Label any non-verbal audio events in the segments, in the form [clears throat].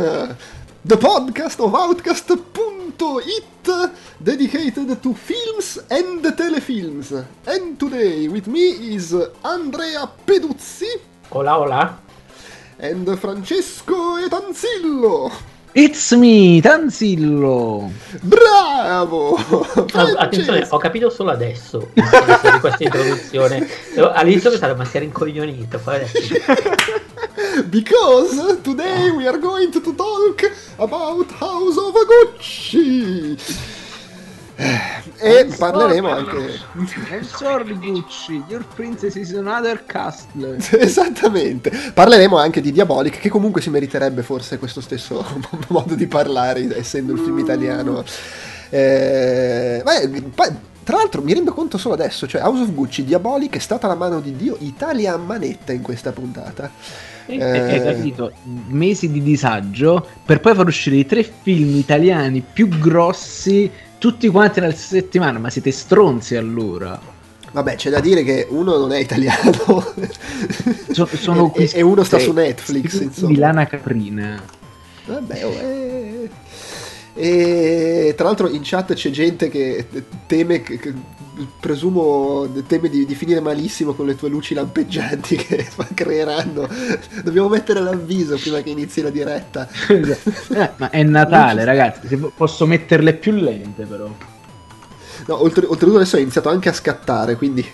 Popcorn, the podcast of Outcast.it dedicated to films and telefilms. And today with me is Andrea Peduzzi. Hola, hola. And Francesco Etanzillo. It's me, Tanzillo! Bravo! Ah, attenzione, ho capito solo adesso di questa introduzione. All'inizio pensavo, ma si era incoglionito. Poi adesso... Because today we are going to talk about House of Gucci. E parleremo anche. I'm sorry, Gucci, your princess is another castle. [laughs] Esattamente. Parleremo anche di Diabolic, che comunque si meriterebbe forse questo stesso [laughs] modo di parlare, essendo il film italiano. Eh, beh, tra l'altro mi rendo conto solo adesso, cioè House of Gucci, Diabolic è stata la mano di Dio Italia a manetta in questa puntata. Eh, hai capito? Mesi di disagio per poi far uscire i tre film italiani più grossi tutti quanti nella settimana, ma siete stronzi allora. Vabbè, c'è da dire che uno non è italiano [laughs] so, sono e, e, uno sta su Netflix. Insomma. Di Lana Caprina. Vabbè, oh, eh. E tra l'altro in chat c'è gente che teme, che, presumo, teme di, di, finire malissimo con le tue luci lampeggianti che [laughs] creeranno. Dobbiamo mettere l'avviso prima che inizi la diretta. eh, ma è Natale, ragazzi, posso metterle più lente però. No, oltre, oltretutto adesso ha iniziato anche a scattare, quindi [laughs]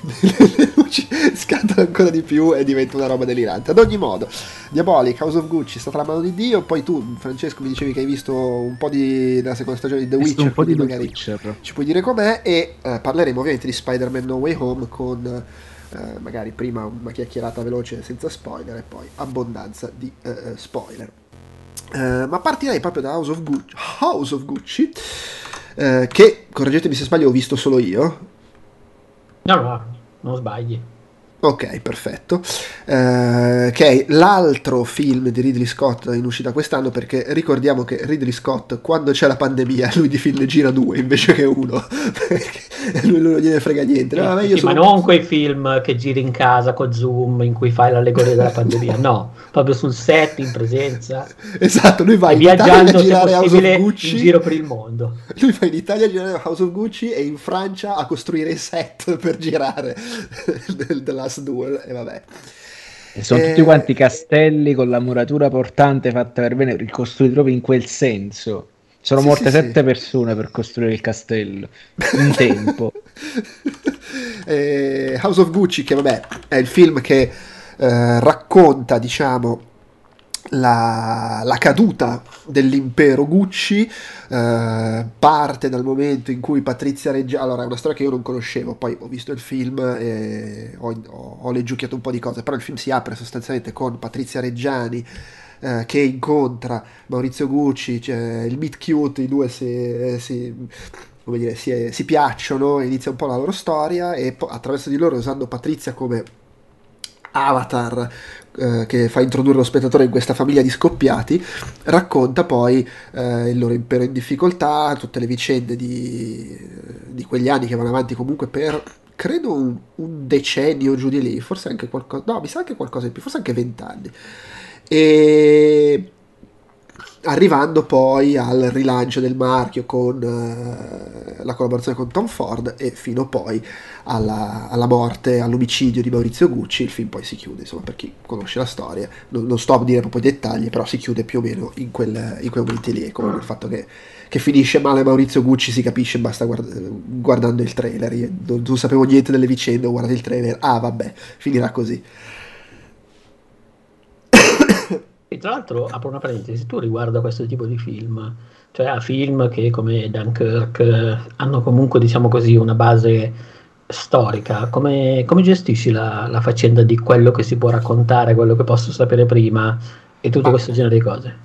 le luci scattano ancora di più e diventa una roba delirante. Ad ogni modo, Diabolic, House of Gucci è stata la mano di Dio. Poi tu, Francesco, mi dicevi che hai visto un po' di, della seconda stagione di The Witcher. Un po' di magari Witcher. Ci puoi dire com'è e eh, parleremo ovviamente di Spider-Man No Way Home con... Eh, magari prima una chiacchierata veloce senza spoiler e poi abbondanza di eh, eh spoiler. Eh, ma partirei proprio da House of Gucci, House of Gucci eh, che, correggetemi se sbaglio, ho visto solo io. No, no, non sbagli. Ok, perfetto. Eh, che è l'altro film di Ridley Scott in uscita quest'anno perché ricordiamo che Ridley Scott quando c'è la pandemia lui di film ne gira due invece che uno [laughs] perché lui, lui non gliene frega niente. No, sì. Ma non quei film che giri in casa con Zoom in cui fai l'allegoria della pandemia, no, proprio sul set in presenza. Esatto, lui va in Italia a girare House of Gucci in giro per il mondo. Lui va in Italia a girare House of Gucci e in Francia a costruire i set per girare [laughs] della Last Duel e vabbè. E sono eh... tutti quanti castelli con la muratura portante fatta per bene, ricostruiti proprio in quel senso. Sono sì, morte sì, sette sì. persone per costruire il castello in [laughs] tempo. eh, House of Gucci, che vabbè, è il film che eh, racconta, diciamo, la, la, caduta dell'impero Gucci eh, parte dal momento in cui Patrizia Reggiani allora è una storia che io non conoscevo poi ho visto il film e ho, ho, ho leggiucchiato un po' di cose però il film si apre sostanzialmente con Patrizia Reggiani eh, che incontra Maurizio Gucci cioè, il meet cute i due si, si come dire, si, si piacciono inizia un po' la loro storia e attraverso di loro usando Patrizia come avatar eh, che fa introdurre lo spettatore in questa famiglia di scoppiati, racconta poi eh, il loro impero in difficoltà, tutte le vicende di, di, quegli anni che vanno avanti comunque per credo un, un, decennio giù di lì, forse anche qualcosa, no, mi sa anche qualcosa di più, forse anche vent'anni. E arrivando poi al rilancio del marchio con uh, la collaborazione con Tom Ford e fino poi alla, alla, morte, all'omicidio di Maurizio Gucci, il film poi si chiude, insomma per chi conosce la storia, non, non sto a dire proprio i dettagli, però si chiude più o meno in, quel, in quei momenti lì, e comunque il fatto che, che, finisce male Maurizio Gucci si capisce basta guard- guardando il trailer, Io non, non sapevo niente delle vicende, ho guardato il trailer, ah vabbè, finirà così. E tra l'altro, apro una parentesi, tu riguardo a questo tipo di film, cioè a film che come Dunkirk hanno comunque, diciamo così, una base storica, come, come gestisci la, la, faccenda di quello che si può raccontare, quello che posso sapere prima e tutto ah. questo genere di cose?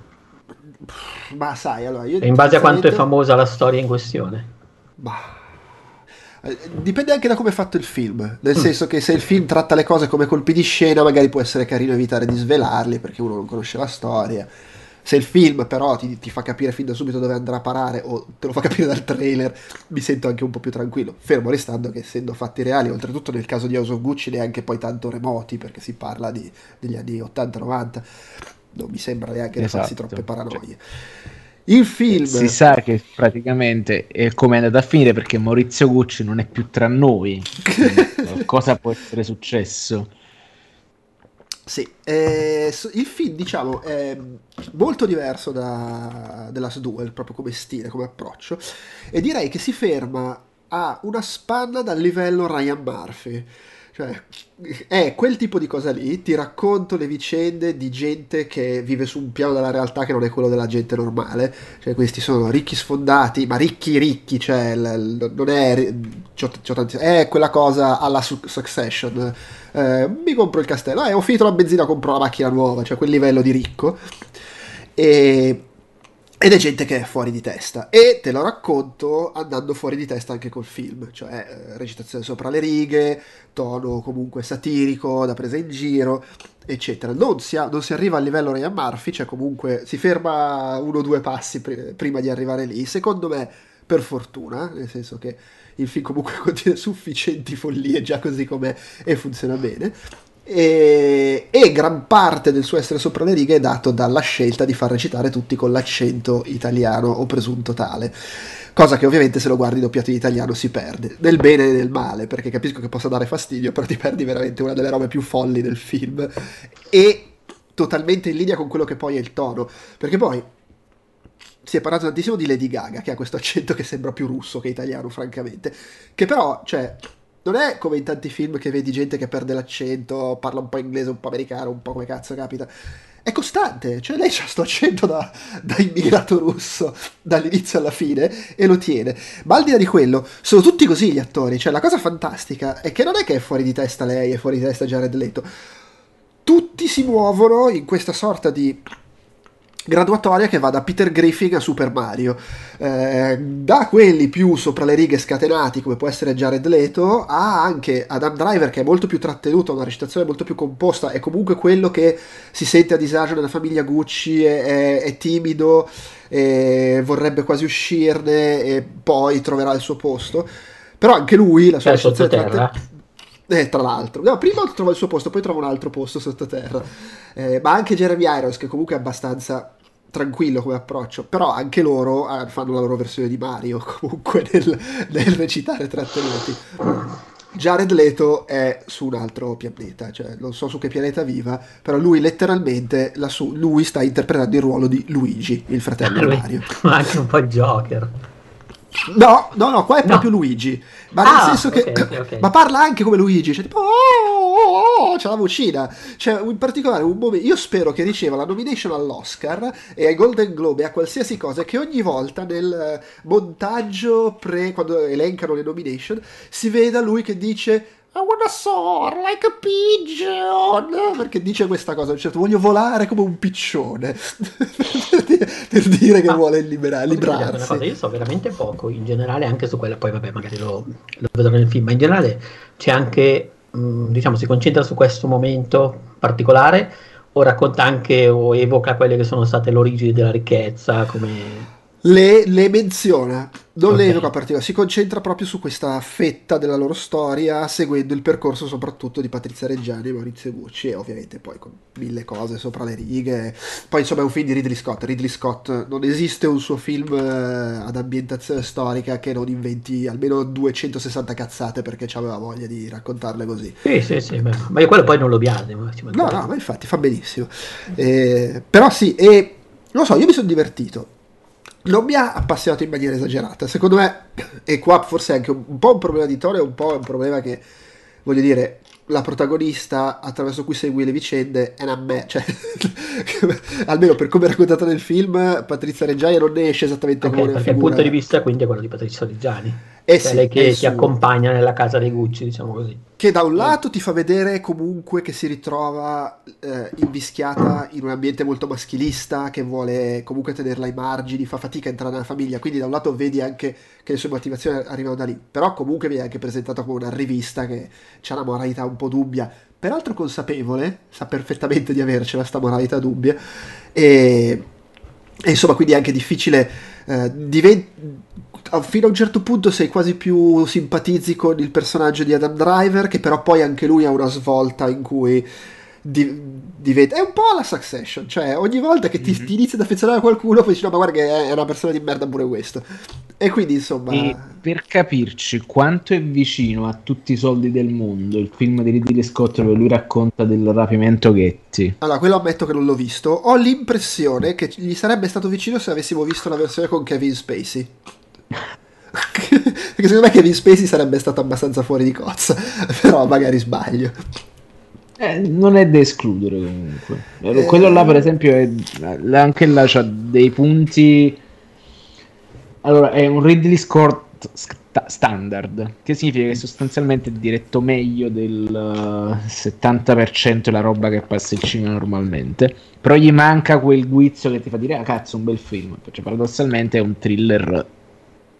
Ma sai, allora io... E in base a quanto è famosa la storia in questione? Bah eh, dipende anche da come è fatto il film, nel senso che se il film tratta le cose come colpi di scena, magari può essere carino evitare di svelarli perché uno non conosce la storia. Se il film però ti, ti, fa capire fin da subito dove andrà a parare o te lo fa capire dal trailer, mi sento anche un po' più tranquillo. Fermo restando che essendo fatti reali, oltretutto nel caso di House of Gucci neanche poi tanto remoti, perché si parla di, degli anni 80-90, non mi sembra neanche esatto. farsi troppe paranoie. Il film... Si sa che praticamente è come è andato a finire perché Maurizio Gucci non è più tra noi. [laughs] Cosa può essere successo? Sì, eh, il film diciamo è molto diverso da The Last Duel, proprio come stile, come approccio, e direi che si ferma a una spanna dal livello Ryan Murphy. Cioè, è quel tipo di cosa lì, ti racconto le vicende di gente che vive su un piano della realtà che non è quello della gente normale, cioè questi sono ricchi sfondati, ma ricchi ricchi, cioè l- non è, c'ho, c'ho tanti, è quella cosa alla su- Succession, eh, mi compro il castello, eh, ho finito la benzina, compro la macchina nuova, cioè quel livello di ricco, e ed è gente che è fuori di testa e te lo racconto andando fuori di testa anche col film, cioè eh, recitazione sopra le righe, tono comunque satirico da presa in giro, eccetera. Non si, ha, non si arriva al livello Ryan Murphy, cioè comunque si ferma uno o due passi pr- prima di arrivare lì, secondo me per fortuna, nel senso che il film comunque [laughs] contiene sufficienti follie già così com'è e funziona bene. E, e, gran parte del suo essere sopra le righe è dato dalla scelta di far recitare tutti con l'accento italiano o presunto tale. Cosa che ovviamente se lo guardi doppiato in italiano si perde, nel bene e nel male, perché capisco che possa dare fastidio, però ti perdi veramente una delle robe più folli del film. E totalmente in linea con quello che poi è il tono, perché poi si è parlato tantissimo di Lady Gaga, che ha questo accento che sembra più russo che italiano, francamente, che però, cioè, non è come in tanti film che vedi gente che perde l'accento, parla un po' inglese, un po' americano, un po' come cazzo capita. È costante, cioè lei ha sto accento da, da, immigrato russo dall'inizio alla fine e lo tiene. Ma al di là di quello, sono tutti così gli attori. Cioè, la cosa fantastica è che non è che è fuori di testa lei, è fuori di testa Jared Leto. Tutti si muovono in questa sorta di graduatoria che va da Peter Griffin a Super Mario. Eh, da quelli più sopra le righe scatenati come può essere Jared Leto a anche Adam Driver che è molto più trattenuto una recitazione molto più composta è comunque quello che si sente a disagio nella famiglia Gucci è, è, è timido vorrebbe quasi uscirne e poi troverà il suo posto. Però anche lui la sua è recitazione tratte... Eh, tra l'altro, no, prima trova il suo posto, poi trova un altro posto sottoterra. Eh, ma anche Jeremy Irons, che comunque è abbastanza tranquillo come approccio, però anche loro eh, fanno la loro versione di Mario [laughs] comunque nel, nel recitare trattenuti. Jared Leto è su un altro pianeta, cioè non so su che pianeta viva, però lui letteralmente lassù, lui sta interpretando il ruolo di Luigi, il fratello di Mario. Ma anche un po' Joker. No, no, no, qua è proprio no. Luigi. Ma ah, nel senso che. Okay, okay. Ma parla anche come Luigi. Cioè, tipo. Oh, oh, oh, c'è la vocina. Cioè, in particolare, un momento. Io spero che riceva la nomination all'Oscar e ai Golden Globe e a qualsiasi cosa. Che ogni volta nel montaggio pre. quando elencano le nomination. si veda lui che dice i wanna soar like a pigeon. Perché dice questa cosa certo voglio volare come un piccione. [laughs] Per dire che ah, vuole liberare, librarsi. cosa, io so veramente poco in generale anche su quella poi vabbè magari lo, lo vedrò nel film ma in generale c'è anche mh, diciamo si concentra su questo momento particolare o racconta anche o evoca quelle che sono state l'origine della ricchezza come le, le menziona, non okay. le evoca particolare, si concentra proprio su questa fetta della loro storia, seguendo il percorso soprattutto di Patrizia Reggiani e Maurizio Gucci, e ovviamente poi con mille cose sopra le righe. Poi insomma è un film di Ridley Scott. Ridley Scott non esiste un suo film eh, ad ambientazione storica che non inventi almeno 260 cazzate perché aveva voglia di raccontarle così. Sì, sì, sì, ma io quello poi non lo biasimo. No, no, ma infatti fa benissimo. Eh, però sì, e lo so, io mi sono divertito non mi ha appassionato in maniera esagerata. Secondo me, e qua forse è anche un, un po' un problema di Tore, un po' un problema che, voglio dire, la protagonista attraverso cui segui le vicende è una me, cioè, [laughs] almeno per come è raccontata nel film, Patrizia Reggiani non ne esce esattamente okay, come una figura. il punto di vista quindi è quello di Patrizia Reggiani. Eh cioè sì, lei che ti accompagna nella casa dei Gucci, diciamo così. Che da un lato ti fa vedere comunque che si ritrova eh, invischiata in un ambiente molto maschilista, che vuole comunque tenerla ai margini, fa fatica a entrare nella famiglia, quindi da un lato vedi anche che le sue motivazioni arrivano da lì, però comunque viene anche presentata come una rivista che ha una moralità un po' dubbia, peraltro consapevole, sa perfettamente di avercela sta moralità dubbia, e E insomma, quindi è anche difficile. Eh, divent- fino a un certo punto sei quasi più simpatizzi con il personaggio di Adam Driver, che però poi anche lui ha una svolta in cui di- diventa. È un po' la Succession, cioè ogni volta che ti, mm-hmm. ti inizi ad affezionare a qualcuno, poi dici: No, ma guarda che è una persona di merda pure questo. E quindi insomma. E per capirci quanto è vicino a tutti i soldi del mondo il film di Ridley Scott dove lui racconta del rapimento Getty. Allora, quello ammetto che non l'ho visto. Ho l'impressione che gli sarebbe stato vicino se avessimo visto la versione con Kevin Spacey. [laughs] Perché secondo me Kevin Spacey sarebbe stato abbastanza fuori di cozza. [laughs] Però magari sbaglio. Eh, non è da escludere comunque. Eh, quello là, per esempio, è, anche là c'ha dei punti allora, è un Ridley Scott standard, che significa che sostanzialmente è diretto meglio del 70% della roba che passa in cinema normalmente, però gli manca quel guizzo che ti fa dire, ah cazzo, un bel film, cioè paradossalmente è un thriller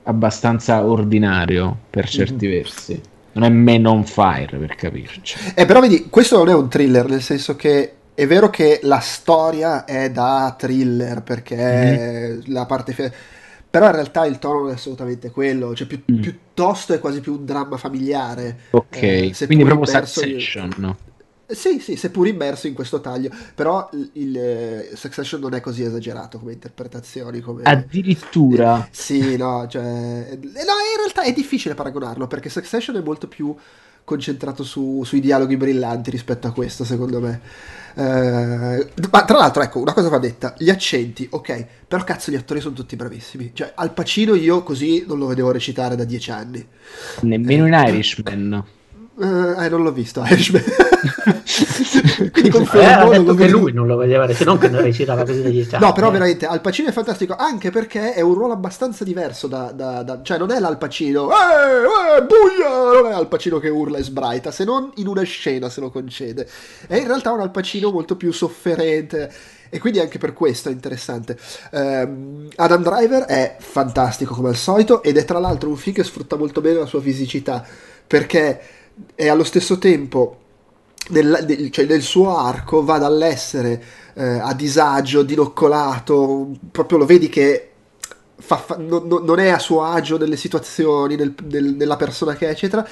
abbastanza ordinario per certi mm-hmm. versi. Non è Men on Fire per capirci. Eh, però vedi, questo non è un thriller, nel senso che è vero che la storia è da thriller perché mm-hmm. la parte fe- però in realtà il tono non è assolutamente quello, cioè pi- mm. piuttosto è quasi più un dramma familiare. Ok, eh, quindi proprio Succession, in... no? Eh, sì, sì, seppur immerso in questo taglio, però il, eh, Succession non è così esagerato come interpretazioni. Come... Addirittura? Eh, sì, no, cioè... Eh, no, in realtà è difficile paragonarlo, perché Succession è molto più concentrato su, sui dialoghi brillanti rispetto a questo, secondo me. Eh, ma tra l'altro, ecco, una cosa va detta: gli accenti, ok, però cazzo, gli attori sono tutti bravissimi. Cioè, Al Pacino io così non lo vedevo recitare da dieci anni. Nemmeno in Irishman. Eh, non l'ho visto Irishman. [laughs] Quindi confermo, eh, detto che lui non lo vedeva, se non che non recitava così degli stati. No, però veramente Al Pacino è fantastico anche perché è un ruolo abbastanza diverso da, da, da cioè non è l'Al Pacino, eh, eh, buia, non è Al Pacino che urla e sbraita, se non in una scena se lo concede. È in realtà un Al Pacino molto più sofferente e quindi anche per questo è interessante. Um, Adam Driver è fantastico come al solito ed è tra l'altro un film che sfrutta molto bene la sua fisicità perché è allo stesso tempo nel, nel, cioè nel suo arco va dall'essere eh, a disagio, dinoccolato, proprio lo vedi che fa, fa, no, no, non è a suo agio nelle situazioni, nel, nel, nella persona che è, eccetera.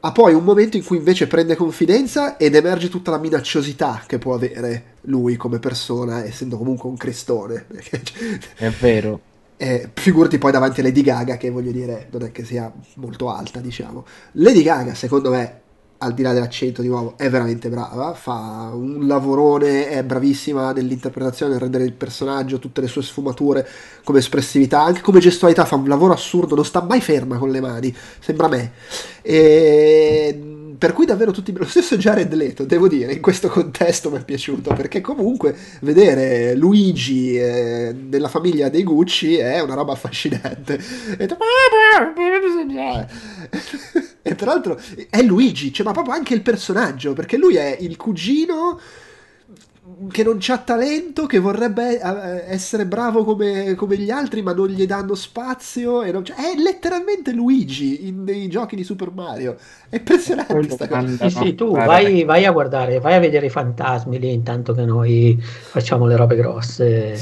Ha poi un momento in cui invece prende confidenza ed emerge tutta la minacciosità che può avere lui come persona, essendo comunque un crestone. È vero. [laughs] Eh, figurati poi davanti a Lady Gaga, che voglio dire, non è che sia molto alta, diciamo. Lady Gaga, secondo me, al di là dell'accento di nuovo, è veramente brava, fa un lavorone, è bravissima nell'interpretazione, nel rendere il personaggio, tutte le sue sfumature, come espressività, anche come gestualità, fa un lavoro assurdo, non sta mai ferma con le mani, sembra me. E per cui davvero tutti lo [laughs] stesso Jared Leto devo dire in questo contesto mi è piaciuto perché comunque vedere Luigi eh, nella famiglia dei Gucci è una roba affascinante. E tra l'altro è Luigi cioè, ma proprio anche il personaggio perché lui è il cugino che non c'ha talento, che vorrebbe eh, essere bravo come, come, gli altri, ma non gli danno spazio. E non è letteralmente Luigi in, nei giochi di Super Mario. È impressionante sta cosa. Sì, sì, tu vai, vai, a guardare, vai a vedere i fantasmi lì intanto che noi facciamo le robe grosse.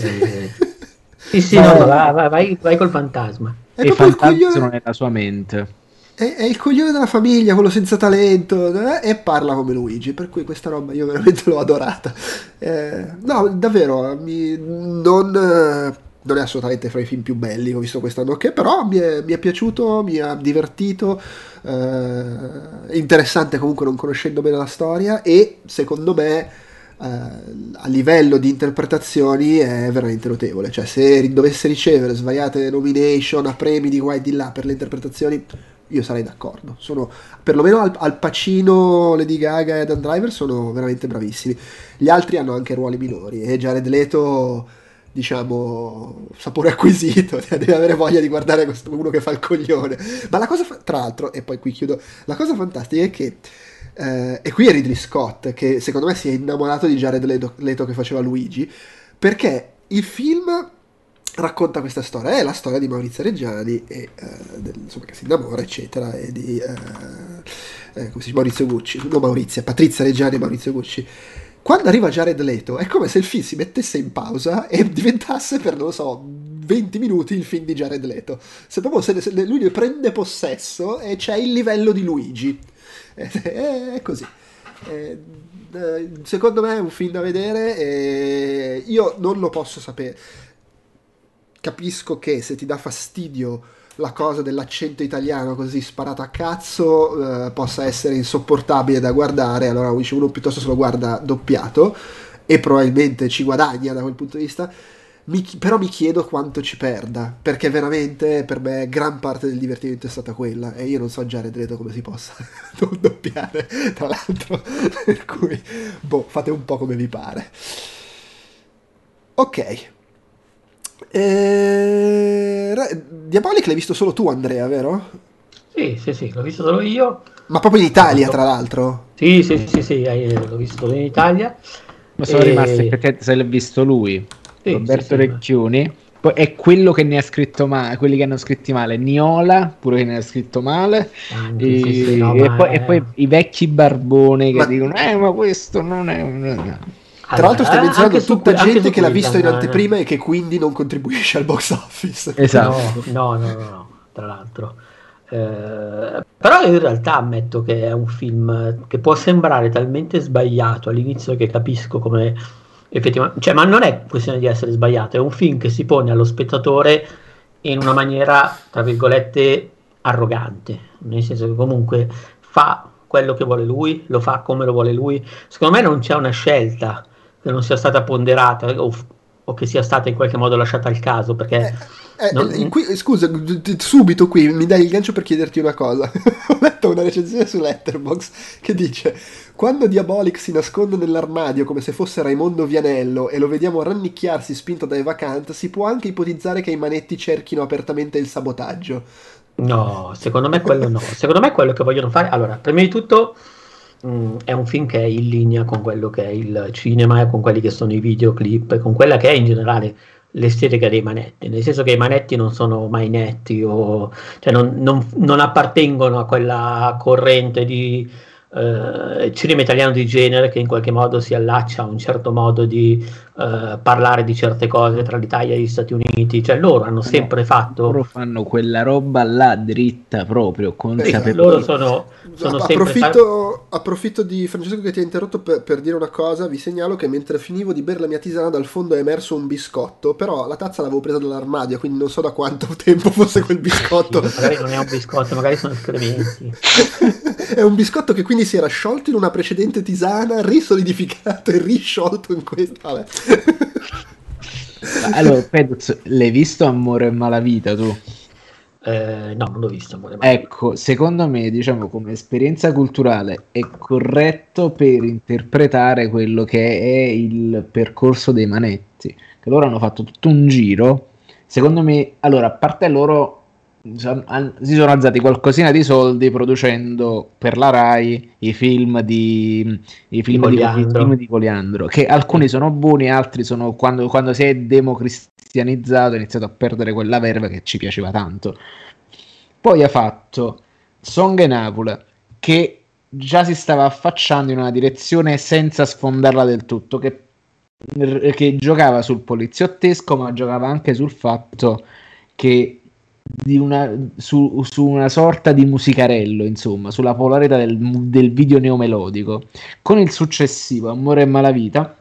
sì, sì, no, no, vai, vai, vai, col fantasma. E i fantasmi sono nella sua mente è, è, il coglione della famiglia, quello senza talento, eh, e parla come Luigi, per cui questa roba io veramente [laughs] l'ho adorata. Eh, no, davvero, mi, non, eh, non, è assolutamente fra i film più belli che ho visto quest'anno, che però mi è, mi è piaciuto, mi ha divertito, eh, interessante comunque non conoscendo bene la storia, e secondo me... Uh, a livello di interpretazioni è veramente notevole. Cioè, se dovesse ricevere svariate nomination a premi di qua e di là per le interpretazioni, io sarei d'accordo. Sono, perlomeno al, al Pacino, Lady Gaga e Adam Driver sono veramente bravissimi. Gli altri hanno anche ruoli minori e Jared Leto, diciamo, sapore acquisito, [laughs] deve avere voglia di guardare questo, uno che fa il coglione. Ma la cosa, tra l'altro, e poi qui chiudo, la cosa fantastica è che eh, e qui è Ridley Scott che secondo me si è innamorato di Jared Leto, Leto che faceva Luigi perché il film racconta questa storia, è la storia di Maurizio Reggiani, e, eh, del, insomma, che si innamora, eccetera, e di eh, eh, si dice, Maurizio Gucci, non Maurizio, Patrizia Reggiani e Maurizio Gucci. quando arriva Jared Leto è come se il film si mettesse in pausa e [laughs] diventasse per, non lo so, 20 minuti il film di Jared Leto. Se proprio se, se lui ne prende possesso e c'è il livello di Luigi. [laughs] È, è così. È, secondo me è un film da vedere e io non lo posso sapere. Capisco che se ti dà fastidio la cosa dell'accento italiano così sparato a cazzo eh, possa essere insopportabile da guardare, allora uno piuttosto se lo guarda doppiato e probabilmente ci guadagna da quel punto di vista. Mi, però mi chiedo quanto ci perda, perché veramente per me gran parte del divertimento è stata quella e io non so già Redredo come si possa [laughs] non doppiare, tra l'altro, [laughs] per cui, boh, fate un po' come vi pare. Ok, eh, Diabolic l'hai visto solo tu, Andrea, vero? Sì, sì, sì, l'ho visto solo io. Ma proprio in Italia, tra l'altro? Sì, sì, sì, sì, l'ho visto solo in Italia. Ma sono e... rimasti perché se l'ha visto lui, sì, Roberto sì, Recchioni. Poi è quello che ne ha scritto male, quelli che hanno scritto male, Niola, pure che ne ha scritto male, Anche, e, sì, no, e, poi, è... e, poi, i vecchi barboni che ma... dicono, eh ma questo non è... No. Tra l'altro stai menzionando tutta gente che l'ha visto in anteprima e che quindi non contribuisce al box office. [laughs] Esatto. No, no, no, no, no tra l'altro. Eh, però in realtà ammetto che è un film che può sembrare talmente sbagliato all'inizio che capisco come effettivamente... Cioè, ma non è questione di essere sbagliato, è un film che si pone allo spettatore in una maniera, tra virgolette, arrogante, nel senso che comunque fa quello che vuole lui, lo fa come lo vuole lui. Secondo me non c'è una scelta che non sia stata ponderata o, o, che sia stata in qualche modo lasciata al caso perché eh, eh, non... qui, scusa subito qui mi dai il gancio per chiederti una cosa. [laughs] Ho letto una recensione su Letterbox che dice quando Diabolic si nasconde nell'armadio come se fosse Raimondo Vianello e lo vediamo rannicchiarsi spinto dai vacant si può anche ipotizzare che i manetti cerchino apertamente il sabotaggio. No secondo me quello no. Secondo me quello che vogliono fare allora prima di tutto Mm, è un film che è in linea con quello che è il cinema e con quelli che sono i videoclip e con quella che è in generale l'estetica dei manetti, nel senso che i manetti non sono mai netti o cioè non, non, non appartengono a quella corrente di eh, cinema italiano di genere che in qualche modo si allaccia a un certo modo di eh, parlare di certe cose tra l'Italia e gli Stati Uniti, cioè loro hanno sempre fatto... Loro fanno quella roba là dritta proprio, consapevole. Loro sono, sono approfitto, approfitto, di Francesco che ti ha interrotto per, per, dire una cosa, vi segnalo che mentre finivo di bere la mia tisana dal fondo è emerso un biscotto, però la tazza l'avevo presa dall'armadio, quindi non so da quanto [laughs] tempo fosse quel biscotto. magari non è un biscotto, magari sono escrementi. [laughs] è un biscotto che quindi si era sciolto in una precedente tisana, risolidificato e risciolto in questa. Vabbè. allora, Peduz, l'hai visto Amore e Malavita tu? Eh, no, non l'ho visto. Amore ecco, secondo me, diciamo, come esperienza culturale è corretto per interpretare quello che è il percorso dei manetti. Che loro hanno fatto tutto un giro. Secondo me, allora, a parte loro si sono alzati qualcosina di soldi producendo per la Rai i film di, i film di, Poliandro. I film di Poliandro che alcuni sono buoni altri sono quando, quando si è democristianizzato ha iniziato a perdere quella verve che ci piaceva tanto poi ha fatto Song e Napoli che già si stava affacciando in una direzione senza sfondarla del tutto che, che giocava sul poliziottesco ma giocava anche sul fatto che una, su, su, una sorta di musicarello, insomma, sulla polarità del, del video neomelodico. Con il successivo Amore e Malavita,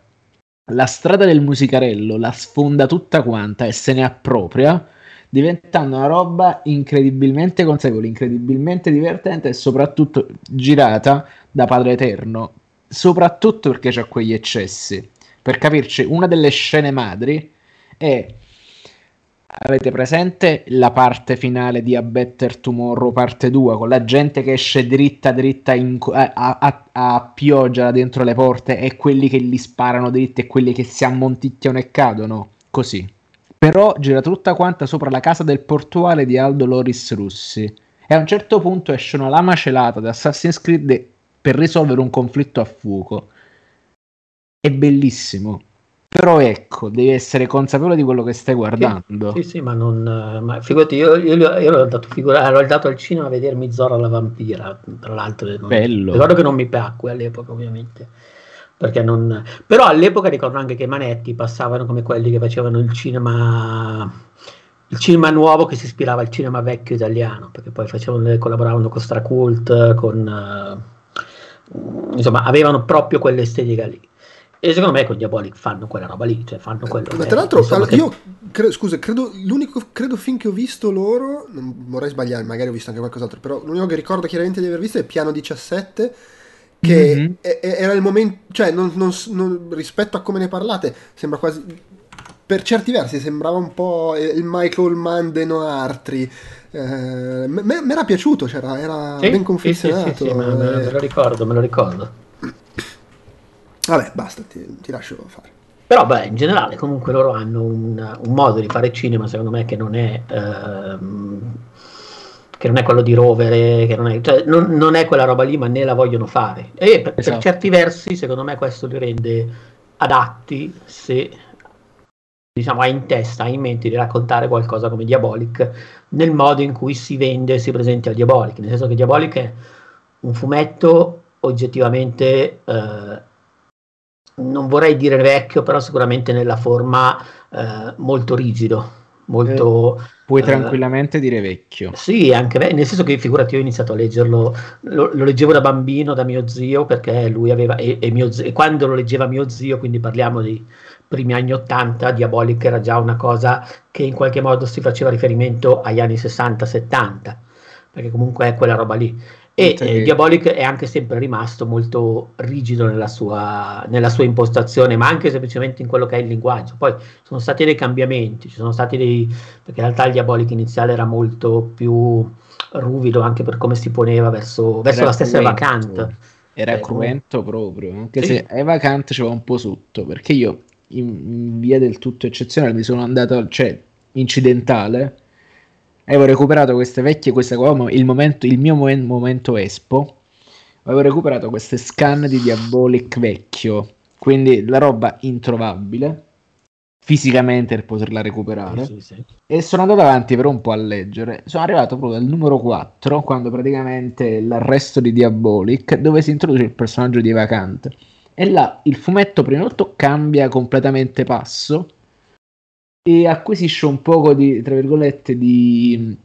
la strada del musicarello la sfonda tutta quanta e se ne appropria, diventando una roba incredibilmente consapevole, incredibilmente divertente e soprattutto girata da Padre Eterno, soprattutto perché c'ha quegli eccessi. Per capirci, una delle scene madri è Avete presente la parte finale di A Better Tomorrow parte 2 con la gente che esce dritta dritta in, a, a, a, pioggia dentro le porte e quelli che li sparano dritti e quelli che si ammonticchiano e cadono? Così. Però gira tutta quanta sopra la casa del portuale di Aldo Loris Russi e a un certo punto esce una lama celata da Assassin's Creed per risolvere un conflitto a fuoco. È bellissimo però ecco, devi essere consapevole di quello che stai guardando. Sì, sì, sì ma non. Ma figurati, io, io, io l'ho, dato figura, l'ho dato al cinema a vedermi Zora la vampira. Tra l'altro, non, bello. Ricordo che non mi piacque all'epoca, ovviamente. perché non... Però all'epoca ricordo anche che i manetti passavano come quelli che facevano il cinema il cinema nuovo che si ispirava al cinema vecchio italiano, perché poi facevano, collaboravano con Stracult, con, uh, insomma, avevano proprio quell'estetica lì. E secondo me con Diabolic fanno quella roba lì, cioè fanno quello. Ma tra l'altro, insomma, che... io credo, scusa, credo, l'unico credo film che ho visto loro, non vorrei sbagliare, magari ho visto anche qualcos'altro, però l'unico che ricordo chiaramente di aver visto è Piano 17 che mm-hmm. era il momento, cioè non, non, non, rispetto a come ne parlate, sembra quasi per certi versi sembrava un po' il Michael Mann de Noartri. Eh, mi era piaciuto, cioè era sì, ben confezionato. Sì, sì, me, me, lo ricordo, me lo ricordo. Vabbè, basta, ti, ti lascio fare. Però, beh, in generale, comunque loro hanno un, un modo di fare cinema, secondo me, che non è. Ehm, che non è quello di rovere, che non è, cioè, non, non è quella roba lì, ma né la vogliono fare. E per, esatto. per certi versi, secondo me, questo li rende adatti se diciamo, ha in testa, ha in mente di raccontare qualcosa come Diabolic nel modo in cui si vende e si presenta a Diabolic, nel senso che Diabolic è un fumetto oggettivamente, eh, non vorrei dire vecchio, però sicuramente nella forma eh, molto rigido, molto... Eh, puoi eh, tranquillamente dire vecchio. Sì, anche nel senso che figurati, io ho iniziato a leggerlo, lo, lo leggevo da bambino da mio zio, perché lui aveva, e, e, mio, e quando lo leggeva mio zio, quindi parliamo di primi anni 80 Diabolic era già una cosa che in qualche modo si faceva riferimento agli anni 60-70, perché comunque è quella roba lì. E eh, Diabolic è anche sempre rimasto molto rigido nella sua, nella sua, impostazione, ma anche semplicemente in quello che è il linguaggio. Poi sono stati dei cambiamenti, ci sono stati dei. perché in realtà il Diabolic iniziale era molto più ruvido anche per come si poneva verso, verso la stessa Evacant. Era eh, cruento proprio, anche sì. se Evacant c'era un po' sotto, perché io in, via del tutto eccezionale, mi sono andato, cioè, incidentale, avevo recuperato queste vecchie, questa il, momento, il mio momen- momento Espo, avevo recuperato queste scan di Diabolic vecchio, quindi la roba introvabile fisicamente per poterla recuperare. Sì, sì. e sono andato avanti per un po' a leggere. Sono arrivato proprio al numero 4 quando praticamente l'arresto di Diabolic dove si introduce il personaggio di Vacante e là il fumetto prima di tutto cambia completamente passo e acquisisce un poco di, tra virgolette, di,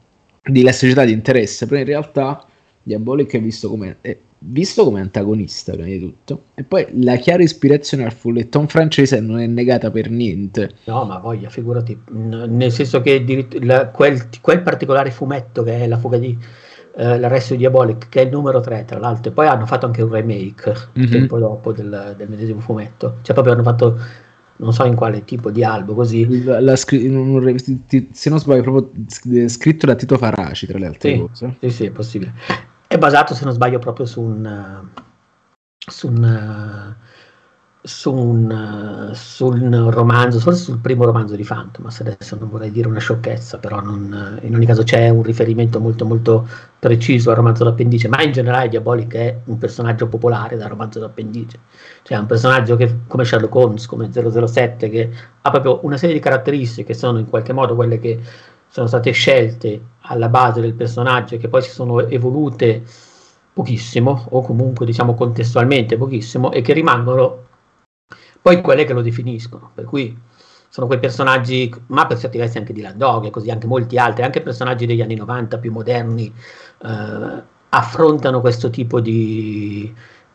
di elasticità di interesse, però in realtà Diabolic è visto come, è visto come antagonista prima di tutto. E poi la chiara ispirazione al fulletton francese non è negata per niente. No ma voglia figurati. Nel senso che la, quel, quel particolare fumetto che è la fuga di eh, l'arresto di Diabolic, che è il numero 3, tra l'altro, e poi hanno fatto anche un remake mm-hmm. tempo dopo del, del, medesimo fumetto, cioè proprio hanno fatto non so in quale tipo di albo così. La, la, se non sbaglio, proprio scritto da Tito Faraci, tra le altre sì, cose. Sì, sì, è possibile. È basato, se non sbaglio, proprio su un, su un su un, su un, romanzo, forse sul primo romanzo di Fantomas, adesso non vorrei dire una sciocchezza, però non, in ogni caso c'è un riferimento molto molto preciso al romanzo d'appendice, ma in generale Diabolic è un personaggio popolare dal romanzo d'appendice, cioè un personaggio che come Sherlock Holmes, come 007, che ha proprio una serie di caratteristiche che sono in qualche modo quelle che sono state scelte alla base del personaggio e che poi si sono evolute pochissimo o comunque diciamo contestualmente pochissimo e che rimangono poi quelle che lo definiscono, per cui sono quei personaggi, ma per certi versi anche di Landog e così anche molti altri, anche personaggi degli anni 90 più moderni, eh, affrontano questo tipo di,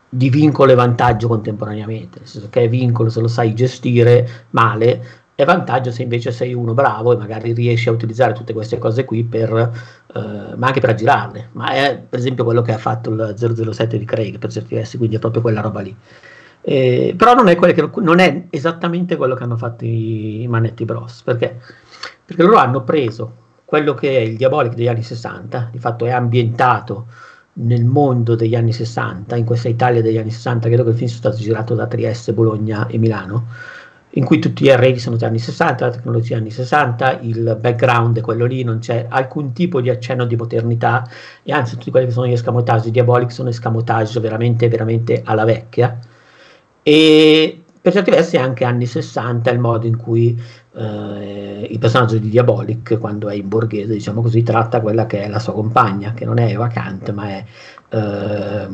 di, vincolo e vantaggio contemporaneamente, nel senso che è vincolo se lo sai gestire male, è vantaggio se invece sei uno bravo e magari riesci a utilizzare tutte queste cose qui per, eh, ma anche per aggirarle, ma è per esempio quello che ha fatto il 007 di Craig per certi versi, quindi è proprio quella roba lì. Eh, però non è, che, non è, esattamente quello che hanno fatto i, Manetti Bros. Perché? Perché loro hanno preso quello che è il Diabolic degli anni 60, di fatto è ambientato nel mondo degli anni 60, in questa Italia degli anni 60, credo che il film sia stato girato da Trieste, Bologna e Milano, in cui tutti gli arredi sono degli anni 60, la tecnologia anni 60, il background è quello lì, non c'è alcun tipo di accenno di modernità e anzi tutti quelli che sono gli escamotage di Diabolic sono escamotage veramente, veramente alla vecchia e per certi versi anche anni 60 il modo in cui eh, il personaggio di Diabolic quando è in borghese diciamo così tratta quella che è la sua compagna che non è vacante ma è eh,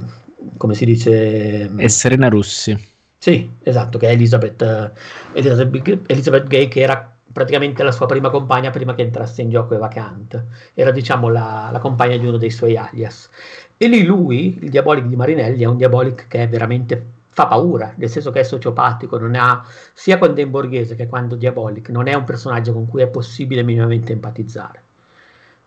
come si dice è Serena Russi Sì, esatto, che è Elizabeth, Elizabeth, Elizabeth Gay, che era praticamente la sua prima compagna prima che entrasse in gioco Eva Kant. Era, diciamo, la, la compagna di uno dei suoi alias. E lì lui, il Diabolic di Marinelli, è un Diabolic che è veramente fa paura, nel senso che è sociopatico, non ha, sia quando è in borghese che quando Diabolic, non è un personaggio con cui è possibile minimamente empatizzare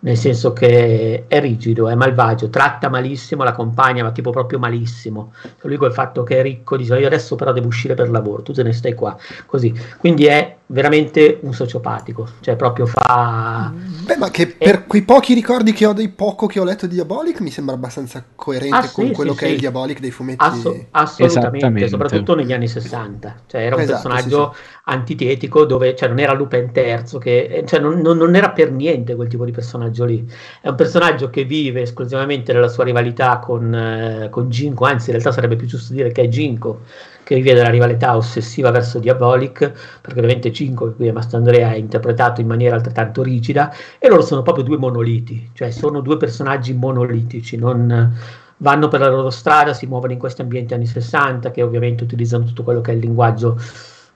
nel senso che è rigido, è malvagio, tratta malissimo la compagna, ma tipo proprio malissimo. Lui col fatto che è ricco dice io adesso però devo uscire per lavoro, tu te ne stai qua, così. Quindi è veramente un sociopatico, cioè proprio fa... Beh, ma che per è... quei pochi ricordi che ho dei poco che ho letto di Diabolic mi sembra abbastanza coerente ah, con sì, quello sì, che sì. è il Diabolic dei fumetti. Asso- assolutamente, soprattutto negli anni 60. Cioè era un esatto, personaggio antitetico dove cioè, non era Lupin III, che, cioè, non, non, non, era per niente quel tipo di personaggio lì. È un personaggio che vive esclusivamente nella sua rivalità con, eh, con Ginko, anzi in realtà sarebbe più giusto dire che è Ginko, che vive della rivalità ossessiva verso Diabolic, perché ovviamente Cinco, che qui è Mastandrea, è interpretato in maniera altrettanto rigida, e loro sono proprio due monoliti, cioè sono due personaggi monolitici, non vanno per la loro strada, si muovono in questi ambienti anni 60, che ovviamente utilizzano tutto quello che è il linguaggio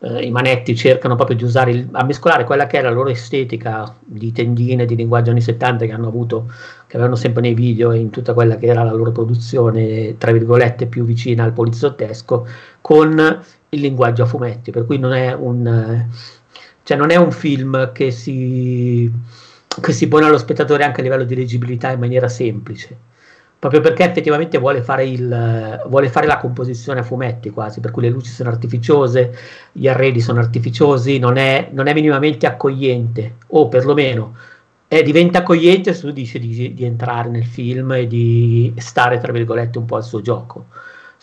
eh, i manetti cercano proprio di usare, il, a mescolare quella che è la loro estetica di tendine, di linguaggio anni 70 che hanno avuto, che avevano sempre nei video e in tutta quella che era la loro produzione, tra virgolette, più vicina al poliziottesco, con il linguaggio a fumetti, per cui non è un, cioè non è un film che si, che si pone allo spettatore anche a livello di leggibilità in maniera semplice proprio perché effettivamente vuole fare, il, vuole fare, la composizione a fumetti quasi, per cui le luci sono artificiose, gli arredi sono artificiosi, non è, non è minimamente accogliente, o perlomeno eh, diventa accogliente se tu dici di, di, entrare nel film e di stare, tra virgolette, un po' al suo gioco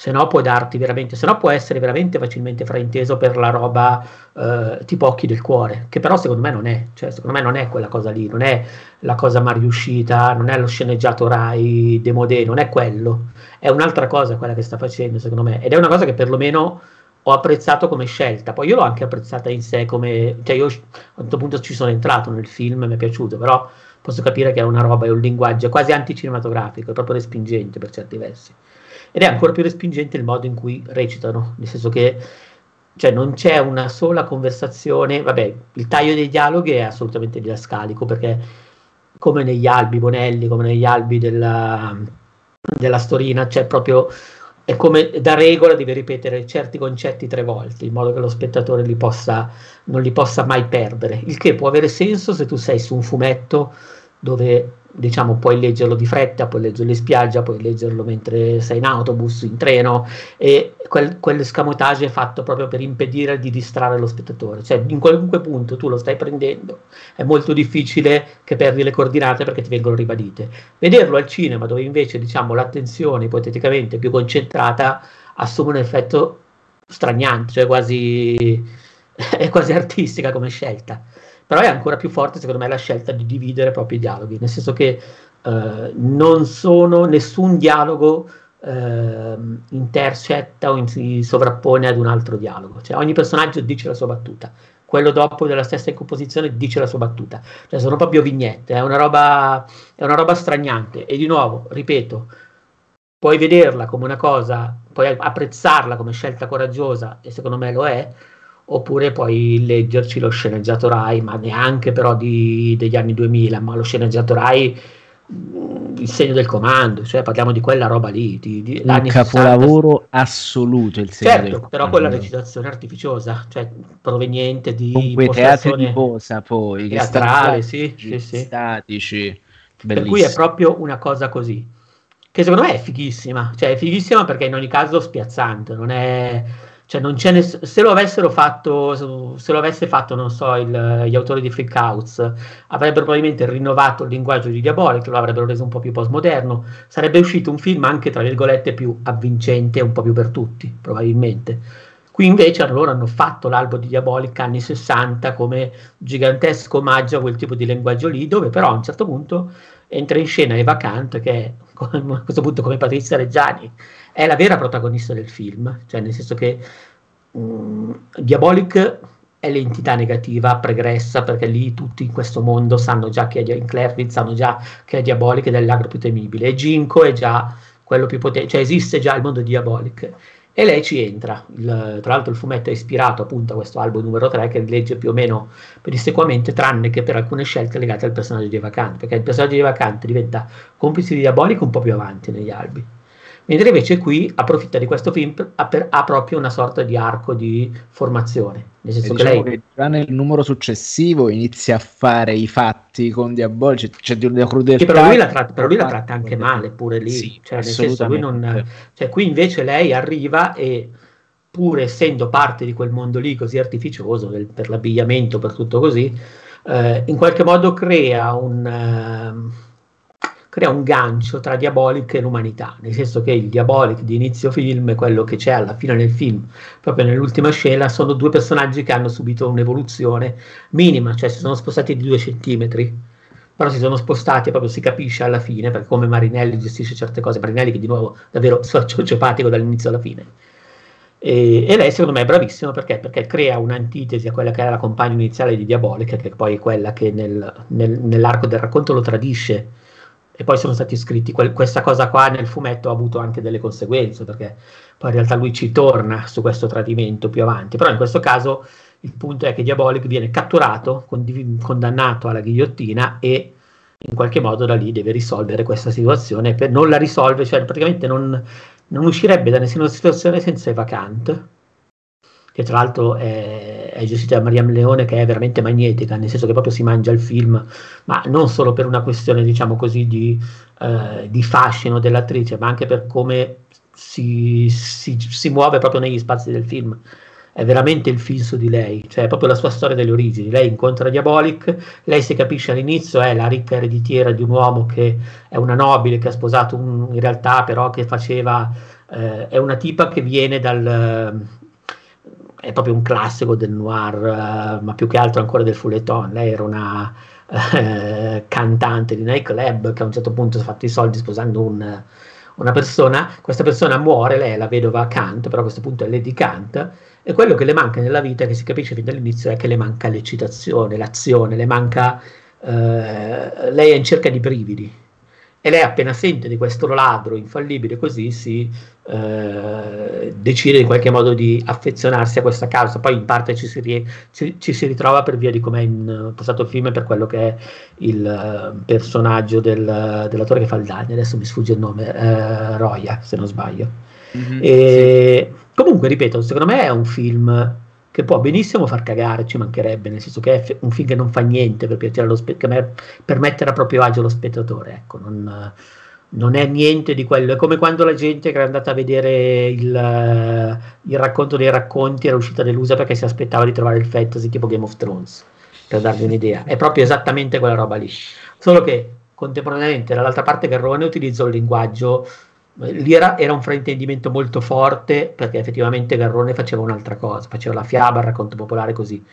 se no può darti veramente, se no può essere veramente facilmente frainteso per la roba eh, tipo occhi del cuore, che però secondo me non è, cioè secondo me non è quella cosa lì, non è la cosa mai riuscita, non è lo sceneggiato Rai demodé, non è quello, è un'altra cosa quella che sta facendo secondo me, ed è una cosa che perlomeno ho apprezzato come scelta, poi io l'ho anche apprezzata in sé come, cioè io a un certo punto ci sono entrato nel film, mi è piaciuto, però posso capire che è una roba, è un linguaggio quasi anticinematografico, è proprio respingente per certi versi ed è ancora più respingente il modo in cui recitano, nel senso che cioè, non c'è una sola conversazione, vabbè, il taglio dei dialoghi è assolutamente didascalico perché come negli albi Bonelli, come negli albi della, della Storina, c'è proprio è come da regola devi ripetere certi concetti tre volte in modo che lo spettatore li possa, non li possa mai perdere. Il che può avere senso se tu sei su un fumetto dove diciamo puoi leggerlo di fretta, puoi leggerlo in spiaggia, puoi leggerlo mentre sei in autobus, in treno e quel, quell'escamotage è fatto proprio per impedire di distrarre lo spettatore, cioè in qualunque punto tu lo stai prendendo è molto difficile che perdi le coordinate perché ti vengono ribadite. Vederlo al cinema dove invece diciamo l'attenzione ipoteticamente più concentrata assume un effetto straniante, cioè quasi [laughs] è quasi artistica come scelta però è ancora più forte secondo me la scelta di dividere proprio i dialoghi, nel senso che eh, non sono nessun dialogo eh, intercetta o si sovrappone ad un altro dialogo, cioè ogni personaggio dice la sua battuta, quello dopo della stessa composizione dice la sua battuta, cioè sono proprio vignette, è una roba, è una roba straniante e di nuovo, ripeto, puoi vederla come una cosa, puoi apprezzarla come scelta coraggiosa e secondo me lo è, oppure poi leggerci lo sceneggiato Rai, ma neanche però di, degli anni 2000, ma lo sceneggiato Rai mm, il segno del comando, cioè parliamo di quella roba lì, di, di un capolavoro 60. assoluto il segno certo, del comando. però con la recitazione artificiosa, cioè proveniente di Comunque teatri di posa poi, teatrale, sì, sì, sì. statici, bellissimo. per cui è proprio una cosa così, che secondo me è fighissima, cioè è fighissima perché in ogni caso spiazzante, non è cioè ness- se lo avessero fatto, se lo avesse fatto, non so, il, gli autori di Freak Outs, avrebbero probabilmente rinnovato il linguaggio di Diabolic, lo avrebbero reso un po' più postmoderno, sarebbe uscito un film anche, tra virgolette, più avvincente, un po' più per tutti, probabilmente. Qui invece loro hanno fatto l'albo di Diabolic anni 60 come gigantesco omaggio a quel tipo di linguaggio lì, dove però a un certo punto entra in scena Eva Kant, che è [laughs] a questo punto come Patrizia Reggiani, è la vera protagonista del film, cioè nel senso che um, Diabolic è l'entità negativa pregressa perché lì tutti in questo mondo sanno già che è in Clairfield sanno già che è Diabolic ed è l'agro più temibile e Ginko è già quello più potente, cioè esiste già il mondo Diabolic e lei ci entra. Il, tra l'altro il fumetto è ispirato appunto a questo album numero 3 che legge più o meno pedissequamente, tranne che per alcune scelte legate al personaggio di Vacante, perché il personaggio di Vacante diventa complice di Diabolico un po' più avanti negli albi. Mentre invece qui approfitta di questo film per, per, ha proprio una sorta di arco di formazione. Nel senso che diciamo lei. che già nel numero successivo inizia a fare i fatti con Diabolici, c'è di una crudeltà. Che però lui la tratta, però lui la tratta anche male pure lì. Sì, cioè, nel senso, lui non, cioè, qui invece lei arriva e pur essendo parte di quel mondo lì così artificioso del- per l'abbigliamento, per tutto così, eh, in qualche modo crea un, ehm, crea un gancio tra Diabolic e l'umanità, nel senso che il Diabolic di inizio film e quello che c'è alla fine nel film, proprio nell'ultima scena, sono due personaggi che hanno subito un'evoluzione minima, cioè si sono spostati di due centimetri, però si sono spostati e proprio si capisce alla fine, perché come Marinelli gestisce certe cose, Marinelli che di nuovo davvero [laughs] sociopatico dall'inizio alla fine. E, e lei secondo me è bravissima perché? Perché crea un'antitesi a quella che era la compagna iniziale di Diabolica, che poi è quella che nel- nel- nell'arco del racconto lo tradisce. E poi sono stati scritti, quel- questa cosa qua nel fumetto ha avuto anche delle conseguenze, perché poi in realtà lui ci torna su questo tradimento più avanti. Però in questo caso il punto è che Diabolic viene catturato, condiv- condannato alla ghigliottina e in qualche modo da lì deve risolvere questa situazione. Per, non la risolve, cioè praticamente non, non uscirebbe da nessuna situazione senza Eva Kant, che tra l'altro è, è gestita da Mariam Leone, che è veramente magnetica, nel senso che proprio si mangia il film, ma non solo per una questione, diciamo così, di, eh, di fascino dell'attrice, ma anche per come si, si, si muove proprio negli spazi del film. È veramente il film su di lei, cioè è proprio la sua storia delle origini. Lei incontra Diabolic, lei si capisce all'inizio è la ricca ereditiera di un uomo che è una nobile, che ha sposato un, in realtà però che faceva, eh, è una tipa che viene dal, è proprio un classico del noir, eh, ma più che altro ancora del fouilleton. Lei era una eh, cantante di nightclub che a un certo punto è fatto i soldi sposando un, una persona. Questa persona muore, lei è la vedova Kant, però a questo punto è Lady Kant. E quello che le manca nella vita, che si capisce fin dall'inizio, è che le manca l'eccitazione, l'azione, le manca. eh, lei è in cerca di brividi. E lei appena sente di questo ladro infallibile così si eh, decide in qualche modo di affezionarsi a questa causa, poi in parte ci si, rie- ci, ci si ritrova per via di come è impostato il film e per quello che è il eh, personaggio del- dell'attore che fa il Dani, adesso mi sfugge il nome, eh, Roya se non sbaglio. Mhm, E comunque, ripeto, secondo me è un film che può benissimo far cagare, ci mancherebbe, nel senso che è un film che non fa niente per, piacere allo spe- per mettere a proprio agio lo spettatore, ecco, non, non è niente di quello, è come quando la gente che era andata a vedere il, il racconto dei racconti era uscita delusa perché si aspettava di trovare il fantasy tipo Game of Thrones, per darvi un'idea, è proprio esattamente quella roba lì, solo che contemporaneamente dall'altra parte Garrone utilizza un linguaggio lì era, era un fraintendimento molto forte perché effettivamente Garrone faceva un'altra cosa, faceva la fiaba, il racconto popolare così.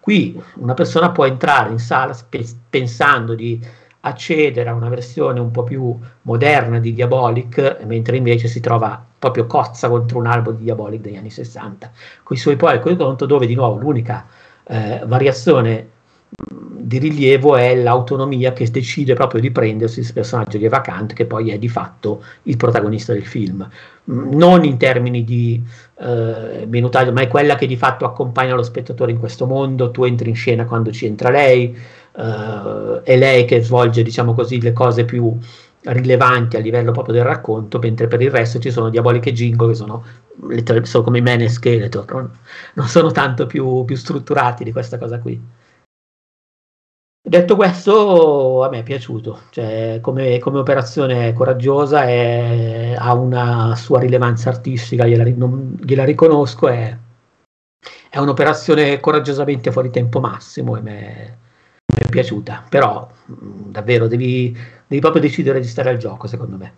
Qui una persona può entrare in sala spe- pensando di accedere a una versione un po' più moderna di Diabolic, mentre invece si trova proprio cozza contro un album di Diabolic degli anni 60, con i suoi poi con conto dove di nuovo l'unica eh, variazione di rilievo è l'autonomia che decide proprio di prendersi il personaggio di Eva Kant, che poi è di fatto il protagonista del film. Non in termini di eh, minutaggio, ma è quella che di fatto accompagna lo spettatore in questo mondo. Tu entri in scena quando ci entra lei, eh, è lei che svolge, diciamo così, le cose più rilevanti a livello proprio del racconto, mentre per il resto ci sono diaboliche jingle che sono, sono come Man e Skeletor, non, non sono tanto più, più strutturati di questa cosa qui. Detto questo, a me è piaciuto, cioè, come, come operazione coraggiosa, è, ha una sua rilevanza artistica, gliela, non, gliela riconosco, è, è, un'operazione coraggiosamente fuori tempo massimo e mi è piaciuta, però mh, davvero devi, devi, proprio decidere di stare al gioco, secondo me.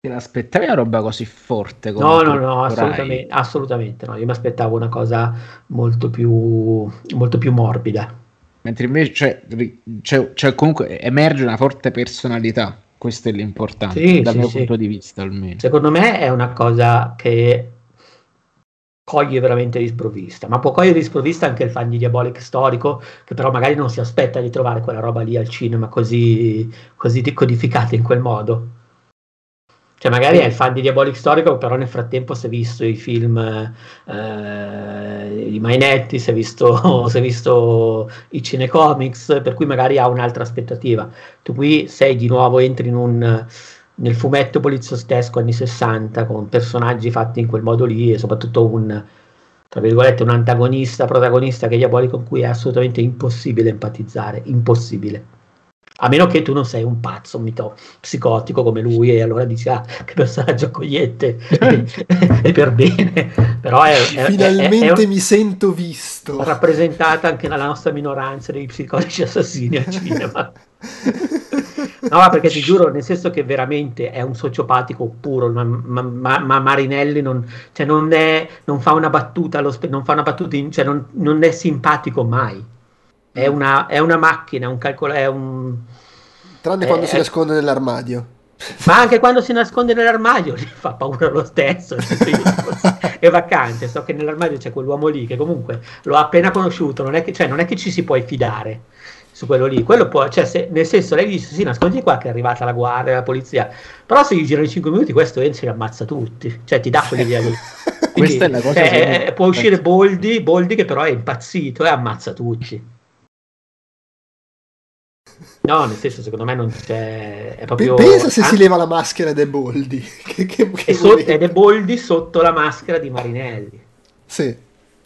Te l'aspettavi una roba così forte? No, no, no, assolutamente, assolutamente no, io mi aspettavo una cosa molto più, molto più morbida mentre invece c'è, c'è, c'è, comunque emerge una forte personalità. Questo è l'importante sì, dal sì, mio sì. punto di vista almeno. Secondo me è una cosa che coglie veramente di sprovvista ma può cogliere di sprovvista anche il fan di Diabolic storico che però magari non si aspetta di trovare quella roba lì al cinema così, così codificata in quel modo Cioè, magari è il fan di Diabolic Storico, però nel frattempo si è visto i film eh, di Mainetti, si è, visto, [laughs] si è visto i cinecomics, per cui magari ha un'altra aspettativa. Tu qui sei di nuovo, entri in un, nel fumetto poliziostesco anni 60 con personaggi fatti in quel modo lì e soprattutto un, tra virgolette, un antagonista, protagonista che è Diabolico con cui è assolutamente impossibile empatizzare, impossibile. A meno che tu non sei un pazzo, un mito psicotico come lui, e allora dici, ah, che personaggio accogliente, [laughs] e per bene. Però è, è Finalmente è, è mi sento visto. Rappresentata anche nella nostra minoranza dei psicotici assassini al cinema. No, perché ti giuro, nel senso che veramente è un sociopatico puro, ma, ma, ma Marinelli non, cioè non, è, non, fa una battuta, non, fa una battuta in, cioè non, non è simpatico mai è una, è una macchina, un calcolo, è un... Tranne quando si nasconde nell'armadio. [laughs] Ma anche quando si nasconde nell'armadio gli [laughs] fa paura lo stesso. è vacante, so che nell'armadio c'è quell'uomo lì che comunque l'ho appena conosciuto, non è che, cioè, non è che ci si può fidare su quello lì. Quello può, cioè, se, nel senso, lei dice: Sì, nascondi qua che è arrivata la guardia, la polizia. Però se gli girano i 5 minuti, questo entra e ammazza tutti. Cioè, ti dà quell'idea lì. Quindi, [laughs] Questa è la cosa. Eh, che... Può uscire Boldi, Boldi, che però è impazzito e ammazza tutti. No, nel senso, secondo me non c'è. È proprio... Pensa se ah? si leva la maschera è Boldi. [laughs] che, che, che so- è Boldi sotto la maschera di Marinelli. Sì.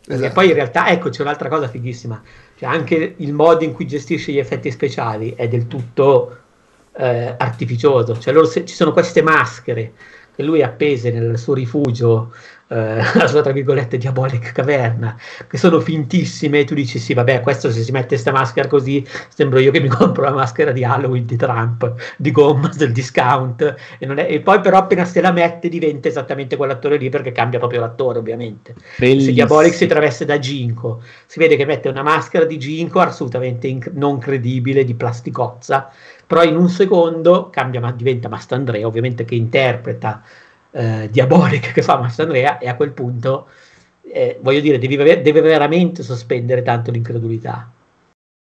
Esatto. E poi in realtà, ecco, c'è un'altra cosa fighissima. Cioè, anche il modo in cui gestisce gli effetti speciali è del tutto eh, artificioso. Cioè, loro, se, ci sono queste maschere che lui appese nel suo rifugio eh, [laughs] la sua tra virgolette diabolic caverna che sono fintissime e tu dici sì vabbè questo se si mette questa maschera così sembro io che mi [laughs] compro la maschera di Halloween di Trump di gomma del discount e, è, e, poi però appena se la mette diventa esattamente quell'attore lì perché cambia proprio l'attore ovviamente Bellissimo. se Diabolic si traveste da Ginko si vede che mette una maschera di Ginko assolutamente inc- non credibile di plasticozza però in un secondo cambia ma diventa Mastandrea ovviamente che interpreta eh, diabolica che fa Mastandrea e a quel punto eh, voglio dire devi, deve veramente sospendere tanto l'incredulità.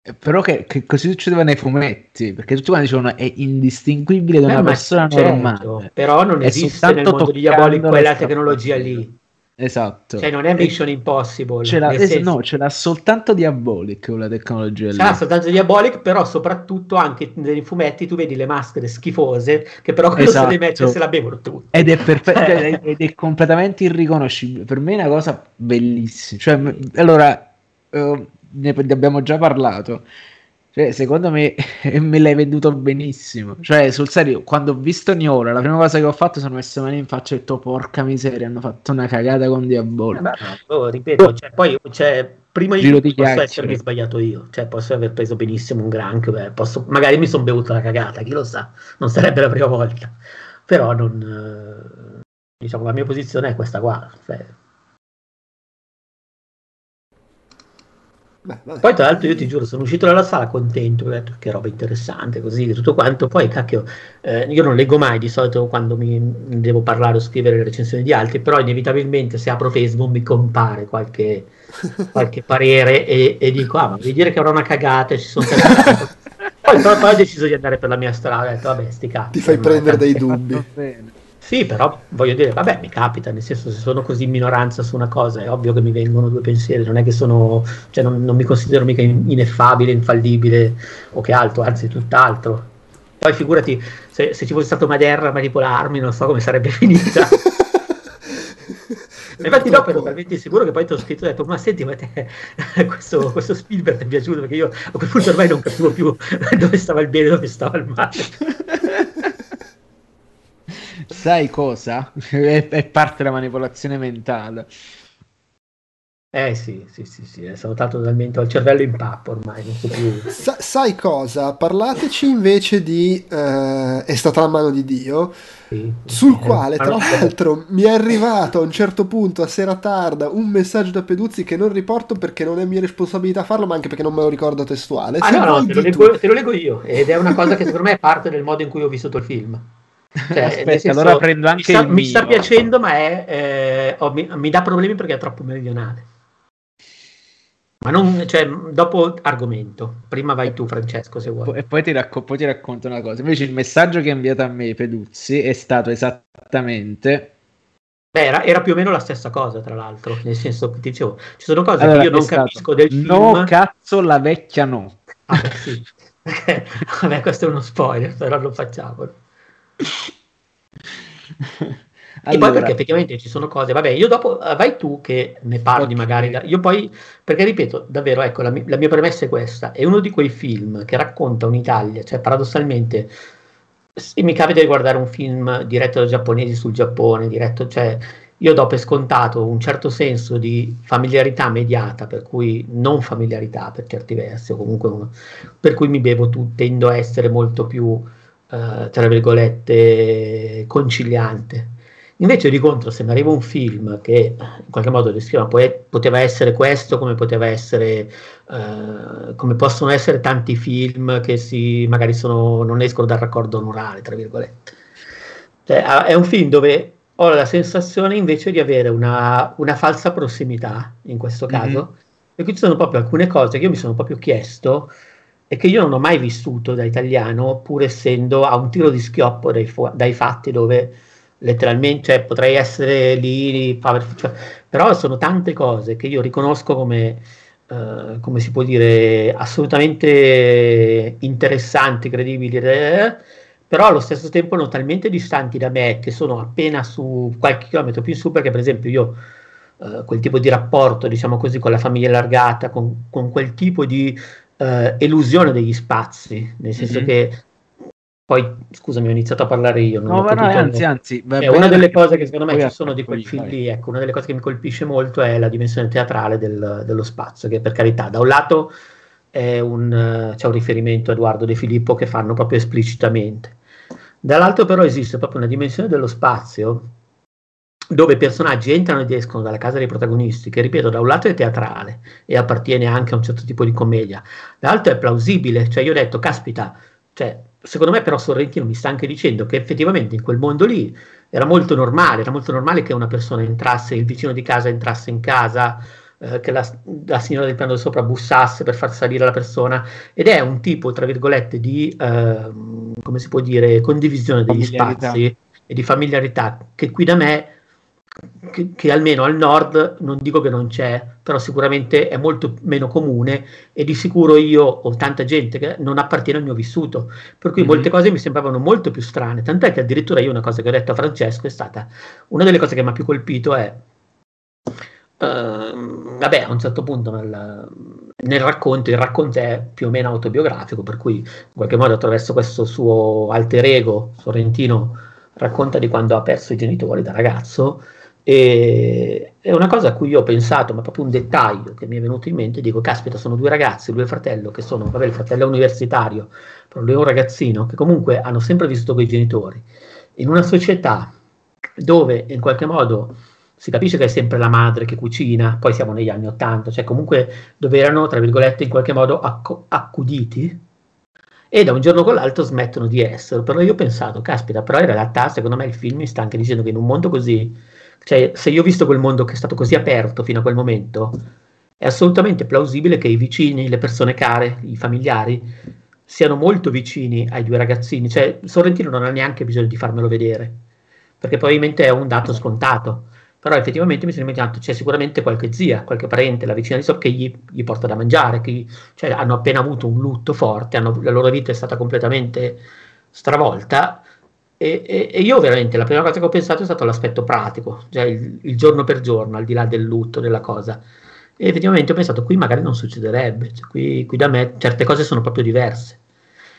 Eh, però che, che, così succedeva nei fumetti perché tutti quanti dicevano è indistinguibile da una persona certo, normale. però non è esiste nel mondo di Diabolic quella tecnologia lì Esatto. Cioè non è Mission Impossible. Ce l'ha, es- no, ce l'ha soltanto Diabolic quella tecnologia ce l'ha soltanto Diabolic, però soprattutto anche nei fumetti tu vedi le maschere schifose che però quando esatto. se le mette se la bevono tutti. Ed è, perfe- [laughs] cioè, ed è completamente irriconoscibile. Per me è una cosa bellissima. Cioè, allora, uh, ne abbiamo già parlato. Cioè, secondo me [laughs] me l'hai venduto benissimo. Cioè, sul serio, quando ho visto Niola, la prima cosa che ho fatto sono messo mani in faccia e ho detto porca miseria, hanno fatto una cagata con Diabolo. Eh no, ripeto, cioè, poi cioè, prima di tutto posso essermi sbagliato io, cioè posso aver preso benissimo un granchio, beh, posso, magari mi sono bevuto la cagata, chi lo sa, non sarebbe la prima volta. Però non eh, diciamo la mia posizione è questa qua, cioè, Beh, poi tra l'altro io ti giuro sono uscito dalla sala contento ho detto che roba interessante così tutto quanto. Poi cacchio eh, io non leggo mai di solito quando mi devo parlare o scrivere le recensioni di altri però inevitabilmente se apro Facebook mi compare qualche, [laughs] qualche parere e, e, dico ah ma vuoi dire che avrò una cagata e ci sono [laughs] poi, poi, poi ho deciso di andare per la mia strada ho detto vabbè sti cazzi ti fai prendere dei dubbi sì, però voglio dire, vabbè, mi capita, nel senso, se sono così in minoranza su una cosa, è ovvio che mi vengono due pensieri, non è che sono, cioè non, non mi considero mica ineffabile, infallibile o che altro, anzi tutt'altro. Poi figurati, se, se ci fosse stato Maderra a manipolarmi, non so come sarebbe [laughs] finita. [laughs] Infatti dopo ero talmente sicuro che poi ti ho scritto e ho detto ma senti ma te, [laughs] questo, questo Spielberg ti è piaciuto perché io a quel punto ormai non capivo più dove stava il bene e dove stava il male sai cosa? [laughs] È, è, parte della manipolazione mentale. Eh sì, sì, sì, sì, è saltato totalmente, ho il cervello in pappo ormai, non so più. Sa- sai cosa? Parlateci invece di uh, È stata la mano di Dio, sì, sul sì, quale tra l'altro mi è arrivato a un certo punto a sera tarda un messaggio da Peduzzi che non riporto perché non è mia responsabilità farlo, ma anche perché non me lo ricordo testuale. Ah Se no, no, te lo, leggo, te lo leggo io ed è una cosa che secondo me è parte del modo in cui ho vissuto il film. Cioè, Aspetta, senso, allora prendo anche mi sta, mi sta piacendo, ma è, eh, oh, mi, mi, dà problemi perché è troppo meridionale. Ma non, cioè, dopo argomento, prima vai tu Francesco se vuoi. E poi ti, racco- poi ti racconto una cosa. Invece il messaggio che ha inviato a me Peduzzi è stato esattamente... Beh, era, era, più o meno la stessa cosa, tra l'altro, nel senso che ti dicevo, ci sono cose allora, che io non capisco del film. No, cazzo, la vecchia no. Ah, sì. [laughs] Vabbè, questo è uno spoiler, però lo facciamo. Allora. [laughs] E poi perché effettivamente ci sono cose, vabbè, io dopo eh, vai tu che ne parli okay. magari, io poi, perché ripeto, davvero, ecco, la, la, mia premessa è questa, è uno di quei film che racconta un'Italia, cioè paradossalmente, se mi capita di guardare un film diretto da giapponesi sul Giappone, diretto, cioè, io do per scontato un certo senso di familiarità mediata, per cui non familiarità per certi versi, o comunque uno, per cui mi bevo tutto, tendo a essere molto più, eh, tra virgolette, conciliante Invece di contro, se mi arriva un film che in qualche modo descrive, poteva essere questo, come poteva essere, eh, come possono essere tanti film che si, magari sono, non escono dal raccordo onorale, tra virgolette. Cioè, è un film dove ho la sensazione invece di avere una, una falsa prossimità, in questo mhm. caso, mm-hmm. e qui ci sono proprio alcune cose che io mi sono proprio chiesto e che io non ho mai vissuto da italiano, pur essendo a un tiro di schioppo dai, dai fatti dove letteralmente, cioè, potrei essere lì, cioè, però sono tante cose che io riconosco come, eh, come si può dire, assolutamente interessanti, credibili, eh, però allo stesso tempo non talmente distanti da me che sono appena su qualche chilometro più in su, perché per esempio io eh, quel tipo di rapporto, diciamo così, con la famiglia allargata, con, con quel tipo di eh, elusione degli spazi, nel senso mm-hmm. che poi, scusami, ho iniziato a parlare io. no, no, anzi, anzi. È una delle cose che secondo me ci sono di quel film lì, ecco, una delle cose che mi colpisce molto è la dimensione teatrale del, dello spazio, che per carità, da un lato un, c'è un riferimento a Edoardo De Filippo che fanno proprio esplicitamente. Dall'altro però esiste proprio una dimensione dello spazio dove i personaggi entrano ed escono dalla casa dei protagonisti, che ripeto, da un lato è teatrale e appartiene anche a un certo tipo di commedia, dall'altro è plausibile, cioè io ho detto, caspita, cioè, secondo me però Sorrentino mi sta anche dicendo che effettivamente in quel mondo lì era molto normale, era molto normale che una persona entrasse, il vicino di casa entrasse in casa, eh, che la, la, signora del piano sopra bussasse per far salire la persona. Ed è un tipo, tra virgolette, di, eh, come si può dire, condivisione degli spazi e di familiarità che qui da me che, che, almeno al nord non dico che non c'è, però sicuramente è molto meno comune e di sicuro io ho tanta gente che non appartiene al mio vissuto, per cui mm-hmm. molte cose mi sembravano molto più strane, tant'è che addirittura io una cosa che ho detto a Francesco è stata, una delle cose che mi ha più colpito è, uh, vabbè a un certo punto nel, nel racconto, il racconto è più o meno autobiografico, per cui in qualche modo attraverso questo suo alter ego, Sorrentino, racconta di quando ha perso i genitori da ragazzo, e è una cosa a cui io ho pensato, ma proprio un dettaglio che mi è venuto in mente, dico, caspita, sono due ragazzi, due fratelli che sono, vabbè, il fratello è universitario, però lui è un ragazzino, che comunque hanno sempre vissuto con i genitori, in una società dove in qualche modo si capisce che è sempre la madre che cucina, poi siamo negli anni Ottanta, cioè comunque dove erano, tra virgolette, in qualche modo acc- accuditi, e da un giorno con l'altro smettono di essere. Però io ho pensato, caspita, però in realtà secondo me il film mi sta anche dicendo che in un mondo così cioè, se io ho visto quel mondo che è stato così aperto fino a quel momento, è assolutamente plausibile che i vicini, le persone care, i familiari, siano molto vicini ai due ragazzini. Cioè, Sorrentino non ha neanche bisogno di farmelo vedere, perché probabilmente è un dato scontato. Però effettivamente mi sono immaginato, c'è sicuramente qualche zia, qualche parente, la vicina di so che gli, gli porta da mangiare, che cioè, hanno appena avuto un lutto forte, hanno, la loro vita è stata completamente stravolta e, e, e, io veramente la prima cosa che ho pensato è stato l'aspetto pratico, cioè il, il, giorno per giorno, al di là del lutto, della cosa. E effettivamente ho pensato, qui magari non succederebbe, cioè, qui, qui, da me certe cose sono proprio diverse.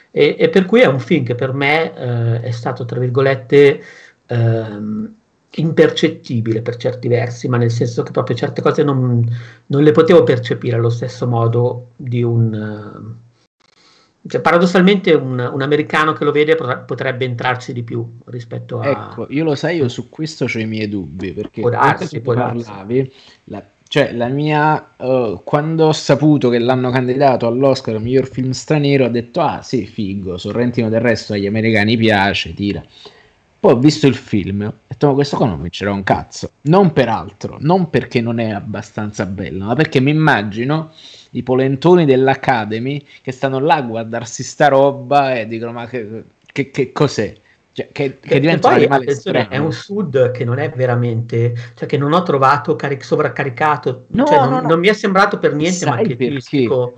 E, e per cui è un film che per me eh, è stato, tra virgolette, ehm, impercettibile per certi versi, ma nel senso che proprio certe cose non, non le potevo percepire allo stesso modo di un... Uh, cioè, paradossalmente un, un, americano che lo vede potrebbe entrarci di più rispetto a... Ecco, io lo sai, io su questo ho i miei dubbi, perché può darsi, può parlavi, la, cioè la mia... Uh, quando ho saputo che l'hanno candidato all'Oscar miglior film straniero, ho detto, ah sì, figo, Sorrentino del resto agli americani piace, tira. Poi ho visto il film e ho detto, ma questo qua non vincerà un cazzo. Non per altro, non perché non è abbastanza bello, ma perché mi immagino i polentoni dell'Academy che stanno là a guardarsi sta roba e dicono, ma che, che, che cos'è? Cioè, che, che, diventa poi, un è un sud che non è veramente, cioè che non ho trovato caric- sovraccaricato, No, cioè, no, non, no. non mi è sembrato per niente Sai marchetistico.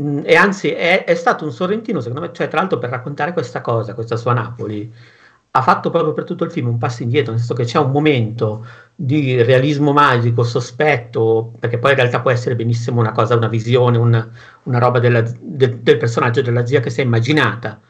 Mm, E anzi, è, è stato un sorrentino, secondo me, cioè, tra l'altro, per raccontare questa cosa, questa sua Napoli, ha fatto proprio per tutto il film un passo indietro, nel senso che c'è un momento di realismo magico, sospetto, perché poi in realtà può essere benissimo una cosa, una visione, un- una roba della- de- del personaggio della zia che si è immaginata.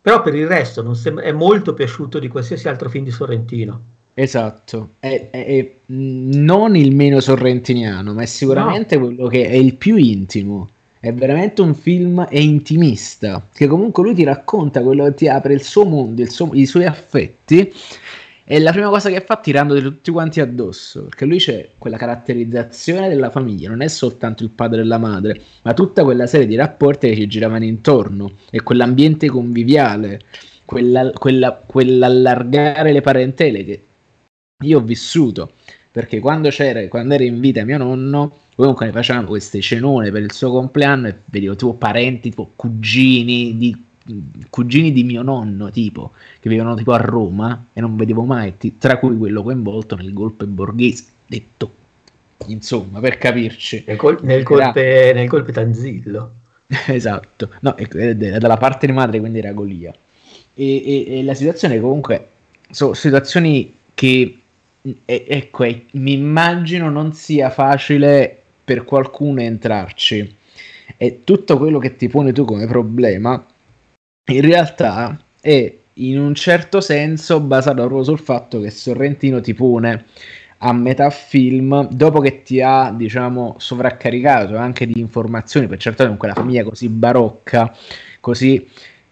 Però per il resto non sembra- è molto piaciuto di qualsiasi altro film di Sorrentino. Esatto, è, è- è, mh, non il meno sorrentiniano, ma è sicuramente quello che è il più intimo. È veramente un film, è intimista, che comunque lui ti racconta quello che ti apre il suo mondo, il suo- i suoi affetti. E la prima cosa che fa tirandoli tutti quanti addosso, perché lui c'è quella caratterizzazione della famiglia, non è soltanto il padre e la madre, ma tutta quella serie di rapporti che ci giravano intorno e quell'ambiente conviviale, quella, quella- quell'allargare le parentele che io ho vissuto perché quando c'era quando era in vita mio nonno comunque ne facevamo queste cenone per il suo compleanno e vedevo tipo parenti tipo cugini di cugini di mio nonno tipo che vivevano tipo a Roma e non vedevo mai ti- tra cui quello coinvolto nel golpe borghese detto insomma per capirci Nel, col- nel golpe, nel golpe Tanzillo. [laughs] esatto, no, è è dalla parte di madre, quindi era Golia. E, e- e la situazione comunque sono situazioni che, e- ecco, e- mi immagino non sia facile per qualcuno entrarci. E tutto quello che ti poni tu come problema, in realtà è in un certo senso basato proprio sul fatto che Sorrentino ti pone a metà film, dopo che ti ha, diciamo, sovraccaricato anche di informazioni, per certo con quella famiglia così barocca, così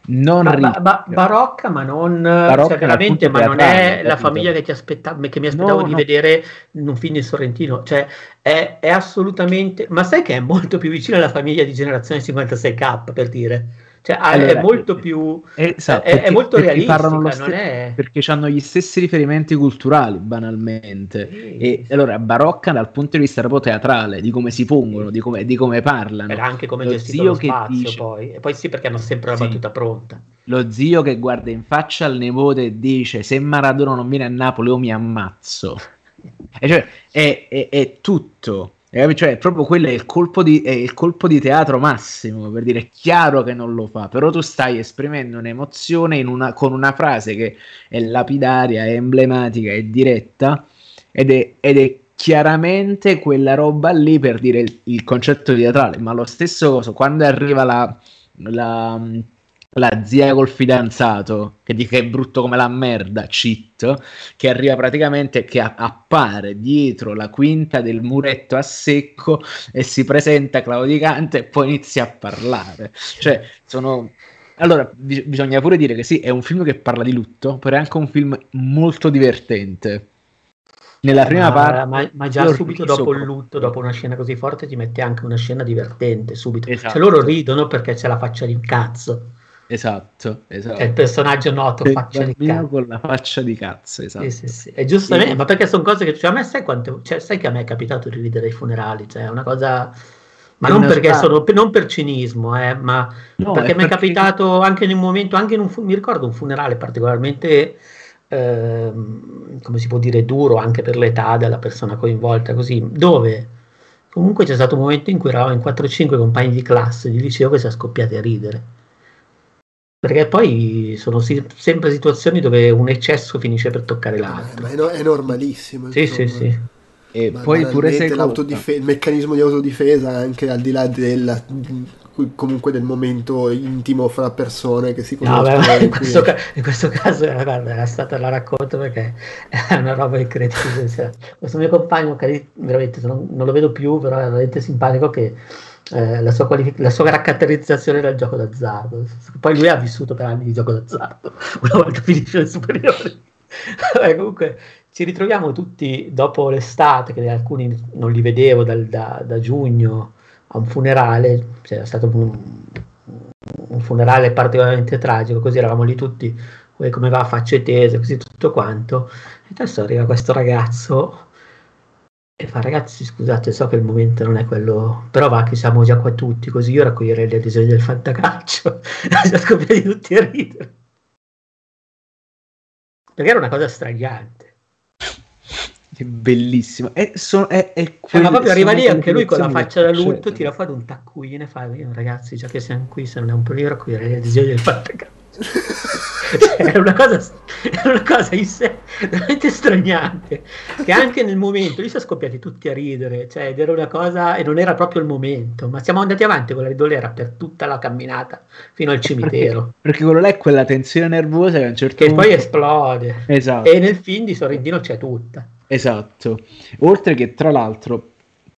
non Ba- ba- barocca, ma non Barocca cioè, veramente, ma non è la famiglia che, ti aspetta- che mi aspettavo No, di no. vedere in un film di Sorrentino. Cioè, è, è assolutamente, ma sai che è molto più vicino alla famiglia di Generazione 56K per dire, cioè, Allora, è molto più, Esatto, è, è perché- molto perché realistica, parlano lo non ste- è. perché hanno gli stessi riferimenti culturali, banalmente. Sì, E sì. allora barocca dal punto di vista proprio teatrale, di come si pongono, di come, di come parlano. Ed anche come zio lo spazio dice- poi. E poi sì, perché hanno sempre la Sì. battuta pronta. Lo zio che guarda in faccia al nipote e dice: Se Maradona non viene a Napoli, io mi ammazzo. [laughs] E cioè, è, è- è tutto. E capi- Cioè, proprio quello è il, colpo di, è il colpo di teatro massimo. Per dire, è chiaro che non lo fa, però tu stai esprimendo un'emozione una- con una frase che è lapidaria, è emblematica, è diretta ed è, ed è chiaramente quella roba lì per dire il, il concetto teatrale. Ma lo stesso cosa, quando arriva la, la, la zia col fidanzato che dice che è brutto come la merda, cheat, che arriva praticamente, che appare dietro la quinta del muretto a secco e si presenta claudicante e poi inizia a parlare. Cioè, sono... Allora, bi- bisogna pure dire che sì, è un film che parla di lutto, però è anche un film molto divertente. Nella prima ma, parte... ma- ma già subito dopo il lutto, dopo una scena così forte, ti mette anche una scena divertente subito. Esatto. Cioè loro ridono perché c'è la faccia di cazzo. Esatto, esatto. È il personaggio noto, il faccia di cazzo. con la faccia di cazzo, esatto. Sì, sì, sì. E giustamente, Sì. ma perché sono cose che cioè, a me sai quante, cioè, sai che a me è capitato di ridere ai funerali, cioè è una cosa ma non perché sono non per cinismo, eh, ma No, perché mi è perché- capitato anche in un momento, anche in un mi ricordo un funerale particolarmente ehm, come si può dire duro anche per l'età della persona coinvolta, così, dove comunque c'è stato un momento in cui eravamo in 4-5 compagni di classe di liceo che si è scoppiati a ridere. Perché poi sono si- sempre situazioni dove un eccesso finisce per toccare Eh, l'altro. ma è, no- è normalissimo. Sì, sì, insomma. sì. E Ma poi pure se l'autodife- il meccanismo di autodifesa anche al di là del comunque del momento intimo fra persone che si No, conoscono beh, e in, questo ca- in questo caso eh, guarda, era stata la racconto perché è una roba incredibile. cioè, questo mio compagno, veramente non, non lo vedo più, però è veramente simpatico che eh, la, sua qualific- la sua caratterizzazione il gioco d'azzardo. Poi lui ha vissuto per anni di gioco d'azzardo, [laughs] una volta finisce le superiori. [laughs] Vabbè, comunque ci ritroviamo tutti dopo l'estate, che alcuni non li vedevo dal- da, da giugno a un funerale, c'era stato un, un funerale particolarmente tragico, così eravamo lì tutti come va facce tese, così tutto quanto. E adesso arriva questo ragazzo e fa ragazzi scusate so che il momento non è quello però va che siamo già qua tutti così io raccoglierei le adesioni del fantacalcio. E scoppiati tutti a ridere. Perché era una cosa straniante è bellissimo è, so, è, è cioè, ma proprio arriva lì anche lui con la faccia da lutto tira fuori un taccuino e fa ragazzi già che siamo qui se non è un problema raccogliere le adesioni del fantacalcio [laughs] [laughs] era una cosa, era una cosa in sé veramente straniante che anche nel momento lì sono scoppiati tutti a ridere cioè ed era una cosa e non era proprio il momento ma siamo andati avanti con la ridolera per tutta la camminata fino al cimitero. perché, perché quello là è quella tensione nervosa che a un certo che punto poi esplode. Esatto. e nel film di Sorrentino c'è tutta. Esatto. Oltre che tra l'altro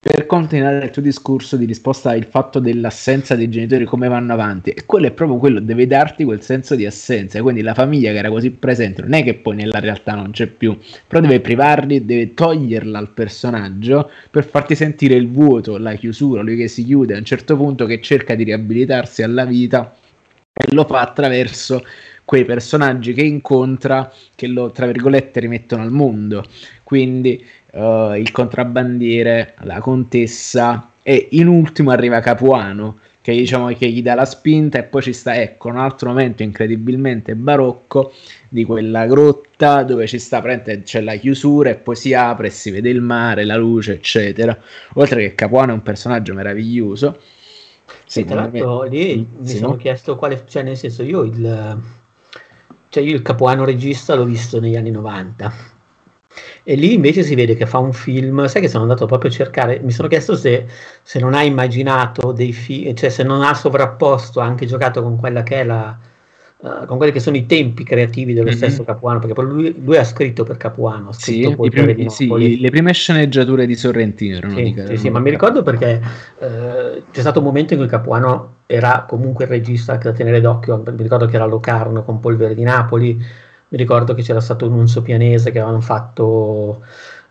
per continuare il tuo discorso di risposta al fatto dell'assenza dei genitori, come vanno avanti, e quello è proprio quello, deve darti quel senso di assenza. Quindi la famiglia che era così presente, non è che poi nella realtà non c'è più, però deve privarli, deve toglierla al personaggio per farti sentire il vuoto, la chiusura, lui che si chiude a un certo punto, che cerca di riabilitarsi alla vita e lo fa attraverso quei personaggi che incontra che lo, tra virgolette, rimettono al mondo. Quindi uh, il contrabbandiere, la contessa e in ultimo arriva Capuano che diciamo che gli dà la spinta e poi ci sta ecco un altro momento incredibilmente barocco di quella grotta dove ci sta c'è la chiusura e poi si apre e si vede il mare, la luce eccetera. Oltre che Capuano è un personaggio meraviglioso. Sì, tra l'altro lì mi sì, sono no? chiesto quale cioè nel senso io il cioè io il Capuano regista l'ho visto negli anni 90 e lì invece si vede che fa un film, sai che sono andato proprio a cercare, mi sono chiesto se, se non ha immaginato dei film, cioè se non ha sovrapposto, anche giocato con quella che è la, uh, con quelli che sono i tempi creativi dello mm-hmm. stesso Capuano, perché poi lui, lui, ha scritto per Capuano, sì, primi, sì, le prime sceneggiature di Sorrentino erano sì, di sì, sì, ma mi ricordo perché uh, c'è stato un momento in cui Capuano era comunque il regista da tenere d'occhio, mi ricordo che era Locarno con Polvere di Napoli, mi ricordo che c'era stato un unso pianese che avevano fatto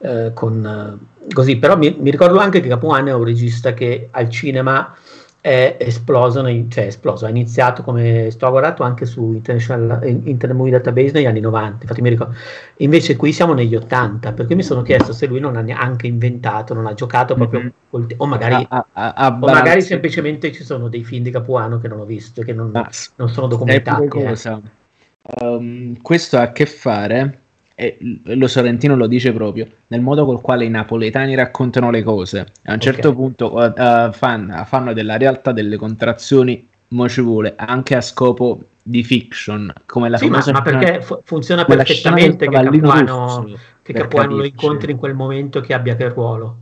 eh, con così, però mi, mi, ricordo anche che Capuano è un regista che al cinema è esploso, cioè esploso, ha iniziato come sto guardato anche su International Internet Movie Database negli anni 90, infatti mi ricordo, invece qui siamo negli 80, perché mi sono chiesto se lui non ha neanche inventato, non ha proprio mm-hmm. col, o magari, a, a, a o magari semplicemente ci sono dei film di Capuano che non ho visto e che non, ah, non sono documentati. Eh. Um, questo ha a che fare, e lo Sorrentino lo dice proprio, nel modo col quale i napoletani raccontano le cose. A un certo okay. punto uh, uh, fanno, della realtà delle contrazioni, mo ci vuole, anche a scopo di fiction, come la sì, ma, ma perché fu- funziona perfettamente che Capuano, che Capuano lo incontri in quel momento che abbia che ruolo.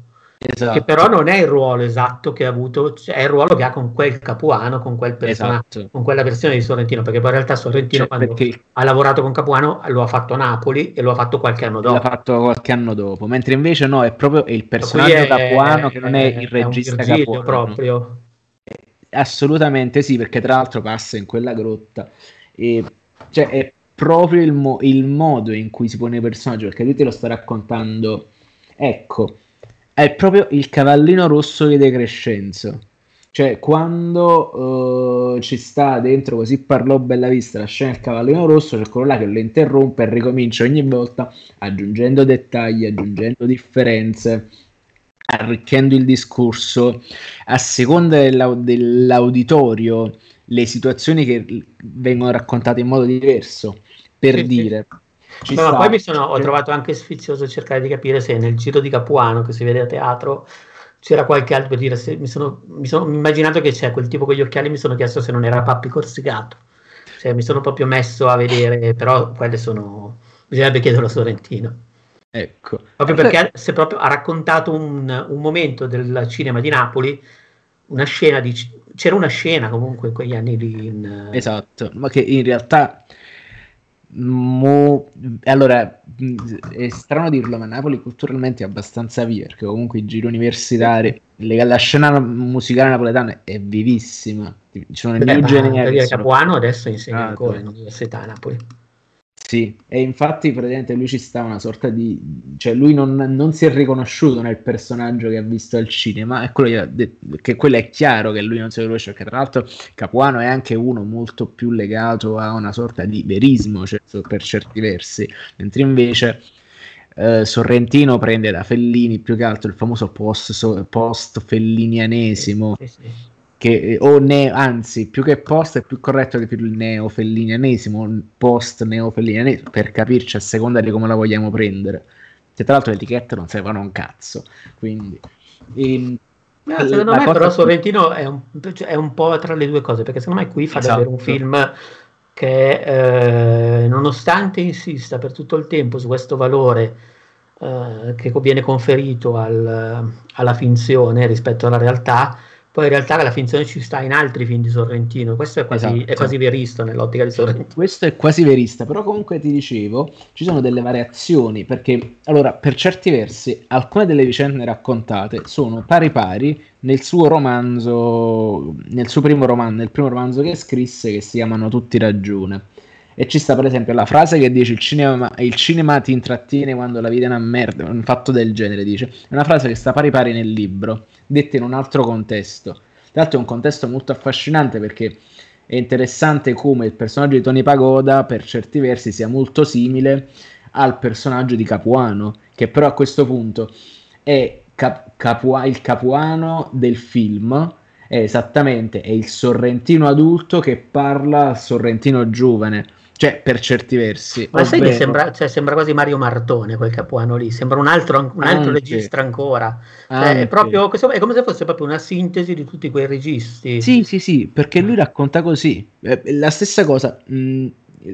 Esatto. Che però non è il ruolo esatto che ha avuto, cioè è il ruolo che ha con quel Capuano, con quel personaggio, esatto. con quella versione di Sorrentino, perché poi in realtà Sorrentino cioè, quando perché... ha lavorato con Capuano lo ha fatto a Napoli e lo ha fatto qualche anno dopo. L'ha fatto qualche anno dopo, mentre invece no, è proprio il personaggio è, Capuano che non è, il regista è Capuano. proprio. Assolutamente sì, perché tra l'altro passa in quella grotta e cioè è proprio il, mo- il modo in cui si pone il personaggio, perché lui te lo sta raccontando. Ecco, è proprio il cavallino rosso di De Crescenzo. Cioè, quando uh, ci sta dentro così parlò Bella Vista la scena del cavallino rosso, c'è quello là che lo interrompe e ricomincia ogni volta aggiungendo dettagli, aggiungendo differenze, arricchendo il discorso a seconda dell'au- dell'auditorio, le situazioni che vengono raccontate in modo diverso. Per sì, dire, sì. Ci no, poi mi sono, ho trovato anche sfizioso cercare di capire se nel giro di Capuano che si vede a teatro c'era qualche altro per dire se, mi, sono, mi sono immaginato che c'è quel tipo con gli occhiali mi sono chiesto se non era Pappi Corsicato. Cioè, mi sono proprio messo a vedere però quelle sono bisognerebbe chiederlo a Sorrentino. Ecco. Proprio perché se proprio ha raccontato un, un momento del cinema di Napoli una scena di c'era una scena comunque in quegli anni lì in... esatto ma che in realtà Mo... Allora, è strano dirlo, ma Napoli culturalmente è abbastanza via, perché comunque i giri universitari, la scena musicale napoletana è vivissima. Ci sono Beh, new generi. Capuano adesso insegna ah, ancora in università a Napoli. Sì, e infatti praticamente lui ci sta una sorta di... cioè lui non, non si è riconosciuto nel personaggio che ha visto al cinema, e quello detto, che quello è chiaro che lui non si riconosce, perché tra l'altro Capuano è anche uno molto più legato a una sorta di verismo cioè, per certi versi, mentre invece eh, Sorrentino prende da Fellini più che altro il famoso post, so, post fellinianesimo. Sì, sì, sì che, o ne, anzi, più che post è più corretto che più il neofellinianesimo, post neofellinianesimo, per capirci a seconda di come la vogliamo prendere. Che tra l'altro le etichette non servono un cazzo, quindi... E, No, secondo me però Sorrentino è un, è un, po' tra le due cose, perché secondo me qui fa esatto. davvero un film che eh, nonostante insista per tutto il tempo su questo valore eh, che viene conferito al, alla finzione rispetto alla realtà, poi in realtà la finzione ci sta in altri film di Sorrentino, questo è quasi, esatto. è quasi verista nell'ottica di Sorrentino. Questo è quasi verista, però comunque ti dicevo, ci sono delle variazioni, perché allora per certi versi alcune delle vicende raccontate sono pari pari nel suo romanzo, nel suo primo romanzo, nel primo romanzo che scrisse che si chiamano Tutti ragione e ci sta per esempio la frase che dice il cinema, il cinema ti intrattiene quando la vita è una merda, un fatto del genere dice, è una frase che sta pari pari nel libro, detta in un altro contesto. Tra l'altro è un contesto molto affascinante perché è interessante come il personaggio di Tony Pagoda per certi versi sia molto simile al personaggio di Capuano, che però a questo punto è cap- capua- il Capuano del film, esattamente è il sorrentino adulto che parla al sorrentino giovane cioè per certi versi. Ma ovvero... sai che sembra, cioè, sembra, quasi Mario Martone quel capuano lì, sembra un altro, un altro regista ancora. Cioè, è, proprio, è come se fosse proprio una sintesi di tutti quei registi. Sì, sì, sì, perché lui racconta così. Eh, la stessa cosa, mh,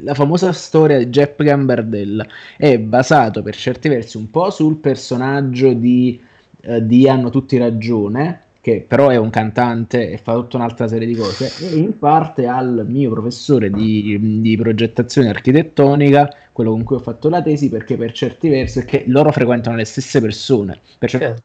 la famosa storia di Jeff Gambardella è basato per certi versi un po' sul personaggio di, uh, di Hanno tutti ragione, che però è un cantante e fa tutta un'altra serie di cose, e in parte al mio professore di, di progettazione architettonica, quello con cui ho fatto la tesi, perché per certi versi, che loro frequentano le stesse persone. Per certi...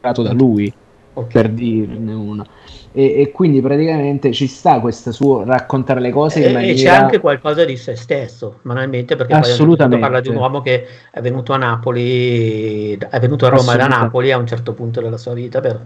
certo. da lui okay. per dirne una e, e, quindi praticamente ci sta questo suo raccontare le cose in maniera... e c'è anche qualcosa di se stesso banalmente perché Assolutamente. poi parla di un uomo che è venuto a Napoli è venuto a Roma da Napoli a un certo punto della sua vita per...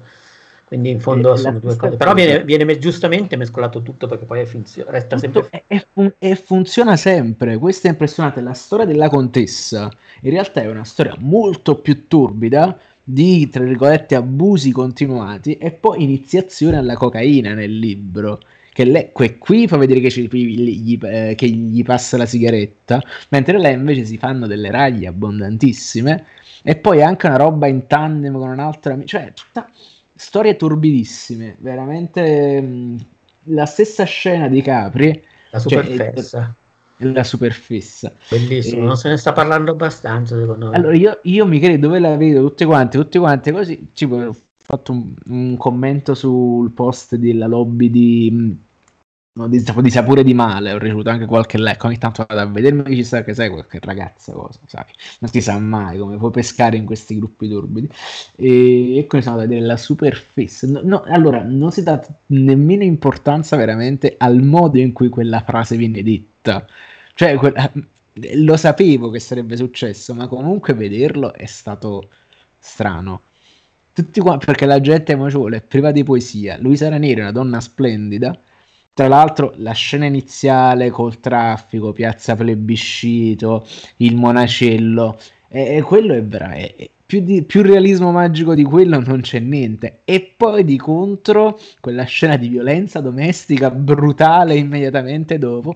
quindi in fondo sono due cose però viene, viene, giustamente mescolato tutto perché poi funzio- resta sempre e, fun- e funziona sempre questo è impressionante la storia della contessa in realtà è una storia molto più turbida di tra virgolette abusi continuati e poi iniziazione alla cocaina nel libro che lei que, qui fa vedere che, gli, gli, eh, che, gli, passa la sigaretta mentre lei invece si fanno delle raglie abbondantissime e poi anche una roba in tandem con un'altra cioè tutta storie turbidissime veramente mh, mm, la stessa scena di Capri la superfessa. cioè, la superfissa. Bellissimo, e... non se ne sta parlando abbastanza secondo me. Allora io, io mi credo, dove la vedo tutte quante, tutte quante così, tipo, ho fatto un, un commento sul post della lobby di... No, di, di sapore di male, ho ricevuto anche qualche like. Ogni tanto vado a vedermi ci sa che sai qualche ragazza cosa, sai? Non si sa mai come puoi pescare in questi gruppi turbidi. E, e quindi sono da vedere la superficie. No, no, allora, non si dà nemmeno importanza veramente al modo in cui quella frase viene detta. Cioè, lo sapevo che sarebbe successo, ma comunque vederlo è stato strano. Tutti qua, perché la gente mo ci vuole priva di poesia. Luisa Ranieri è una donna splendida. Tra l'altro, la scena iniziale col traffico, piazza plebiscito, il monacello, e, e quello è veramente. Più, di, più realismo magico di quello non c'è niente. E poi di contro, quella scena di violenza domestica brutale immediatamente dopo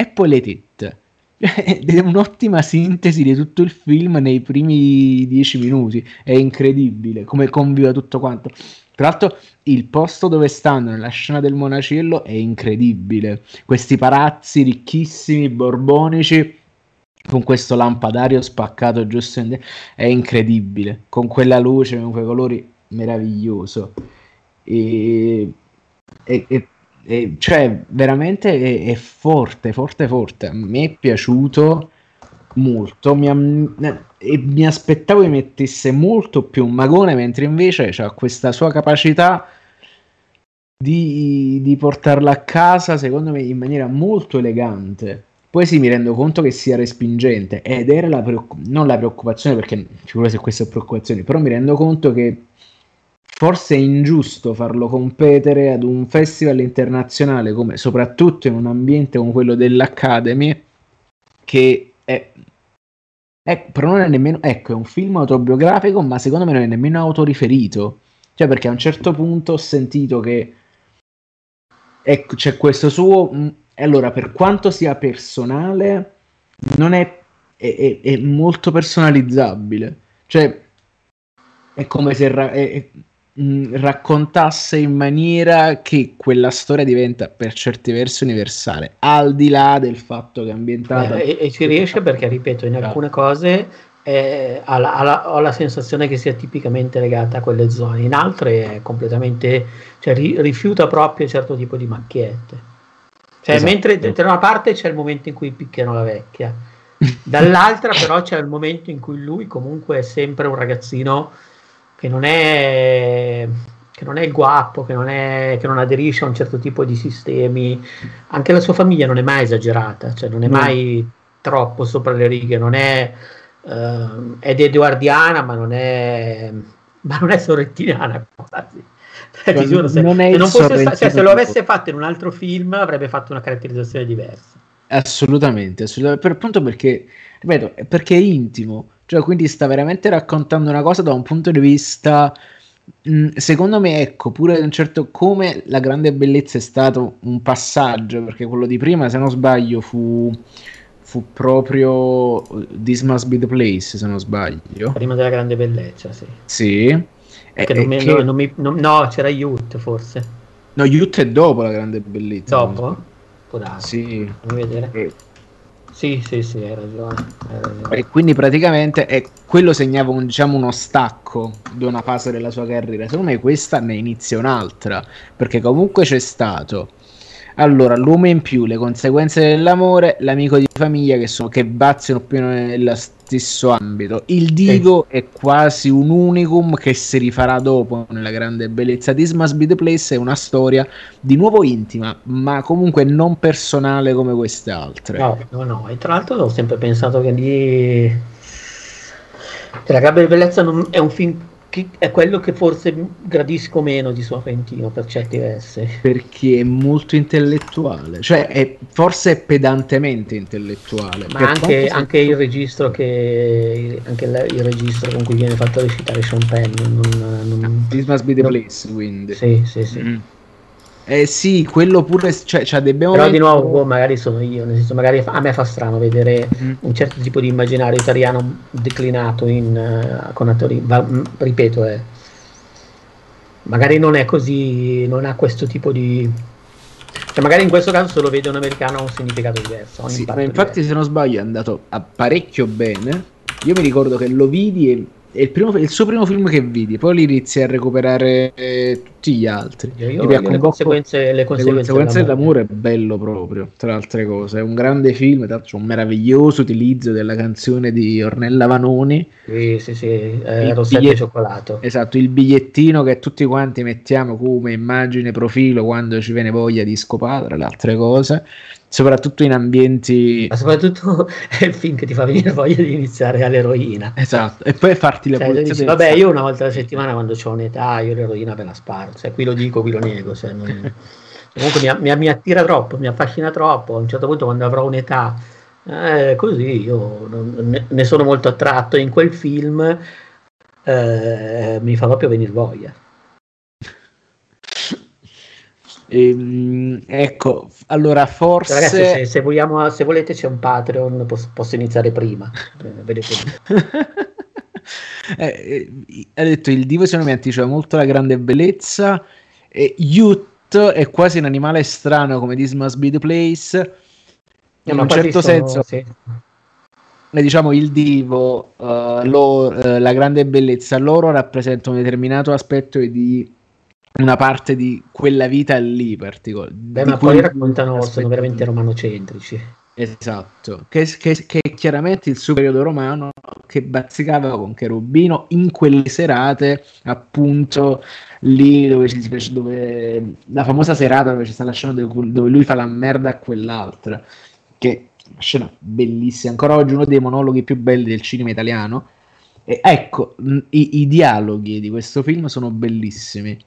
e poi le tette. [laughs] È un'ottima sintesi di tutto il film nei primi dieci minuti. È incredibile come conviva tutto quanto. Tra l'altro, il posto dove stanno nella scena del monacello è incredibile. Questi palazzi ricchissimi, borbonici, con questo lampadario spaccato giusto in è incredibile. Con quella luce, con quei colori, meraviglioso. E, e, e e, cioè, veramente è, è, forte, forte, forte. A me è piaciuto molto. Mi, e mi aspettavo che mettesse molto più un magone, mentre invece ha questa sua capacità di, di portarla a casa, secondo me, in maniera molto elegante. Poi sì, mi rendo conto che sia respingente ed era la preoccup- non la preoccupazione, perché figurati se questa è preoccupazione, però mi rendo conto che forse è ingiusto farlo competere ad un festival internazionale, come soprattutto in un ambiente come quello dell'Academy, che è, è però non è nemmeno, ecco, è un film autobiografico, ma secondo me non è nemmeno autoriferito. Cioè, perché a un certo punto ho sentito che ecco, c'è questo suo allora, per quanto sia personale, non è, è, è, è molto personalizzabile. Cioè, è come se ra- mh, raccontasse in maniera che quella storia diventa per certi versi universale, al di là del fatto che è ambientata. Eh, e, e, ci riesce perché, ripeto, in alcune cose eh, ha, la, ha la, ho la sensazione che sia tipicamente legata a quelle zone, in altre è completamente, cioè ri, rifiuta proprio certo tipo di macchiette. Cioè, esatto. mentre da una parte c'è il momento in cui picchiano la vecchia, dall'altra però c'è il momento in cui lui comunque è sempre un ragazzino che non è che non è il guappo, che non, è, che non aderisce a un certo tipo di sistemi, anche la sua famiglia non è mai esagerata, cioè non è mai troppo sopra le righe, non è, uh, è eduardiana ma non è, ma non è sorrentiniana quasi. Eh, giuro, se, non se, non fosse, cioè, se lo avesse fatto in un altro film avrebbe fatto una caratterizzazione diversa. Assolutamente, assolutamente. Per, appunto perché, ripeto, perché è intimo, cioè quindi sta veramente raccontando una cosa da un punto di vista mm, secondo me ecco pure un certo come la grande bellezza è stato un passaggio perché quello di prima se non sbaglio fu fu proprio This Must Be the Place se non sbaglio prima della grande bellezza sì sì che non mi, che... No, non mi, no, no, c'era Youth forse. No, Youth è dopo la grande bellezza. Dopo? Può darsi. Sì. Fammi vedere. E... Sì, sì, sì, hai ragione. E quindi praticamente è, quello segnava un, diciamo, uno stacco di una fase della sua carriera. Secondo me questa ne inizia un'altra, perché comunque c'è stato allora, l'uomo in più, le conseguenze dell'amore, l'amico di famiglia che, sono, che bazzano più nello stesso ambito. Il divo sì. è quasi un unicum che si rifarà dopo nella grande bellezza. This Must Be The Place è una storia di nuovo intima, ma comunque non personale come queste altre. No, no, no. E tra l'altro ho sempre pensato che lì... La grande bellezza non... è un film che è quello che forse gradisco meno di Sorrentino per certi versi. Perché è molto intellettuale, cioè è, forse è pedantemente intellettuale. Ma anche, anche il registro che anche il, il, registro con cui viene fatto recitare Sean Penn non, non, This must be the non, place, quindi. Sì, sì, sì. Mm. Eh sì, quello pure, cioè, cioè dobbiamo Però di nuovo, boh, magari sono io, nel senso, magari a me fa strano vedere mm. un certo tipo di immaginario italiano declinato in, uh, con attori, va, mm, ripeto, eh, magari non è così, non ha questo tipo di... Cioè magari in questo caso se lo vede un americano ha un significato diverso. Un sì, ma infatti diverso. se non sbaglio è andato parecchio bene. Io mi ricordo che lo vidi e è il, primo, il, suo primo film che vidi, poi li inizi a recuperare eh, tutti gli altri. Io, le, conseguenze, le, conseguenze, le conseguenze dell'amore è bello proprio, tra altre cose. È un grande film, tra l'altro un meraviglioso utilizzo della canzone di Ornella Vanoni. Sì, sì, sì, eh, rossetto bigliett- cioccolato. Esatto, il bigliettino che tutti quanti mettiamo come immagine profilo quando ci viene voglia di scopare, tra le altre cose soprattutto in ambienti. Ma soprattutto [laughs] è il film che ti fa venire voglia di iniziare all'eroina. Esatto, e poi farti la cioè, dici, Vabbè, io una volta alla settimana quando ho un'età, io l'eroina ve la sparo. Cioè, qui lo dico, qui lo nego. Cioè, non... [laughs] Comunque mi, mi, mi, attira troppo, mi affascina troppo. A un certo punto, quando avrò un'età eh, così, io ne, ne, sono molto attratto. In quel film eh, mi fa proprio venire voglia. Ehm, ecco, allora forse... Ragazzi, se, se, vogliamo, se, volete c'è un Patreon, posso, posso iniziare prima. eh, [laughs] eh, ha detto il divo secondo me anticipa molto la grande bellezza e Youth è quasi un animale strano come This Must Be The Place in un certo sono, senso sì. diciamo il divo uh, lo, uh, la grande bellezza loro rappresentano un determinato aspetto di una parte di quella vita lì particolare. Beh, ma poi raccontano, sono veramente romanocentrici. Esatto, che, che, che, è chiaramente il suo periodo romano che bazzicava con Cherubino in quelle serate, appunto lì dove, ci, dove la famosa serata dove ci sta la scena dove, lui fa la merda a quell'altra, che scena bellissima, ancora oggi uno dei monologhi più belli del cinema italiano. E ecco, i, i dialoghi di questo film sono bellissimi,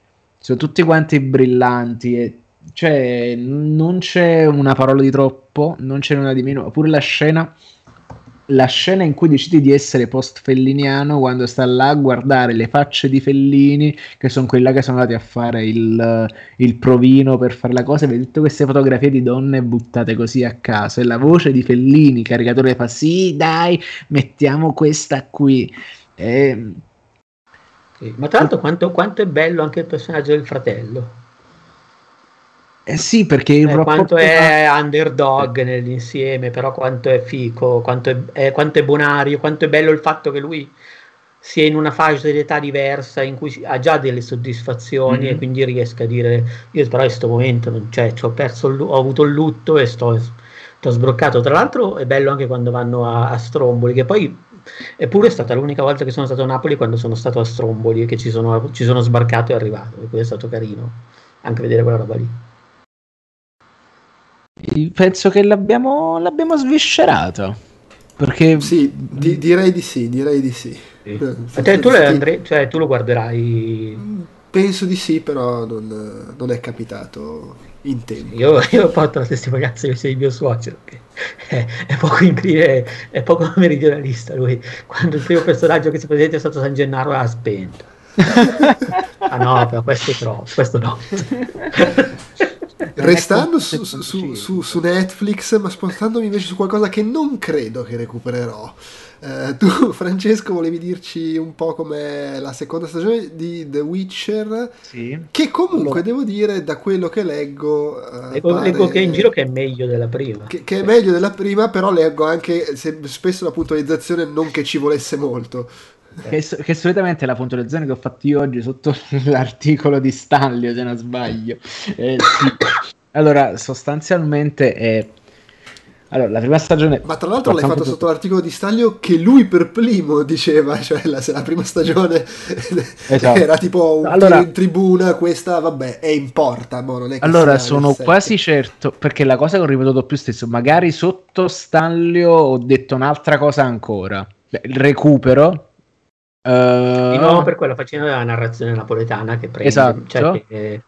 sono tutti quanti brillanti e cioè, non c'è una parola di troppo, non c'è una di meno. Pure la scena, la scena in cui decidi di essere post-felliniano quando sta là a guardare le facce di Fellini, che sono quella che sono andati a fare il, il provino per fare la cosa. Vedi tutte queste fotografie di donne buttate così a caso. E la voce di Fellini, caricatore, fa: Sì, dai, mettiamo questa qui. E... Sì, ma tra l'altro, quanto, quanto è bello anche il personaggio del fratello eh sì, perché il eh, quanto è underdog nell'insieme, però quanto è fico, quanto è, è, quanto è bonario, quanto è bello il fatto che lui sia in una fascia di età diversa in cui ha già delle soddisfazioni mm-hmm. e quindi riesca a dire io però in questo momento non c'è, cioè, ho, perso il, ho avuto il lutto e sto, sto sbroccato. Tra l'altro è bello anche quando vanno a, a Stromboli, che poi Eppure è stata l'unica volta che sono stato a Napoli quando sono stato a Stromboli e che ci sono, ci sono sbarcato e arrivato, e quindi è stato carino anche vedere quella roba lì. Penso che l'abbiamo, l'abbiamo sviscerato. Perché... Sì, di, direi di sì, direi di sì. sì. Cioè, tu, Andre, cioè, tu, lo guarderai? Penso di sì, però non, non è capitato in tempo. Io, io fatto la testimonianza di mio suocero, che è, è poco incline, è poco [laughs] meridionalista lui. Quando il primo personaggio che si presenta è stato San Gennaro l'ha spento. ah no, però questo è troppo, questo no. [laughs] Restando su, su, su, su, Netflix, ma spostandomi invece su qualcosa che non credo che recupererò. Eh, tu, [laughs] Francesco, volevi dirci un po' come la seconda stagione di The Witcher, sì. che comunque allora. devo dire, da quello che leggo, eh, leggo, pare... leggo, che è in giro che è meglio della prima. Che, che è meglio della prima, però leggo anche se, spesso la puntualizzazione non che ci volesse molto. Che, che, solitamente è la puntualizzazione che ho fatto io oggi sotto [laughs] l'articolo di Stanlio, se non sbaglio. Eh, sì. Allora, sostanzialmente è... Allora, la prima stagione... Ma tra l'altro l'hai fatto tutto... sotto l'articolo di Stanlio che lui per primo [laughs] diceva, cioè la, se la prima stagione [laughs] esatto. era tipo un allora, in tribuna, questa vabbè è in porta. Mo, non è allora, sono quasi certo, perché la cosa che ho ripetuto più stesso, magari sotto Stanlio ho detto un'altra cosa ancora. Il recupero, Uh, di nuovo per quello facendo la narrazione napoletana che prende esatto. Cioè che...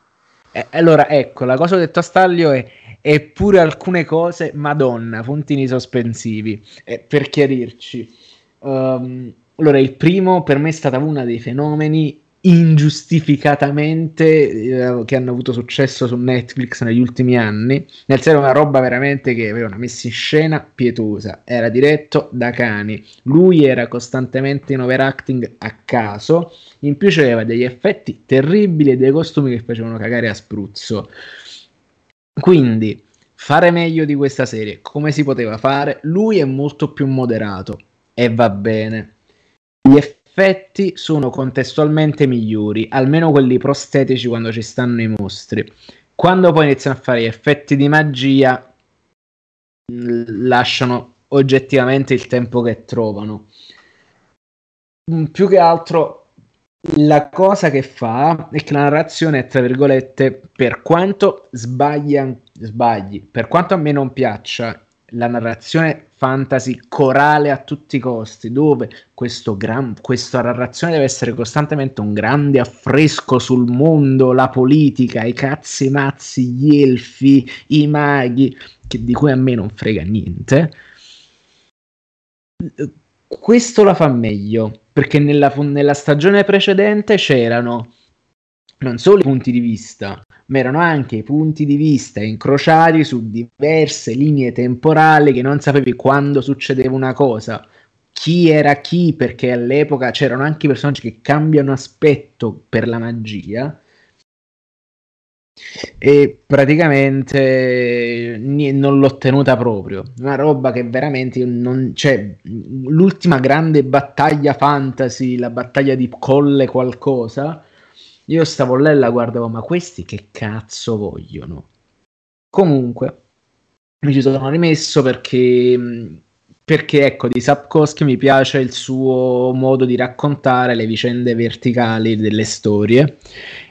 Eh, allora ecco la cosa che ho detto a Staglio è eppure alcune cose madonna puntini sospensivi eh, per chiarirci um, allora il primo per me è stata una dei fenomeni ingiustificatamente eh, che hanno avuto successo su Netflix negli ultimi anni. Nel senso, una roba veramente che aveva una messa in scena pietosa. Era diretto da cani. Lui era costantemente in overacting a caso. In più c'aveva degli effetti terribili e dei costumi che facevano cagare a spruzzo. Quindi, fare meglio di questa serie, come si poteva fare? Lui è molto più moderato e va bene. Gli effetti sono contestualmente migliori, almeno quelli prostetici quando ci stanno i mostri. Quando poi iniziano a fare gli effetti di magia, lasciano oggettivamente il tempo che trovano. Più che altro, la cosa che fa è che la narrazione tra virgolette, per quanto sbaglia, sbagli, per quanto a me non piaccia la narrazione fantasy corale a tutti i costi, dove gran, questa narrazione deve essere costantemente un grande affresco sul mondo, la politica, i cazzi mazzi, gli elfi, i maghi, che, di cui a me non frega niente. Questo la fa meglio, perché nella, nella stagione precedente c'erano non solo i punti di vista, ma erano anche i punti di vista incrociati su diverse linee temporali che non sapevi quando succedeva una cosa, chi era chi, perché all'epoca c'erano anche personaggi che cambiano aspetto per la magia. E praticamente non l'ho tenuta proprio. Una roba che veramente non c'è. L'ultima grande battaglia fantasy, la battaglia di Colle qualcosa io stavo là e la guardavo, ma questi che cazzo vogliono? Comunque, mi ci sono rimesso perché, perché ecco, di Sapkowski mi piace il suo modo di raccontare le vicende verticali delle storie.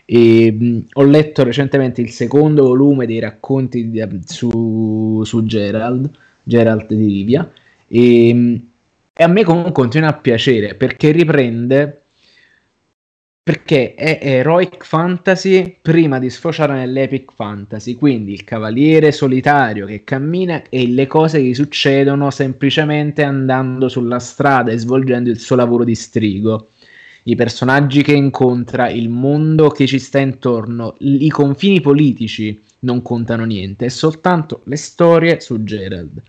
E, mh, ho letto recentemente il secondo volume dei racconti di, su, su Gerald, Gerald di Rivia, e, e a me comunque continua a piacere perché riprende perché è heroic fantasy prima di sfociare nell'epic fantasy, quindi il cavaliere solitario che cammina e le cose che gli succedono semplicemente andando sulla strada e svolgendo il suo lavoro di strigo. I personaggi che incontra, il mondo che ci sta intorno, i confini politici non contano niente, è soltanto le storie su Gerald.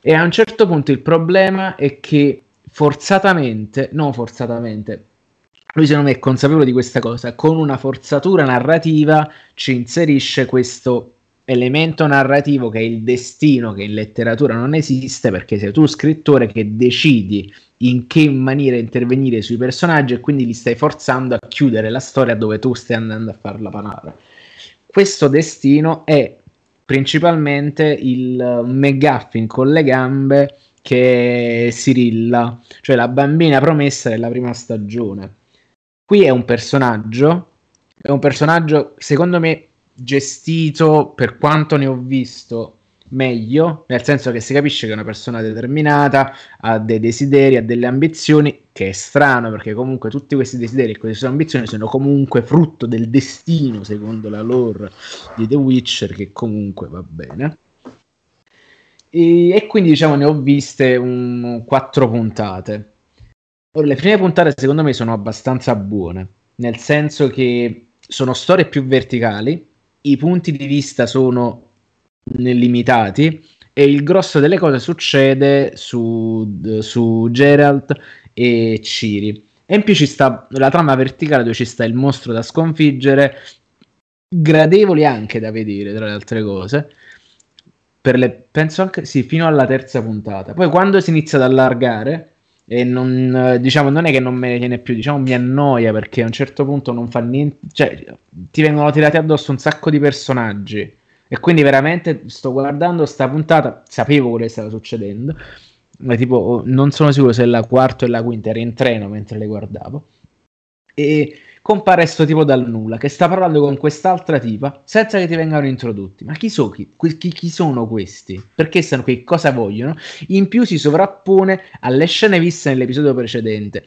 E a un certo punto il problema è che forzatamente, no forzatamente, lui secondo me è consapevole di questa cosa, con una forzatura narrativa ci inserisce questo elemento narrativo che è il destino che in letteratura non esiste perché sei tu scrittore che decidi in che maniera intervenire sui personaggi e quindi li stai forzando a chiudere la storia dove tu stai andando a farla panare. Questo destino è principalmente il McGuffin con le gambe che è Sirilla, cioè la bambina promessa della prima stagione Qui è un personaggio, è un personaggio secondo me gestito per quanto ne ho visto meglio, nel senso che si capisce che è una persona determinata, ha dei desideri, ha delle ambizioni, che è strano perché comunque tutti questi desideri e queste ambizioni sono comunque frutto del destino, secondo la lore di The Witcher, che comunque va bene. E, e quindi diciamo ne ho viste un, quattro puntate. Ora, le prime puntate secondo me sono abbastanza buone, nel senso che sono storie più verticali, i punti di vista sono limitati e il grosso delle cose succede su, su Geralt e Ciri. E in più ci sta la trama verticale dove ci sta il mostro da sconfiggere, gradevoli anche da vedere tra le altre cose. Le, penso anche sì, fino alla terza puntata. Poi quando si inizia ad allargare e non, diciamo, non è che non me ne tiene più, diciamo, mi annoia perché a un certo punto non fa niente, cioè ti vengono tirati addosso un sacco di personaggi e quindi veramente sto guardando sta puntata, sapevo quello che stava succedendo, ma tipo non sono sicuro se la quarta e la quinta ero in treno mentre le guardavo e compare sto tipo dal nulla che sta parlando con quest'altra tipa senza che ti vengano introdotti. Ma chi, so, chi, chi, chi sono questi? Perché stanno qui? Cosa vogliono? In più si sovrappone alle scene viste nell'episodio precedente.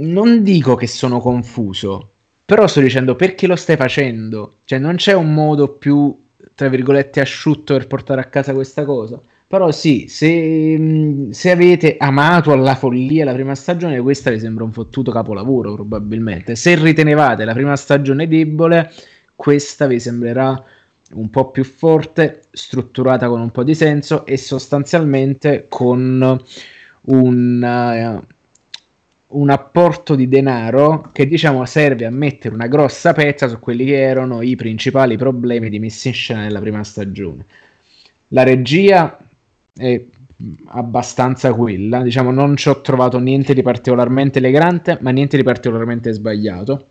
Non dico che sono confuso, però sto dicendo perché lo stai facendo? Cioè non c'è un modo più, tra virgolette, asciutto per portare a casa questa cosa? Però sì, se, se, avete amato alla follia la prima stagione, questa vi sembra un fottuto capolavoro probabilmente. Se ritenevate la prima stagione debole, questa vi sembrerà un po' più forte, strutturata con un po' di senso e sostanzialmente con un, uh, un apporto di denaro che diciamo serve a mettere una grossa pezza su quelli che erano i principali problemi di messa in scena nella prima stagione. La regia è abbastanza quella. Diciamo, non ci ho trovato niente di particolarmente elegante, ma niente di particolarmente sbagliato.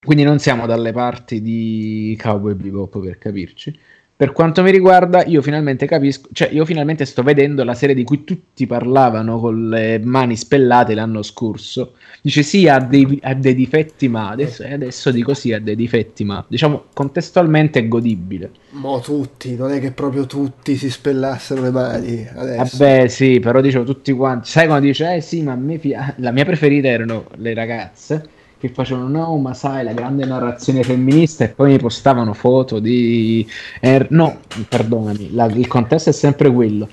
Quindi non siamo dalle parti di Cowboy Bebop per capirci. Per quanto mi riguarda, io finalmente capisco, cioè io finalmente sto vedendo la serie di cui tutti parlavano con le mani spellate l'anno scorso. Dice sì, ha dei, ha dei difetti, ma adesso, eh, adesso, dico sì, ha dei difetti, ma diciamo contestualmente è godibile. Mo tutti, non è che proprio tutti si spellassero le mani adesso. Vabbè, sì, però dicevo tutti quanti. Sai quando dice, eh sì, ma a me pi- la mia preferita erano le ragazze che facevano no ma sai la grande narrazione femminista e poi mi postavano foto di er- no perdonami la, il contesto è sempre quello.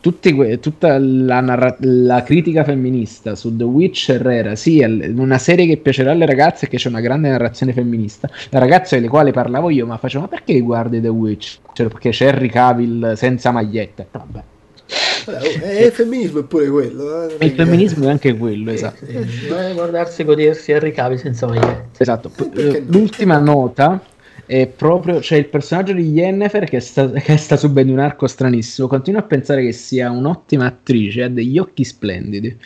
Que- tutta la, narra- la, critica femminista su The Witcher era sì una serie che piacerà alle ragazze che c'è una grande narrazione femminista. La ragazza delle quali parlavo io ma facevo ma perché guardi The Witcher perché c'è Harry Cavill senza maglietta. Vabbè eh, il femminismo è pure quello. Eh? Il femminismo è anche quello, esatto. Eh, eh, guardarsi godersi Henry Cavill senza maglietta. Esatto. Eh, l'ultima nota è proprio c'è cioè il personaggio di Yennefer che sta, che sta subendo un arco stranissimo. Continuo a pensare che sia un'ottima attrice, ha degli occhi splendidi.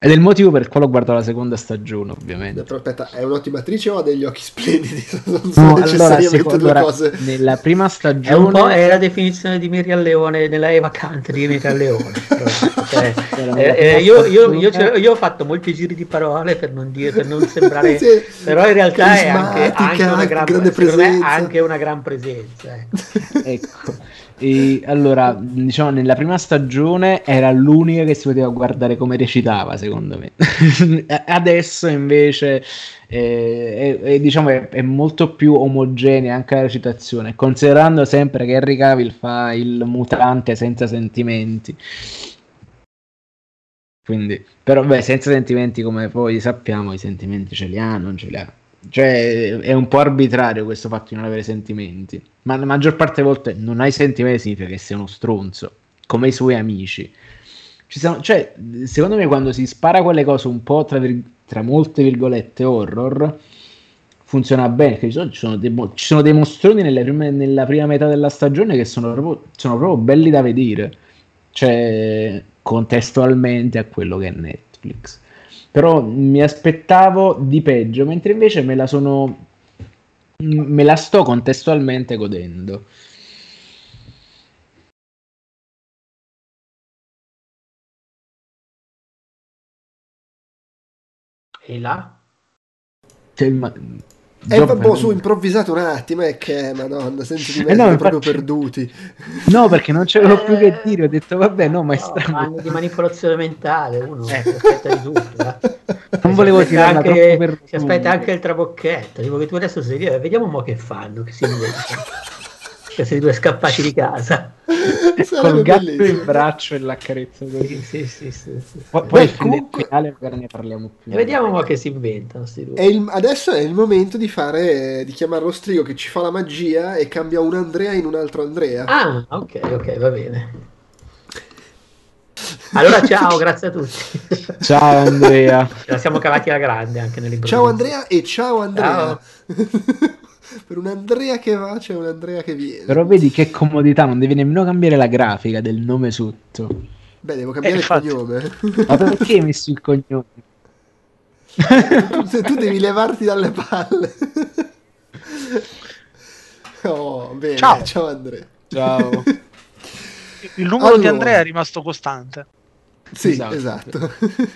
Ed è il motivo per il quale ho guardato la seconda stagione, ovviamente. Però aspetta, è un'ottima attrice o ha degli occhi splendidi? [laughs] Non sono no, necessariamente allora, due allora, cose. Nella prima stagione... È un po' è la definizione di Miriam Leone, nella Eva Country di Miriam Leone. [laughs] cioè, eh, eh, io, io, io, io, ho fatto molti giri di parole per non, dire, per non sembrare... [laughs] sì, però in realtà è anche, anche, una gran, presenza. anche una gran presenza. Eh. ecco. E allora, diciamo, nella prima stagione era l'unica che si poteva guardare come recitava, secondo me. [laughs] Adesso invece eh, è, è, diciamo, è, è, molto più omogenea anche la recitazione, considerando sempre che Henry Cavill fa il mutante senza sentimenti. Quindi, però, beh, senza sentimenti, come poi sappiamo, i sentimenti ce li ha, non ce li ha. Cioè, è un po' arbitrario questo fatto di non avere sentimenti. Ma la maggior parte delle volte non hai sentimenti significa che sei uno stronzo, come i suoi amici. Sono, cioè, secondo me quando si spara quelle cose un po' tra, tra molte virgolette horror, funziona bene. Ci sono, ci sono, dei, ci sono dei mostroni prime, nella prima metà della stagione che sono proprio, sono proprio belli da vedere. Cioè, contestualmente a quello che è Netflix però mi aspettavo di peggio, mentre invece me la sono me la sto contestualmente godendo. E là? Cioè, ma... E vabbè, su improvvisato un attimo, è che madonna, senza di me eh no, infatti... proprio perduti. [laughs] No, perché non c'avevo eh... più che dire, ho detto vabbè, no, ma è strano. No, di manipolazione mentale, uno eh. si aspetta di tutto. Eh. Non volevo tirare anche, Si aspetta anche il trabocchetto, tipo che tu adesso sei lì, vediamo mo che fanno, che si inventano. [laughs] questi due scappati di casa [laughs] col gatto bellissimo. in braccio e la carezza così. Sì, sì, sì, sì. Poi, poi il comunque... finale magari ne parliamo più. E vediamo ma che si inventano. È il, adesso è il momento di fare di chiamare lo strigo che ci fa la magia e cambia un Andrea in un altro Andrea. Ah, ok, ok, va bene. Allora ciao, [laughs] grazie a tutti. Ciao Andrea. Ce la siamo cavati alla grande anche nell'improvviso. Ciao Andrea e ciao Andrea. Ciao. [laughs] per un Andrea che va c'è un Andrea che viene. Però vedi che comodità, non devi nemmeno cambiare la grafica del nome sotto. Beh, devo cambiare eh, il cognome. Ma perché hai messo il cognome? tu, tu devi levarti dalle palle. oh, bene. Ciao, ciao Andrea. Ciao. Il numero allora. di Andrea è rimasto costante. Sì, esatto. esatto.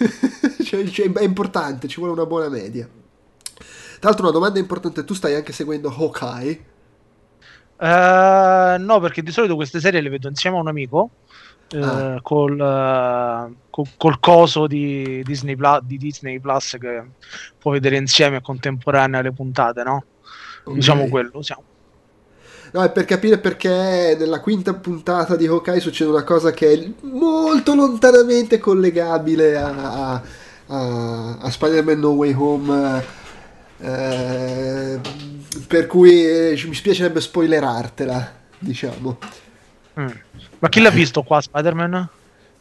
[laughs] cioè, cioè, è importante, ci vuole una buona media. Tra l'altro una domanda importante, tu stai anche seguendo Hawkeye? Uh, no, perché di solito queste serie le vedo insieme a un amico uh, ah. col, uh, col, col, coso di Disney, Plus, di Disney Plus che può vedere insieme contemporanea le puntate, no? Okay. Diciamo quello, siamo. No, è per capire perché nella quinta puntata di Hawkeye succede una cosa che è molto lontanamente collegabile a, a, a, a Spider-Man No Way Home eh, per cui eh, mi spiacerebbe spoilerartela, diciamo. Mm. Ma chi l'ha visto qua, Spider-Man?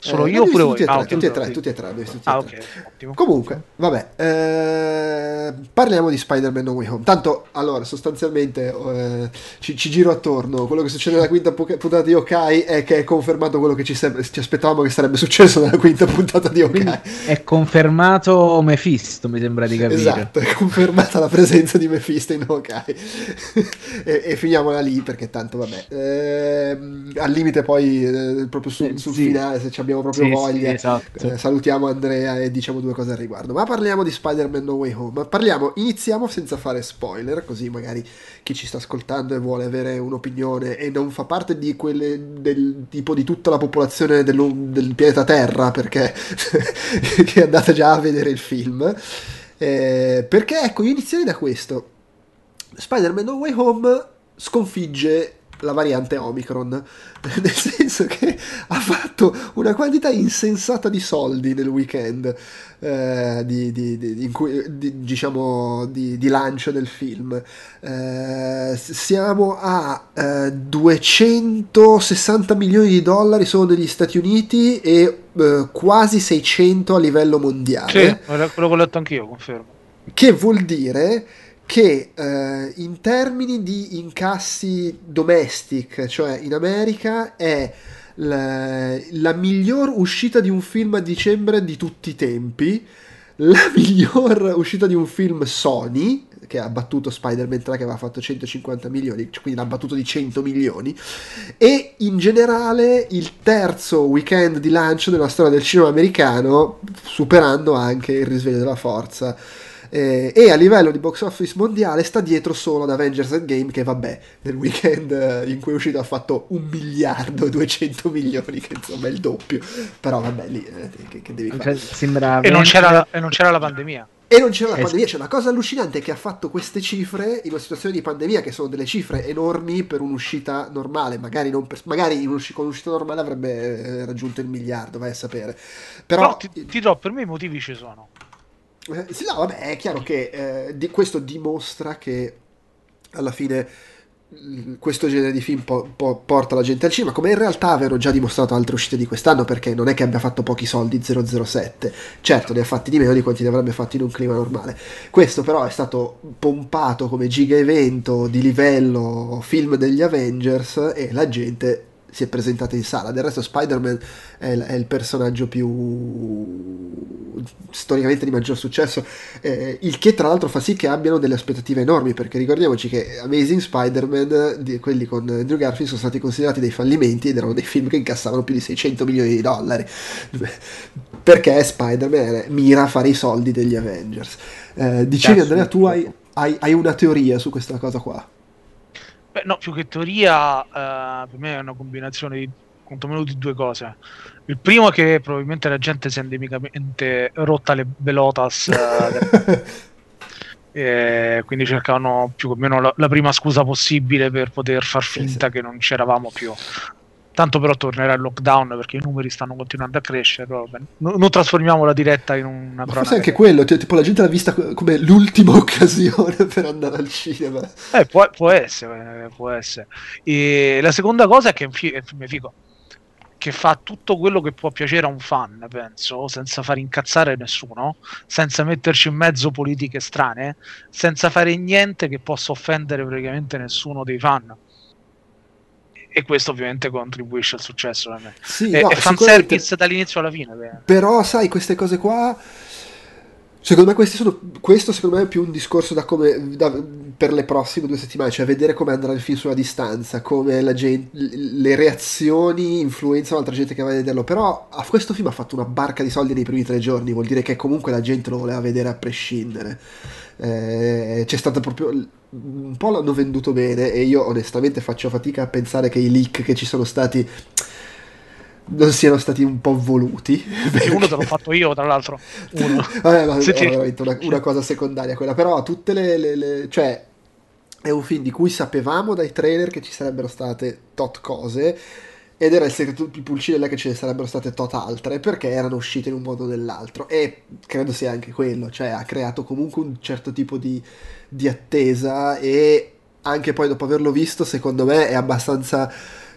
Solo eh, io oppure voi? Tutti, ah, tutti, e tre, tutti e tre. Tutti ah, ok. Ottimo. Comunque, vabbè, eh, parliamo di Spider-Man No Way Home. Tanto, allora, sostanzialmente eh, ci, ci, giro attorno. Quello che succede nella quinta puntata di Okai è che è confermato quello che ci, ci, aspettavamo che sarebbe successo nella quinta puntata di Okai. È confermato Mephisto, mi sembra di capire. Esatto, è confermata la presenza di Mephisto in Okai. [laughs] e, e, finiamola lì perché tanto, vabbè. Eh, al limite poi, eh, proprio su, sul sì. finale, se ci abbiamo abbiamo proprio sì, voglia. Sì, esatto. eh, salutiamo Andrea e diciamo due cose al riguardo. Ma parliamo di Spider-Man No Way Home. Parliamo, iniziamo senza fare spoiler, così magari chi ci sta ascoltando e vuole avere un'opinione e non fa parte di quelle del tipo di tutta la popolazione del, del pianeta Terra, perché [laughs] è andata già a vedere il film. Eh, perché ecco, io inizierei da questo. Spider-Man No Way Home sconfigge la variante Omicron, [laughs] nel senso che ha fatto una quantità insensata di soldi nel weekend eh, di, di, di, cui, diciamo, di, lancio del film. Eh, siamo a eh, 260 milioni di dollari solo negli Stati Uniti e eh, quasi 600 a livello mondiale. Sì, quello che ho letto anch'io, confermo. Che vuol dire che eh, in termini di incassi domestic, cioè in America, è la, la miglior uscita di un film a dicembre di tutti i tempi, la [laughs] miglior uscita di un film Sony, che ha battuto Spider-Man 3 che aveva fatto 150 milioni, quindi l'ha battuto di 100 milioni, e in generale il terzo weekend di lancio della storia del cinema americano, superando anche il risveglio della forza eh, e a livello di box office mondiale sta dietro solo ad Avengers Endgame che vabbè nel weekend eh, in cui è uscito ha fatto un miliardo e 200 milioni che insomma è il doppio però vabbè lì eh, che, che, devi fare Sembra E non, c'era, e non c'era la pandemia. e non c'era la pandemia, cioè la cosa allucinante è che ha fatto queste cifre in una situazione di pandemia che sono delle cifre enormi per un'uscita normale, magari, non per- magari in un'usci- con un'uscita normale avrebbe eh, raggiunto il miliardo, vai a sapere. Però, Però ti, ti dirò, per me i motivi ci sono. Eh, sì, no, vabbè, è chiaro che eh, di- questo dimostra che alla fine mm, questo genere di film po- po- porta la gente al cinema, come in realtà avevano già dimostrato altre uscite di quest'anno, perché non è che abbia fatto pochi soldi 007, certo ne ha fatti di meno di quanti ne avrebbe fatti in un clima normale. Questo però è stato pompato come giga evento di livello film degli Avengers e la gente si è presentata in sala. Del resto Spider-Man è il, è il personaggio più storicamente di maggior successo, eh, il che tra l'altro fa sì che abbiano delle aspettative enormi, perché ricordiamoci che Amazing Spider-Man, quelli con Andrew Garfield, sono stati considerati dei fallimenti ed erano dei film che incassavano più di 600 milioni di dollari, [laughs] perché Spider-Man mira a fare i soldi degli Avengers. Eh, dicevi Andrea, tu hai, hai- hai una teoria su questa cosa qua? Beh, no, più che teoria, eh, per me è una combinazione di quantomeno di due cose. Il primo è che probabilmente la gente si è endemicamente rotta le belotas, eh, [laughs] e quindi cercavano più o meno la, la prima scusa possibile per poter far Sì, finta che non c'eravamo più. Tanto però tornerà il lockdown perché i numeri stanno continuando a crescere. vabbè, non, trasformiamo la diretta in una Ma forse anche quello, cioè, tipo la gente l'ha vista co- come l'ultima [laughs] occasione per andare al cinema. Eh, può, può essere, eh, può essere. E la seconda cosa è che è un, fi- è un film figo, che fa tutto quello che può piacere a un fan, penso, senza far incazzare nessuno, senza metterci in mezzo politiche strane, senza fare niente che possa offendere praticamente nessuno dei fan. E questo ovviamente contribuisce al successo per me. Sì, È, no, è fanservice dall'inizio alla fine. beh. Però, sai, queste cose qua. Secondo me, sono, questo secondo me è più un discorso da come, da- per le prossime due settimane, cioè vedere come andrà il film sulla distanza, come la gente, le reazioni influenzano altra gente che va a vederlo. Però a questo film ha fatto una barca di soldi nei primi tre giorni, vuol dire che comunque la gente lo voleva vedere a prescindere. Eh, c'è stata proprio un po' l'hanno venduto bene e io onestamente faccio fatica a pensare che i leak che ci sono stati non siano stati un po' voluti. E uno te l'ho fatto io, tra l'altro. Uno. [laughs] Vabbè, ma Sì, sì. una, una cosa secondaria quella, però tutte le, le- le- cioè è un film di cui sapevamo dai trailer che ci sarebbero state tot cose ed era il segreto di Pulcinella che ce ne sarebbero state tot altre perché erano uscite in un modo o nell'altro e credo sia anche quello, cioè ha creato comunque un certo tipo di, di attesa e anche poi dopo averlo visto secondo me è abbastanza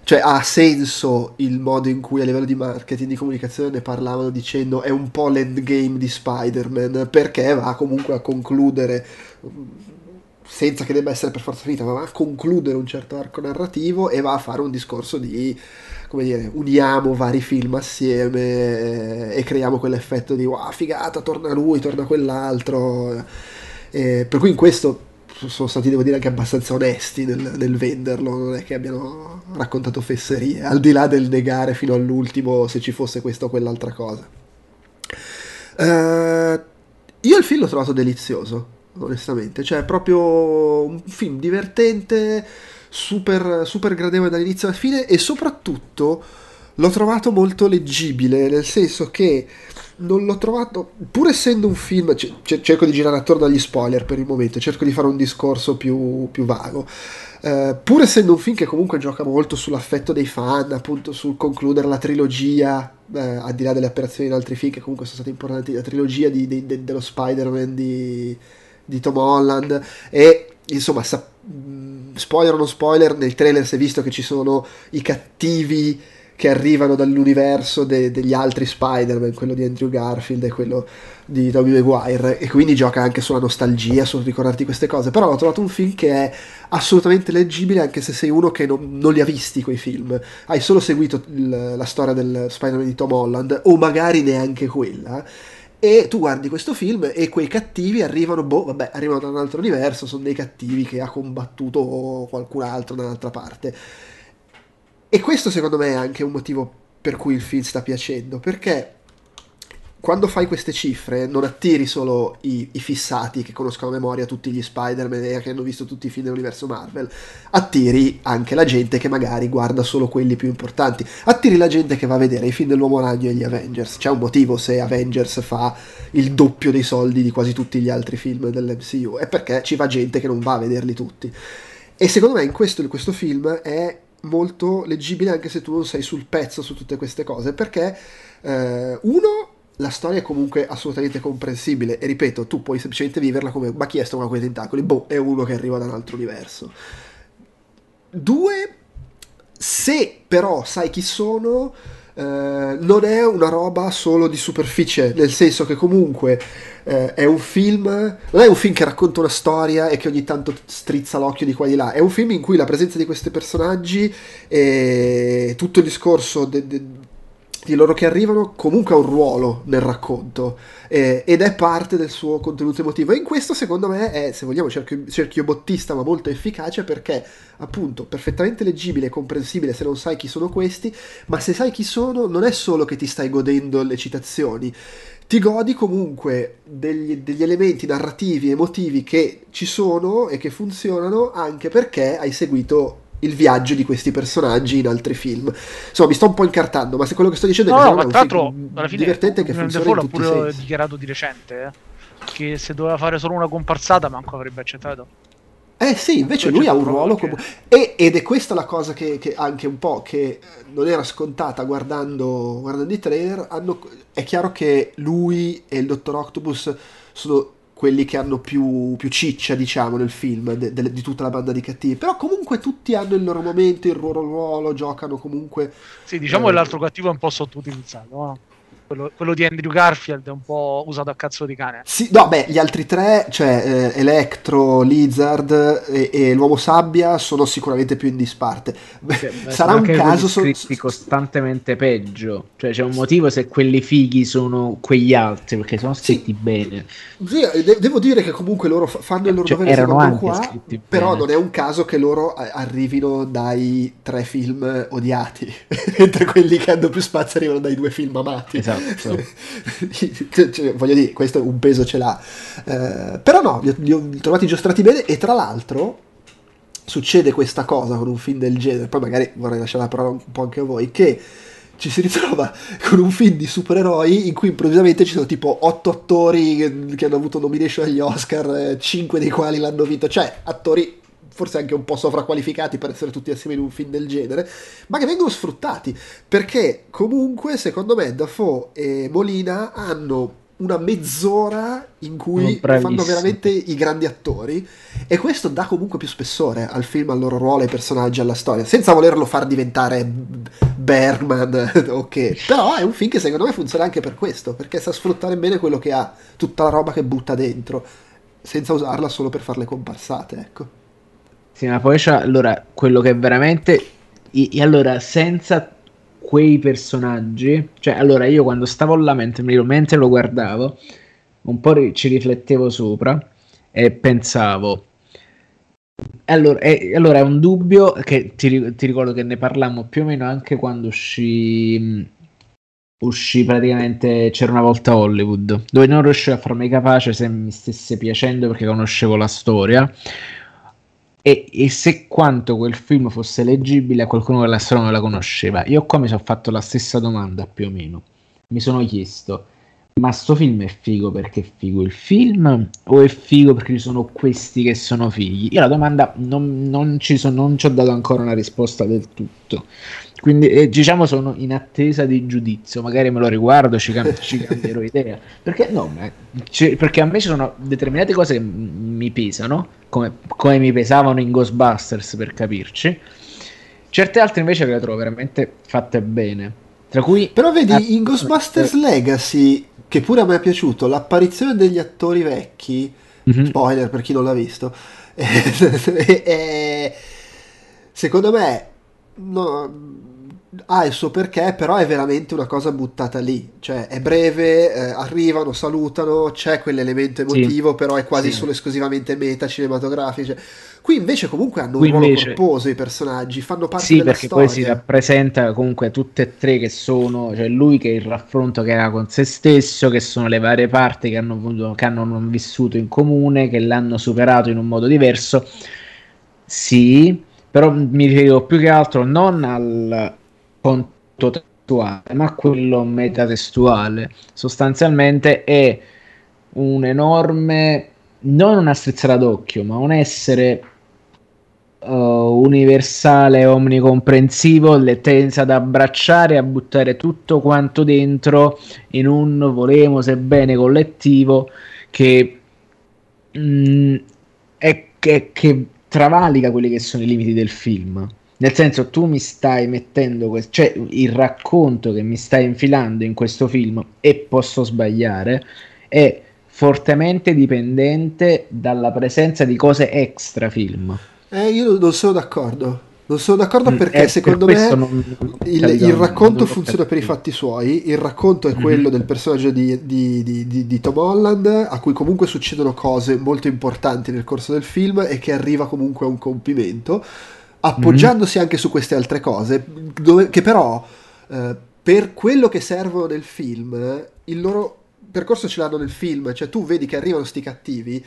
cioè ha senso il modo in cui a livello di marketing di comunicazione ne parlavano dicendo è un po' l'endgame di Spider-Man perché va comunque a concludere senza che debba essere per forza finita, ma va a concludere un certo arco narrativo e va a fare un discorso di come dire, uniamo vari film assieme e creiamo quell'effetto di wow, figata, torna lui, torna quell'altro. Eh, per cui in questo sono stati, devo dire, anche abbastanza onesti nel, nel venderlo, non è che abbiano raccontato fesserie, al di là del negare fino all'ultimo se ci fosse questa o quell'altra cosa. Eh, io il film l'ho trovato delizioso, onestamente, cioè è proprio un film divertente, super, super gradevole dall'inizio alla fine e soprattutto l'ho trovato molto leggibile, nel senso che non l'ho trovato, pur essendo un film, c- cerco di girare attorno agli spoiler per il momento, cerco di fare un discorso più, più vago. Eh, pur essendo un film che comunque gioca molto sull'affetto dei fan, appunto sul concludere la trilogia, eh, al di là delle apparizioni in altri film che comunque sono stati importanti, la trilogia di- di- de- dello Spider-Man di, di Tom Holland e insomma, sa- mh, spoiler o non spoiler, nel trailer si è visto che ci sono i cattivi che arrivano dall'universo de- degli altri Spider-Man, quello di Andrew Garfield e quello di Tobey Maguire, e quindi gioca anche sulla nostalgia, sul ricordarti queste cose. Però ho trovato un film che è assolutamente leggibile, anche se sei uno che non, non li ha visti quei film. Hai solo seguito il, la storia del Spider-Man di Tom Holland, o magari neanche quella e tu guardi questo film e quei cattivi arrivano, boh, vabbè, arrivano da un altro universo, sono dei cattivi che ha combattuto qualcun altro da un'altra parte. E questo secondo me è anche un motivo per cui il film sta piacendo, perché quando fai queste cifre non attiri solo i, i, fissati che conoscono a memoria tutti gli Spider-Man e che hanno visto tutti i film dell'universo Marvel, attiri anche la gente che magari guarda solo quelli più importanti, attiri la gente che va a vedere i film dell'Uomo Ragno e gli Avengers. C'è un motivo se Avengers fa il doppio dei soldi di quasi tutti gli altri film dell'MCU, è perché ci va gente che non va a vederli tutti. E secondo me in questo, questo film è molto leggibile anche se tu sei sul pezzo su tutte queste cose, perché eh, uno la storia è comunque assolutamente comprensibile e ripeto, tu puoi semplicemente viverla come ma chi è sto con quei tentacoli? Boh, è uno che arriva da un altro universo. Due, se però sai chi sono, eh, non è una roba solo di superficie, nel senso che comunque eh, è un film, non è un film che racconta una storia e che ogni tanto strizza l'occhio di qua e di là, è un film in cui la presenza di questi personaggi e tutto il discorso de- de- di loro che arrivano comunque ha un ruolo nel racconto eh, ed è parte del suo contenuto emotivo. E in questo secondo me è se vogliamo cerchio, cerchio bottista ma molto efficace perché appunto perfettamente leggibile e comprensibile se non sai chi sono questi ma se sai chi sono non è solo che ti stai godendo le citazioni. Ti godi comunque degli, degli, elementi narrativi, emotivi che ci sono e che funzionano anche perché hai seguito il viaggio di questi personaggi in altri film. Insomma, mi sto un po' incartando, ma se quello che sto dicendo no, è no, ma tra l'altro alla fine divertente che funziona in tutti pure dichiarato di recente eh, che se doveva fare solo una comparsata manco avrebbe accettato. Eh sì, invece lui ha un ruolo come... e, ed è questa la cosa che, che, anche un po' che non era scontata guardando, guardando i trailer. Hanno, è chiaro che lui e il Dottor Octopus sono quelli che hanno più, più ciccia, diciamo, nel film de, de, di tutta la banda di cattivi. Però comunque tutti hanno il loro momento, il loro ruolo, giocano comunque. Sì, diciamo eh, che l'altro cattivo è un po' sottoutilizzato. No? Quello, quello, di Andrew Garfield è un po' usato a cazzo di cane. Sì, no, beh, gli altri tre, cioè eh, Electro, Lizard e, e, l'Uomo Sabbia, sono sicuramente più in disparte. Cioè, Sarà un caso. Sono scritti costantemente peggio. Cioè, c'è un motivo se quelli fighi sono quegli altri, perché sono scritti sì. bene. Sì, de- devo dire che comunque loro fanno il loro cioè, dovere erano anche qua, però bene. non è un caso che loro arrivino dai tre film odiati, [laughs] mentre quelli che hanno più spazio arrivano dai due film amati. Esatto. [laughs] cioè, voglio dire, questo un peso ce l'ha. Eh, però no, li ho, li ho trovati giostrati bene e tra l'altro succede questa cosa con un film del genere, poi magari vorrei lasciare la parola un po' anche a voi, che ci si ritrova [laughs] con un film di supereroi in cui improvvisamente ci sono tipo otto attori che, che hanno avuto nomination agli Oscar, eh, cinque dei quali l'hanno vinto, cioè attori forse anche un po' sovraqualificati per essere tutti assieme in un film del genere, ma che vengono sfruttati, perché comunque secondo me Dafoe e Molina hanno una mezz'ora in cui fanno veramente i grandi attori e questo dà comunque più spessore al film, al loro ruolo, ai personaggi, alla storia, senza volerlo far diventare Bergman, [laughs] ok, però è un film che secondo me funziona anche per questo, perché sa sfruttare bene quello che ha, tutta la roba che butta dentro, senza usarla solo per fare le comparsate, ecco. Sì, ma poi c'è allora quello che veramente. E, allora, senza quei personaggi, cioè, allora io quando stavo là mentre, mentre lo guardavo, un po' ci riflettevo sopra e pensavo. Allora, è, allora, è un dubbio che ti, ti, ricordo che ne parlammo più o meno anche quando uscì, uscì praticamente C'era una volta Hollywood, dove non riuscivo a farmi capace se mi stesse piacendo perché conoscevo la storia e, e, se quanto quel film fosse leggibile a qualcuno che la storia non la conosceva. Io qua mi sono fatto la stessa domanda più o meno. Mi sono chiesto, ma sto film è figo perché è figo il film o è figo perché ci sono questi che sono fighi? Io la domanda non, non, ci, sono, non ci ho dato ancora una risposta del tutto. Quindi eh, diciamo sono in attesa di giudizio, magari me lo riguardo, ci, cam- ci [laughs] cambierò idea. Perché no, c- perché a me ci sono determinate cose che m- mi pesano, come, come mi pesavano in Ghostbusters per capirci. Certe altre invece le trovo veramente fatte bene. Tra cui... Però vedi, in Ghostbusters Legacy, che pure a me è piaciuto, l'apparizione degli attori vecchi, mm-hmm. spoiler per chi non l'ha visto, [laughs] è, secondo me no, ha il suo perché, però è veramente una cosa buttata lì. Cioè, è breve, eh, arrivano, salutano, c'è quell'elemento emotivo, sì. però è quasi sì. solo esclusivamente meta cinematografico. Qui invece comunque hanno qui un ruolo invece... corposo i personaggi, fanno parte sì, della perché poi si rappresenta comunque tutte e tre che sono, cioè lui che è il raffronto che ha con se stesso, che sono le varie parti che hanno, che hanno vissuto in comune, che l'hanno superato in un modo diverso. Sì, però mi riferivo più che altro non al conto testuale, ma quello metatestuale. Sostanzialmente è un enorme, non una strizzata d'occhio, ma un essere uh, universale, omnicomprensivo, le tensa ad abbracciare a buttare tutto quanto dentro in un volemo sebbene collettivo che, mh, mm, è, che, che travalica quelli che sono i limiti del film. Nel senso, tu mi stai mettendo, que- cioè il racconto che mi stai infilando in questo film, e posso sbagliare, è fortemente dipendente dalla presenza di cose extra film. Eh, io non sono d'accordo. Non sono d'accordo mm, perché eh, secondo per me non, il, il, racconto funziona per i fatti suoi. Il racconto è mm-hmm. quello del personaggio di, di, di, di, Tom Holland, a cui comunque succedono cose molto importanti nel corso del film e che arriva comunque a un compimento appoggiandosi mm. anche su queste altre cose, dove, che però eh, per quello che servono nel film, il loro percorso ce l'hanno nel film, cioè tu vedi che arrivano sti cattivi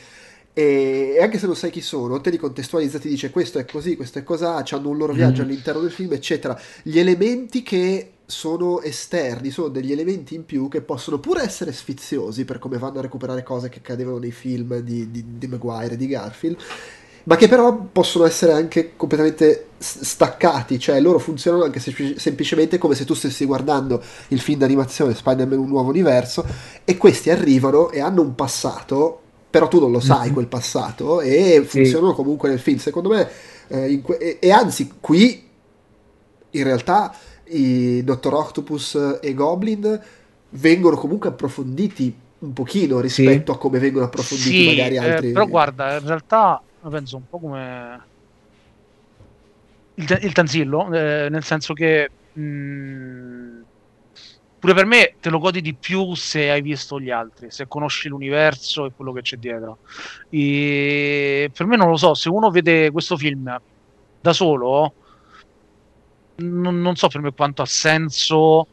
e anche se non sai chi sono, te li contestualizza, ti dice questo è così, questo è cos'ha, hanno un loro viaggio mm. all'interno del film, eccetera. Gli elementi che sono esterni, sono degli elementi in più che possono pure essere sfiziosi per come vanno a recuperare cose che accadevano nei film di, di, di Maguire e di Garfield ma che però possono essere anche completamente staccati, cioè loro funzionano anche se- semplicemente come se tu stessi guardando il film d'animazione Spider-Man Un nuovo universo e questi arrivano e hanno un passato, però tu non lo sai mm-hmm. quel passato e funzionano sì. comunque nel film. Secondo me, eh, que- e-, e anzi, qui in realtà i Dottor Octopus e Goblin vengono comunque approfonditi un pochino rispetto sì. a come vengono approfonditi sì, magari eh, altri. Eh, però guarda, in realtà la penso un po' come il, il Tanzillo, eh, nel senso che mh, mm, pure per me te lo godi di più se hai visto gli altri, se conosci l'universo e quello che c'è dietro. E per me non lo so, se uno vede questo film da solo, non, non so per me quanto ha senso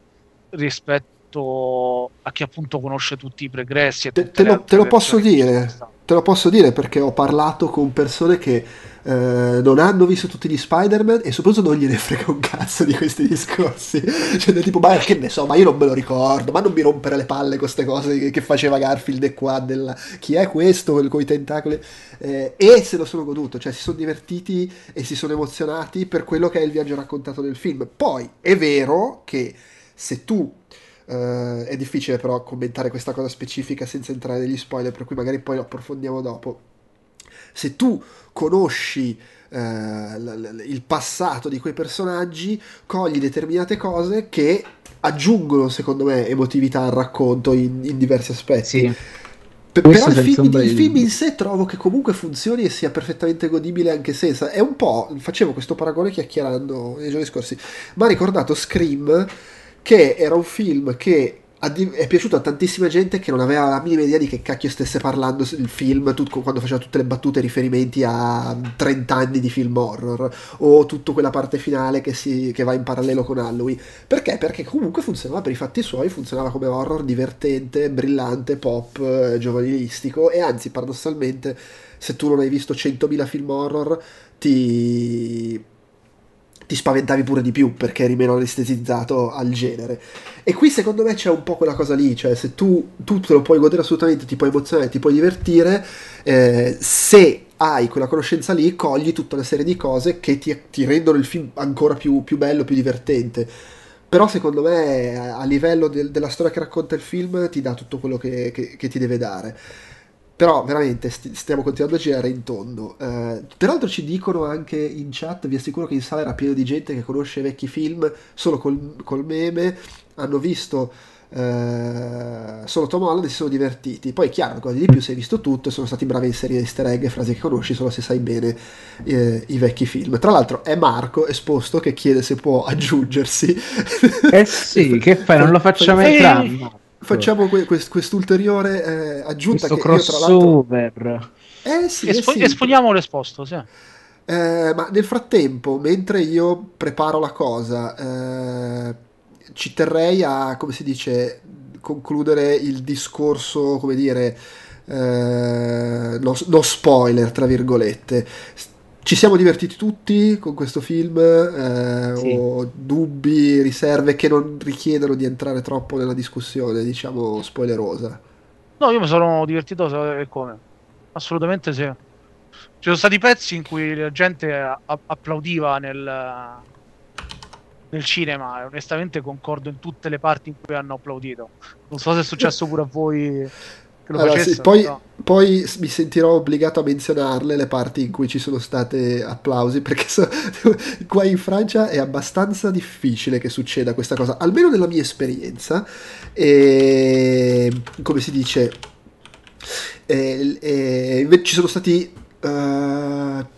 rispetto a chi appunto conosce tutti i pregressi. Te, te, lo, te lo posso dire te lo posso dire perché ho parlato con persone che eh, non hanno visto tutti gli Spider-Man e soprattutto non gliene frega un cazzo di questi discorsi. [laughs] Cioè, tipo, ma che ne so, ma io non me lo ricordo, ma non mi rompere le palle queste cose che, che, faceva Garfield e qua, della, chi è questo con i tentacoli? Eh, e se lo sono goduto, cioè si sono divertiti e si sono emozionati per quello che è il viaggio raccontato nel film. Poi è vero che se tu Uh, è difficile però commentare questa cosa specifica senza entrare negli spoiler, per cui magari poi lo approfondiamo dopo. Se tu conosci uh, l- l- il passato di quei personaggi, cogli determinate cose che aggiungono, secondo me, emotività al racconto in, in diversi aspetti. Sì. P- però il film, il film, in sé trovo che comunque funzioni e sia perfettamente godibile anche senza. È un po', facevo questo paragone chiacchierando nei giorni scorsi, ma ha ricordato Scream che era un film che è piaciuto a tantissima gente che non aveva la minima idea di che cacchio stesse parlando il film tutto, quando faceva tutte le battute riferimenti a 30 anni di film horror o tutta quella parte finale che, si, che, va in parallelo con Halloween perché? perché comunque funzionava per i fatti suoi funzionava come horror divertente, brillante, pop, eh, giovanilistico e anzi paradossalmente se tu non hai visto 100.000 film horror ti ti spaventavi pure di più perché eri meno anestetizzato al genere. E qui secondo me c'è un po' quella cosa lì, cioè se tu, tu te lo puoi godere assolutamente, ti puoi emozionare, ti puoi divertire, eh, se hai quella conoscenza lì, cogli tutta una serie di cose che ti, ti rendono il film ancora più, più, bello, più divertente. Però secondo me a livello del, della storia che racconta il film ti dà tutto quello che, che, che ti deve dare. Però veramente st- stiamo continuando a girare in tondo. Eh, peraltro ci dicono anche in chat, vi assicuro che in sala era pieno di gente che conosce i vecchi film solo col, col meme, hanno visto eh, solo Tom Holland e si sono divertiti. Poi è chiaro, cosa di più, se hai visto tutto e sono stati bravi a inserire easter egg e frasi che conosci solo se sai bene eh, i vecchi film. Tra l'altro è Marco esposto che chiede se può aggiungersi. Eh sì, che fai? Non lo facciamo [laughs] entrambi. Facciamo que- quest- quest'ulteriore eh, aggiunta Questo che io, tra l'altro... crossover. Eh sì, eh Espo- sì. Esponiamo l'esposto, sì. Eh, ma nel frattempo, mentre io preparo la cosa, eh, ci terrei a, come si dice, concludere il discorso, come dire, eh, no, no spoiler, tra virgolette. Ci siamo divertiti tutti con questo film? eh, Sì. O dubbi, riserve che non richiedono di entrare troppo nella discussione, diciamo, spoilerosa? No, io mi sono divertito e come. Assolutamente sì. Ci sono stati pezzi in cui la gente a- applaudiva nel, nel cinema e onestamente concordo in tutte le parti in cui hanno applaudito. Non so se è successo pure a voi [laughs] Allora, sì, facessero. poi, però- poi mi sentirò obbligato a menzionarle le parti in cui ci sono state applausi perché so- [laughs] qua in Francia è abbastanza difficile che succeda questa cosa, almeno nella mia esperienza. E come si dice, e, e invece ci sono stati, eh,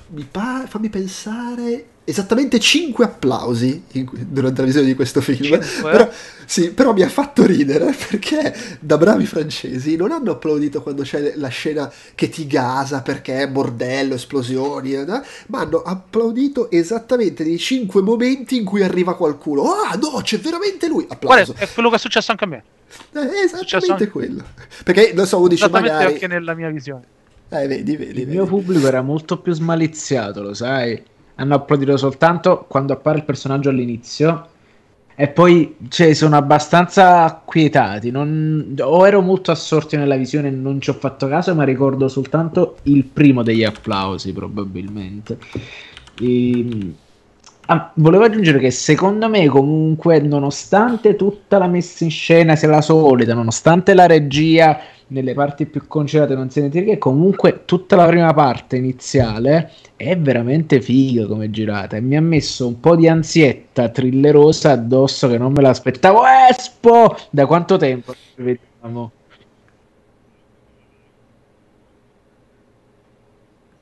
mi pare, fammi pensare, esattamente 5 applausi in- durante la visione di questo film. Però, sì, però mi ha fatto ridere [laughs] perché da bravi francesi non hanno applaudito quando c'è la scena che ti gasa perché è bordello, esplosioni, eh, ma hanno applaudito esattamente nei 5 momenti in cui arriva qualcuno. Ah, no, c'è veramente lui. Applauso. Guarda, è quello che è successo anche a me. Eh, esattamente anche- quello. Perché non so, uno dice Esattamente magari... anche nella mia visione. Eh, vedi, vedi, Il vedi. mio pubblico era molto più smaliziato, lo sai. Hanno applaudito soltanto quando appare il personaggio all'inizio. E poi cioè, sono abbastanza acquietati. non- O ero molto assorti nella visione e non ci ho fatto caso, ma ricordo soltanto il primo degli applausi, probabilmente. Ehm, ah, volevo aggiungere che secondo me, comunque, nonostante tutta la messa in scena sia la solita, nonostante la regia nelle parti più concentrate non si sente che comunque tutta la prima parte iniziale è veramente figa come girata. E mi ha messo un po' di ansietta thrillerosa addosso che non me l'aspettavo. Espo! Da quanto tempo ci vediamo?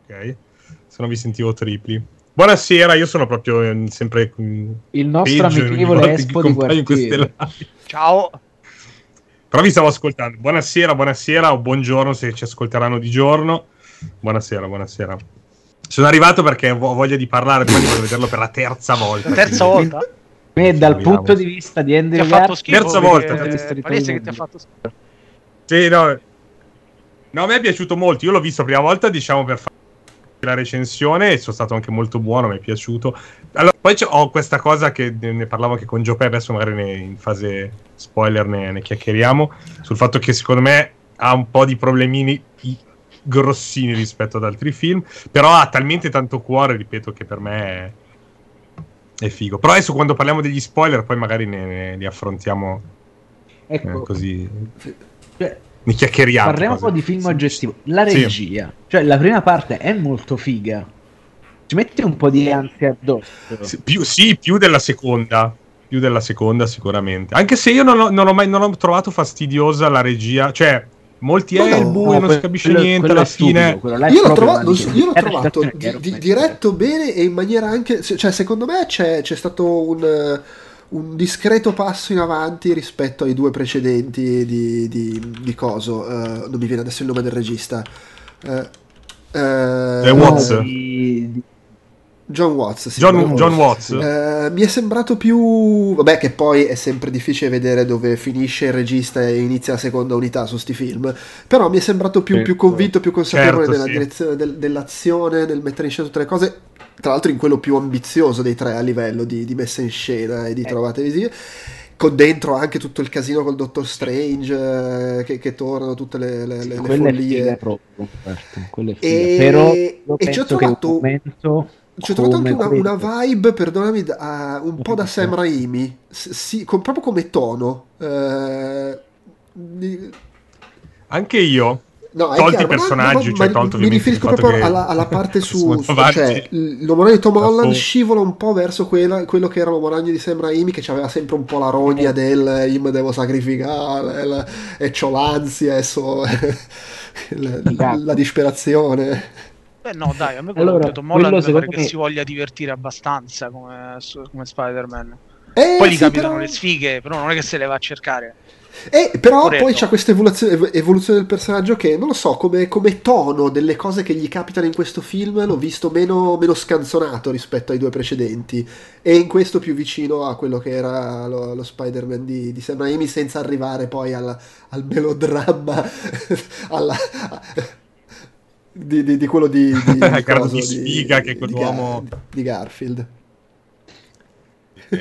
Ok, se no vi sentivo tripli. Buonasera, io sono proprio eh, sempre mm, il nostro amichevole Espo di live. Ciao. Però vi stavo ascoltando. Buonasera, buonasera o buongiorno se ci ascolteranno di giorno. Buonasera, buonasera. Sono arrivato perché ho voglia di parlare, poi voglio vederlo per la terza volta. La terza quindi- volta? Me, dal punto di vista di Ti Andrew ha fatto Garfield, schifo. Terza perché volta. È palese che ti ha fatto schifo. Sì, no. No, a me è piaciuto molto. Io l'ho visto la prima volta, diciamo, per fare la recensione e sono stato anche molto buono, mi è piaciuto. Allora, poi ho questa cosa che ne parlavo anche con Giope, adesso magari ne- in fase spoiler ne, ne chiacchieriamo, sul fatto che secondo me ha un po' di problemini grossini rispetto ad altri film, però ha talmente tanto cuore, ripeto, che per me è, è figo. Però adesso quando parliamo degli spoiler poi magari ne, ne- li affrontiamo eh, ecco, così, cioè, ne chiacchieriamo. parliamo un po' di film oggettivo la Sì. regia cioè la prima parte è molto figa ci metti un po' di ansia addosso Sì, più, sì, più della seconda. Più della seconda, sicuramente. Anche se io non ho, non ho mai non ho trovato fastidiosa la regia. Cioè, molti No, è no, il buio, No, non si capisce quello- niente. quello Alla è stupido, fine. è Io l'ho trovato, io l'ho è trovato di- di- diretto bene e in maniera anche, cioè secondo me c'è, c'è stato un, eh, un discreto passo in avanti rispetto ai due precedenti di, di, di coso, eh, non mi viene adesso il nome del regista. Eh, eh, Eh, Watts. di- John Watts. sì, John. John Watts. Eh, mi è sembrato più. Vabbè, che poi è sempre difficile vedere dove finisce il regista e inizia la seconda unità su sti film. Però mi è sembrato più, più Certo. convinto, più consapevole Certo, nella sì. direzione del- dell'azione, nel mettere in scena tutte le cose. Tra l'altro, in quello più ambizioso dei tre a livello di, di messa in scena e di Eh. trovate visive. Con dentro anche tutto il casino col Doctor Strange eh, che, che tornano, tutte le, le- le- le follie. proprio figa. E- però e ci ho trovato- momento Ci ho trovato anche una, una vibe, perdonami, da- un po' da Sì. Sam Raimi, sì, con- proprio come tono. Eh, di- Anche io. No, è tolti chiaro, i personaggi, cioè ma tolto mi riferisco proprio che alla, alla parte [laughs] su, su- cioè l'uomo ragno di Tom Holland po'. scivola un po' verso quella- quello che era l'uomo ragno di Sam Raimi che aveva sempre un po' la rogna del eh, io mi devo sacrificare la- e c'ho l'ansia e so [laughs] la, la disperazione Beh, no, dai, a me quello Allora, che Tom Holland quello mi pare secondo che me- si voglia divertire abbastanza come, come Spider-Man. Eh, Poi gli sì, capitano però- le sfighe, però non è che se le va a cercare. Eh, però Poveretto. poi c'è questa evoluzione, ev- evoluzione del personaggio che, non lo so, come, come tono delle cose che gli capitano in questo film l'ho visto meno, meno scanzonato rispetto ai due precedenti e in questo più vicino a quello che era lo, lo Spider-Man di, di Sam Raimi senza arrivare poi al, al melodramma, [laughs] alla- di, di- di quello di, di, gran [laughs] coso, di sfiga che di quell'uomo- di Garfield.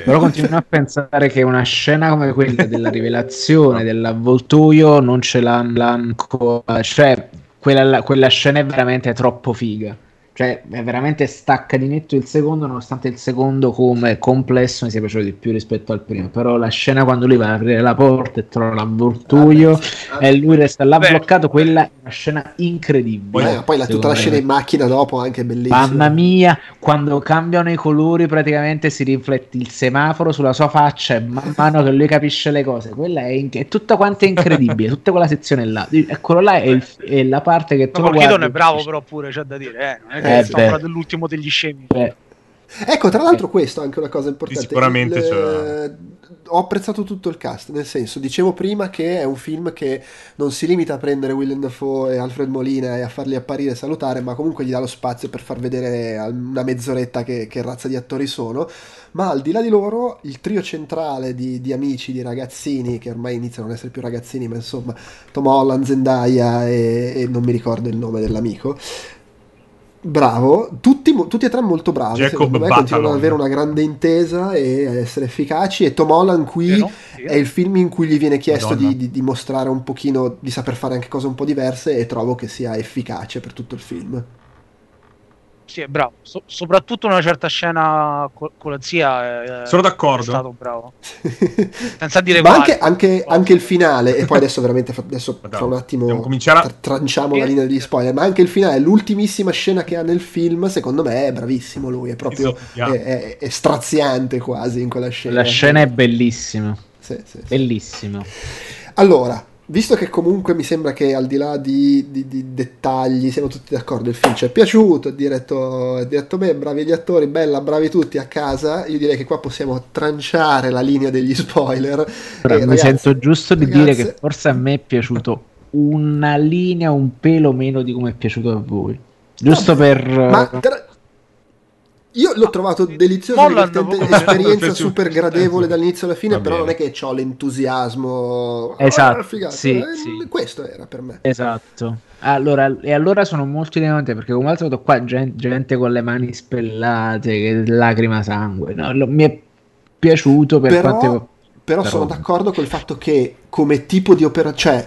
Però continuo a pensare che una scena come quella della rivelazione dell'avvoltoio non ce l'ha ancora. Cioè, quella, quella scena è veramente troppo figa. Cioè, è veramente stacca di netto il secondo, nonostante il secondo come complesso mi sia piaciuto di più rispetto al primo. Però la scena quando lui va a aprire la porta e trova l'avvoltoio Ah, e lui resta là Beh. bloccato, quella è una scena incredibile. Poi, poi la, tutta la me. scena in macchina dopo anche bellissima. Mamma mia, quando cambiano i colori praticamente si riflette il semaforo sulla sua faccia e man [laughs] mano che lui capisce le cose, quella è, in- è tutta quanta incredibile, tutta quella sezione là. E quello là è, il- è la parte che tu No, guardi è bravo però pure, c'è da dire, eh. Non è Eh, che beh. dell'ultimo degli scemi. dici, Ecco, tra l'altro questo è anche una cosa importante. Sicuramente Il- c'è- Ho apprezzato tutto il cast, nel senso, dicevo prima che è un film che non si limita a prendere Willem Dafoe e Alfred Molina e a farli apparire e salutare, ma comunque gli dà lo spazio per far vedere una mezz'oretta che, che razza di attori sono. Ma al di là di loro, il trio centrale di, di amici, di ragazzini, che ormai iniziano ad essere più ragazzini, ma insomma, Tom Holland, Zendaya e, e non mi ricordo il nome dell'amico. Bravo, tutti, tutti e tre molto bravi. Jacob Secondo me continuano ad avere una grande intesa e a essere efficaci. E Tom Holland qui Vero? Sì. è il film in cui gli viene chiesto di, di- di mostrare un pochino, di saper fare anche cose un po' diverse e trovo che sia efficace per tutto il film. Sì, è bravo. So- soprattutto una certa scena co- con la zia è, Sono è d'accordo. stato bravo. [laughs] Senza dire Ma anche, anche- anche il finale, e poi adesso veramente fa- adesso Madonna, fra un attimo cominciare a- tra- tranciamo la linea degli spoiler, ma anche il finale, l'ultimissima scena che ha nel film, secondo me è bravissimo lui, è proprio è, è- è straziante quasi in quella scena. La scena è bellissima, Sì, sì, sì. bellissima. Allora, visto che comunque mi sembra che al di là di, di- di dettagli siamo tutti d'accordo, il film ci è piaciuto, è diretto, è diretto bene, bravi gli attori, bella, bravi tutti a casa, io direi che qua possiamo tranciare la linea degli spoiler. Però E, mi ragazzi, sento giusto di ragazzi, dire che forse a me è piaciuto una linea un pelo meno di come è piaciuto a voi. Giusto per... Ma tra- io l'ho trovato delizioso, esperienza [laughs] super gradevole dall'inizio alla fine, però non è che ho l'entusiasmo. Esatto, Ah, figata. sì, Eh, sì. Questo era per me. Esatto. Allora, e allora sono molto ideante perché come al solito qua gen- gente, con le mani spellate, che lacrima sangue. No, lo- mi è piaciuto per Però, quante... però però- sono d'accordo col fatto che come tipo di operazione, cioè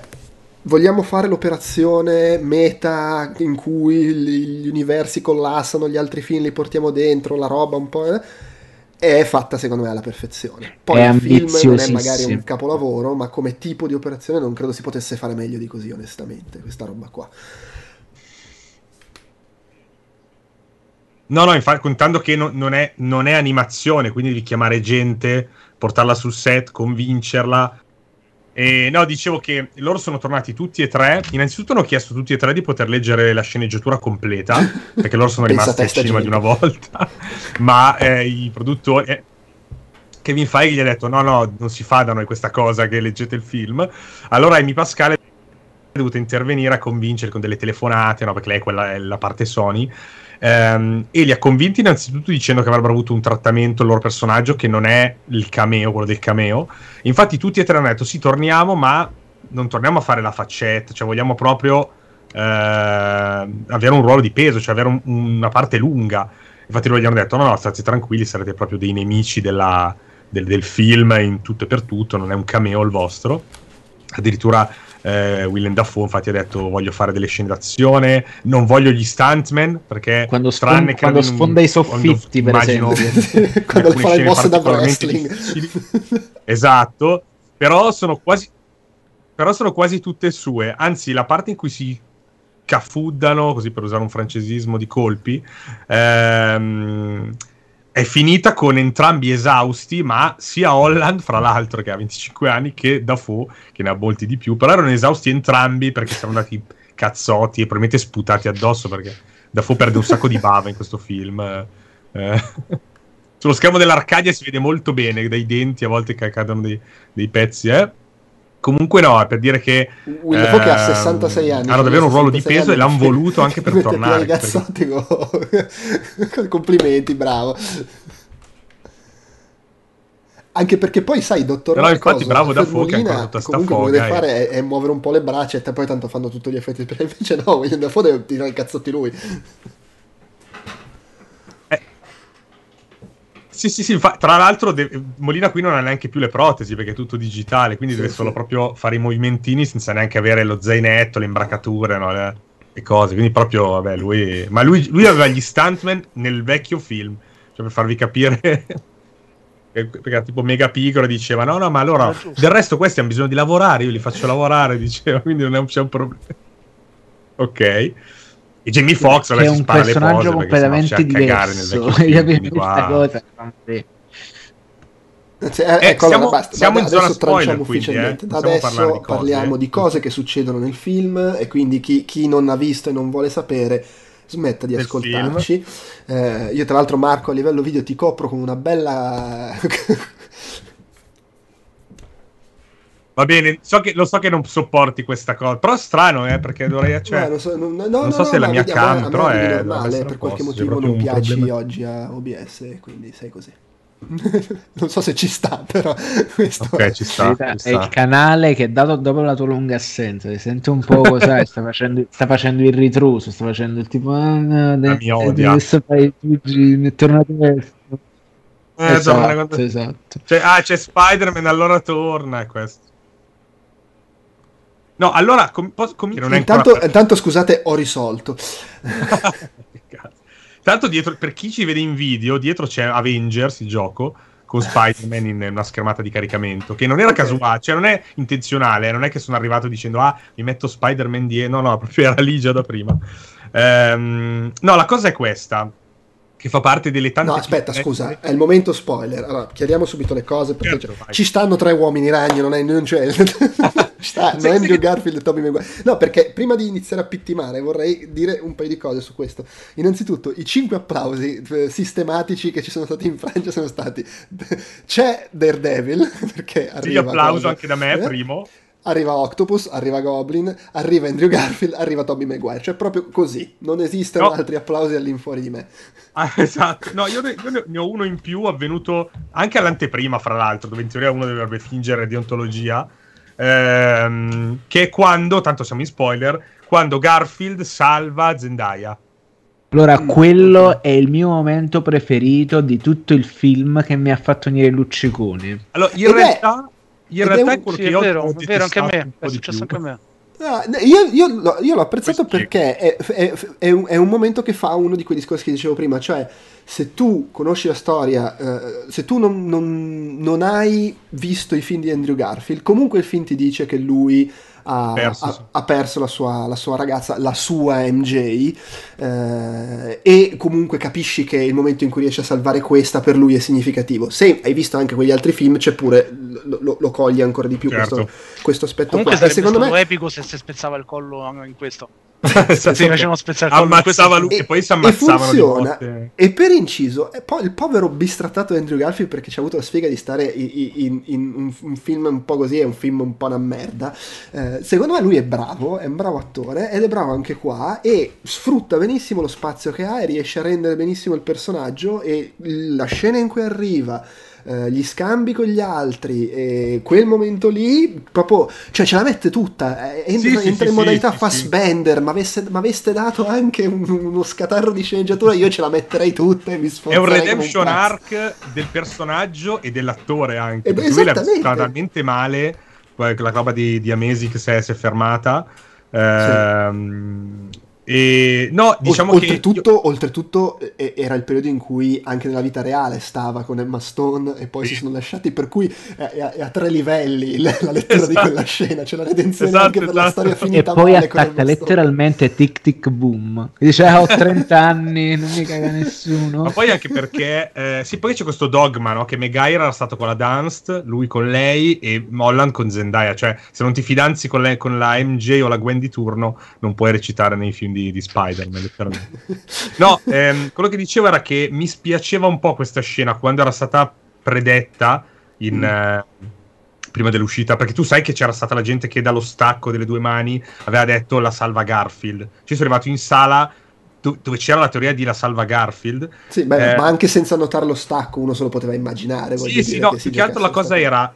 vogliamo fare l'operazione meta in cui gli universi collassano, gli altri film li portiamo dentro, la roba un po'... eh, è fatta secondo me alla perfezione. Poi È il film non è magari un capolavoro, ma come tipo di operazione non credo si potesse fare meglio di così, onestamente, questa roba qua. No, no, infatti, contando che non, non è, non è animazione, quindi devi chiamare gente, portarla sul set, convincerla. E no, dicevo che loro sono tornati tutti e tre. Innanzitutto hanno chiesto tutti e tre di poter leggere la sceneggiatura completa, [laughs] perché loro sono rimasti al cinema di una volta. [laughs] Ma eh, i produttori. eh, Kevin Feige gli ha detto: No, no, non si fa da noi questa cosa che leggete il film. Allora Amy Pascal è dovuta intervenire a convincere con delle telefonate, no? perché lei è, quella, è la parte Sony. Ehm, e li ha convinti innanzitutto dicendo che avrebbero avuto un trattamento il loro personaggio che non è il cameo, quello del cameo. Infatti tutti e tre hanno detto sì, torniamo, ma non torniamo a fare la faccetta, cioè vogliamo proprio eh, avere un ruolo di peso, cioè avere un- una parte lunga. Infatti loro gli hanno detto no, no, state tranquilli, sarete proprio dei nemici della- del, del film in tutto e per tutto, non è un cameo il vostro. Addirittura eh, Willem Dafoe infatti ha detto voglio fare delle scene d'azione, non voglio gli stuntman perché Quando, sfon- tranne quando credo in un- sfonda i soffitti, per quando immagino- esempio. [laughs] Quando fa scene mosse da wrestling. Esatto, però sono quasi però sono quasi tutte sue, anzi la parte in cui si scafuddano, così per usare un francesismo di colpi. Ehm, è finita con entrambi esausti, ma sia Holland, fra l'altro, che ha 25 anni, che Dafoe, che ne ha molti di più, però erano esausti entrambi perché siamo andati cazzotti e probabilmente sputati addosso perché Dafoe perde un sacco di bava in questo film. Eh, sullo schermo dell'Arcadia si vede molto bene dai denti a volte che cadono dei, dei pezzi, eh. Comunque no, è per dire che Will Dafoe che ha 66 anni hanno davvero un ruolo di 66 peso e l'hanno voluto anche [laughs] per tornare. cazzotti [laughs] con- complimenti bravo. Anche perché poi sai dottor Però infatti Coso, bravo ha Molina, ancora tutta sta foga, che deve fare è, è muovere un po' le braccia e poi tanto fanno tutti gli effetti [laughs] speciali invece no William Dafoe deve tirare i cazzotti lui Sì, sì, sì, infa- tra l'altro de- Molina qui non ha neanche più le protesi perché è tutto digitale, quindi Sì, deve sì. solo proprio fare i movimentini senza neanche avere lo zainetto, le imbracature, no, le, le cose. Quindi proprio, vabbè, lui... Ma lui, lui aveva gli stuntman nel vecchio film, cioè per farvi capire... [laughs] perché era tipo mega piccolo e diceva no no ma allora del resto questi hanno bisogno di lavorare io li faccio lavorare [laughs] diceva quindi non c'è un problema ok e Jamie Foxx è un spara le personaggio completamente diverso. [laughs] Questa cosa. Cioè, Eh, ecco, siamo- basta. siamo in Adesso zona spoiler, tranciamo quindi, ufficialmente. eh. Adesso di cose, parliamo eh. di cose che succedono nel film e quindi chi, chi non ha visto e non vuole sapere smetta di ascoltarci. Eh, io tra l'altro Marco a livello video ti copro con una bella... Va bene, so che- lo so che non sopporti questa cosa, però è strano, eh, perché dovrei... Cioè, No, non so, non- no, non no, so no, se è la mia vediamo, cam, però è- normale, per qualche posto, motivo non piaci problema. oggi a OBS, quindi sei così. [laughs] non so se ci sta, però [laughs] questo ok, ci sta, Verità, ci è il sta. canale che dato dopo la tua lunga assenza ti senti un po' cos'è, [laughs] sta, facendo, sta facendo il ritruso sta facendo il tipo ah, no, de- mi odia. adesso fai Gigi, mi è tornato questo Eh, torna esatto, esatto. Cioè, ah, c'è Spider-Man, allora torna, è questo. No, allora, com- posso- com- non è intanto, ancora... intanto scusate ho risolto. [laughs] Tanto dietro, per chi ci vede in video, dietro c'è Avengers, il gioco, con Spider-Man in una schermata di caricamento, che non era Ok. casuale, cioè non è intenzionale, non è che sono arrivato dicendo, ah, mi metto Spider-Man dietro, no, no, [laughs] proprio era lì già da prima. Ehm, no, la cosa è questa, che fa parte delle tante... No, aspetta, piccole- scusa, è il momento spoiler. Allora, chiariamo subito le cose perché Certo, ci stanno tre uomini ragni, non è non c'è [laughs] sta, non Sì, è sì. Andrew Garfield e Tobey Maguire. No, perché prima di iniziare a pittimare vorrei dire un paio di cose su questo. Innanzitutto, i cinque applausi eh, sistematici che ci sono stati in Francia sono stati [laughs] c'è Daredevil [laughs] perché Sì, arriva applauso cosa? anche da me, Eh? primo. Arriva Octopus, arriva Goblin, arriva Andrew Garfield, arriva Tobey Maguire, cioè proprio così, non esistono No. altri applausi all'infuori di me. Ah, [laughs] esatto. No, io ne, io ne- ne ho uno in più avvenuto anche all'anteprima, fra l'altro, dove in teoria uno dovrebbe fingere deontologia. Ehm, che è quando, tanto siamo in spoiler, quando Garfield salva Zendaya. allora Mm, quello è il mio momento preferito di tutto il film che mi ha fatto venire lucciconi Allora, in Ed è- realtà, in è realtà un- è quello Sì, che è io vero, ho è vero anche a me, è successo anche a me. Ah, io, io l'ho, io l'ho apprezzato Questo perché è, è- è un, è un momento che fa uno di quei discorsi che dicevo prima, cioè se tu conosci la storia, eh, se tu non, non- non hai visto i film di Andrew Garfield, comunque il film ti dice che lui ha Perso, ha- sì. ha perso la sua, la sua ragazza, la sua MJ, eh, e comunque capisci che il momento in cui riesce a salvare questa per lui è significativo. Se hai visto anche quegli altri film, c'è pure, lo, lo- lo coglie ancora di più Certo. questo, questo aspetto Comunque qua. Sarebbe secondo stato me... epico se si spezzava il collo in questo. Che [laughs] facevano spezzare il collo in questo Ammazzava lui E- e poi si e ammazzavano botte. E per inciso, e poi il povero bistrattato Andrew Garfield perché ci ha avuto la sfiga di stare in, in un, un film un po' così, è un film un po' una merda. Eh, secondo me lui è bravo, è un bravo attore ed è bravo anche qua e sfrutta benissimo lo spazio che ha e riesce a rendere benissimo il personaggio e la scena in cui arriva. Eh, gli scambi con gli altri e quel momento lì proprio cioè ce la mette tutta eh, entra, Sì, entra sì, in modalità sì, sì, Fassbender ma aveste dato anche un- uno scatarro di sceneggiatura io ce la metterei tutta e mi È un sforzerei redemption pazzo. arc del personaggio e dell'attore anche. Eh beh, perché lui l'ha vissuta talmente male, la roba di, di Amazing si è, si è fermata. Ehm, E, no, diciamo oltretutto, che... oltretutto eh, era il periodo in cui anche nella vita reale stava con Emma Stone e poi sì. si sono lasciati, per cui è, è, è a tre livelli la, lettura esatto. di quella scena, c'è la redenzione esatto, anche esatto. per la esatto. storia finita E poi attacca letteralmente tic tic boom. Dice ah, ho 30 anni, non mi caga nessuno. Ma poi anche perché, eh, sì, poi c'è questo dogma, no? Che Megaira era stato con la Dunst, lui con lei e Molland con Zendaya, cioè se non ti fidanzi con, lei, con la MJ o la Gwen di turno non puoi recitare nei film di, di Spider-Man, letteralmente. No, ehm, quello che dicevo era che mi spiaceva un po' questa scena quando era stata predetta in, mm. eh, prima dell'uscita, perché tu sai che c'era stata la gente che dallo stacco delle due mani aveva detto la salva Garfield. Ci sono arrivato in sala dove c'era la teoria di la salva Garfield. Sì, beh, eh, ma anche senza notare lo stacco uno se lo poteva immaginare. Sì, sì, no, più che altro la cosa era...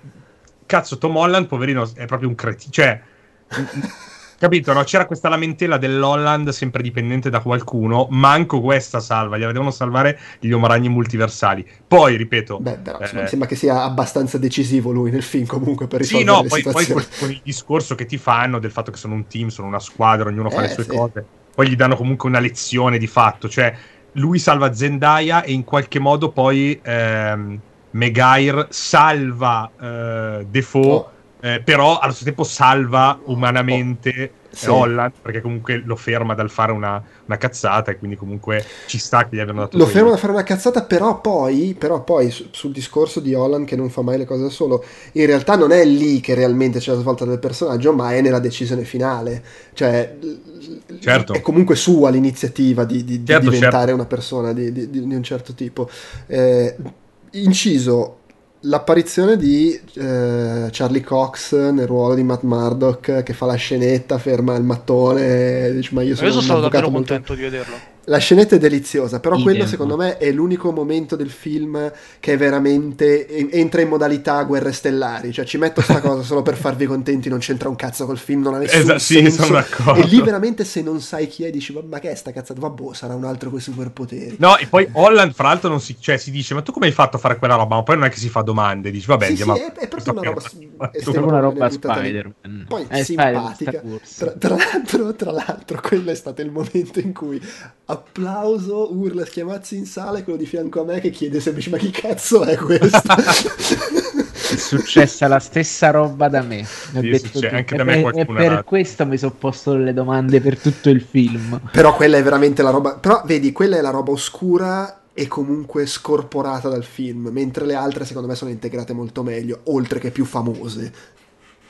Cazzo, Tom Holland, poverino, è proprio un cretino. Cioè, [laughs] Capito, no? C'era questa lamentela dell'Holland sempre dipendente da qualcuno, manco questa salva, gli devono salvare gli omaragni multiversali. Poi, ripeto... Beh, però eh, mi sembra che sia abbastanza decisivo lui nel film comunque per risolvere Sì, no, poi, poi con, con, il discorso che ti fanno del fatto che sono un team, sono una squadra, ognuno eh, fa le sue sì. cose, poi gli danno comunque una lezione di fatto, cioè lui salva Zendaya e in qualche modo poi ehm, Megair salva eh, Defoe... Oh eh, però allo stesso tempo salva umanamente oh, sì. Holland perché comunque lo ferma dal fare una, una, cazzata e quindi comunque ci sta che gli abbiano dato lo ferma dal fare una cazzata però poi, però poi su, sul discorso di Holland che non fa mai le cose da solo in realtà non è lì che realmente c'è la svolta del personaggio ma è nella decisione finale cioè certo. è comunque sua l'iniziativa di, di, certo, di diventare certo. una persona di, di, un certo tipo eh, inciso l'apparizione di eh, Charlie Cox nel ruolo di Matt Murdock che fa la scenetta, ferma il mattone. Dice, ma io sono, io sono stato davvero molto... contento di vederlo. La scenetta è deliziosa, però Idem. quello secondo me è l'unico momento del film che veramente entra in modalità guerre stellari, cioè ci metto sta cosa solo per farvi contenti, non c'entra un cazzo col film, non ha nessun esatto, senso. Sì, e lì veramente se non sai chi è dici ma che è sta cazzata, vabbè sarà un altro con i superpoteri. No, e poi Holland fra l'altro non si, cioè, si dice ma tu come hai fatto a fare quella roba? Ma poi non è che si fa domande, dici vabbè sì, andiamo sì, è, è proprio una roba, è proprio una roba Spider-Man. Poi è simpatica. Tra, tra, l'altro, tra l'altro [laughs] quello è stato il momento in cui applauso, urla, schiamazzi in sala e quello di fianco a me che chiede semplicemente ma chi cazzo è questo? è successa la stessa roba da me. Sì, succe- anche da me e per ha... questo mi sono posto le domande per tutto il film. Però quella è veramente la roba... Però vedi, quella è la roba oscura e comunque scorporata dal film, mentre le altre secondo me sono integrate molto meglio, oltre che più famose.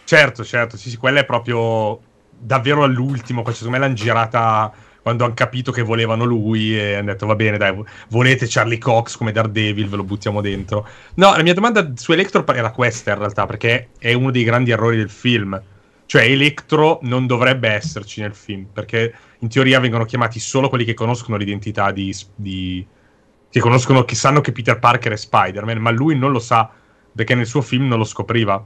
Certo, certo, sì, sì, quella è proprio davvero all'ultimo, secondo me l'hanno girata quando hanno capito che volevano lui e hanno detto va bene dai volete Charlie Cox come Daredevil ve lo buttiamo dentro. No la mia domanda su Electro era questa in realtà perché è uno dei grandi errori del film. Cioè Electro non dovrebbe esserci nel film perché in teoria vengono chiamati solo quelli che conoscono l'identità di, di che conoscono che sanno che Peter Parker è Spider-Man ma lui non lo sa perché nel suo film non lo scopriva.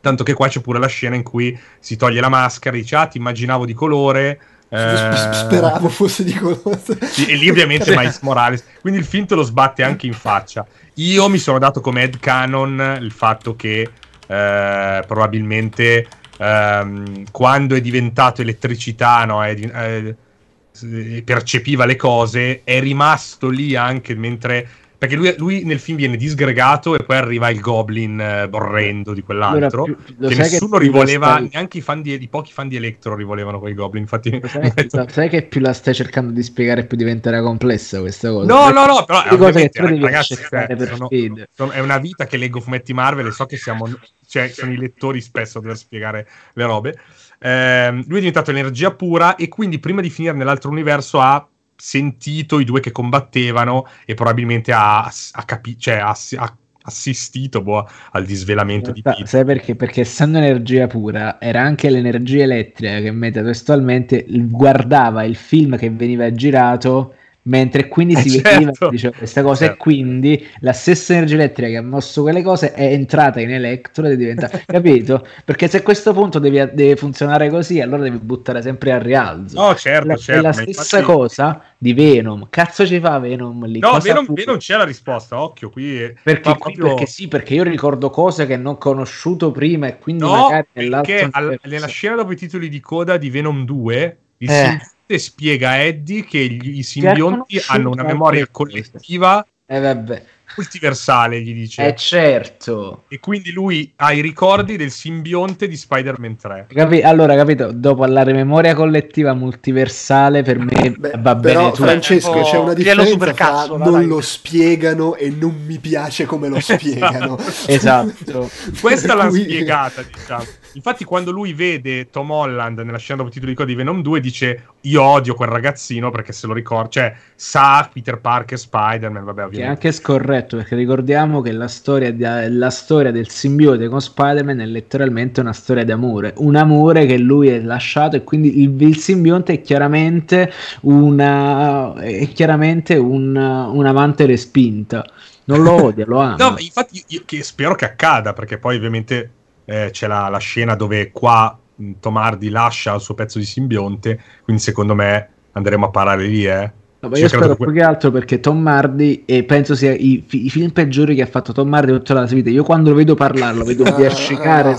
Tanto che qua c'è pure la scena in cui si toglie la maschera dice ah ti immaginavo di colore. Speravo fosse di colore. Sì, e lì ovviamente [laughs] Miles Morales. Quindi il film te lo sbatte anche in faccia. Io mi sono dato come head canon il fatto che eh, probabilmente ehm, quando è diventato elettricità, no, è, eh, percepiva le cose, è rimasto lì anche mentre perché lui, lui, nel film viene disgregato e poi arriva il goblin eh, orrendo di quell'altro. Allora, più, che nessuno che rivoleva, stai... neanche i, fan di, i pochi fan di Electro rivolevano quei goblin. Infatti, sai, metto... sai, che più la stai cercando di spiegare, più diventerà complessa questa cosa. No, no, no, però ovviamente, ragazzi, cioè, sono, sono, è una vita che leggo fumetti Marvel e so che siamo, cioè, sono i lettori spesso a dover spiegare le robe. Eh, lui è diventato energia pura e quindi prima di finire nell'altro universo ha sentito i due che combattevano e probabilmente ha, ha, capi- cioè, ha, ha assistito boh, al disvelamento di Peter. Sai perché? Perché essendo energia pura era anche l'energia elettrica che metatestualmente guardava il film che veniva girato mentre quindi si eh vedeva certo. diceva questa cosa certo. e quindi la stessa energia elettrica che ha mosso quelle cose è entrata in Electro ed è diventata capito? [laughs] perché se a questo punto devi, deve funzionare così allora devi buttare sempre al rialzo no certo la, certo è la stessa infatti... cosa di Venom cazzo ci fa Venom lì no Venom, Venom, c'è la risposta occhio qui è... perché, proprio... perché sì perché io ricordo cose che non ho conosciuto prima e quindi no, magari nell'altro al, nella scena dopo i titoli di coda di Venom 2 il eh spiega a Eddie che gli, i simbionti conosciuto hanno una anche memoria collettiva Eh vabbè. multiversale, gli dice. Eh certo. E quindi lui ha i ricordi del simbionte di Spider-Man 3. Capi- allora, capito, dopo la memoria collettiva multiversale per me Beh, va però bene tutto. Francesco c'è una livello differenza fra non dai. lo spiegano e non mi piace come lo spiegano [laughs] Esatto. [laughs] Questa l'ha cui- spiegata, diciamo. Infatti, quando lui vede Tom Holland nella scena dopo i titoli di Venom 2, dice: Io odio quel ragazzino perché se lo ricorda, cioè sa Peter Parker, Spider-Man. Vabbè, Che è ovviamente. anche scorretto perché ricordiamo che la storia, di- la storia del simbiote con Spider-Man è letteralmente una storia d'amore, un amore che lui è lasciato e quindi il, il simbionte è chiaramente, una, è chiaramente un, un'amante respinta. Non lo odia, lo [laughs] ama. No, ma infatti, io, io- che spero che accada perché poi, ovviamente, eh, c'è la, la scena dove qua mh, Tom Hardy lascia il suo pezzo di simbionte. Quindi, secondo me, andremo a parare lì, eh. No, ma io spero più che altro perché Tom Hardy e penso sia i, i film peggiori che ha fatto Tom Hardy tutta la sua vita. Io quando lo vedo parlare, lo vedo [laughs]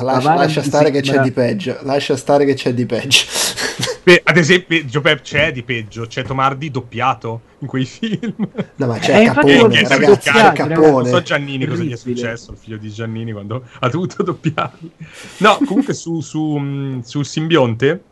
No, no, no, lascia, stare che c'è di peggio lascia stare che c'è di peggio [laughs] Beh, ad esempio, Giuseppe, c'è di peggio. C'è Tom Hardy doppiato in quei [laughs] film. no ma Eh, c'è infatti Capone ragazzi c'è doppiato, Non Capone so Giannini cosa gli è successo, il figlio di Giannini, quando ha dovuto doppiarli. No, comunque su, su, mh, sul simbionte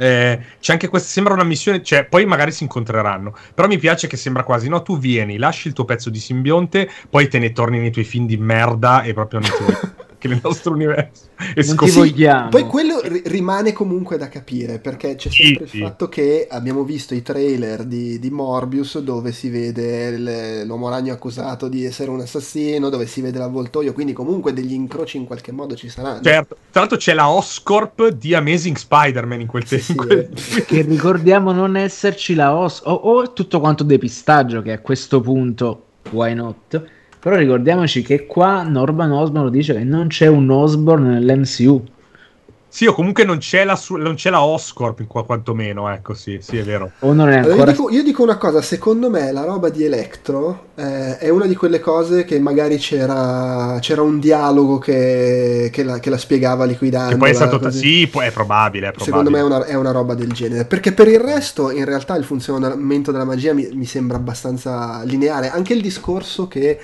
eh, c'è anche questa, sembra una missione, cioè poi magari si incontreranno, però mi piace che sembra quasi, no, tu vieni, lasci il tuo pezzo di simbionte, poi te ne torni nei tuoi film di merda e proprio non ti vuoi che nel nostro universo. E vogliamo. Poi quello ri- rimane comunque da capire perché c'è sempre sì. il fatto che abbiamo visto i trailer di, di Morbius dove si vede il- l'uomo ragno accusato di essere un assassino, dove si vede l'avvoltoio, quindi comunque degli incroci in qualche modo ci saranno. Certo, tra l'altro c'è la Oscorp di Amazing Spider-Man in quel Sì, tempo. sì, [laughs] eh. che ricordiamo non esserci la os o, o tutto quanto depistaggio che a questo punto why not però ricordiamoci che qua Norman Osborn dice che non c'è un Osborn nell'MCU Sì, o comunque non c'è la, su- non c'è la Oscorp, qua, quantomeno, ecco, sì, sì, è vero. o non è Allora, io, ancora dico, io dico una cosa, secondo me la roba di Electro eh, è una di quelle cose che magari c'era, c'era un dialogo che, che la, che la spiegava liquidando. Che poi è stato... Sì, poi è probabile, è probabile. Secondo me è una, è una roba del genere. Perché per il resto, in realtà, il funzionamento della magia mi, mi sembra abbastanza lineare. Anche il discorso che.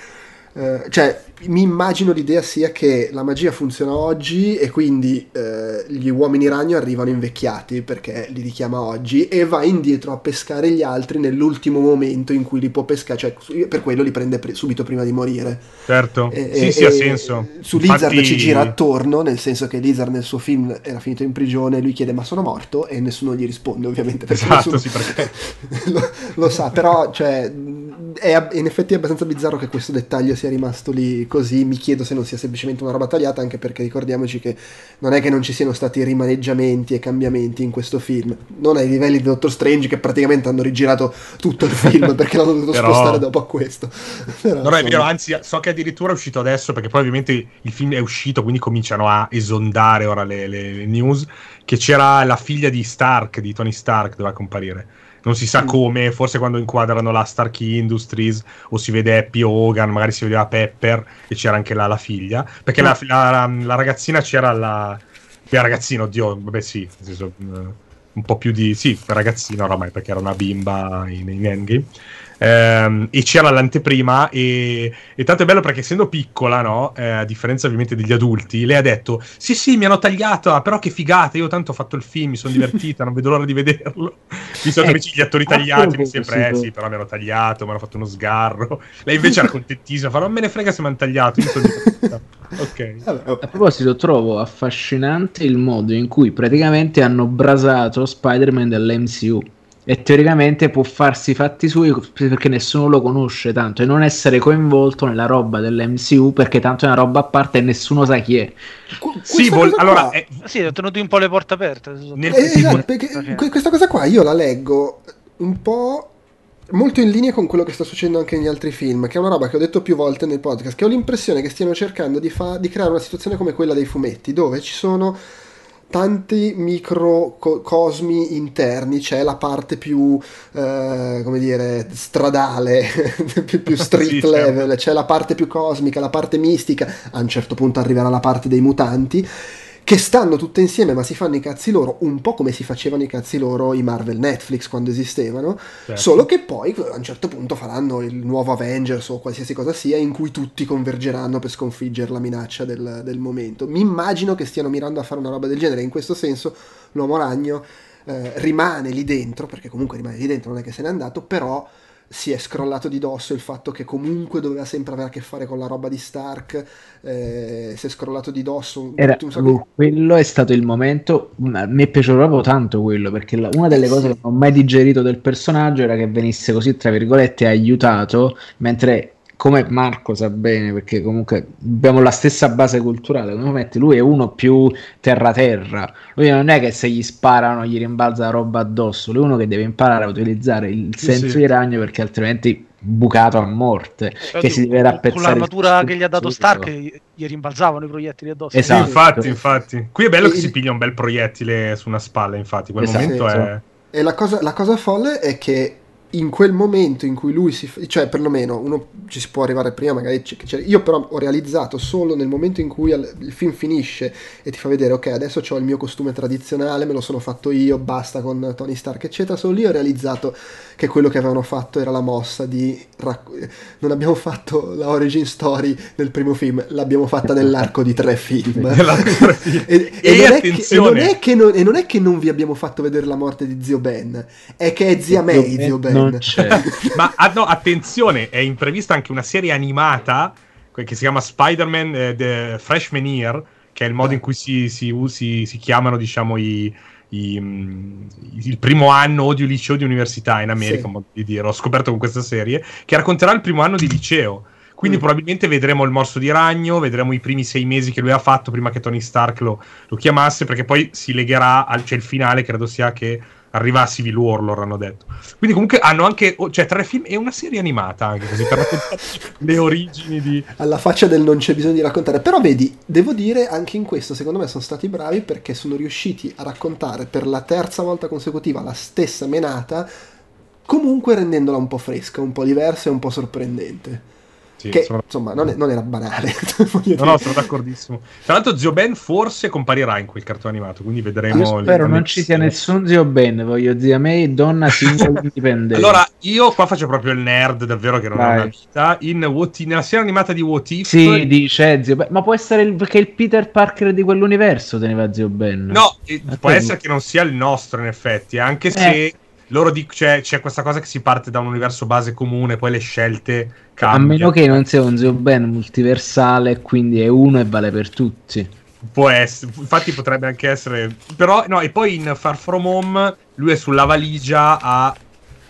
Eh, cioè, mi immagino l'idea sia che la magia funziona oggi e quindi eh, gli uomini ragno arrivano invecchiati perché li richiama oggi e va indietro a pescare gli altri nell'ultimo momento in cui li può pescare, cioè per quello li prende pre- subito prima di morire. Certo, E- sì, e- sì, ha senso. Su Lizard Infatti- ci gira attorno, nel senso che Lizard nel suo film era finito in prigione, lui chiede ma sono morto e nessuno gli risponde ovviamente perché Esatto, nessuno sì, perché... [laughs] lo, lo sa, però cioè, è, in effetti è abbastanza bizzarro che questo dettaglio sia rimasto lì così, mi chiedo se non sia semplicemente una roba tagliata, anche perché ricordiamoci che non è che non ci siano stati rimaneggiamenti e cambiamenti in questo film, non ai livelli di Doctor Strange che praticamente hanno rigirato tutto il film [laughs] perché l'hanno dovuto Però- spostare dopo a questo. [laughs] Però, Non è insomma, vero, anzi, so che addirittura è uscito adesso, perché poi ovviamente il film è uscito, quindi cominciano a esondare ora le, le- le news, che c'era la figlia di Stark, di Tony Stark, doveva comparire. Non si sa Mm. come, forse quando inquadrano la Stark Industries o si vede Happy Hogan, magari si vedeva Pepper e c'era anche la, la figlia. Perché la, la- la ragazzina c'era la... La ragazzina, oddio, vabbè sì, nel senso, eh, un po' più di... Sì, ragazzina oramai, perché era una bimba in, in Endgame. Ehm, e c'era l'anteprima e, e tanto è bello perché essendo piccola, no? Eh, a differenza ovviamente degli adulti, lei ha detto sì sì mi hanno tagliata, però che figata, io tanto ho fatto il film, mi sono [laughs] divertita, non vedo l'ora di vederlo. Di solito Eh, invece gli attori tagliati mi sempre, eh sì, però mi hanno tagliato, mi hanno fatto uno sgarro. Lei invece era contentissima, fa non me ne frega se mi hanno tagliato, io sono divertita. [laughs] Ok. a proposito trovo affascinante il modo in cui praticamente hanno brasato Spider-Man dell'MCU e teoricamente può farsi i fatti suoi perché nessuno lo conosce tanto. E non essere coinvolto nella roba dell'MCU perché tanto è una roba a parte e nessuno sa chi è. Qu- Sì, vol- allora, qua- eh, Sì, ho tenuto un po' le porte aperte. Nel- Eh, sì, esatto, perché perché- que- questa cosa qua io la leggo un po' molto in linea con quello che sta succedendo anche negli altri film, che è una roba che ho detto più volte nel podcast, che ho l'impressione che stiano cercando di, fa- di creare una situazione come quella dei fumetti, dove ci sono tanti microcosmi interni, c'è la parte più, eh, come dire, stradale, [laughs] più, più street Sì, level, c'è la parte più cosmica, la parte mistica, a un certo punto arriverà la parte dei mutanti, che stanno tutte insieme ma si fanno i cazzi loro, un po' come si facevano i cazzi loro i Marvel Netflix quando esistevano, Certo. solo che poi a un certo punto faranno il nuovo Avengers o qualsiasi cosa sia in cui tutti convergeranno per sconfiggere la minaccia del, del momento. Mi immagino che stiano mirando a fare una roba del genere, in questo senso l'uomo ragno eh, rimane lì dentro, perché comunque rimane lì dentro, non è che se n'è andato, però si è scrollato di dosso il fatto che comunque doveva sempre avere a che fare con la roba di Stark, eh, si è scrollato di dosso Era- sacco quello è stato il momento. me è piaciuto proprio tanto quello perché la- una delle Eh, cose che non ho mai digerito del personaggio era che venisse così, tra virgolette, aiutato mentre. Come Marco sa bene, perché comunque abbiamo la stessa base culturale. Come metti, lui è uno più terra-terra. Lui non è che se gli sparano gli rimbalza la roba addosso. Lui è uno che deve imparare a utilizzare il Sì, senso sì. di ragno perché altrimenti bucato a morte. che si deve Con- rappezzare con l'armatura che gli ha dato. Stark gli, gli rimbalzavano i proiettili addosso Sì, Esatto. infatti, infatti. Qui è bello che Il- si piglia un bel proiettile su una spalla, infatti. Quel Esatto, momento è... esatto. E la cosa, la cosa folle è che in quel momento in cui lui si fa- cioè perlomeno uno ci si può arrivare prima magari c- c'è- io però ho realizzato solo nel momento in cui al- il film finisce e ti fa vedere ok adesso ho il mio costume tradizionale me lo sono fatto io basta con Tony Stark eccetera solo lì ho realizzato che quello che avevano fatto era la mossa di racc- non abbiamo fatto la origin story nel primo film l'abbiamo fatta nell'arco di tre film [laughs] [laughs] e, e E non è che, e attenzione. non è che non, e non è che non vi abbiamo fatto vedere la morte di zio Ben, è che è zia May zio Ben. Non c'è. [laughs] Ma ah, no, attenzione, è in prevista anche una serie animata che si chiama Spider-Man eh, The Freshman Year, che è il modo in cui si, si, usi- si chiamano, diciamo, i, i, mm, il primo anno o di liceo o di università in America, Sì. di dire. L'ho scoperto con questa serie, che racconterà il primo anno di liceo. Quindi Mm. probabilmente vedremo il morso di ragno, vedremo i primi sei mesi che lui ha fatto prima che Tony Stark lo, lo chiamasse, perché poi si legherà al cioè il finale, credo sia che arriva Civil War, loro hanno detto. Quindi comunque hanno anche, oh, cioè tre film e una serie animata anche così per raccontare [laughs] le origini di... Alla faccia del non c'è bisogno di raccontare. Però vedi, devo dire anche in questo, secondo me sono stati bravi perché sono riusciti a raccontare per la terza volta consecutiva la stessa menata, comunque rendendola un po' fresca, un po' diversa e un po' sorprendente. Sì, che sono- insomma non, è- non era banale. [laughs] No, no, sono d'accordissimo. Tra l'altro Zio Ben forse comparirà in quel cartone animato, quindi vedremo... Io spero non ci sia nessun zio Ben, voglio zia May, donna singola [laughs] indipendente. Allora, io qua faccio proprio il nerd, davvero che non ha Vai. una vita. In What If- nella serie animata di What If... sì, dice zio Ben, ma può essere il, perché il Peter Parker di quell'universo teneva zio Ben. No, eh, può essere che non sia il nostro, in effetti, anche se Eh. Loro dic- c'è, c'è questa cosa che si parte da un universo base comune, poi le scelte a cambiano. meno che non sia un zio Ben multiversale, quindi è uno e vale per tutti. Può essere, infatti potrebbe anche essere. Però, no, e poi in Far From Home lui è sulla valigia ha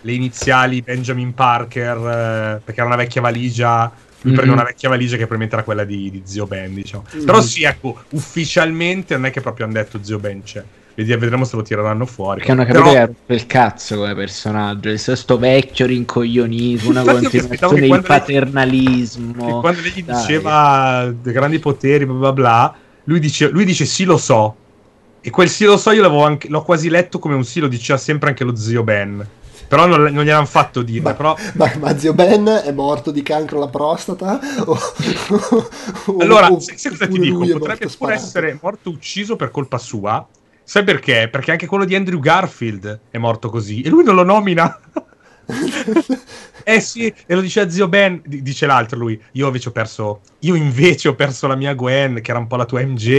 le iniziali Benjamin Parker, eh, perché era una vecchia valigia. Lui Mhm. prende una vecchia valigia che probabilmente era quella di, di Zio Ben, diciamo. Mhm. Però sì, ecco, ufficialmente non è che proprio hanno detto Zio Ben c'è. Vedi- Vedremo se lo tireranno fuori. Perché hanno capito Però- che il cazzo come personaggio. Il sto vecchio rincoglionito, una continuazione di lei- paternalismo. che quando lei gli Dai. diceva dei grandi poteri, bla bla bla, lui dice, lui dice sì lo so. E quel sì lo so io l'avevo anche- l'ho quasi letto come un sì, lo diceva sempre anche lo zio Ben. Però non, non gliel'hanno fatto dire. Ma, però... ma- ma zio Ben è morto di cancro alla prostata? O- Allora, o- sai sai cosa ti dico? è Potrebbe pure sparato? essere morto ucciso per colpa sua. Sai perché? Perché anche quello di Andrew Garfield è morto così. E lui non lo nomina. [laughs] eh sì, e lo dice a zio Ben, di- dice l'altro lui, io invece ho perso, io invece ho perso la mia Gwen, che era un po' la tua MJ.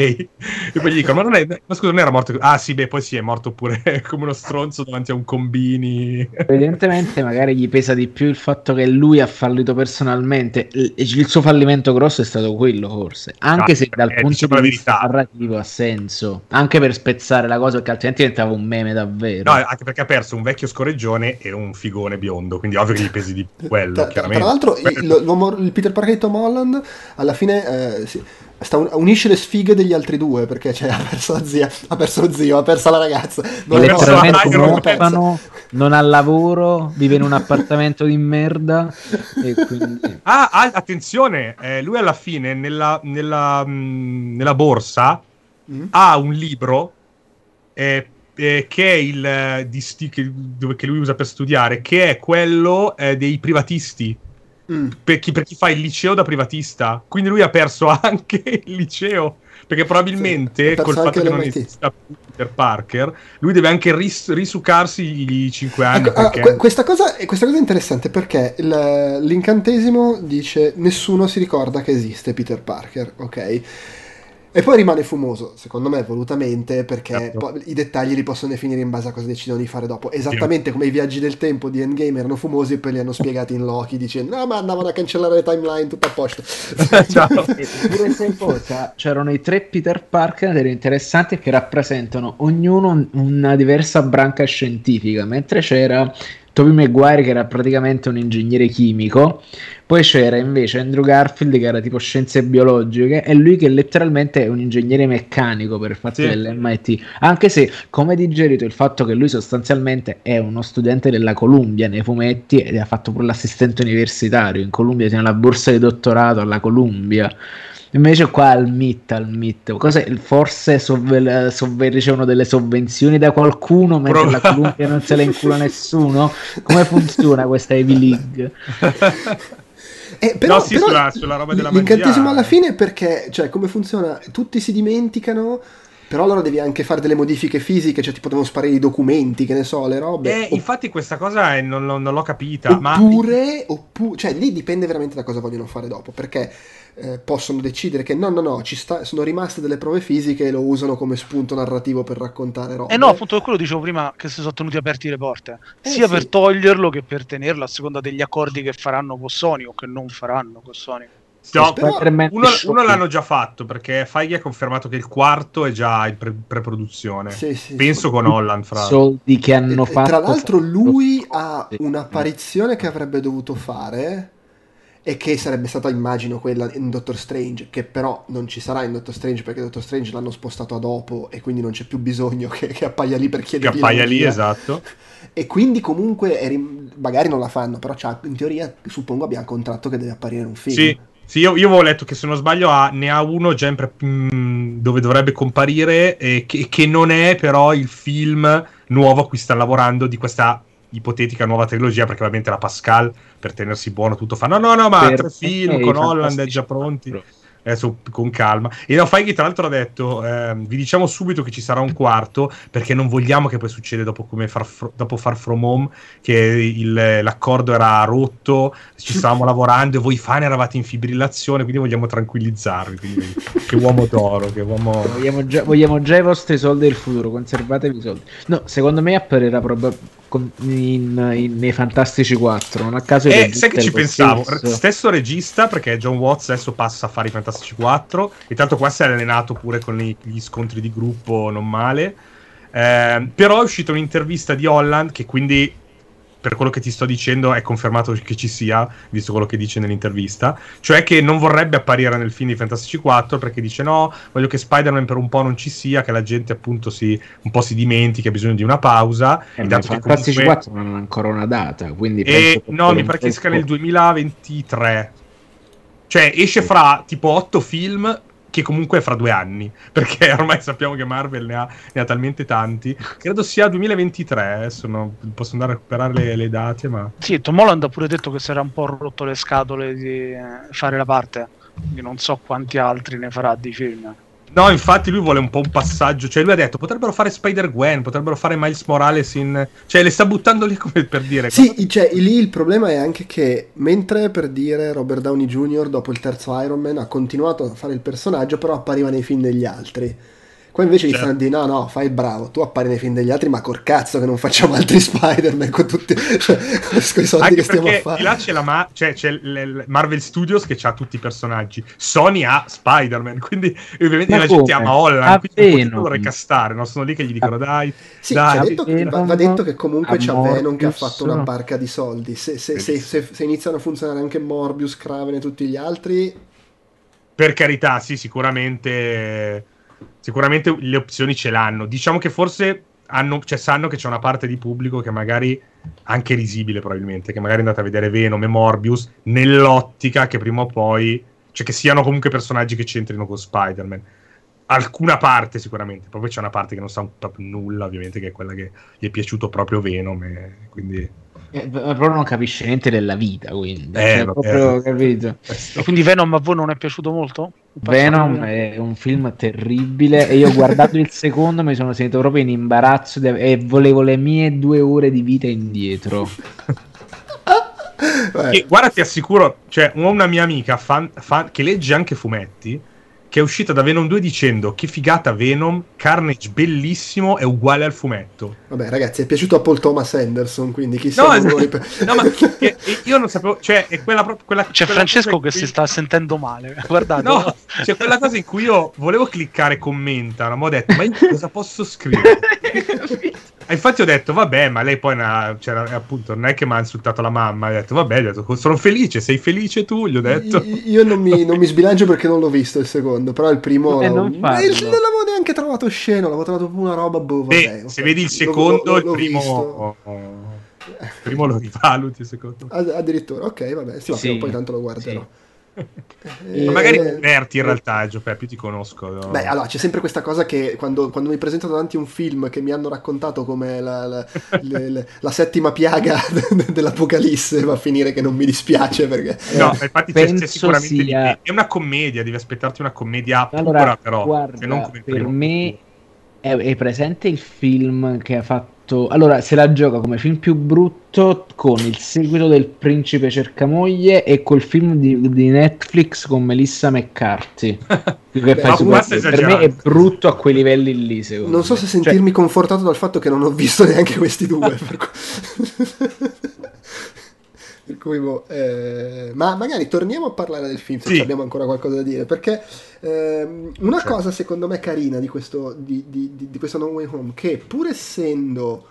E poi gli dicono, ma non è, ma scusa, non era morto? Ah sì, beh, poi sì, è morto pure [laughs] come uno stronzo davanti a un combini. Evidentemente magari gli pesa di più il fatto che lui ha fallito personalmente. Il, il suo fallimento grosso è stato quello, forse. Anche Ah, se dal eh, punto diciamo di vista narrativo ha senso. Anche per spezzare la cosa, perché altrimenti diventava un meme davvero. No, anche perché ha perso un vecchio scorreggione e un figone biondo, quindi ovvio che gli pesi di quello, Tra, tra- chiaramente. tra l'altro, il, il Peter Parker di Tom Holland alla fine eh, sì, sta un- unisce le sfighe degli altri due perché cioè, ha perso la zia, ha perso lo zio, ha perso la ragazza. Non letteralmente persa. orfano, non ha lavoro, vive in un appartamento di merda e quindi [laughs] Ah, ah, attenzione, eh, lui alla fine nella, nella, mh, nella borsa Mm? ha un libro eh, eh, che è il eh, di che, dove, che lui usa per studiare, che è quello eh, dei privatisti. Mm. per chi, per chi fa il liceo da privatista. Quindi lui ha perso [laughs] anche il liceo. Perché probabilmente Sì, col fatto che non esista Peter Parker, lui deve anche ris- risuccarsi i 5 anni. Ecco, ah, perché... que- questa, cosa, questa cosa è interessante perché l'incantesimo dice nessuno si ricorda che esiste Peter Parker, ok? E poi rimane fumoso, secondo me volutamente, perché Certo. poi i dettagli li possono definire in base a cosa decidono di fare dopo. Esattamente come i viaggi del tempo di Endgame erano fumosi e poi li hanno spiegati in Loki dicendo no ma andavano a cancellare le timeline tutto a posto. [laughs] Ciao. [laughs] E pure se cosa, c'erano i tre Peter Parker ed era interessante che rappresentano ognuno un- una diversa branca scientifica, mentre c'era Tobey Maguire che era praticamente un ingegnere chimico, poi c'era invece Andrew Garfield che era tipo scienze biologiche e lui che letteralmente è un ingegnere meccanico per fatto Sì. dell'MIT, anche se come digerito il fatto che lui sostanzialmente è uno studente della Columbia nei fumetti ed ha fatto pure l'assistente universitario in Columbia, tiene la borsa di dottorato alla Columbia. Invece qua al MIT, al MIT, cos'è? forse sovve- sovve- ricevono delle sovvenzioni da qualcuno mentre la Proba- Columbia non se la incula nessuno? Come funziona questa Ivy League? Eh, però, No, sì, però sulla- sulla roba della L'incantesimo alla fine perché, cioè, come funziona? Tutti si dimenticano, però allora devi anche fare delle modifiche fisiche, cioè tipo devono sparire i documenti, che ne so, le robe. Eh, O- infatti questa cosa è- non, l'ho- non l'ho capita. ma Oppure, oppu- cioè lì dipende veramente da cosa vogliono fare dopo, perché eh, possono decidere che no, no, no, ci sta- sono rimaste delle prove fisiche e lo usano come spunto narrativo per raccontare robe. Eh no, appunto quello dicevo prima che si sono tenuti aperti le porte, Eh, sia sì. per toglierlo che per tenerlo a seconda degli accordi che faranno con Sony o che non faranno con Sony. No, Però- uno, uno l'hanno già fatto perché Feige ha confermato che il quarto è già in pre- preproduzione. Sì, sì, Penso sì. con Holland fra soldi che hanno fatto Tra l'altro lui ha un'apparizione che avrebbe dovuto fare e che sarebbe stata immagino quella in Doctor Strange, che però non ci sarà in Doctor Strange perché Doctor Strange l'hanno spostato a dopo e quindi non c'è più bisogno [laughs] che, che appaia lì per che chiedergli appaia lì, esatto. E quindi comunque magari non la fanno, però c'ha- in teoria suppongo abbia un contratto che deve apparire in un film. Sì, sì, io, io avevo letto che se non sbaglio ha- ne ha uno già in mm, dove dovrebbe comparire e che, che non è però il film nuovo a cui sta lavorando di questa ipotetica nuova trilogia perché ovviamente la Pascal per tenersi buono tutto fa no no no ma Per tre film con i Holland è già pronti adesso con calma. E no, Feige tra l'altro ha detto, ehm, vi diciamo subito che ci sarà un quarto, perché non vogliamo che poi succeda dopo, come far, Fro- dopo Far From Home, che il- l'accordo era rotto, ci stavamo [laughs] lavorando e voi fan eravate in fibrillazione, quindi vogliamo tranquillizzarvi. Quindi, che uomo d'oro, che uomo... [laughs] Vogliamo già, vogliamo già i vostri soldi del futuro, conservatevi i soldi. No, secondo me apparirà probabilmente in, in- nei Fantastici 4. Non a caso Eh, sai che ci pensavo? stesso. Stesso regista, perché John Watts adesso passa a fare i Fantastici 4. E tanto qua si è allenato pure con i- gli scontri di gruppo, non male. Eh, però è uscita un'intervista di Holland, che quindi, per quello che ti sto dicendo, è confermato che ci sia, visto quello che dice nell'intervista. Cioè che non vorrebbe apparire nel film di Fantastici 4 perché dice: No, voglio che Spider-Man per un po' non ci sia, che la gente appunto si, un po' si dimentichi, ha bisogno di una pausa. Eh, dato che Fantastici comunque- 4 non hanno ancora una data, quindi e che no, mi pare che esca nel 2023. Cioè, esce fra tipo 8 film che comunque è fra due anni. [laughs] Perché ormai sappiamo che Marvel ne ha, ne ha talmente tanti. Credo sia 2023. Adesso no, posso andare a recuperare le, le date, ma. Sì, Tom Holland ha pure detto che si era un po' rotto le scatole di eh, fare la parte. Quindi non so quanti altri ne farà di film. No, infatti lui vuole un po' un passaggio. Cioè, lui ha detto: potrebbero fare Spider-Gwen, potrebbero fare Miles Morales in. Cioè, le sta buttando lì come per dire. Sì, cioè, lì il problema è anche che mentre per dire Robert Downey Jr. dopo il terzo Iron Man ha continuato a fare il personaggio, però appariva nei film degli altri. Qua invece gli Certo. stanno di no, no, fai il bravo, tu appari nei film degli altri, ma col cazzo che non facciamo altri Spider-Man con tutti cioè, con i soldi Anche che stiamo a fare. là c'è, la Ma- cioè, c'è l- l- Marvel Studios che ha tutti i personaggi. Sony ha Spider-Man, quindi ovviamente Ma la gente ama Holland, A quindi non potrebbero recastare, no? Sono lì che gli dicono dai, Sì, dai. c'è detto che- va, va detto che comunque A c'è Venom che ha Morbius. fatto una barca di soldi. Se, se- se- se- se iniziano a funzionare anche Morbius, Kraven e tutti gli altri, per carità, sì, sicuramente sicuramente le opzioni ce l'hanno. Diciamo che forse hanno, cioè, sanno che c'è una parte di pubblico che magari anche risibile probabilmente, che magari è andata a vedere Venom e Morbius nell'ottica che prima o poi, cioè che siano comunque personaggi che c'entrino con Spider-Man. Alcuna parte sicuramente, poi c'è una parte che non sa proprio nulla, ovviamente, che è quella che gli è piaciuto proprio Venom, e quindi Eh, proprio non capisce niente della vita, quindi. Eh, Cioè, proprio, capito? E quindi Venom a voi non è piaciuto molto? Venom è un film terribile e io guardando il secondo mi sono sentito proprio in imbarazzo de- e volevo le mie due ore di vita indietro. [laughs] Che, guarda, ti assicuro, cioè, ho una mia amica fan- fan- che legge anche fumetti. Che è uscita da Venom 2 dicendo che figata Venom, Carnage bellissimo, è uguale al fumetto. Vabbè, ragazzi, è piaciuto a Paul Thomas Anderson, quindi chissà No, lo rip- [laughs] no, ma [laughs] che- io non sapevo, cioè, è quella proprio quella C'è quella Francesco che cui- si sta sentendo male. [laughs] Guardate. No, c'è quella cosa in cui io volevo cliccare commenta, ma ho detto, ma io cosa posso scrivere? Infatti ho detto, vabbè, ma lei poi una- c'era, appunto, non è che mi ha insultato la mamma, ho detto, vabbè, ho detto, sono felice, sei felice tu? Gli ho detto. Io non mi, non mi sbilancio perché non l'ho visto il secondo, però il primo Eh, non. Eh, il- non l'avevo neanche trovato sceno, l'avevo trovato una roba boh, vabbè, Beh, se vedi il secondo, l'ho- il l'ho visto. primo... Il primo lo rivaluti, secondo me. Ad- addirittura, ok, vabbè, sì, Sì. poi tanto lo guarderò. Eh, Ma magari diverti in realtà, Giuseppe, più ti conosco. no? Beh, allora c'è sempre questa cosa che quando, quando mi presento davanti a un film che mi hanno raccontato come la, la- [laughs] le- le- la settima piaga dell'Apocalisse va a finire che non mi dispiace perché No, infatti c'è, c'è sicuramente sia-. È una commedia, devi aspettarti una commedia pura, Allora, però. guarda, cioè, non come per primo. me è, è presente il film che ha fatto. Allora, se la gioca come film più brutto con il seguito del Principe cercamoglie e col film di, di Netflix con Melissa McCarthy. [laughs] basta per me è brutto a quei livelli lì, secondo non so me. se Cioè, sentirmi confortato dal fatto che non ho visto neanche questi due. [laughs] per cui- boh, eh, ma magari torniamo a parlare del film se Sì. abbiamo ancora qualcosa da dire. Perché ehm, una Certo. cosa secondo me carina di questo, di, di, di, di questo No Way Home, che pur essendo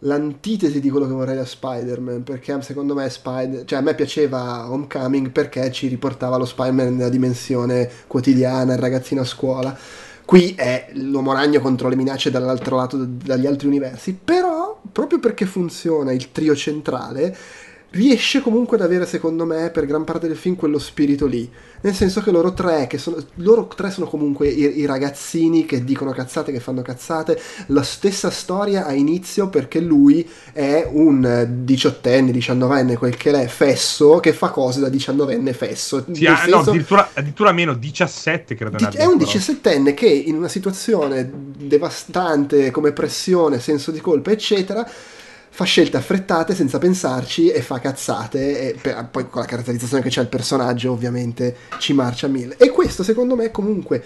l'antitesi di quello che vorrei da Spider-Man, perché secondo me Spider- cioè a me piaceva Homecoming perché ci riportava lo Spider-Man nella dimensione quotidiana, il ragazzino a scuola. Qui è l'uomo ragno contro le minacce dall'altro lato dagli altri universi, però proprio perché funziona il trio centrale, riesce comunque ad avere, secondo me, per gran parte del film quello spirito lì. Nel senso che loro tre, che sono, loro tre sono comunque i, i ragazzini che dicono cazzate, che fanno cazzate. La stessa storia a inizio perché lui è un diciottenne, diciannovenne, quel che l'è, fesso, che fa cose da diciannovenne fesso. Sì, ah, no, senso- addirittura, addirittura meno, 17 credo. di- è un diciassettenne che in una situazione devastante come pressione, senso di colpa, eccetera, fa scelte affrettate senza pensarci e fa cazzate. E per- poi con la caratterizzazione che c'è il personaggio, ovviamente ci marcia mille. E questo, secondo me, comunque.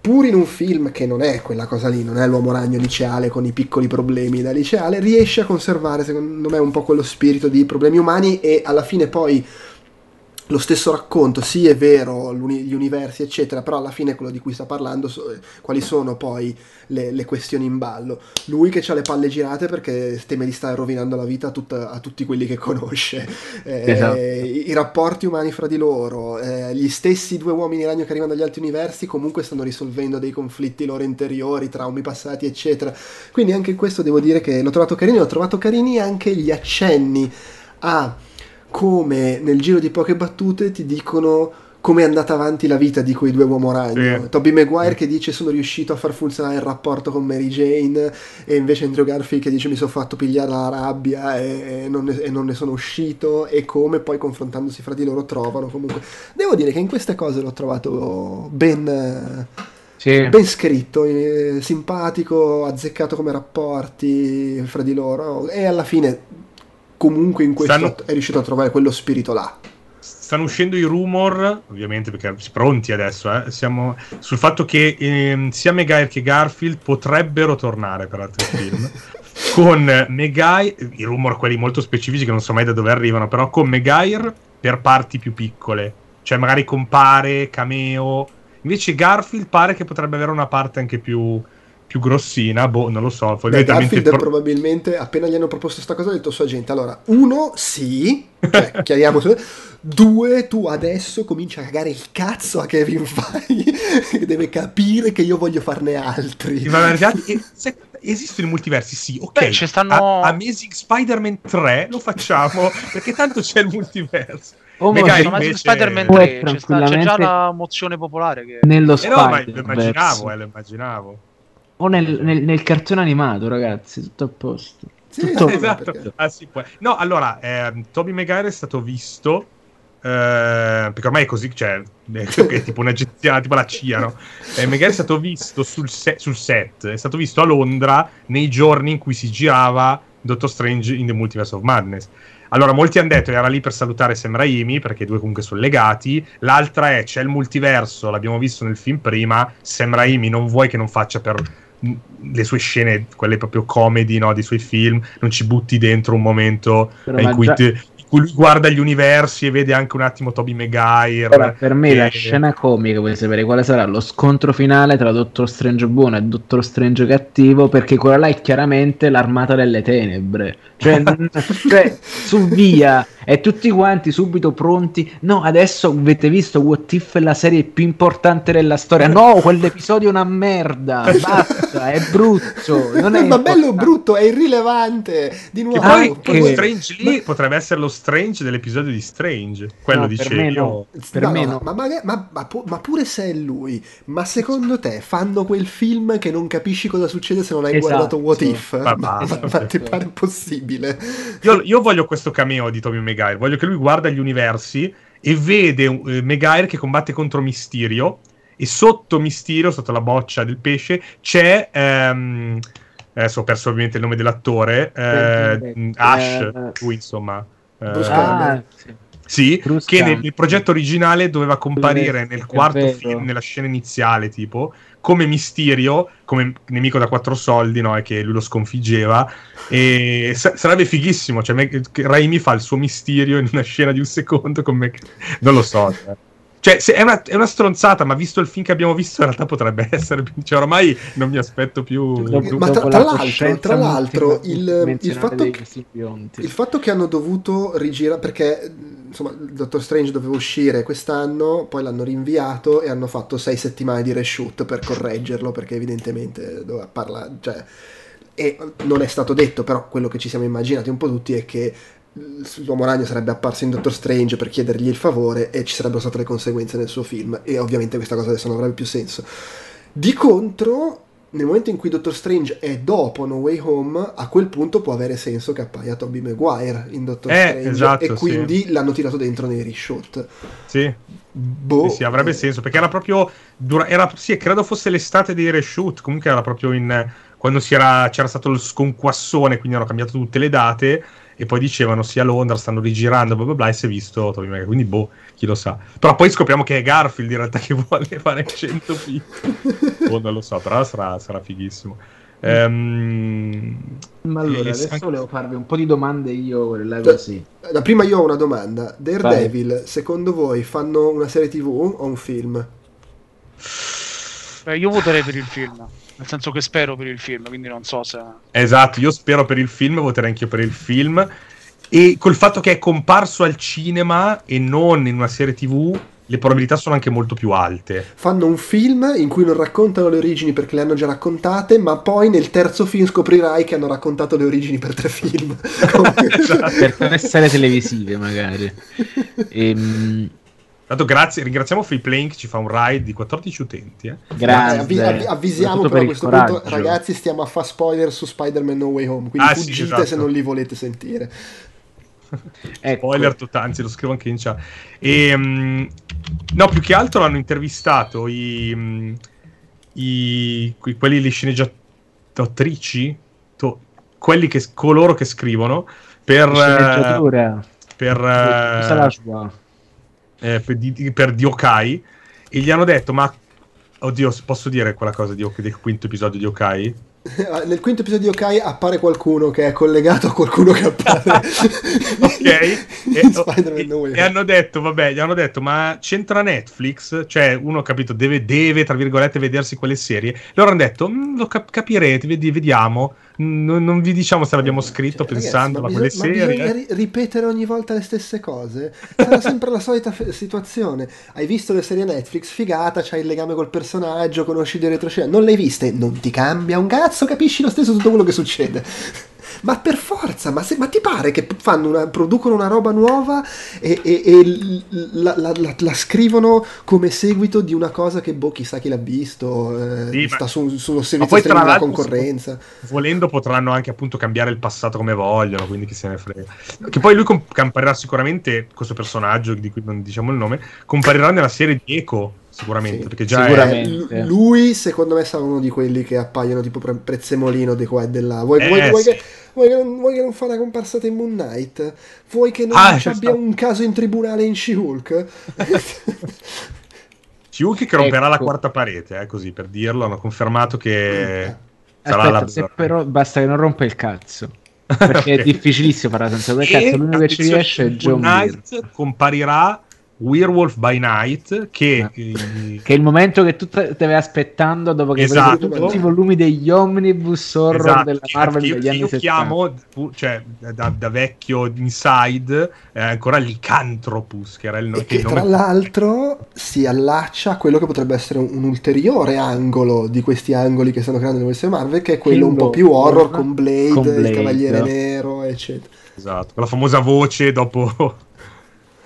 Pur in un film che non è quella cosa lì, non è l'uomo ragno liceale con i piccoli problemi da liceale, riesce a conservare, secondo me, un po' quello spirito di problemi umani e alla fine poi lo stesso racconto, sì è vero, gli universi eccetera, però alla fine quello di cui sta parlando, so- quali sono poi le, le questioni in ballo. Lui che ha le palle girate perché teme di stare rovinando la vita a, tutta- a tutti quelli che conosce, Eh, Esatto. i, i rapporti umani fra di loro, eh, gli stessi due uomini ragno che arrivano dagli altri universi comunque stanno risolvendo dei conflitti loro interiori, traumi passati eccetera. Quindi anche questo devo dire che l'ho trovato carino, ho trovato carini anche gli accenni a come nel giro di poche battute ti dicono come è andata avanti la vita di quei due uomo ragno. Sì. Toby Maguire che dice sono riuscito a far funzionare il rapporto con Mary Jane e invece Andrew Garfield che dice mi sono fatto pigliare la rabbia e, e non ne, e non ne sono uscito e come poi confrontandosi fra di loro trovano comunque. Devo dire che in queste cose l'ho trovato ben... Sì. Ben scritto, eh, simpatico, azzeccato come rapporti fra di loro e alla fine comunque in questo Stanno- è riuscito a trovare quello spirito là. Stanno uscendo i rumor, ovviamente perché pronti adesso, eh, siamo sul fatto che ehm, sia Megair che Garfield potrebbero tornare per altri [laughs] film. con Megair, i rumor quelli molto specifici che non so mai da dove arrivano, però con Megair per parti più piccole, cioè magari compare, cameo. Invece Garfield pare che potrebbe avere una parte anche più, più grossina, boh, non lo so. Beh, Garfield pro- probabilmente appena gli hanno proposto sta cosa ha detto sua gente allora uno sì cioè [laughs] chiariamo due tu adesso cominci a cagare il cazzo a Kevin Feige [laughs] che deve capire che io voglio farne altri ma in realtà, [laughs] eh, se- esistono i multiversi, sì, ok. Beh, ci stanno- A- Amazing Spider-Man 3 lo facciamo perché tanto c'è il multiverso. Oh, ma Magari Ma invece- Spider-Man Può 3 c'è, sta- c'è già la mozione popolare che... nello Eh no, ma lo immaginavo, eh, lo immaginavo. O nel, nel- nel cartone animato, ragazzi, tutto a posto. Sì, Tutto- sì, esatto. perché- Ah, sì, No, allora, ehm, Toby Maguire è stato visto. eh, perché ormai è così, cioè, è [laughs] tipo un'agenzia, tipo la CIA, no? Eh, Maguire è stato visto sul, se- sul set, è stato visto a Londra nei giorni in cui si girava Doctor Strange in The Multiverse of Madness. Allora, molti hanno detto che era lì per salutare Sam Raimi, perché i due comunque sono legati. L'altra è, c'è il multiverso, l'abbiamo visto nel film prima, Sam Raimi non vuoi che non faccia per le sue scene, quelle proprio comedy, no, dei suoi film, non ci butti dentro un momento Però in cui, già- in cui lui guarda gli universi e vede anche un attimo Toby Maguire. Ora, per me la E- scena comica, vuoi sapere quale sarà lo scontro finale tra Dottor Strange buono e Dottor Strange cattivo? Perché quella là è chiaramente l'armata delle tenebre. Cioè, [laughs] cioè, su via e tutti quanti subito pronti. No, adesso avete visto What If è la serie più importante della storia. No, quell'episodio è una merda. Basta, è brutto. Non è ma bello brutto, è irrilevante. Di Che nuovo, poi Ah, quello che- Strange lì potrebbe essere lo Strange dell'episodio di Strange. Quello No, per dicevo me io. no. Per No, me no, no. Ma, magari- ma- ma ma pure se è lui, ma secondo te fanno quel film che non capisci cosa succede se non hai Esatto. guardato What If? Ma [laughs] Ma, basta. ma ti pare possibile? Io, io voglio questo cameo di Tommy Maguire. Voglio che lui guarda gli universi e vede eh, Maguire che combatte contro Mysterio. E sotto Mysterio, sotto la boccia del pesce, c'è. ehm, adesso ho perso ovviamente il nome dell'attore. eh, Eh, Ash, eh, lui insomma. Bruce Ah, sì. Sì, Bruce che nel, nel progetto originale doveva comparire nel quarto film, nella scena iniziale, tipo, come Mysterio, come nemico da quattro soldi, no? E che lui lo sconfiggeva. E sa- sarebbe fighissimo. Cioè, me- Raimi fa il suo Mysterio in una scena di un secondo. Come... Non lo so. Cioè, se- è, una, è una stronzata, ma visto il film che abbiamo visto, in realtà potrebbe [laughs] essere. Cioè, ormai non mi aspetto più. Dopo- Ma tra- tra la l'altro- tra l'altro, il- il fatto che-. Il fatto che hanno dovuto rigirare, perché insomma Doctor Strange doveva uscire quest'anno, poi l'hanno rinviato e hanno fatto sei settimane di reshoot per correggerlo, perché evidentemente doveva parlare, cioè, e non è stato detto, però quello che ci siamo immaginati un po' tutti è che l'uomo ragno sarebbe apparso in Doctor Strange per chiedergli il favore e ci sarebbero state le conseguenze nel suo film e ovviamente questa cosa adesso non avrebbe più senso. Di contro, nel momento in cui Doctor Strange è dopo No Way Home, a quel punto può avere senso che appaia Tobey Maguire in Doctor Eh, Strange esatto, e sì. quindi l'hanno tirato dentro nei reshoot. Sì. Boh. Sì, sì, avrebbe senso perché era proprio. dura- era, sì, credo fosse l'estate dei reshoot. Comunque era proprio in. Quando si era, c'era stato il sconquassone, quindi hanno cambiato tutte le date. E poi dicevano sì a Londra, stanno rigirando, bla bla bla. E si è visto Tobey Maguire. Quindi, boh, chi lo sa. Però poi scopriamo che è Garfield in realtà [laughs] che vuole fare 100 film. [laughs] oh, non lo so, però sarà, sarà fighissimo. Ehm, Ma allora, adesso anche- volevo farvi un po' di domande io, là così. La prima io ho una domanda. Daredevil, secondo voi fanno una serie TV o un film? Beh, io voterei per il film. Nel senso che spero per il film, quindi non so se. Esatto, io spero per il film, voterei anch'io per il film. E col fatto che è comparso al cinema e non in una serie TV, le probabilità sono anche molto più alte. Fanno un film in cui non raccontano le origini perché le hanno già raccontate, ma poi nel terzo film scoprirai che hanno raccontato le origini per tre film. [laughs] Esatto. per tre serie televisive, magari. [laughs] Ehm, Tanto grazie, ringraziamo Freeplane che ci fa un ride di 14 utenti. eh. Eh, grazie. avvi- avvi- avvisiamo però a questo coraggio. punto, ragazzi, stiamo a fare spoiler su Spider-Man No Way Home, quindi Ah, sì, fuggite esatto. se non li volete sentire. [laughs] Ecco. Spoiler totale, anzi lo scrivo anche in chat. E, mm, no, più che altro l'hanno intervistato i, mm, i- que- quelli le sceneggiatrici, to- quelli che, coloro che scrivono per, eh, Sceneggiatura. per, Questa eh, eh, per, di, per Diokai e gli hanno detto ma oddio posso dire quella cosa di, del quinto episodio di Okai? Nel quinto episodio di Okai appare qualcuno che è collegato a qualcuno che appare [laughs] ok [laughs] e, Way e hanno detto vabbè gli hanno detto ma c'entra Netflix? Cioè uno capito deve, deve tra virgolette vedersi quelle serie. Loro hanno detto "Mm, lo cap- capirete vedi- vediamo non, non vi diciamo se l'abbiamo scritto Cioè, pensando a ma quelle serie ripetere ogni volta le stesse cose? Sarà sempre la solita fe- situazione. Hai visto le serie Netflix? Figata, c'hai il legame col personaggio, conosci le retroscene. Non le hai viste? Non ti cambia un cazzo, capisci lo stesso tutto quello che succede. Ma per forza, ma, se, ma ti pare che fanno una, producono una roba nuova e, e, e la, la, la, la, scrivono come seguito di una cosa che boh, chissà chi l'ha visto, eh, sì, sta su, sullo servizio della concorrenza. Volendo potranno anche appunto cambiare il passato come vogliono, quindi chi se ne frega. Che poi lui comparirà sicuramente, questo personaggio di cui non diciamo il nome, comparirà nella serie di Echo sicuramente. Sì, perché già sicuramente. È... Lui, secondo me, sarà uno di quelli che appaiono tipo pre- prezzemolino di qua e di là. Vuoi, eh, vuoi, vuoi, che, vuoi, che, non, vuoi che non fa una comparsata in Moon Knight? Vuoi che non ah, abbia stato... un caso in tribunale in She-Hulk? [laughs] She-Hulk che romperà ecco. la quarta parete, eh, così per dirlo. Hanno confermato che. Mm. Sarà Aspetta, la... se però basta che non rompa il cazzo. Perché è [laughs] difficilissimo fare senza quel cazzo. L'unico che ci riesce è John Knight comparirà Werewolf by Night che, eh, che è il momento che tu stavi aspettando dopo che esatto. tutti i volumi degli omnibus horror esatto. della Marvel io, degli anni io 70 chiamo cioè, da, da, vecchio Inside eh, ancora Lycanthropus che era il, e che il nome tra l'altro si allaccia a quello che potrebbe essere un, un, ulteriore angolo di questi angoli che stanno creando nell'universo Marvel che è quello King un po' più horror con Blade, con Blade, il Cavaliere Nero eccetera. Esatto la famosa voce dopo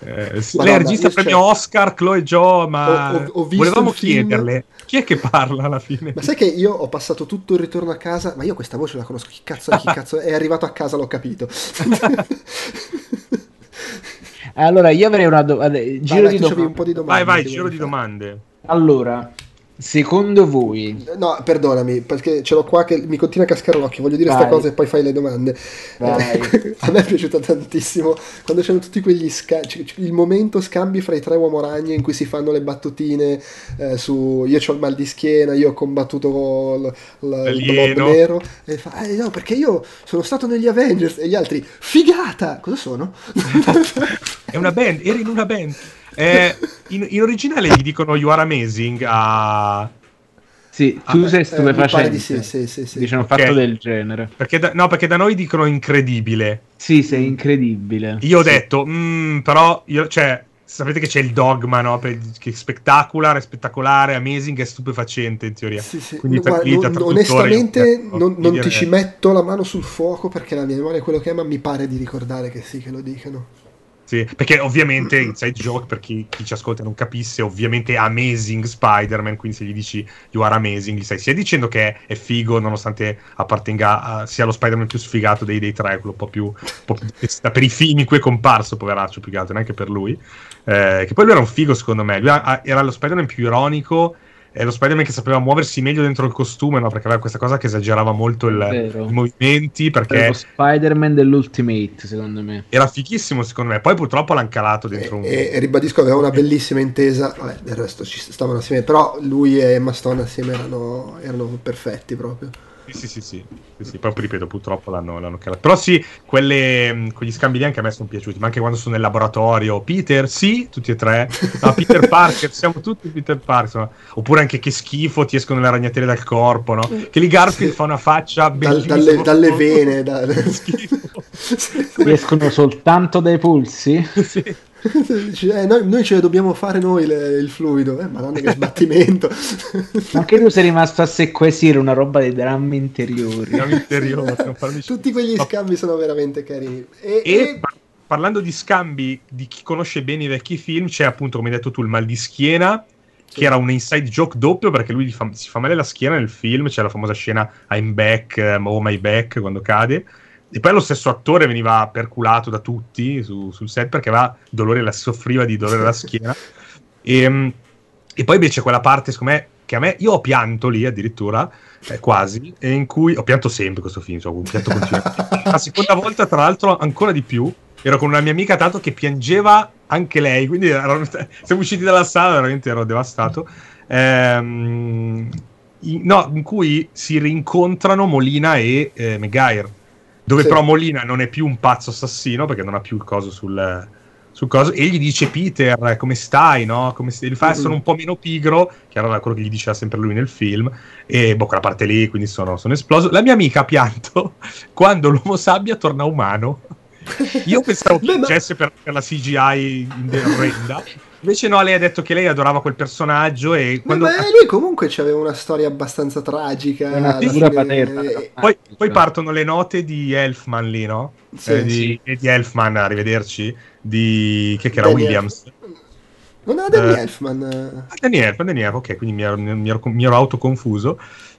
eh, lei regista premio cioè, Oscar, Chloe Joe, ma ho, ho, ho volevamo chiederle chi è che parla alla fine. Ma sai che io ho passato tutto il ritorno a casa, ma io questa voce la conosco, chi cazzo è, chi cazzo è? è arrivato a casa, l'ho capito. [laughs] allora, io avrei una domanda. Giro vai, di domande. un po' di domande. Vai, vai, giro di domande. Allora, Secondo voi? No, perdonami, perché ce l'ho qua che mi continua a cascare l'occhio. Voglio dire questa cosa e poi fai le domande. [laughs] a me è piaciuta tantissimo quando c'erano tutti quegli scambi. Il momento scambi fra i tre uomo ragno in cui si fanno le battutine eh, su io ho il mal di schiena, io ho combattuto l- l- il blob nero. E fa, eh, no, perché io sono stato negli Avengers e gli altri, figata! Cosa sono? è una band, eri in una band. Eh, in, in, originale gli dicono You are amazing a... Sì, tu ah, sei stupefacente. Eh, sì, sì, sì, sì. Dice un okay. fatto del genere. Perché da, no, perché da noi dicono incredibile. Sì, sei incredibile. Io ho sì. detto, mm, però, io, cioè, sapete che c'è il dogma, no? Per, che spettacolare, spettacolare, amazing e stupefacente in teoria. Sì, sì. Quindi no, guarda, non, onestamente non, non ti ci metto la mano sul fuoco perché la mia memoria è quello che è, ma mi pare di ricordare che sì, che lo dicano. Sì, perché ovviamente Inside Joke, per chi, chi, ci ascolta e non capisse, ovviamente è Amazing Spider-Man, quindi se gli dici You are amazing, gli stai sia dicendo che è figo, nonostante appartenga a, sia lo Spider-Man più sfigato dei, dei tre, quello un po' più, un po più [laughs] per i film in cui è comparso, poveraccio, più che altro, neanche per lui. Eh, che poi lui era un figo, secondo me. Lui era lo Spider-Man più ironico è lo Spider-Man che sapeva muoversi meglio dentro il costume, no? Perché aveva questa cosa che esagerava molto il, i movimenti. Perché era lo Spider-Man dell'Ultimate, secondo me. Era fichissimo, secondo me. Poi purtroppo l'hanno calato dentro e, un. E, ribadisco, aveva una bellissima intesa. Vabbè, del resto ci stavano assieme. Però lui e Emma Stone assieme erano, erano perfetti proprio. Sì, sì, sì, sì, sì, Poi ripeto, purtroppo l'hanno, l'hanno calato. Però sì, quelle, quegli scambi lì anche a me sono piaciuti, ma anche quando sono nel laboratorio. Peter, sì, tutti e tre. No, Peter [laughs] Parker, siamo tutti Peter Parker. Insomma. Oppure anche che schifo, ti escono le ragnatele dal corpo, no? Che lì Garfield sì. fa una faccia bellissima. Dalle, dalle vene, da... [laughs] schifo. escono soltanto dai pulsi? sì eh, noi, noi, ce le dobbiamo fare noi le, il fluido, eh, madonna che sbattimento. Ma che tu sei rimasto a sequesire una roba dei drammi interiori. Drammi [laughs] interiori [laughs] Tutti quegli scambi sono veramente carini. E, e, e... parlando di scambi di chi conosce bene i vecchi film, c'è appunto, come hai detto tu, il mal di schiena, che era un inside joke doppio perché lui fa, si fa male la schiena nel film, c'è la famosa scena I'm back, um, oh my back, quando cade e poi lo stesso attore veniva perculato da tutti su, sul set perché aveva dolore, la, soffriva di dolore alla [laughs] schiena. E, ehm, e, poi invece quella parte, secondo me, che a me, io ho pianto lì addirittura, eh, quasi, e in cui ho pianto sempre questo film, cioè, un pianto continuo. [laughs] La seconda volta, tra l'altro, ancora di più, ero con una mia amica tanto che piangeva anche lei, quindi ero, [laughs] siamo usciti dalla sala, veramente ero devastato. Ehm, in, no, in cui si rincontrano Molina e eh, Maguire dove sì. però Molina non è più un pazzo assassino perché non ha più il coso sul, sul coso e gli dice Peter come stai no? come gli fa essere un po' meno pigro che era quello che gli diceva sempre lui nel film e boh quella parte lì quindi sono, sono esploso la mia amica ha pianto [laughs] quando l'uomo sabbia torna umano [laughs] Io pensavo che vincesse per, per la CGI orrenda. Invece no, lei ha detto che lei adorava quel personaggio e Ma quando... beh, lui comunque aveva una storia abbastanza tragica. Una figura fine- paterna. eh, Poi, poi partono le note di Elfman lì, no? Sì, Eh, di, sì. e di Elfman, arrivederci, di... che, che era Danny Williams. Non era Danny Eh. Elfman. Ah, Danny Elfman, Danny Elfman, ok, quindi mi ero, mi ero- mi ero autoconfuso.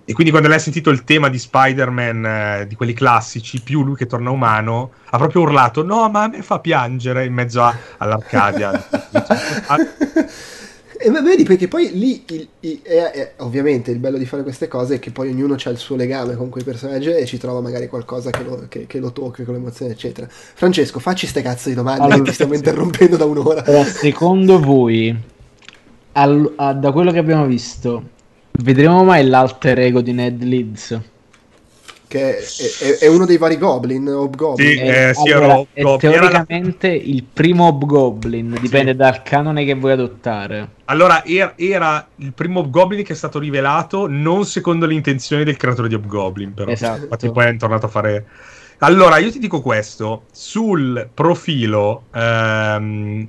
E quindi quando lei ha sentito il tema di Spider-Man, eh, di quelli classici, più lui che torna umano, ha proprio urlato, no, ma a me fa piangere in mezzo a- all'Arcadia. [laughs] E vedi perché poi lì il- il- è- è- ovviamente il bello di fare queste cose è che poi ognuno ha il suo legame con quei personaggi e ci trova magari qualcosa che lo, che- che lo tocca con l'emozione eccetera. Francesco facci ste cazzo di domande Allora, che ti stiamo interrompendo da un'ora. Allora, secondo voi, al- a- da quello che abbiamo visto, vedremo mai l'alter ego di Ned Leeds? Che è, è- è uno dei vari goblin Hobgoblin Sì. Eh, sì, allora, era è Hobgoblin. teoricamente il primo Hobgoblin, dipende dal canone che vuoi adottare. Allora, er- era il primo Hobgoblin che è stato rivelato, non secondo le intenzioni del creatore di Hobgoblin, però. Esatto. Infatti poi è tornato a fare... Allora, io ti dico questo, sul profilo ehm,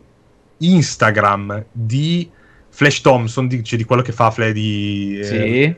Instagram di Flash Thompson, di, cioè di quello che fa Flash di, eh, Sì.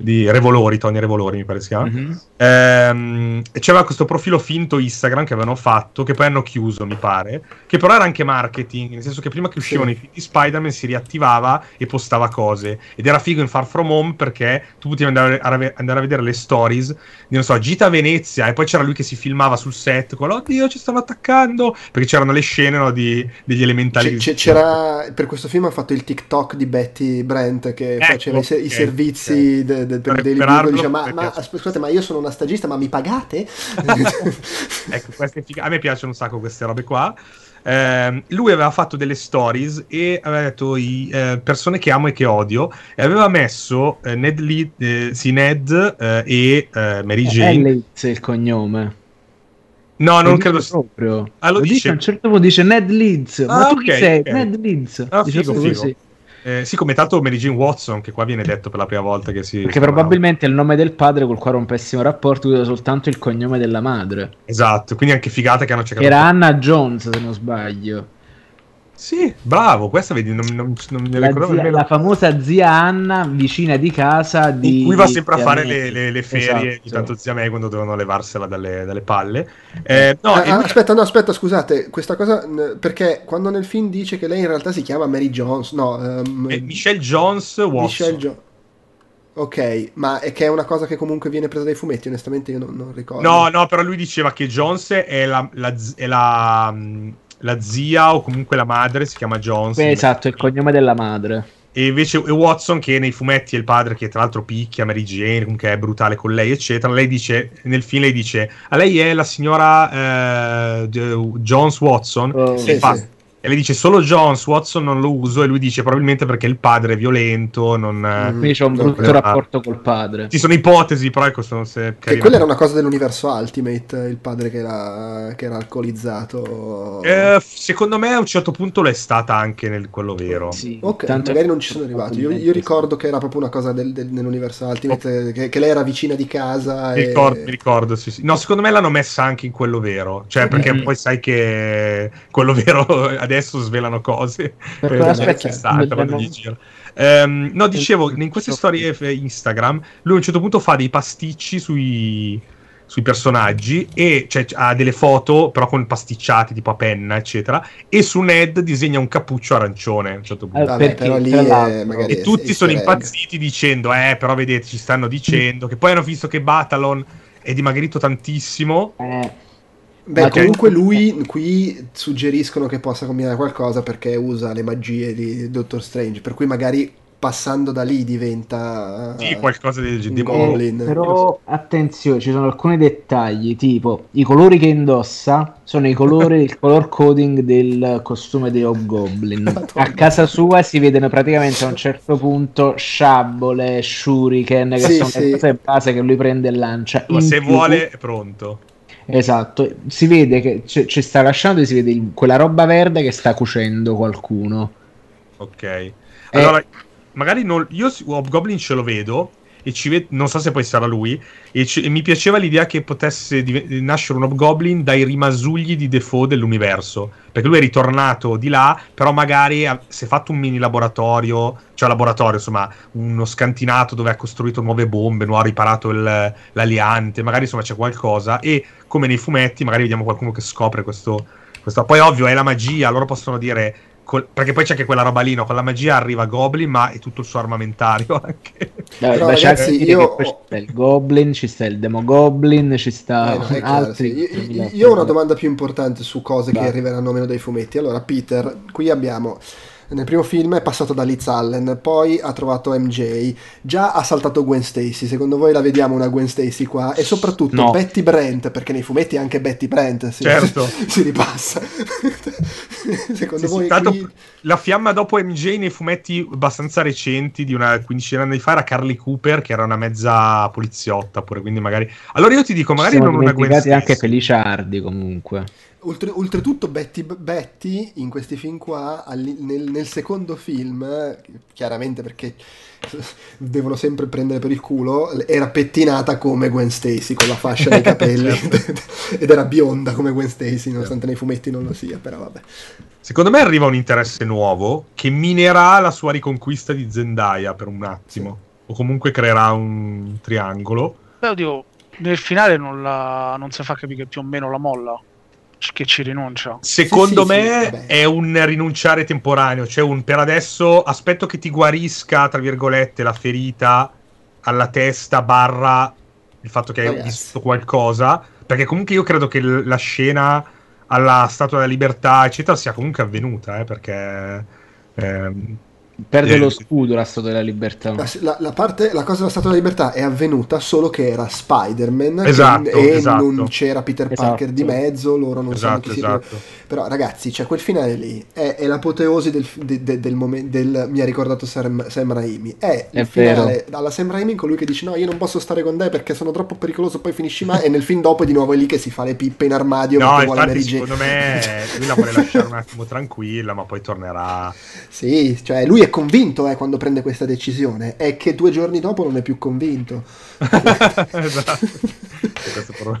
Di Revolori, Tony Revolori mi pare si chiama, Mhm. Ehm, c'era questo profilo finto Instagram che avevano fatto, che poi hanno chiuso, mi pare, che però era anche marketing, nel senso che prima che uscivano Sì. i film di Spider-Man si riattivava e postava cose. Ed era figo in Far From Home perché tu potevi andare a, andare a vedere le stories di, non so, Gita a Venezia e poi c'era lui che si filmava sul set con oddio ci stanno attaccando, perché c'erano le scene no, di- degli elementali. C'è- c'è- c'era per questo film ha fatto il TikTok di Betty Brent che Ecco, faceva i, se- i servizi ok. de- de- per Per il Daily recuperarlo, Bugle dice ma, ma scusate ma io sono una stagista ma mi pagate? [laughs] Ecco, queste figa- a me piacciono un sacco queste robe qua. Ehm, lui aveva fatto delle stories e aveva detto i eh, persone che amo e che odio e aveva messo eh, Ned, Lee- eh, sì, Ned eh, e eh, Mary È Jane. Leeds il cognome. No, non Lo credo proprio. Ah, lo lo dice dice? a un certo punto dice Ned Leeds. ma Ah, tu chi ok, sei? ok. Ned Leeds. Ah, Dice figo, figo. così. Eh, sì, come tanto Mary Jane Watson, che qua viene detto per la prima volta che si. Perché chiamava. probabilmente il nome del padre col quale ha un pessimo rapporto usa soltanto il cognome della madre. Esatto, quindi anche figata che hanno cercato. Era Anna Jones, se non sbaglio. Sì, bravo, questa vedi, non, non, non La, ricordavo nemmeno. la famosa zia Anna vicina di casa di in cui va sempre a fare le, le- le ferie Esatto. di tanto zia May quando devono levarsela dalle, dalle palle. Eh, no, Ah, e ah, lui- aspetta, no, aspetta, scusate, questa cosa perché quando nel film dice che lei in realtà si chiama Mary Jones, no, è Michelle Jones Watson. Michelle Jo- Ok, ma è che è una cosa che comunque viene presa dai fumetti, onestamente io non, non ricordo. No, no, però lui diceva che Jones è la, la è la, mh, la zia o comunque la madre, si chiama Jones. Beh, esatto, il cognome della madre. E invece è Watson, che nei fumetti è il padre che tra l'altro picchia Mary Jane, comunque è brutale con lei, eccetera. Lei dice, nel film lei dice, a lei è la signora eh, Jones Watson. Oh, e, sì, fa- sì. E lei dice solo Jones, Watson non lo uso. E lui dice probabilmente perché il padre è violento. Non, eh, Mm. Quindi c'è un brutto quello- rapporto col padre. Ci sono ipotesi, però ecco, sono se Che quella era una cosa dell'universo Ultimate, il padre che era, che era alcolizzato. Eh, secondo me a un certo punto l'è stata anche nel quello vero. Sì, Ok, tanto- magari non ci sono arrivati. Io, io ricordo che era proprio una cosa del, del- nell'universo Ultimate, che, che lei era vicina di casa. Mi e- ricordo, mi ricordo, sì, sì. No, secondo me l'hanno messa anche in quello vero. Cioè, perché Mhm. poi sai che quello vero [laughs] adesso svelano cose. Eh. Ehm, no, dicevo, in queste storie eh, Instagram, lui a un certo punto fa dei pasticci sui, sui personaggi e cioè, ha delle foto, però con pasticciati, tipo a penna, eccetera. E su Ned disegna un cappuccio arancione a un certo punto. Eh, Vabbè, perché, però lì tra è l'altro- magari- E tutti sono impazziti dicendo, eh, però vedete, ci stanno dicendo che poi hanno visto che Batalon è dimagrito tantissimo. Eh, Beh, Ma comunque lui qui suggeriscono che possa combinare qualcosa perché usa le magie di Doctor Strange, per cui magari passando da lì diventa Sì, eh, qualcosa un genere. goblin. Eh, però attenzione, ci sono alcuni dettagli, tipo i colori che indossa sono i colori, il color coding del costume di Hobgoblin. [laughs] A casa sua si vedono praticamente a un certo punto sciabole, shuriken, che Sì, sono sì. le cose base che lui prende e lancia. Ma In se più- vuole è pronto. Esatto, si vede che c- ci sta lasciando, si vede il- quella roba verde che sta cucendo qualcuno. Ok. Allora, magari non, io Hobgoblin ce lo vedo. E ci ved- non so se poi sarà lui, e, ci- e mi piaceva l'idea che potesse div- nascere un Hobgoblin dai rimasugli di Defoe dell'universo, perché lui è ritornato di là, però magari ha- si è fatto un mini laboratorio, cioè laboratorio, insomma, uno scantinato dove ha costruito nuove bombe, no, ha riparato il- l'aliante, magari insomma c'è qualcosa, e come nei fumetti magari vediamo qualcuno che scopre questo... questo- Poi ovvio è la magia, loro possono dire col- perché poi c'è anche quella roba lì, no? con la magia arriva Goblin, ma è tutto il suo armamentario [laughs] anche. Dai, Però, beh, c'è ragazzi, io che c'è il Goblin, ci sta il Demogoblin, ci sta Eh, no, chiaro, altri. sì. Io, io ho una domanda più importante su cose che Vai. arriveranno meno dai fumetti. Allora, Peter, qui abbiamo. Nel primo film è passato da Liz Allen, poi ha trovato MJ, già ha saltato Gwen Stacy. Secondo voi la vediamo una Gwen Stacy qua? E soprattutto No. Betty Brent, perché nei fumetti anche Betty Brent si, Certo. [laughs] si ripassa. [laughs] Secondo Sì, sì, voi tanto qui- la fiamma dopo MJ nei fumetti abbastanza recenti di una quindicina di anni fa era Carly Cooper, che era una mezza poliziotta pure, quindi magari... Allora io ti dico, magari Siamo non una Gwen Stacy. anche Felicia Hardy comunque. Oltre- oltretutto Betty, Betty in questi film qua, nel, nel secondo film, chiaramente perché devono sempre prendere per il culo, era pettinata come Gwen Stacy con la fascia nei capelli [laughs] [laughs] ed era bionda come Gwen Stacy, nonostante nei fumetti non lo sia, però vabbè. Secondo me arriva un interesse nuovo che minerà la sua riconquista di Zendaya per un attimo, o comunque creerà un triangolo. Beh, oddio, nel finale non, la, non si fa capire che più o meno la molla, che ci rinuncia. Secondo Sì, me sì, è un rinunciare temporaneo, cioè un per adesso aspetto che ti guarisca, tra virgolette, la ferita alla testa barra il fatto che hai Ragazzi. visto qualcosa, perché comunque io credo che l- la scena alla Statua della Libertà, eccetera, sia comunque avvenuta, eh, perché... ehm, Perde Eh, lo scudo la Statua della Libertà. La, la- la parte, la cosa della Statua della Libertà è avvenuta solo che era Spider-Man Esatto, e esatto. non c'era Peter Parker Esatto. di mezzo, loro non sanno esatto, chi si esatto. Però ragazzi, cioè quel finale lì è, è l'apoteosi del, de- de- del momento del mi ha ricordato Sam, Sam Raimi. È il È finale alla Sam Raimi colui che dice no, io non posso stare con te perché sono troppo pericoloso, poi finisci mai e nel film dopo di nuovo è lì che si fa le pippe in armadio No, perché vuole Mary infatti secondo me lui la vuole lasciare un attimo tranquilla, ma poi tornerà... Sì, cioè lui è convinto eh, quando prende questa decisione, è che due giorni dopo non è più convinto. [laughs] esatto. [laughs]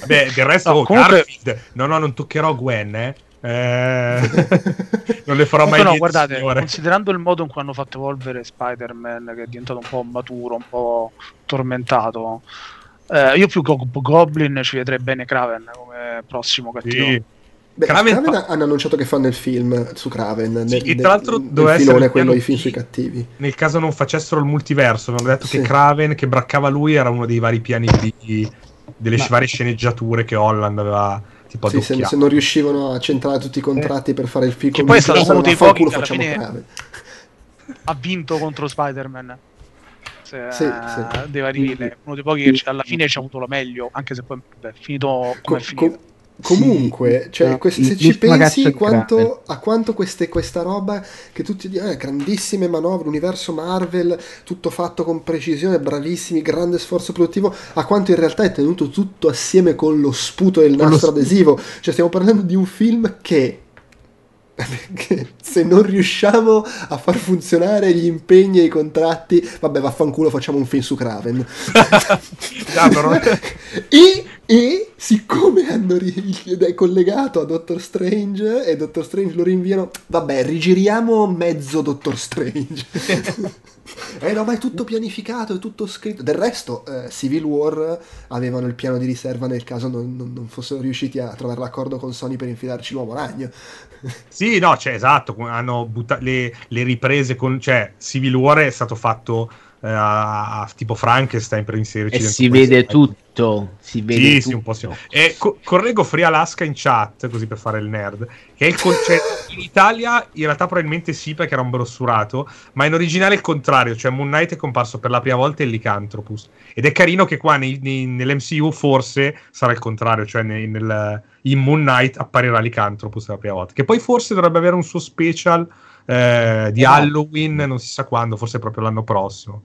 Vabbè, del resto, No, oh, comunque- Garfield, no, no, non toccherò Gwen, eh. Eh, [laughs] non le farò Comunque mai no, niente, guardate, signore. considerando il modo in cui hanno fatto evolvere Spider-Man, che è diventato un po' maturo, un po' tormentato, eh, io più Go- Goblin ci vedrei bene Kraven come prossimo cattivo. Sì. Beh, Kraven Kraven, fa- hanno annunciato che fanno il film su Kraven. nel- e nel- tra l'altro nel doveva essere filone il quello piano i film sui cattivi. Nel caso non facessero il multiverso, hanno detto Sì. che Kraven, che braccava lui, era uno dei vari piani B, delle Ma- varie sceneggiature che Holland aveva tipo Sì, se, adocchiato. se non riuscivano a centrare tutti i contratti per fare il film Che poi è stato uno dei pochi che facciamo Kraven. Ha vinto contro Spider-Man. Se, Sì, eh, sì. dei vari- Quindi- uno dei pochi che alla fine ci ha avuto la meglio, anche se poi beh, è finito come è Co- finito. co- comunque, Sì, cioè, no, quest- se ci pensi quanto, a quanto queste- questa roba che tutti dicono, eh, grandissime manovre, universo Marvel, tutto fatto con precisione, bravissimi, grande sforzo produttivo, a quanto in realtà è tenuto tutto assieme con lo sputo del Con lo nastro adesivo. Cioè, stiamo parlando di un film che [laughs] che se non riusciamo a far funzionare gli impegni e i contratti, vabbè, vaffanculo, facciamo un film su Kraven. [laughs] Però- [laughs] e, e siccome hanno ri- è collegato a Doctor Strange e Doctor Strange lo rinviano, vabbè, rigiriamo mezzo Doctor Strange. eh no, ma è tutto pianificato, è tutto scritto. Del resto, eh, Civil War avevano il piano di riserva nel caso non, non- non fossero riusciti a trovare l'accordo con Sony per infilarci l'uomo ragno. Sì, no, cioè, esatto, hanno buttato le, le riprese con... Cioè, Civil War è stato fatto eh, a, a tipo Frankenstein per inserirci E si questo. vede tutto. Si vede Sì, tutto. sì, un po' sì. E co- correggo Free Alaska in chat, così per fare il nerd, che è il con- cioè, in Italia in realtà probabilmente sì perché era un brossurato, ma in originale è il contrario, cioè Moon Knight è comparso per la prima volta il Lycanthropus. Ed è carino che qua nei- nei- nell'MCU forse sarà il contrario, cioè nei- nel- in Moon Knight apparirà Lycanthropus per la prima volta, che poi forse dovrebbe avere un suo special eh, di Eh. Halloween, non si sa quando, forse proprio l'anno prossimo.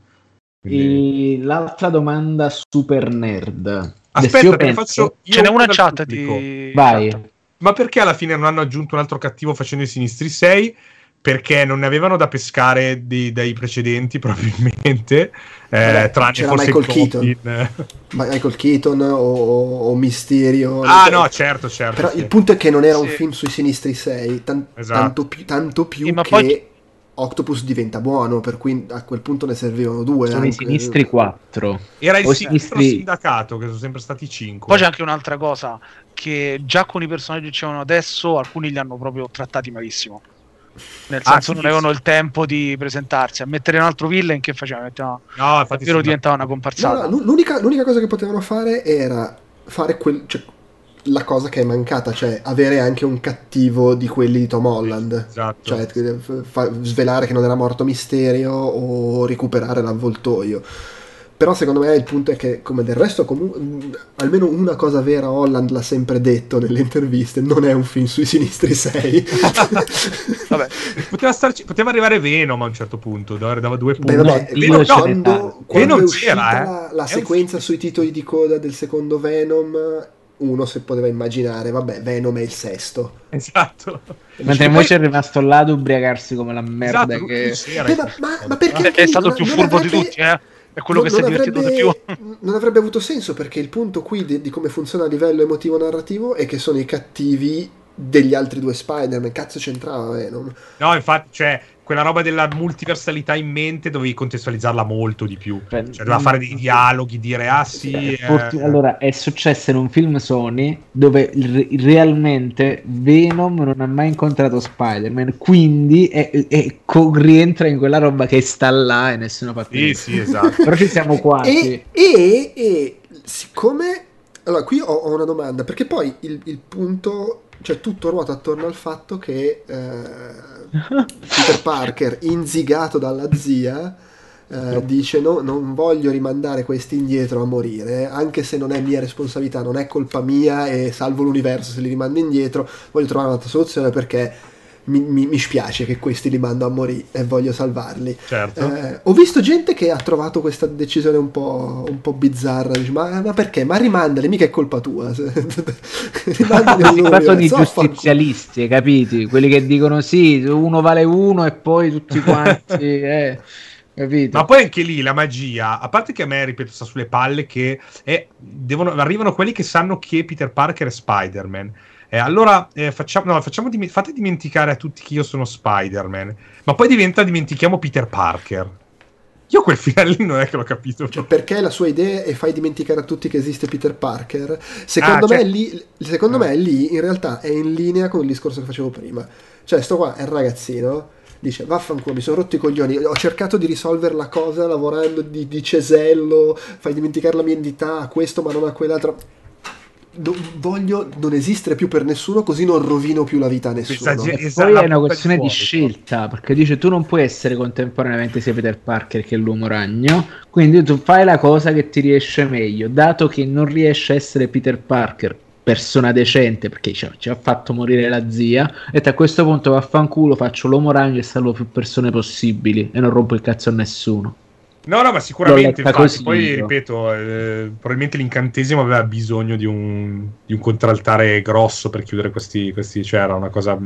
Quindi- E l'altra domanda super nerd. Aspetta, penso- faccio io Ce n'è una chat di... Vai. Ma perché alla fine non hanno aggiunto un altro cattivo facendo i sinistri 6? Perché non ne avevano da pescare di- dai precedenti [laughs] probabilmente, eh, tranne c'era forse Michael Goblin. Michael Keaton o, o Mysterio. Ah no, certo, certo. Però sì. il punto è che non era un Sì. film sui sinistri 6, tan- Esatto. tanto più, tanto più Sì, ma che poi- Octopus diventa buono, per cui a quel punto ne servivano due. Sono i anche. sinistri 4. Era il sinistro sinistri- sindacato, che sono sempre stati cinque. Poi c'è anche un'altra cosa, che già con i personaggi che c'erano adesso, alcuni li hanno proprio trattati malissimo. Nel Ah, senso sì, non avevano sì. il tempo di presentarsi. A mettere un altro villain che faceva? Metteva... No, infatti Davvero sì, diventava una No, comparsata. no, l'u- l'unica, l'unica cosa che potevano fare era fare quel, cioè, la cosa che è mancata, cioè avere anche un cattivo di quelli di Tom Holland. Esatto. Cioè, f- fa- svelare che non era morto Misterio o recuperare l'avvoltoio. Però secondo me il punto è che, come del resto, comu- almeno una cosa vera Holland l'ha sempre detto nelle interviste, non è un film sui sinistri 6. [laughs] Vabbè, Poteva, starci- poteva arrivare Venom a un certo punto, dava, dava due punti. Beh, vabbè, Venom- ne quando, quando Venom è uscita c'era, eh. la, la È un sequenza sui titoli di coda del secondo Venom, uno se poteva immaginare, vabbè, Venom è il sesto. Esatto. Mentre Poi- invece è rimasto là ad ubriacarsi come la merda Esatto, che... Beh, ma, ma- perché è, è stato non- il più furbo di tutti, eh? È quello non- che si è divertito di avrebbe- più. [laughs] Non avrebbe avuto senso perché il punto qui di, di come funziona a livello emotivo narrativo è che sono i cattivi degli altri due Spider-Man. Cazzo c'entrava Venom? No, infatti, cioè, quella roba della multiversalità in mente dovevi contestualizzarla molto di più. Cioè, Cioè, doveva fare dei dialoghi, dire ah sì. Eh, eh, Allora, è successo in un film Sony dove re- realmente Venom non ha mai incontrato Spider-Man, quindi è, è- co- rientra in quella roba che sta là e nessuno fa Sì, più. sì, esatto. Però ci siamo quasi. E, e, e siccome... Allora, qui ho, ho una domanda, perché poi il, il punto... Cioè, tutto ruota attorno al fatto che eh, [laughs] Peter Parker, inzigato dalla zia, eh, dice no, non voglio rimandare questi indietro a morire, anche se non è mia responsabilità, non è colpa mia e salvo l'universo se li rimando indietro, voglio trovare un'altra soluzione perché mi, mi, mi spiace che questi li mando a morire e voglio salvarli. Certo. Eh, ho visto gente che ha trovato questa decisione un po', un po' bizzarra. Dice, ma, ma perché? Ma rimandali, mica è colpa tua. [laughs] rimandali qua sono i giustizialisti, hai capiti? Quelli che dicono sì, uno vale uno e poi tutti [laughs] quanti, eh, capito? Ma poi anche lì la magia, a parte che a me, ripeto, sta sulle palle che è- devono- arrivano quelli che sanno che Peter Parker è Spider-Man. Eh, allora eh, facciamo, no, facciamo dime- fate dimenticare a tutti che io sono Spider-Man, ma poi diventa dimentichiamo Peter Parker. Io quel finale non è che l'ho capito. Cioè, perché la sua idea è fai dimenticare a tutti che esiste Peter Parker. Secondo, Ah, me, cioè- lì, secondo Ah. me lì in realtà è in linea con il discorso che facevo prima. Cioè, sto qua è il ragazzino. Dice, vaffanculo, mi sono rotto i coglioni. Ho cercato di risolvere la cosa lavorando di, di cesello. Fai dimenticare la mia identità a questo, ma non a quell'altro. Do- voglio non esistere più per nessuno, così non rovino più la vita a nessuno. Questa ge- E Esatto, poi è una questione di fuori, scelta, perché dice tu non puoi essere contemporaneamente sia Peter Parker che l'uomo ragno, quindi tu fai la cosa che ti riesce meglio, dato che non riesce a essere Peter Parker, persona decente, perché ci ha, ci ha fatto morire la zia, e a questo punto vaffanculo faccio l'uomo ragno e salvo più persone possibili e non rompo il cazzo a nessuno. No, no, ma sicuramente. Infatti, poi ripeto, eh, probabilmente l'incantesimo aveva bisogno di un, di un contraltare grosso per chiudere questi. questi cioè, era una cosa.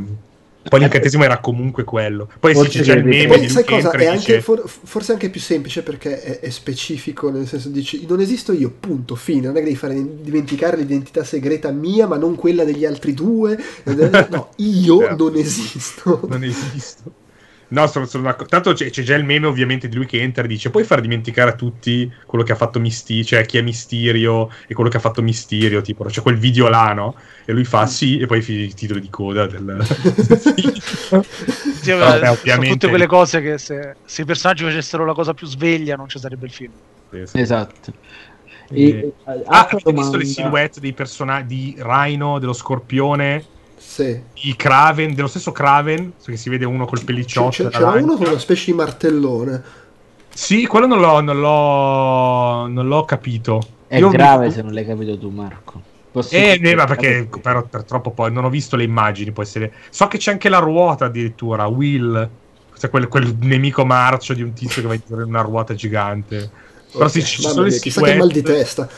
Poi l'incantesimo era comunque quello. Poi sì, Forse c'è già il meme di sai cosa? È anche, dice. for- forse anche più semplice perché è, è specifico, nel senso dici non esisto io, punto, fine. Non è che devi fare dimenticare l'identità segreta mia, ma non quella degli altri due. [laughs] No, io Certo. non esisto. Non esisto. No, sono, sono d'accordo. Tanto c'è, c'è già il meme, ovviamente, di lui che entra e dice: Puoi far dimenticare a tutti quello che ha fatto Mysterio, cioè chi è Mysterio e quello che ha fatto Mysterio. Tipo, c'è quel video là, no? E lui fa sì, e poi fi- il titolo di coda del. [laughs] Sì, Vabbè, sono ovviamente- tutte quelle cose che se, se i personaggi facessero la cosa più sveglia non ci sarebbe il film. Esatto. E- E- Ah, altra avete visto le domanda- silhouette dei personaggi di Rhino, dello Scorpione, Sì. di Kraven, dello stesso Kraven, che si vede uno col pellicciotto. c- la c'era uno con una specie di martellone. Sì, quello non l'ho, non l'ho, non l'ho capito. È Io grave visto- se non l'hai capito tu, Marco. Posso Eh, eh, ma perché però, per troppo poi non ho visto le immagini. Può essere... So che c'è anche la ruota addirittura. Will, cioè quel, quel nemico marcio di un tizio che va in una ruota gigante. Però sì, Ok, ci sono le mia, chissà che mal di testa.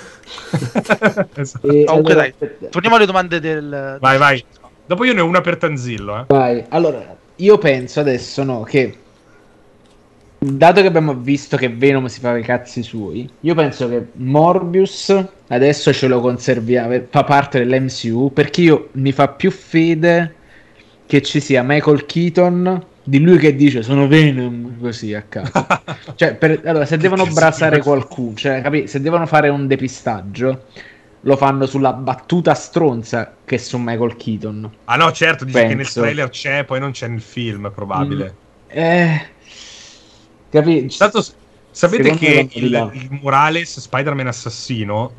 Esatto. [laughs] E Comunque, allora, dai, aspetta. Torniamo alle domande del... Vai, vai. Dopo io ne ho una per Tanzillo. Eh. Vai, allora, io penso adesso no, che dato che abbiamo visto che Venom si fa i cazzi suoi, io penso che Morbius adesso ce lo conserviamo, fa parte dell'MCU perché io mi fa più fede che ci sia Michael Keaton di lui che dice sono Venom così a caso. [laughs] cioè, per, allora, se devono brasare qualcuno, cioè, capi? se devono fare un depistaggio, lo fanno sulla battuta stronza che su Michael Keaton. Ah no, certo, dice Penso. che nel trailer c'è, poi non c'è nel film, probabile. Mm, eh, capi? Tanto, sapete che il, il Morales, Spider-Man assassino,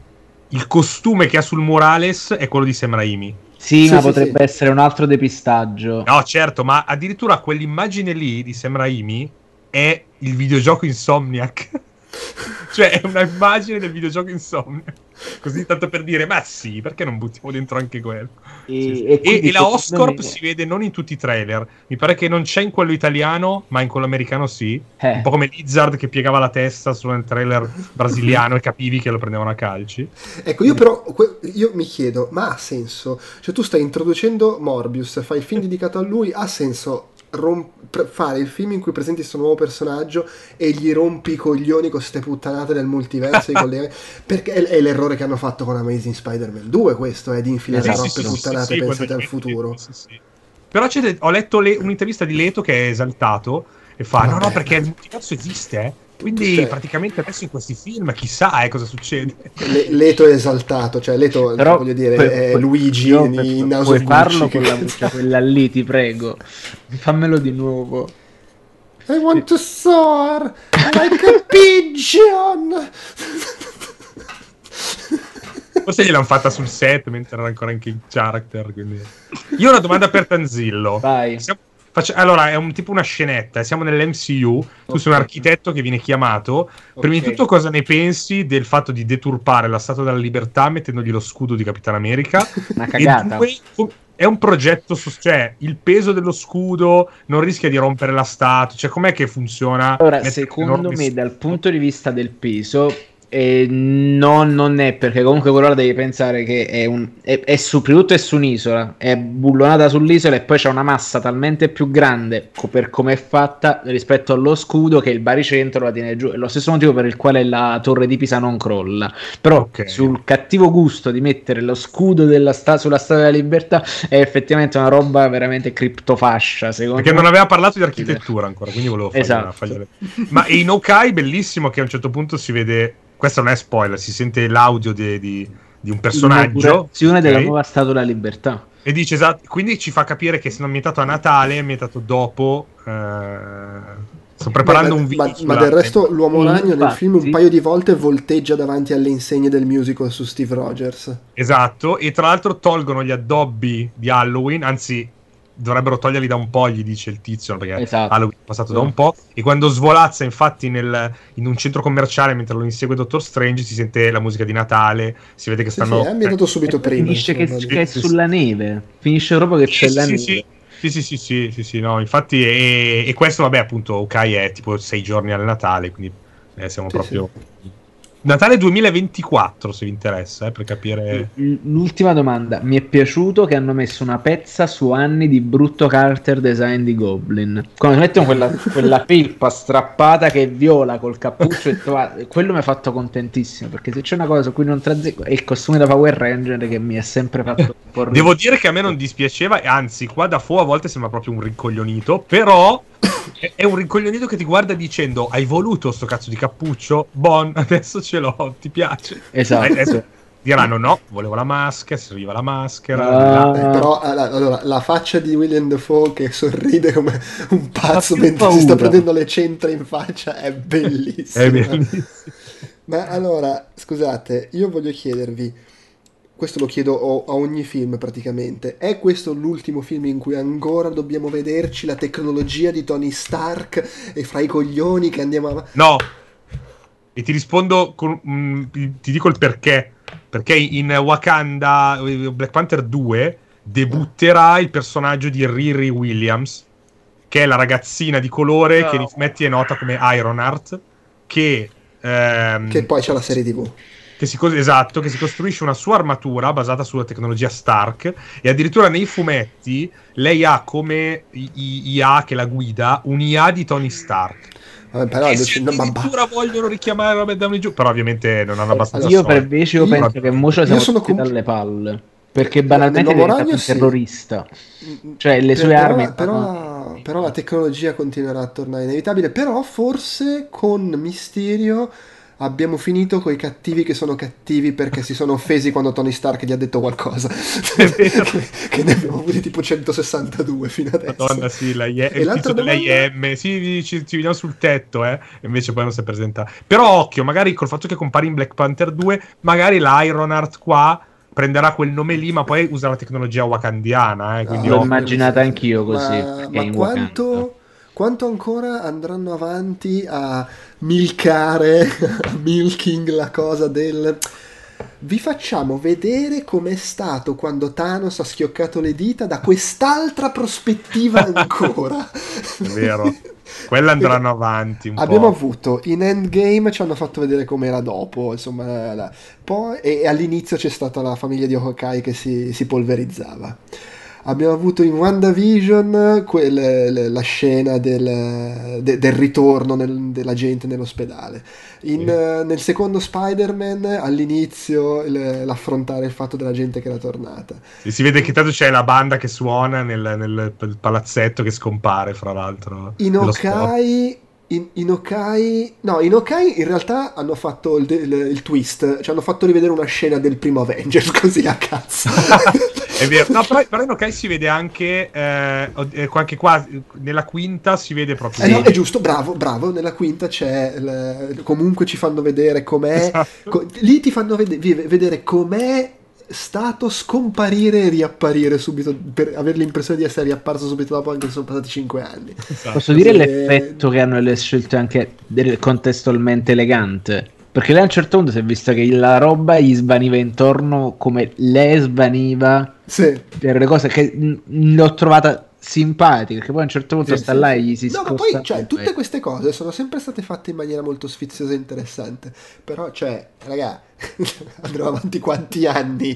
il costume che ha sul Morales è quello di Sam Raimi. Sì, sì ma sì, potrebbe sì. essere un altro depistaggio. No, certo, ma addirittura quell'immagine lì di Sam Raimi è il videogioco Insomniac. [laughs] [laughs] cioè, è una immagine del videogioco Insomniac. Così tanto per dire, ma sì, perché non buttiamo dentro anche quello? E, sì, e, e, e la Oscorp si vede non in tutti i trailer. Mi pare che non c'è in quello italiano, ma in quello americano sì. Eh. Un po' come Lizard che piegava la testa solo nel trailer brasiliano e capivi che lo prendevano a calci. Ecco, io però io mi chiedo, ma ha senso? Cioè tu stai introducendo Morbius, fai il film dedicato a lui, ha senso romp- fare il film in cui presenti questo nuovo personaggio e gli rompi i coglioni con queste puttanate del multiverso [laughs] perché è, è, l'errore che hanno fatto con Amazing Spider-Man 2 questo è di infilare sì, troppe sì, puttanate sì, pensate al futuro. però ho letto le, un'intervista di Leto che è esaltato e fa Vabbè. no no perché il multiverso esiste eh quindi cioè, praticamente adesso in questi film chissà eh, cosa succede. Le, Leto è esaltato, cioè Leto Però, voglio dire per, è Luigi no, per, in House Puoi farlo con la voce [laughs] quella lì, ti prego. Fammelo di nuovo. I want to soar like a pigeon. Forse gliel'hanno fatta sul set mentre era ancora anche in character. Quindi... Io ho una domanda per Tanzillo. Vai. Siamo Faccio, allora, è un, tipo una scenetta. Siamo nell'MCU. Tu okay. sei un architetto che viene chiamato. Okay. Prima di tutto, cosa ne pensi del fatto di deturpare la statua della libertà mettendogli lo scudo di Capitan America? [laughs] Una cagata. E due, è un progetto, su, cioè il peso dello scudo non rischia di rompere la statua. Cioè, com'è che funziona? Allora, secondo me, dal punto di vista del peso, eh, no, non è perché comunque quello devi pensare che è, un, è, è su, prima tutto è su un'isola, è bullonata sull'isola e poi c'è una massa talmente più grande per come è fatta rispetto allo scudo che il baricentro la tiene giù. È lo stesso motivo per il quale la torre di Pisa non crolla. Però okay. sul cattivo gusto di mettere lo scudo della sta- sulla Statua della Libertà è effettivamente una roba veramente criptofascia. Perché me. non aveva parlato di architettura ancora, quindi volevo fargli, esatto. fargli... Ma in Okai bellissimo che a un certo punto si vede questo non è spoiler, si sente l'audio di, di, di un personaggio. Okay? della nuova Statua della Libertà. E dice esatto, quindi ci fa capire che sono ambientato a Natale, è ambientato dopo. Eh, sto preparando Beh, un video. Ma, ma del resto, l'uomo ragno nel film un paio di volte volteggia davanti alle insegne del musical su Steve Rogers. Esatto, e tra l'altro tolgono gli addobbi di Halloween, anzi dovrebbero toglierli da un po', gli dice il tizio, perché esatto. Halloween è passato da un po'. E quando svolazza, infatti, nel, in un centro commerciale mentre lo insegue Dottor Strange, si sente la musica di Natale. Si vede che stanno. Sì, sì, è ambientato subito prima. Finisce che, che, è sulla neve. Finisce proprio che c'è sì, la sì, neve. Sì. Sì, sì, sì, sì, sì, sì, no, infatti, e, e questo, vabbè, appunto, ok, è tipo sei giorni al Natale, quindi eh, siamo proprio Natale 2024, se vi interessa, eh, per capire. L'ultima domanda. Mi è piaciuto che hanno messo una pezza su anni di brutto character design di Goblin. Quando mettono quella, [laughs] quella felpa strappata che è viola col cappuccio, e to- quello mi ha fatto contentissimo. Perché se c'è una cosa su cui non trazzecco è il costume da Power Ranger che mi ha sempre fatto Devo dire che a me non dispiaceva, anzi, qua da fuori a volte sembra proprio un rincoglionito, però è un rincoglionito che ti guarda dicendo hai voluto sto cazzo di cappuccio? Bon, adesso ce l'ho, ti piace? Esatto. Adesso diranno no, volevo la maschera, serviva la maschera. Uh, eh, però allora, la faccia di William Defoe che sorride come un pazzo mentre paura. si sta prendendo le centra in faccia è bellissima. È bellissimo. Ma allora, scusate, io voglio chiedervi questo lo chiedo a ogni film praticamente. È questo l'ultimo film in cui ancora dobbiamo vederci la tecnologia di Tony Stark e fra i coglioni che andiamo a... No! E ti rispondo, con, mm, ti dico il perché. Perché in Wakanda eh, Black Panther 2 debutterà il personaggio di Riri Williams, che è la ragazzina di colore no. che Metti è nota come Ironheart, che... Ehm, che poi c'è la serie TV che si, esatto, che si costruisce una sua armatura basata sulla tecnologia Stark e addirittura nei fumetti lei ha come IA che la guida un IA di Tony Stark. Vabbè, però e adesso- se no, ma- addirittura vogliono richiamare Robert Downey Jr., però ovviamente non hanno abbastanza Io per invece io Io- penso che Mocio io siamo sono com- dalle palle. Perché Nel banalmente è Ragno un sì. terrorista. Cioè, le sue però, armi Però, però la tecnologia continuerà a tornare inevitabile. Però forse con Mysterio abbiamo finito con i cattivi che sono cattivi perché si sono offesi quando Tony Stark gli ha detto qualcosa. che, [laughs] che ne abbiamo avuti tipo 162 fino adesso. Madonna, sì, la IE- E il l'altra titolo dell'IM, sì, ci, ci vediamo sul tetto, eh, e invece poi non si è presentato. Però occhio, magari col fatto che compari in Black Panther 2, magari l'Ironheart qua prenderà quel nome lì, ma poi usa la tecnologia wakandiana, eh, quindi Ah, l'ho immaginata anch'io così, Ma, ma in quanto, quanto ancora andranno avanti a milcare, a [laughs] milking la cosa del... Vi facciamo vedere com'è stato quando Thanos ha schioccato le dita da quest'altra prospettiva ancora. [laughs] È vero. Quelle andranno avanti un Abbiamo po'. avuto in Endgame ci hanno fatto vedere com'era dopo, insomma, la- poi e, e all'inizio c'è stata la famiglia di Hawkeye che si, si polverizzava. Abbiamo avuto in WandaVision quel- la scena del, de- del ritorno nel- della gente nell'ospedale. In, eh, nel secondo Spider-Man all'inizio il- l'affrontare il fatto della gente che era tornata. E si vede che tanto c'è la banda che suona nel, nel palazzetto che scompare, fra l'altro. In. Okai, in, in Okai, no, in Okai in realtà hanno fatto il, il- il twist, ci hanno fatto rivedere una scena del primo Avengers [laughs] così a cazzo. È vero, no, però, però in ok si vede anche eh, eh, anche qua nella quinta si vede proprio Eh no, è giusto, bravo, bravo, nella quinta c'è, il- comunque ci fanno vedere com'è, Esatto. co- lì ti fanno vede- vedere com'è stato scomparire e riapparire subito, per avere l'impressione di essere riapparso subito dopo anche se sono passati 5 anni. Esatto. Posso dire Sì. l'effetto che hanno le scelte anche del- contestualmente elegante? Perché lei a un certo punto si è vista che la roba gli svaniva intorno come lei svaniva Sì. per le cose che l'ho trovata simpatica. Perché poi a un certo punto Sì, sta sì, là e gli si No, ma sposta. poi, cioè, tutte queste cose sono sempre state fatte in maniera molto sfiziosa e interessante. Però, cioè, raga, [laughs] andremo avanti quanti anni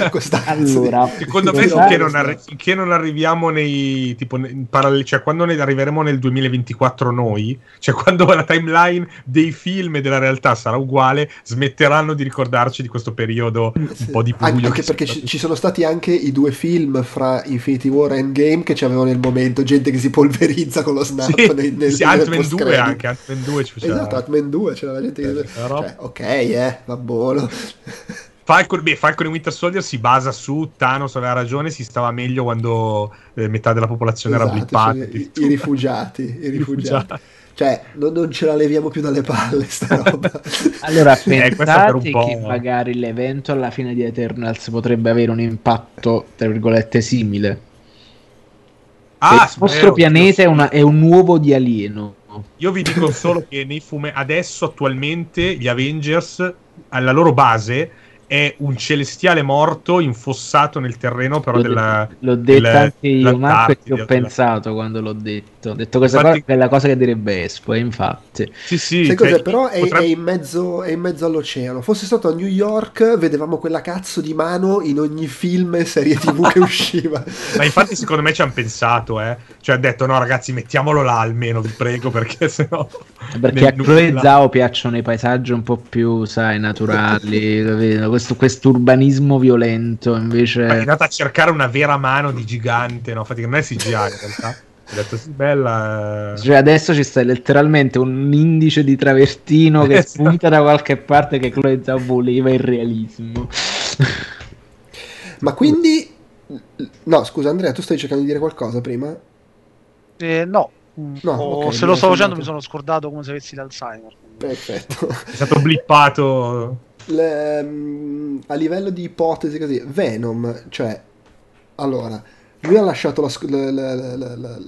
a questa cazzo di- Allora, Secondo me finché non, arri- finché non arriviamo nei tipo in paralleli, cioè quando ne arriveremo nel 2024 noi, cioè quando la timeline dei film e della realtà sarà uguale, smetteranno di ricordarci di questo periodo un Sì. po' di buio. Anche che perché ci, ci sono stati anche i due film fra Infinity War e Endgame che ci avevano nel momento gente che si polverizza con lo snap Sì, nei, nel, sì, nel Ant-Man 2 post-credit. anche, Ant-Man 2 ci faceva. Esatto, Ant-Man 2 c'era la gente che... Eh, però- Cioè, ok, eh, va buono. Falcon, beh, Falcon e Winter Soldier si basa su Thanos aveva ragione, si stava meglio quando eh, metà della popolazione era Esatto, blippata. cioè, i, i rifugiati, [laughs] i rifugiati. rifugiati. Cioè, non, non ce la leviamo più dalle palle sta [laughs] roba. Allora, Eh, questo per pensate po'. che magari l'evento alla fine di Eternals potrebbe avere un impatto, tra virgolette, simile. Ah, il nostro pianeta è, una- è un uovo di alieno. Io vi dico [laughs] solo che nei fume adesso attualmente gli Avengers alla loro base è un celestiale morto infossato nel terreno però L'ho, della detto, l'ho detto del- anche io, Marco, e ci ho della- pensato quando l'ho detto. Ho detto questa Infatti- cosa è la cosa che direbbe Espo, e infatti. Sì, sì, Sai cioè, cos'è? Però è, potrebbe- è in mezzo, è in mezzo all'oceano. Fosse stato a New York, vedevamo quella cazzo di mano in ogni film e serie [laughs] tv che usciva. Ma infatti secondo me ci hanno pensato, eh. Cioè ha detto no ragazzi mettiamolo là almeno, vi prego, perché sennò... Perché a Chloe Zhao piacciono i paesaggi un po' più, sai, naturali, questo, questo urbanismo violento, Ma È invece... andata a cercare una vera mano di gigante, no? Infatti non è CGI in realtà. Detto sì, bella... eh. Cioè, adesso ci sta letteralmente un indice di travertino che Esatto. spunta da qualche parte che Chloe Zhao voleva il realismo. Ma quindi... No, scusa Andrea, tu stai cercando di dire qualcosa prima? Eh, no, No, O ok, se lo sto facendo mi sono scordato come se avessi l'Alzheimer. Perfetto. È stato blippato... Le- mm, a livello di ipotesi così, Venom, cioè... Allora, lui ha lasciato la la- la- la-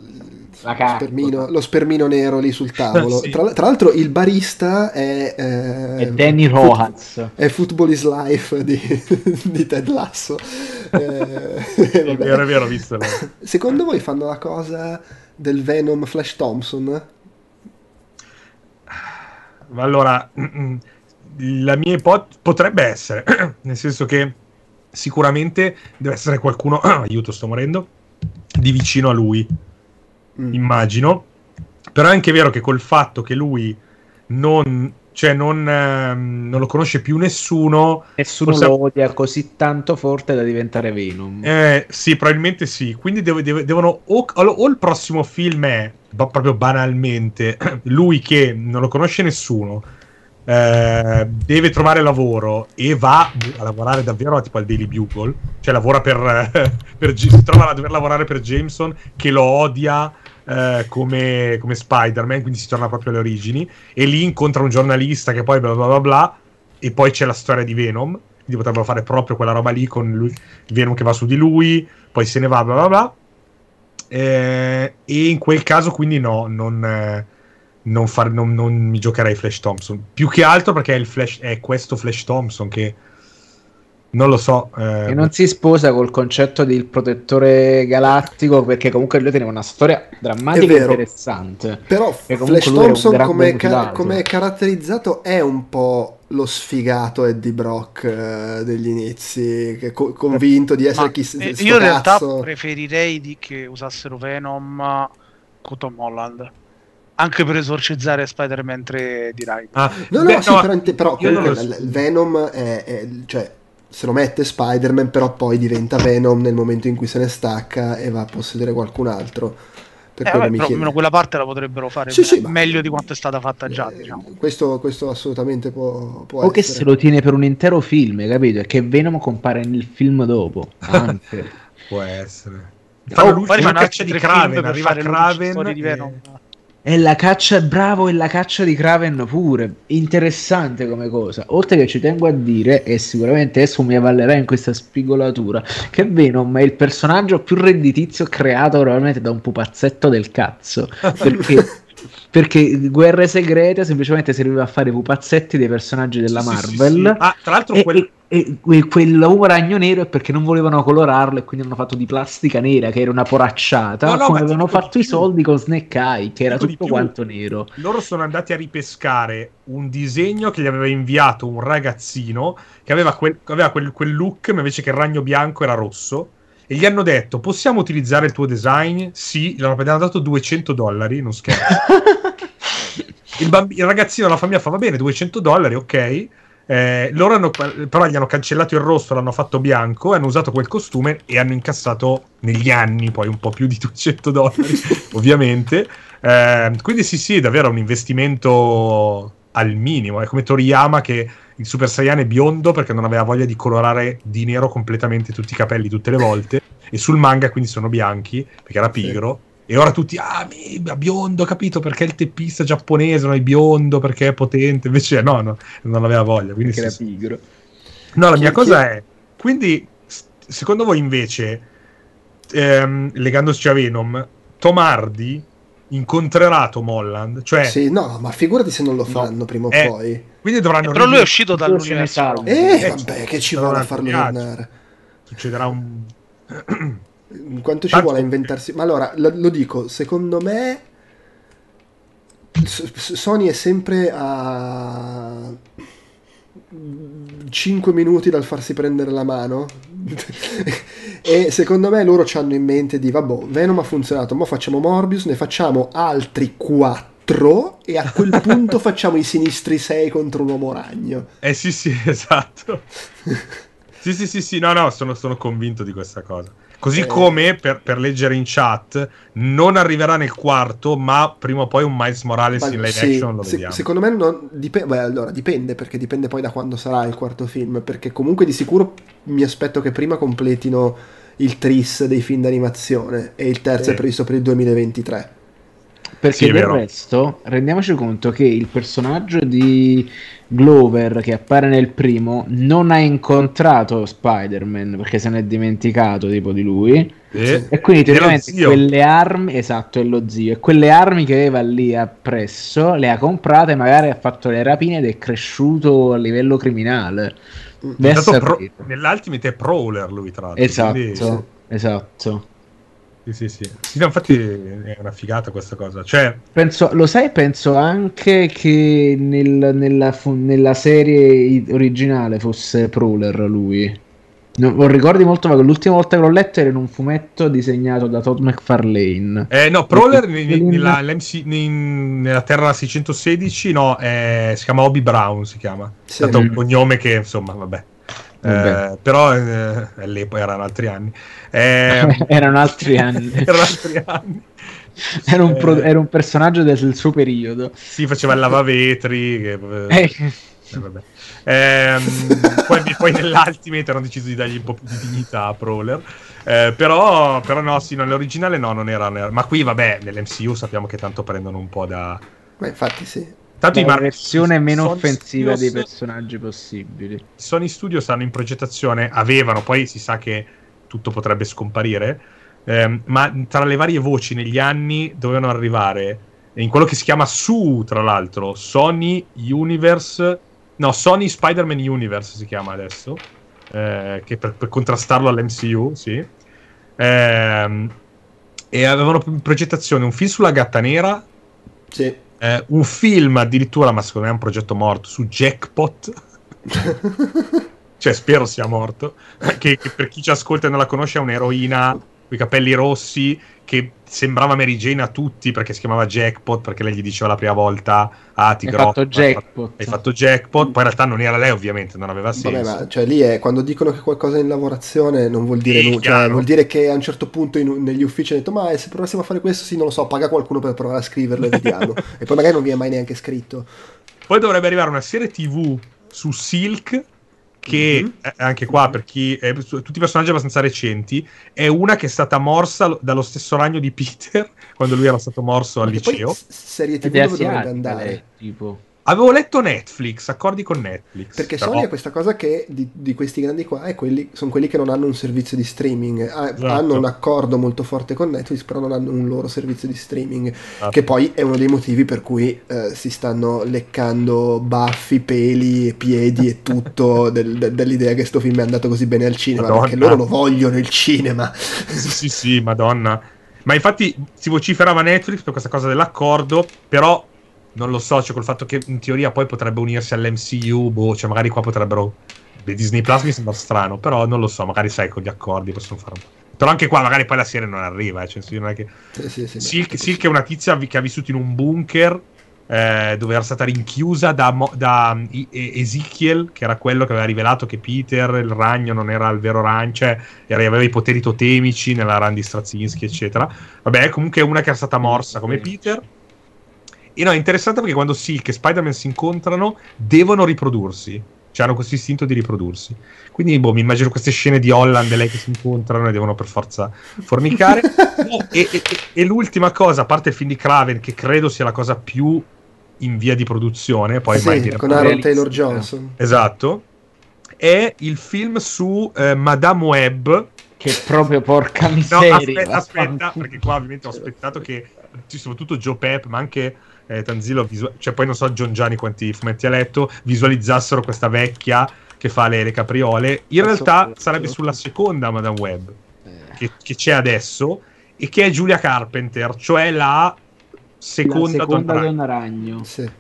spermino, lo spermino nero lì sul tavolo. [laughs] Sì. tra, tra l'altro il barista è... eh, E Danny fut- Rojas. È Football is Life di, [laughs] di Ted Lasso. [laughs] Eh, È vero, è vero, visto. Secondo voi fanno la cosa del Venom Flash Thompson? Ma allora, la mia ipotesi potrebbe essere, [clears throat] nel senso che sicuramente deve essere qualcuno, [clears throat] aiuto, sto morendo, di vicino a lui, Mm. immagino. Però è anche vero che col fatto che lui non, cioè non, ehm, non lo conosce più nessuno, Nessuno Forse- lo odia così tanto forte da diventare Venom. Eh, sì, probabilmente sì. Quindi devo- devo- devono. O, o il prossimo film è proprio banalmente [clears throat] lui che non lo conosce nessuno. Eh, deve trovare lavoro e va a lavorare davvero tipo al Daily Bugle. Cioè, lavora per. [laughs] per si trova a dover lavorare per Jameson che lo odia. eh, come, come Spider-Man, quindi si torna proprio alle origini. E lì incontra un giornalista che poi bla bla bla bla. E poi c'è la storia di Venom. Quindi potrebbero fare proprio quella roba lì con lui, Venom che va su di lui, poi se ne va, bla bla bla. Eh, e in quel caso, quindi, no, non, eh, non, far- non- non mi giocherei Flash Thompson. Più che altro perché è, il Flash, è questo Flash Thompson che non lo so. eh, E non si sposa col concetto del protettore galattico perché comunque lui teneva una storia drammatica e interessante. Però Flash Thompson come, ca- è caratterizzato è un po' lo sfigato Eddie Brock eh, degli inizi, che co- convinto di essere Ma, chi eh, io in realtà cazzo. preferirei di che usassero Venom con Tom Holland. Anche per esorcizzare Spider-Man 3 di Raimi. ah, No, beh, no, sì, però, inte- però non comunque lo il, Venom è, è- cioè se lo mette Spider-Man, però poi diventa Venom nel momento in cui se ne stacca e va a possedere qualcun altro. Per Eh, quello vabbè, mi però almeno quella parte la potrebbero fare Sì, sì, ma- meglio di quanto è stata fatta già. Eh, Diciamo. questo, questo assolutamente può, può O che essere. se lo tiene per un intero film, capito? E che Venom compare nel film dopo. [laughs] Anche. può essere. Oh, Fanno poi l'ultima fanno caccia di Kraven. per Arriva Kraven. storia di Venom. E la caccia, bravo, e la caccia di Kraven pure. Interessante come cosa. Oltre che ci tengo a dire, e sicuramente adesso mi avvallerà in questa spigolatura, che Venom è il personaggio più redditizio creato probabilmente da un pupazzetto del cazzo. [laughs] Perché, perché Guerre Segrete semplicemente serviva a fare pupazzetti dei personaggi della Sì, sì, sì, Marvel. sì. Ah, tra l'altro, E, quel- e- e que- quel ragno nero è perché non volevano colorarlo e quindi hanno fatto di plastica nera che era una poracciata No, no, come avevano fatto i soldi con Snake Eye che era tutto quanto nero loro sono andati a ripescare un disegno che gli aveva inviato un ragazzino che aveva quel, aveva quel, quel look, ma invece che il ragno bianco era rosso. E gli hanno detto: Possiamo utilizzare il tuo design? Sì, gli hanno dato 200 dollari. Non scherzo. [laughs] il, bambi- il ragazzino della famiglia fa: Va bene, 200 dollari, ok. Eh, loro hanno, però gli hanno cancellato il rosso, l'hanno fatto bianco, hanno usato quel costume e hanno incassato negli anni poi un po' più di 200 dollari, [laughs] ovviamente. Eh, quindi sì, sì, davvero è un investimento al minimo. È come Toriyama che il Super Saiyan è biondo perché non aveva voglia di colorare di nero completamente tutti i capelli tutte le volte. E sul manga quindi sono bianchi perché era pigro. E ora tutti, ah, mi- biondo, capito? Perché il teppista giapponese, no, è biondo perché è potente. Invece no, no non aveva voglia. Quindi perché sì, era sì. pigro No, la mia Chi- cosa è, quindi, secondo voi invece, ehm, legandoci a Venom, Tom Hardy incontrerà Tom Holland? Cioè, Sì, no, ma figurati se non lo fanno prima o Eh, poi. quindi dovranno... Però lui è uscito dall'universo. Eh, Eh, vabbè, che ci vuole a farlo tornare. Succederà un... [clears throat] Quanto ci Tanto- vuole a inventarsi? Ma allora, lo, lo dico, secondo me Sony è sempre a 5 minuti dal farsi prendere la mano e secondo me loro ci hanno in mente di vabbè Venom ha funzionato ma facciamo Morbius ne facciamo altri 4 e a quel [laughs] punto facciamo i sinistri 6 contro un uomo ragno Eh sì, sì, [laughs] esatto. sì, sì, sì, sì, no, no, sono, sono convinto di questa cosa. Così Eh. come, per, per leggere in chat, non arriverà nel quarto, ma prima o poi un Miles Morales Ma in live sì, action lo se- vediamo. secondo me non dipende. Beh, allora dipende perché dipende poi da quando sarà il quarto film. Perché comunque di sicuro mi aspetto che prima completino il tris dei film d'animazione e il terzo Sì. è previsto per il 2023. Perché Sì, del resto rendiamoci conto che il personaggio di Glover che appare nel primo non ha incontrato Spider-Man perché se n'è dimenticato tipo di lui. Eh, e quindi teoricamente quelle armi esatto è lo zio e quelle armi che aveva lì appresso le ha comprate magari ha fatto le rapine ed è cresciuto a livello criminale. Mm. Pro- nell'Ultimate è Prowler lui, tra l'altro. esatto quindi- esatto Sì, sì, sì. Sì, no, infatti è una figata questa cosa. Cioè, Penso, lo sai, penso anche che nel- nella, nella serie originale fosse Prowler lui. Non, non ricordi molto, ma l'ultima volta che l'ho letto era in un fumetto disegnato da Todd McFarlane. eh, no, Prowler ne- nella, in- nella Terra 616, no, eh, si chiama Obi Brown, si chiama. Sì. È stato un cognome che, insomma, vabbè. Eh, però eh, all'epoca erano altri anni. Eh, [laughs] Erano altri anni. [laughs] erano altri anni. [laughs] Era un, pro- Eh, era un personaggio del suo periodo. Sì, faceva il lavavetri. Che, Eh, Eh, vabbè. Ehm, poi, poi nell'Ultimate hanno deciso di dargli un po' più di dignità a Prowler. Eh, però, però no, sì, no, nell'originale no, non era, non era- Ma qui, vabbè, nell'MCU sappiamo che tanto prendono un po' da... Ma infatti sì. Tanto la versione meno Sony offensiva dei Studios- personaggi possibili. Sony Studios hanno in progettazione, avevano, poi si sa che tutto potrebbe scomparire, ehm, ma tra le varie voci negli anni dovevano arrivare in quello che si chiama SU, tra l'altro, Sony Universe, no, Sony Spider-Man Universe si chiama adesso, eh, che per, per contrastarlo all'MCU, sì. Ehm, e avevano in progettazione un film sulla gatta nera, Sì. Eh, un film addirittura, ma secondo me è un progetto morto, su Jackpot. [laughs] cioè spero sia morto, che, che per chi ci ascolta e non la conosce è un'eroina con i capelli rossi che sembrava Mary Jane a tutti perché si chiamava Jackpot, perché lei gli diceva la prima volta ah ti Hai fatto jackpot. hai fatto Jackpot, poi in realtà non era lei ovviamente, non aveva senso. Vabbè, ma cioè, lì è quando dicono che qualcosa è in lavorazione non vuol dire nulla, cioè, vuol dire che a un certo punto in- negli uffici hanno detto ma eh, se provassimo a fare questo sì non lo so, paga qualcuno per provare a scriverlo e vediamo [laughs] e poi magari non viene mai neanche scritto. Poi dovrebbe arrivare una serie TV su Silk che Mhm. eh, anche qua per chi su- tutti i personaggi abbastanza recenti è una che è stata morsa lo- dallo stesso ragno di Peter [laughs] quando lui era stato morso al poi liceo s- serie tv è dove dovrebbe andare? tipo. Avevo letto Netflix accordi con Netflix Perché però- Sony ha questa cosa che di, di questi grandi qua è quelli, sono quelli che non hanno un servizio di streaming, Ha- Esatto. hanno un accordo molto forte con Netflix, però non hanno un loro servizio di streaming, Ah. che poi è uno dei motivi per cui eh, si stanno leccando baffi, peli e piedi e tutto [laughs] del- de- dell'idea che sto film è andato così bene al cinema, Madonna. perché loro lo vogliono il cinema. sì sì sì madonna ma infatti si vociferava Netflix per questa cosa dell'accordo però non lo so cioè col fatto che in teoria poi potrebbe unirsi all'MCU boh cioè magari qua potrebbero Beh, Disney Plus mi sembra strano però non lo so magari sai con gli accordi possono fare un po' però anche qua magari poi la serie non arriva eh, cioè, sì, non è che Sì, sì, sì, Silk, Silk è una tizia che ha vissuto in un bunker eh, dove era stata rinchiusa da, Mo- da I- E- Ezekiel, che era quello che aveva rivelato che Peter, il ragno, non era il vero ragno, cioè era- aveva i poteri totemici nella run di Straczynski, eccetera. Vabbè, è comunque una che era stata morsa come Peter. E no, è interessante perché quando Silk e Spider-Man si incontrano, devono riprodursi. Cioè hanno questo istinto di riprodursi. Quindi, boh, mi immagino queste scene di Holland e lei che si incontrano e devono per forza fornicare. [laughs] e, e- e l'ultima cosa, a parte il film di Craven, che credo sia la cosa più in via di produzione, poi Sì, mai dire- con Aaron. Taylor Johnson. Esatto. È il film su eh, Madame Web. Che proprio porca No, miseria. aspetta, aspetta, vaffanculo. perché qua ovviamente ho aspettato che ci- soprattutto Joe Pep, ma anche eh, Tanzilo, visu- cioè poi non so John Gianni quanti fumetti ha letto, visualizzassero questa vecchia che fa le, le capriole. In realtà sarebbe sulla seconda Madame Web Eh, che, che c'è adesso e che è Julia Carpenter, cioè la seconda, la seconda Donna Ragno. donna ragno. Sì.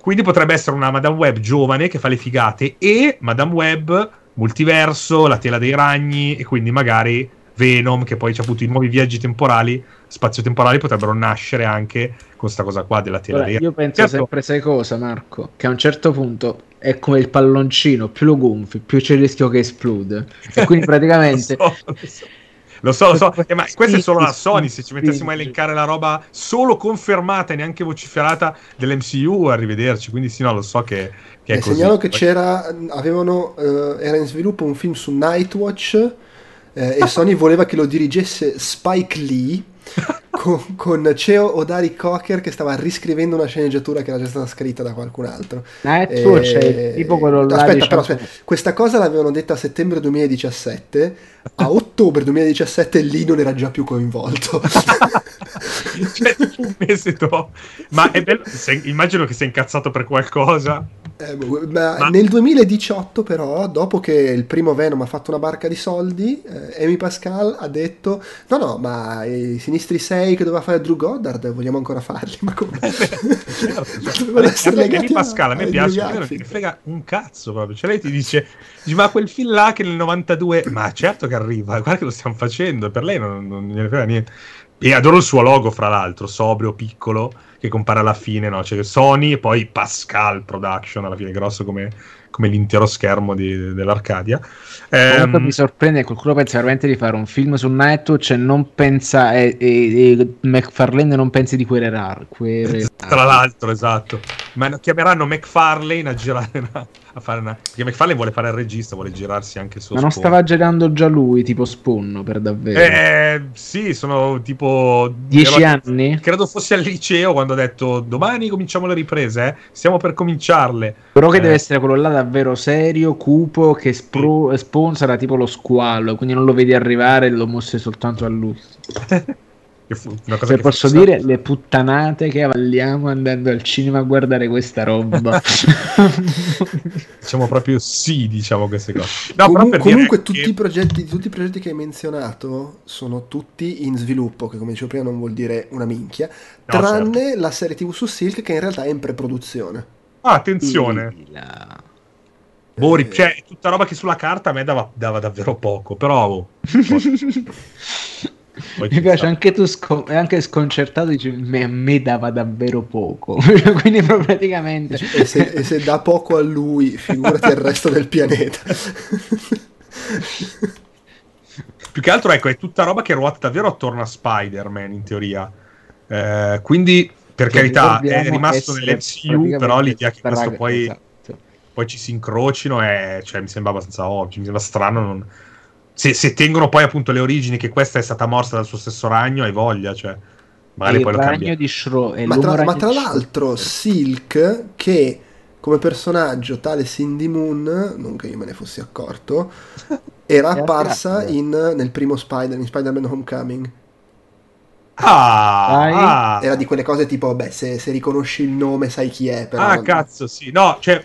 Quindi potrebbe essere una Madame Web giovane che fa le figate e Madame Web multiverso, la tela dei ragni e quindi magari Venom che poi c'ha avuto i nuovi viaggi temporali, spazio-temporali potrebbero nascere anche con sta cosa qua della ragni. io penso Certo. sempre sai cosa, Marco? Che a un certo punto è come il palloncino, più lo gonfi, più c'è il rischio che esplode. E quindi [laughs] praticamente lo so, lo so. Lo so, lo so. Eh, ma questa è solo la Sony. Se ci mettessimo a elencare la roba solo confermata e neanche vociferata dell'MCU, arrivederci. Quindi, sì, no, lo so che, che è Eh, così. segnalo che c'era, avevano, eh, era in sviluppo un film su Nightwatch eh, e [laughs] Sony voleva che lo dirigesse Spike Lee [laughs] con, con Ceo Odari Cocker che stava riscrivendo una sceneggiatura che era già stata scritta da qualcun altro. Nightwatch è Eh, tipo quello là aspetta, diciamo, però, aspetta. questa cosa l'avevano detta a settembre 2017, a ottobre 2017 Lee non era già più coinvolto. [laughs] cioè, un mese dopo. Ma è bello. sei- immagino che sia incazzato per qualcosa. Eh, ma... Nel 2018, però, dopo che il primo Venom ha fatto una barca di soldi, eh, Amy Pascal ha detto: No, no, ma i sinistri 6 che doveva fare Drew Goddard, vogliamo ancora farli? Ma come? certo. Amy Pascal a me piace, perché ne frega un cazzo proprio. Cioè, lei ti dice: Ma quel film là che nel 92, ma certo che arriva, guarda che lo stiamo facendo. Per lei non, non ne frega niente. E adoro il suo logo, fra l'altro, sobrio, piccolo che compare alla fine, no? C'è Sony e poi Pascal Production alla fine, grosso come, come l'intero schermo di, dell'Arcadia. Um, mi sorprende che qualcuno pensa veramente di fare un film su Nightwatch e non pensa e, e, e McFarlane non pensi di querelare, querelare. Tra l'altro, esatto. Ma chiameranno McFarlane a girare una, a fare una... Perché McFarlane vuole fare il regista, vuole girarsi anche su. Ma non stava girando già lui, tipo Spawn, per davvero? Eh, sì, sono tipo... Dieci anni? Credo fossi al liceo quando ho detto domani cominciamo le riprese, eh? stiamo per cominciarle. Però che eh. deve essere quello là davvero serio, cupo, che spro- sì. sponsora tipo lo squalo, quindi non lo vedi arrivare, lo mostri soltanto a lui. [laughs] Se posso dire le puttanate che avalliamo andando al cinema a guardare questa roba. [laughs] diciamo proprio sì, diciamo queste cose. No, Comun- comunque tutti, che... i progetti, tutti i progetti che hai menzionato sono tutti in sviluppo, che come dicevo prima non vuol dire una minchia, no, tranne certo. la serie TV su Silk che in realtà è in pre-produzione. Ah, attenzione. La... Boh, eh... cioè, tutta roba che sulla carta a me dava, dava davvero poco, però... [laughs] Mi piace anche tu sco- anche sconcertato dici me, a me dava davvero poco. [laughs] Quindi praticamente e se, e se dà poco a lui figurati al resto del pianeta. [laughs] Più che altro ecco è tutta roba che ruota davvero attorno a Spider-Man in teoria. Eh, quindi per che carità è rimasto nell'MCU però l'idea che questo poi, esatto. poi ci si incrocino è, cioè, mi sembra abbastanza ovvio mi sembra strano non se, se, tengono poi appunto le origini che questa è stata morsa dal suo stesso ragno, hai voglia, cioè magari il poi lo ragno di Shro ma, tra, ma tra l'altro Silk che come personaggio tale Cindy Moon, non che io me ne fossi accorto, [laughs] era apparsa in, nel primo Spider, in Spider-Man Homecoming. Ah, ah, era di quelle cose tipo, beh, se, se, riconosci il nome sai chi è. Però ah, non... cazzo, sì. No, cioè,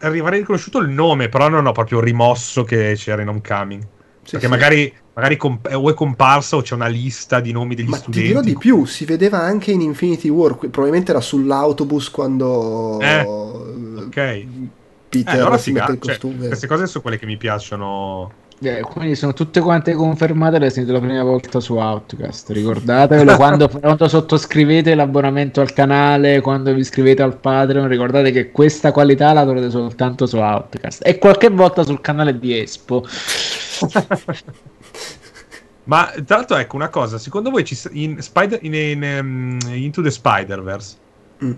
avrei riconosciuto il nome, però non ho proprio rimosso che c'era in Homecoming. Sì, perché sì. magari, magari comp- o è comparsa o c'è una lista di nomi degli Ma studenti. Ti dirò di più, si vedeva anche in Infinity War, probabilmente era sull'autobus quando... Eh, ok. Peter eh, allora si cioè, queste cose sono quelle che mi piacciono eh, quindi sono tutte quante confermate le sentite la prima volta su Outcast ricordatevelo [laughs] quando, quando, sottoscrivete l'abbonamento al canale quando vi iscrivete al Patreon ricordate che questa qualità la trovate soltanto su Outcast e qualche volta sul canale di Espo [laughs] ma tra l'altro ecco una cosa secondo voi ci, in, Spider, in, in um, Into the Spider-Verse mm.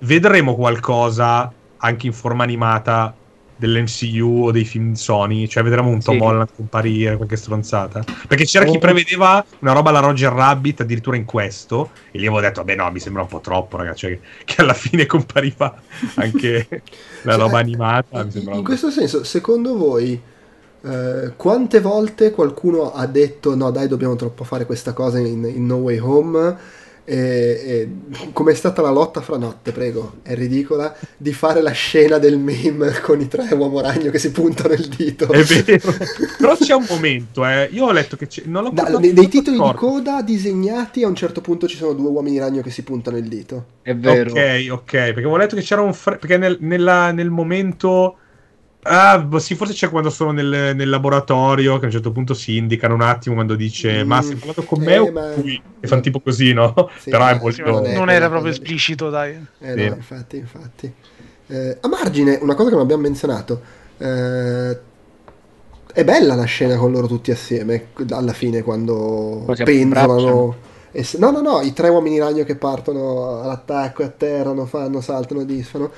vedremo qualcosa anche in forma animata dell'MCU o dei film Sony, cioè vedremo un Tom sì. Holland comparire, qualche stronzata. Perché c'era oh. chi prevedeva una roba alla Roger Rabbit addirittura in questo, e gli avevo detto, vabbè no, mi sembra un po' troppo, ragazzi, cioè, che alla fine compariva anche [laughs] la cioè, roba animata. in, in questo senso, secondo voi... Uh, quante volte qualcuno ha detto no dai dobbiamo troppo fare questa cosa in, in No Way Home e, e com'è stata la lotta fra notte, prego, è ridicola, di fare la scena del meme con i tre uomo ragno che si puntano il dito. È vero, [laughs] però c'è un momento, eh. io ho letto che c'è, non l'ho da, nei, nei titoli di coda disegnati a un certo punto ci sono due uomini ragno che si puntano il dito. È vero. Ok, ok, perché ho letto che c'era un... Fre- perché nel, nella, nel momento Ah, boh, sì, forse c'è quando sono nel, nel, laboratorio che a un certo punto si indicano un attimo quando dice mm, ma sei parlato con me eh, o ma... qui? E fanno tipo così, no? Sì, [laughs] Però è molto... non, non era proprio esplicito, dai. Eh, sì. no, infatti, infatti. Eh, a margine, una cosa che non abbiamo menzionato. Eh, è bella la scena con loro tutti assieme, alla fine, quando penzolano... Se... no, no, no, i tre uomini ragno che partono all'attacco e atterrano, fanno, saltano, disfano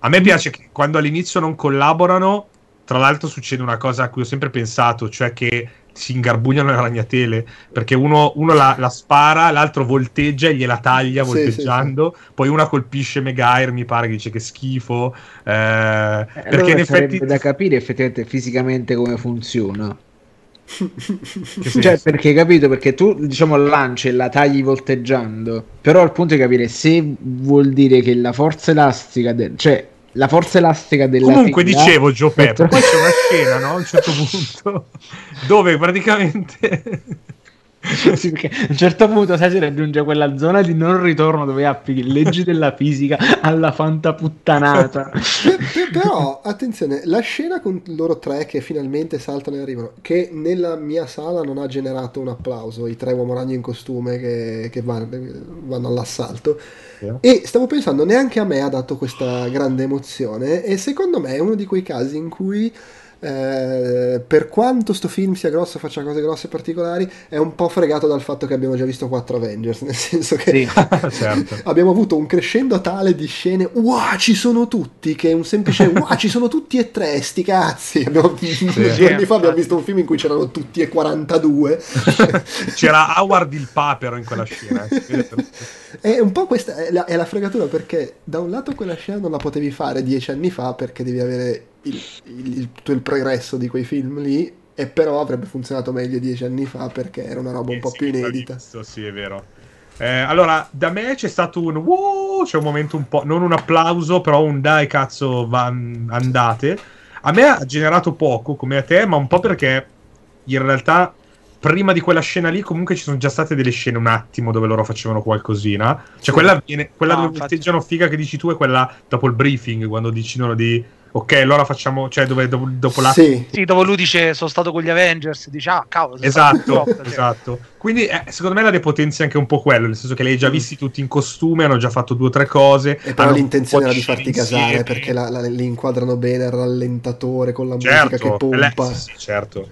a me piace che quando all'inizio non collaborano, tra l'altro succede una cosa a cui ho sempre pensato, cioè che si ingarbugliano le ragnatele perché uno, uno la, la, spara, l'altro volteggia e gliela taglia volteggiando. Sì, sì, sì. Poi una colpisce Megair, mi pare che dice che schifo. Eh, eh, perché allora in effetti da capire effettivamente fisicamente come funziona. [laughs] cioè, perché capito? Perché tu diciamo lanci e la tagli volteggiando, però al punto di capire se vuol dire che la forza elastica, de- cioè la forza elastica della Comunque figlia- dicevo Pepper, Aspetta. poi c'è una [laughs] scena, no? A un certo punto dove praticamente [laughs] Sì, perché a un certo punto sai, si raggiunge quella zona di non ritorno dove applichi leggi della fisica alla fantaputtanata. [laughs] Pe- pe- però, attenzione, la scena con loro tre che finalmente saltano e arrivano, che nella mia sala non ha generato un applauso, i tre uomo ragno in costume che, che vanno, vanno all'assalto. E stavo pensando, neanche a me ha dato questa grande emozione e secondo me è uno di quei casi in cui... eh, per quanto sto film sia grosso, faccia cose grosse e particolari, è un po' fregato dal fatto che abbiamo già visto 4 Avengers, [laughs] nel senso che Sì. [laughs] certo. abbiamo avuto un crescendo tale di scene wow ci sono tutti che è un semplice [laughs] wow ci sono tutti e tre sti cazzi abbiamo, due anni fa abbiamo visto un film in cui c'erano tutti e 42 C'era Howard il papero in quella scena. eh. è un po' questa è la, è la fregatura perché da un lato quella scena non la potevi fare dieci anni fa perché devi avere il, il- il- tutto il progresso di quei film lì e però avrebbe funzionato meglio dieci anni fa perché era una roba un Eh, po' sì, più inedita visto, sì, è vero. Eh, allora, da me c'è stato un wow, c'è un momento un po', non un applauso, però un dai cazzo, van- andate. A me ha generato poco, come a te, ma un po' perché in realtà prima di quella scena lì comunque ci sono già state delle scene un attimo dove loro facevano qualcosina. Cioè Sì. quella, viene, quella No, dove festeggiano figa che dici tu è quella dopo il briefing, quando decidono di... Ok, allora facciamo... Cioè dove dopo, dopo la... sì Sì, dopo lui dice sono stato con gli Avengers, dice ah cavolo. Esatto, top", sì. esatto. Quindi eh, secondo me la depotenzia è anche un po' quello, nel senso che li hai già Mm. visti tutti in costume, hanno già fatto due o tre cose. E però hanno l'intenzione era di farti casare perché la- la- li inquadrano bene il rallentatore con la musica che Certo, pompa. eh, sì, sì, certo.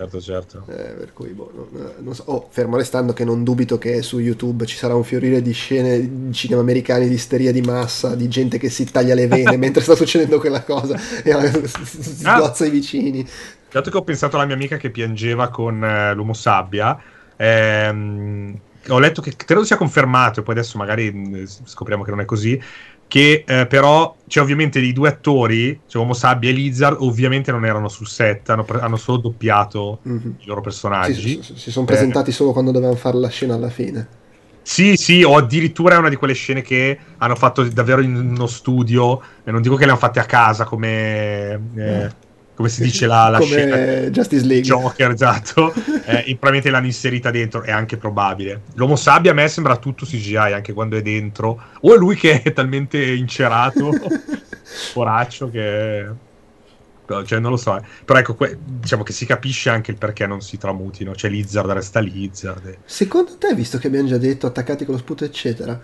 Certo, certo. Eh, per cui, boh, non, non so. Oh, fermo restando che non dubito che su YouTube ci sarà un fiorire di scene di cinema americani di isteria di massa, di gente che si taglia le vene [laughs] mentre sta succedendo quella cosa e eh, sgozza i vicini. Dato che ho pensato alla mia amica che piangeva con eh, l'uomo sabbia, ehm, ho letto che credo sia confermato, e poi adesso magari mh, scopriamo che non è così. Che eh, però c'è ovviamente i due attori, cioè Uomo Sabbia e Lizard, ovviamente non erano sul set, hanno, pre- hanno solo doppiato Mhm. i loro personaggi. sì, si sono presentati solo quando dovevano fare la scena alla fine. Sì, sì, o addirittura è una di quelle scene che hanno fatto davvero in uno studio, e non dico che le hanno fatte a casa come, eh, come si dice la, la Come scena Justice League. Joker, esatto, [laughs] eh, probabilmente l'hanno inserita dentro, è anche probabile. L'uomo sabbia a me sembra tutto CGI anche quando è dentro, o è lui che è talmente incerato, [laughs] poraccio, che... Cioè, non lo so, eh. però ecco, que- diciamo che si capisce anche il perché non si tramutino. Cioè, Lizard resta Lizard. e- Secondo te, visto che abbiamo già detto attaccati con lo sputo, eccetera,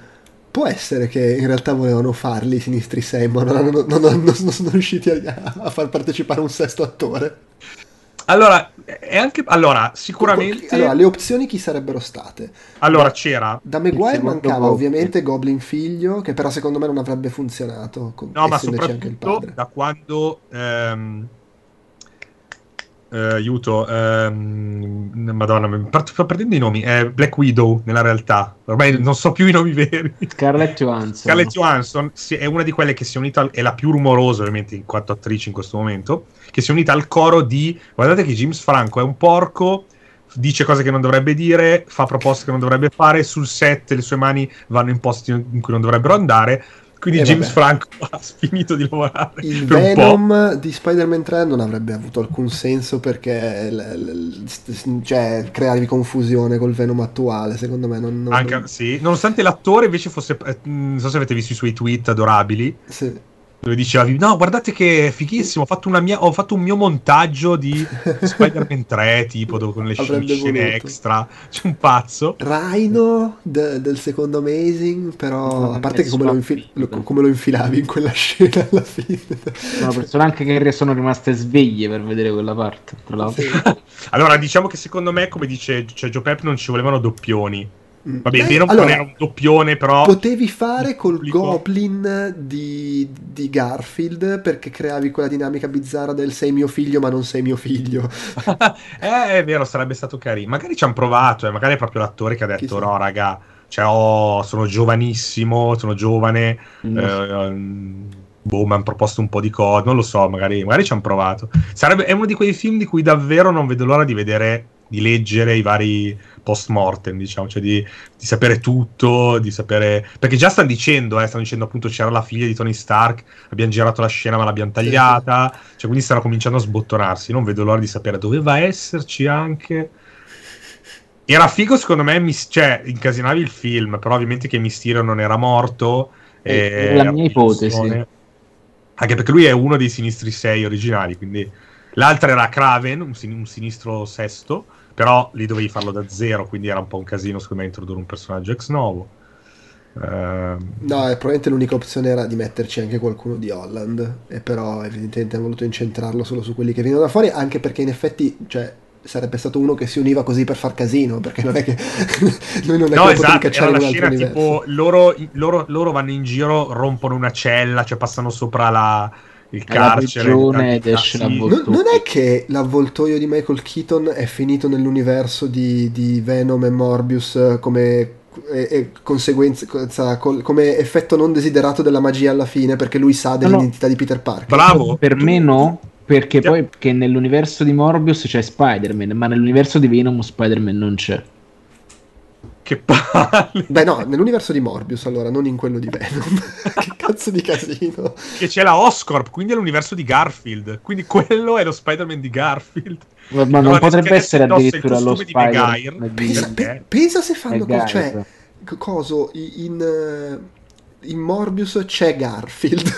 può essere che in realtà volevano farli i sinistri 6, ma non, non- non- non- non sono riusciti a, a far partecipare un sesto attore? Allora, è anche. Allora, sicuramente. Allora, le opzioni chi sarebbero state? Allora, c'era. Da Maguire mancava Goblin. ovviamente Goblin figlio, che però secondo me non avrebbe funzionato. No, ma essendoci anche il soprattutto padre. da quando. ehm, eh, aiuto, ehm, Madonna, mi parto- sto perdendo i nomi. È Black Widow nella realtà. Ormai non so più i nomi veri. Scarlett Johansson. Scarlett Johansson è una di quelle che si è unita, al- è la più rumorosa ovviamente in quanto attrice in questo momento, che si è unita al coro di, guardate che James Franco è un porco, dice cose che non dovrebbe dire, fa proposte che non dovrebbe fare, sul set le sue mani vanno in posti in cui non dovrebbero andare, quindi Eh, James vabbè. Franco [laughs] ha finito di lavorare Il. Venom di Spider-Man 3 non avrebbe avuto alcun senso perché l- l- cioè, creavi confusione col Venom attuale, secondo me. Non, non- Anche, sì, nonostante l'attore invece fosse, eh, non so se avete visto i suoi tweet adorabili, sì. Dove dicevi no guardate che fighissimo ho fatto, una mia, ho fatto un mio montaggio di [laughs] Spider-Man 3 tipo dove, con le scene, Avrebbe scene voluto. extra c'è un pazzo Rhino de- del secondo Amazing, però a parte che come lo, infi- lo- come lo infilavi in quella [laughs] scena alla fine. Sono persone anche che sono rimaste sveglie per vedere quella parte. Tra l'altro. Sì. [laughs] allora diciamo che secondo me come dice cioè, Joe Pep non ci volevano doppioni. Vabbè Eh, Venom allora, non era un doppione però Potevi fare col pubblico- Goblin di, di Garfield perché creavi quella dinamica bizzarra del sei mio figlio ma non sei mio figlio. [laughs] eh, è vero sarebbe stato carino magari ci hanno provato eh, magari è proprio l'attore che ha detto Chissà. no raga cioè, oh, sono giovanissimo sono giovane Mm. Eh, boh, mi hanno proposto un po' di cose, non lo so, magari, magari ci hanno provato. Sarebbe, è uno di quei film di cui davvero non vedo l'ora di vedere di leggere i vari post mortem, diciamo, cioè di, di, sapere tutto, di sapere... Perché già stanno dicendo, eh, stanno dicendo appunto c'era la figlia di Tony Stark, abbiamo girato la scena ma l'abbiamo tagliata, sì, sì. cioè quindi stanno cominciando a sbottonarsi, non vedo l'ora di sapere, doveva esserci anche... Era figo secondo me, mis- cioè incasinavi il film, però ovviamente che Mysterio non era morto. È la mia ipotesi. Anche perché lui è uno dei sinistri 6 originali, quindi... L'altra era Kraven, un, sin- un sinistro sesto, però lì dovevi farlo da zero, quindi era un po' un casino secondo me introdurre un personaggio ex novo. Uh... No, probabilmente l'unica opzione era di metterci anche qualcuno di Holland, e però evidentemente hanno voluto incentrarlo solo su quelli che vengono da fuori, anche perché in effetti, cioè, sarebbe stato uno che si univa così per far casino, perché non è che [laughs] noi non è no, che esatto, era la scena tipo loro, loro, loro vanno in giro, rompono una cella, cioè passano sopra la il carcere ed esce sì. non, non è che l'avvoltoio di Michael Keaton è finito nell'universo di, di Venom e Morbius eh, come e, e conseguenza come effetto non desiderato della magia alla fine perché lui sa dell'identità no, di Peter Parker. Bravo. Per me no perché yeah. poi che nell'universo di Morbius c'è Spider-Man ma nell'universo di Venom Spider-Man non c'è che palle. Beh, no, nell'universo di Morbius, allora, non in quello di Venom. [laughs] che cazzo di casino. Che c'è la Oscorp, quindi è l'universo di Garfield. Quindi quello è lo Spider-Man di Garfield. Ma, ma non potrebbe essere addirittura lo Spider-Man. Pensa, pe- pensa se fanno così. Cioè, coso, in, uh, in Morbius c'è Garfield.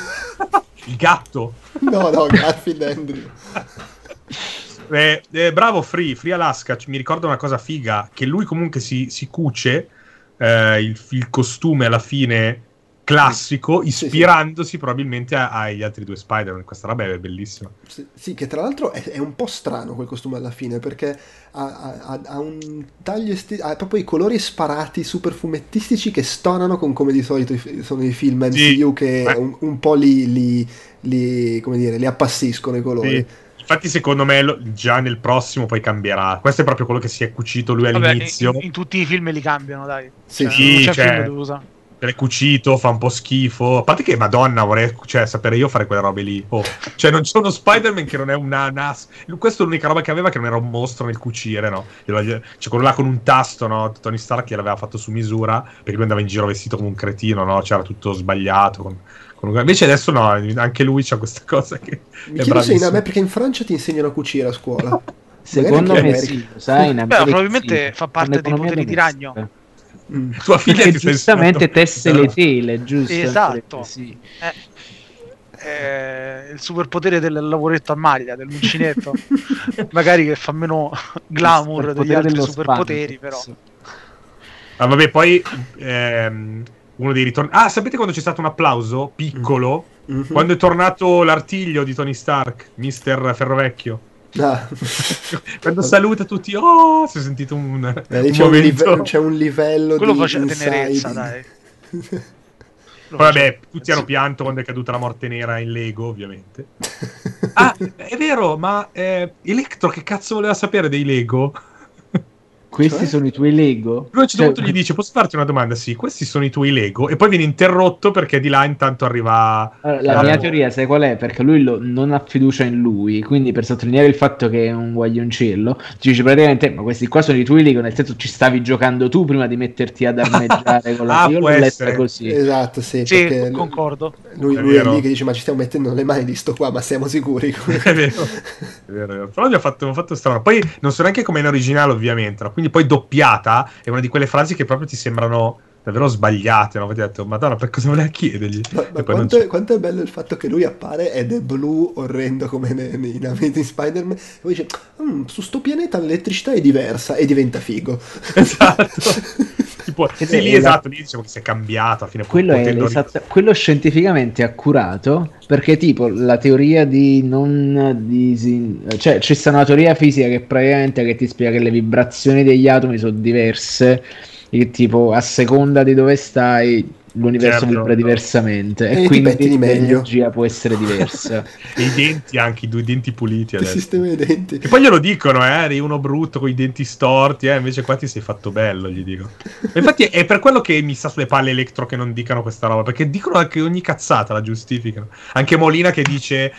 Il gatto. [laughs] No, no, Garfield Andrew. [laughs] Eh, eh, bravo Free, Free Alaska, mi ricorda una cosa figa, che lui comunque si, si cuce eh, il, il, costume alla fine classico, ispirandosi sì, sì. probabilmente agli altri due Spider-Man. Questa roba è bellissima. Sì, sì che tra l'altro è, è, un po' strano quel costume alla fine, perché ha, ha, ha un taglio esti- ha proprio i colori sparati super fumettistici che stonano con come di solito sono i film MCU che un, un, po' li, li, li, come dire, li appassiscono i colori. Infatti, secondo me, lo, già nel prossimo poi cambierà. Questo è proprio quello che si è cucito lui all'inizio. Vabbè, in, in, tutti i film li cambiano, dai. Sì, cioè, sì, non c'è cioè, L'è cucito, fa un po' schifo. A parte che, madonna, vorrei cioè, sapere io fare quelle robe lì. Oh. Cioè, non c'è uno Spider-Man che non è una NAS. Questa è l'unica roba che aveva, che non era un mostro nel cucire, no? Cioè, quello là con un tasto, no? Tony Stark gliel'aveva fatto su misura, perché lui andava in giro vestito come un cretino, no? C'era tutto sbagliato. Con Invece adesso no, anche lui c'ha questa cosa che Mi chiedo se in, me perché in Francia ti insegnano a cucire a scuola. [laughs] Secondo me sì, sai, Beh, probabilmente fa parte dei poteri di ragno. Mm. Tua figlia perché giustamente tesse le tele, giusto? Esatto. Sì. Eh, eh, il superpotere del lavoretto a maglia, dell'uncinetto, [laughs] magari che fa meno glamour degli altri superpoteri, spazio, però. Ah, vabbè, poi ehm, uno dei ritorni. Ah, sapete quando c'è stato un applauso piccolo? Mm-hmm. Quando è tornato l'artiglio di Tony Stark, Mister Ferrovecchio. Ah. [laughs] quando saluta tutti, oh, si è sentito un, eh, un c'è, un live- c'è, un livello Quello di faceva tenerezza, dai. [laughs] Poi vabbè, tutti hanno pianto quando è caduta la morte nera in Lego, ovviamente. [laughs] ah, è vero, ma eh, Electro che cazzo voleva sapere dei Lego? Questi cioè? sono i tuoi Lego? Lui a un certo punto gli dice: Posso farti una domanda? Sì, questi sono i tuoi Lego. E poi viene interrotto perché di là intanto arriva. Allora, la, la mia teoria, sai qual è? Perché lui lo, non ha fiducia in lui. Quindi, per sottolineare il fatto che è un guaglioncello, ci dice praticamente: Ma questi qua sono i tuoi Lego. Nel senso, ci stavi giocando tu prima di metterti ad armeggiare con [laughs] la. ah, Io l'ho letta così. Esatto, sì. Sì, concordo. Lui, lui è, lì che dice: Ma ci stiamo mettendo le mani di sto qua, ma siamo sicuri? [laughs] è vero. è vero, è vero. Però gli ho fatto, fatto strano. Poi non so neanche come in originale, ovviamente. No? Quindi poi doppiata è una di quelle frasi che proprio ti sembrano davvero sbagliate. No? Avete detto, Madonna, per cosa voleva chiedergli? Ma, ma quanto, è, quanto, è, bello il fatto che lui appare ed è blu orrendo come in Amazing Spider-Man. E poi dice: mm, Su sto pianeta l'elettricità è diversa e diventa figo. [laughs] Esatto. [laughs] tipo, sì, lì, esatto, lì diciamo che si è cambiato. A fine quello, è esatto, quello scientificamente accurato perché, tipo, la teoria di non. Di, cioè, c'è stata una teoria fisica che praticamente che ti spiega che le vibrazioni degli atomi sono diverse il tipo a seconda di dove stai l'universo certo, vibra diversamente. E, e quindi l'energia può essere diversa. [laughs] E i denti anche i due denti puliti adesso. il sistema dei denti. E poi glielo dicono eh eri uno brutto con i denti storti eh invece qua ti sei fatto bello gli dico. [laughs] E infatti è per quello che mi sta sulle palle Electro che non dicano questa roba perché dicono che ogni cazzata la giustificano. Anche Molina che dice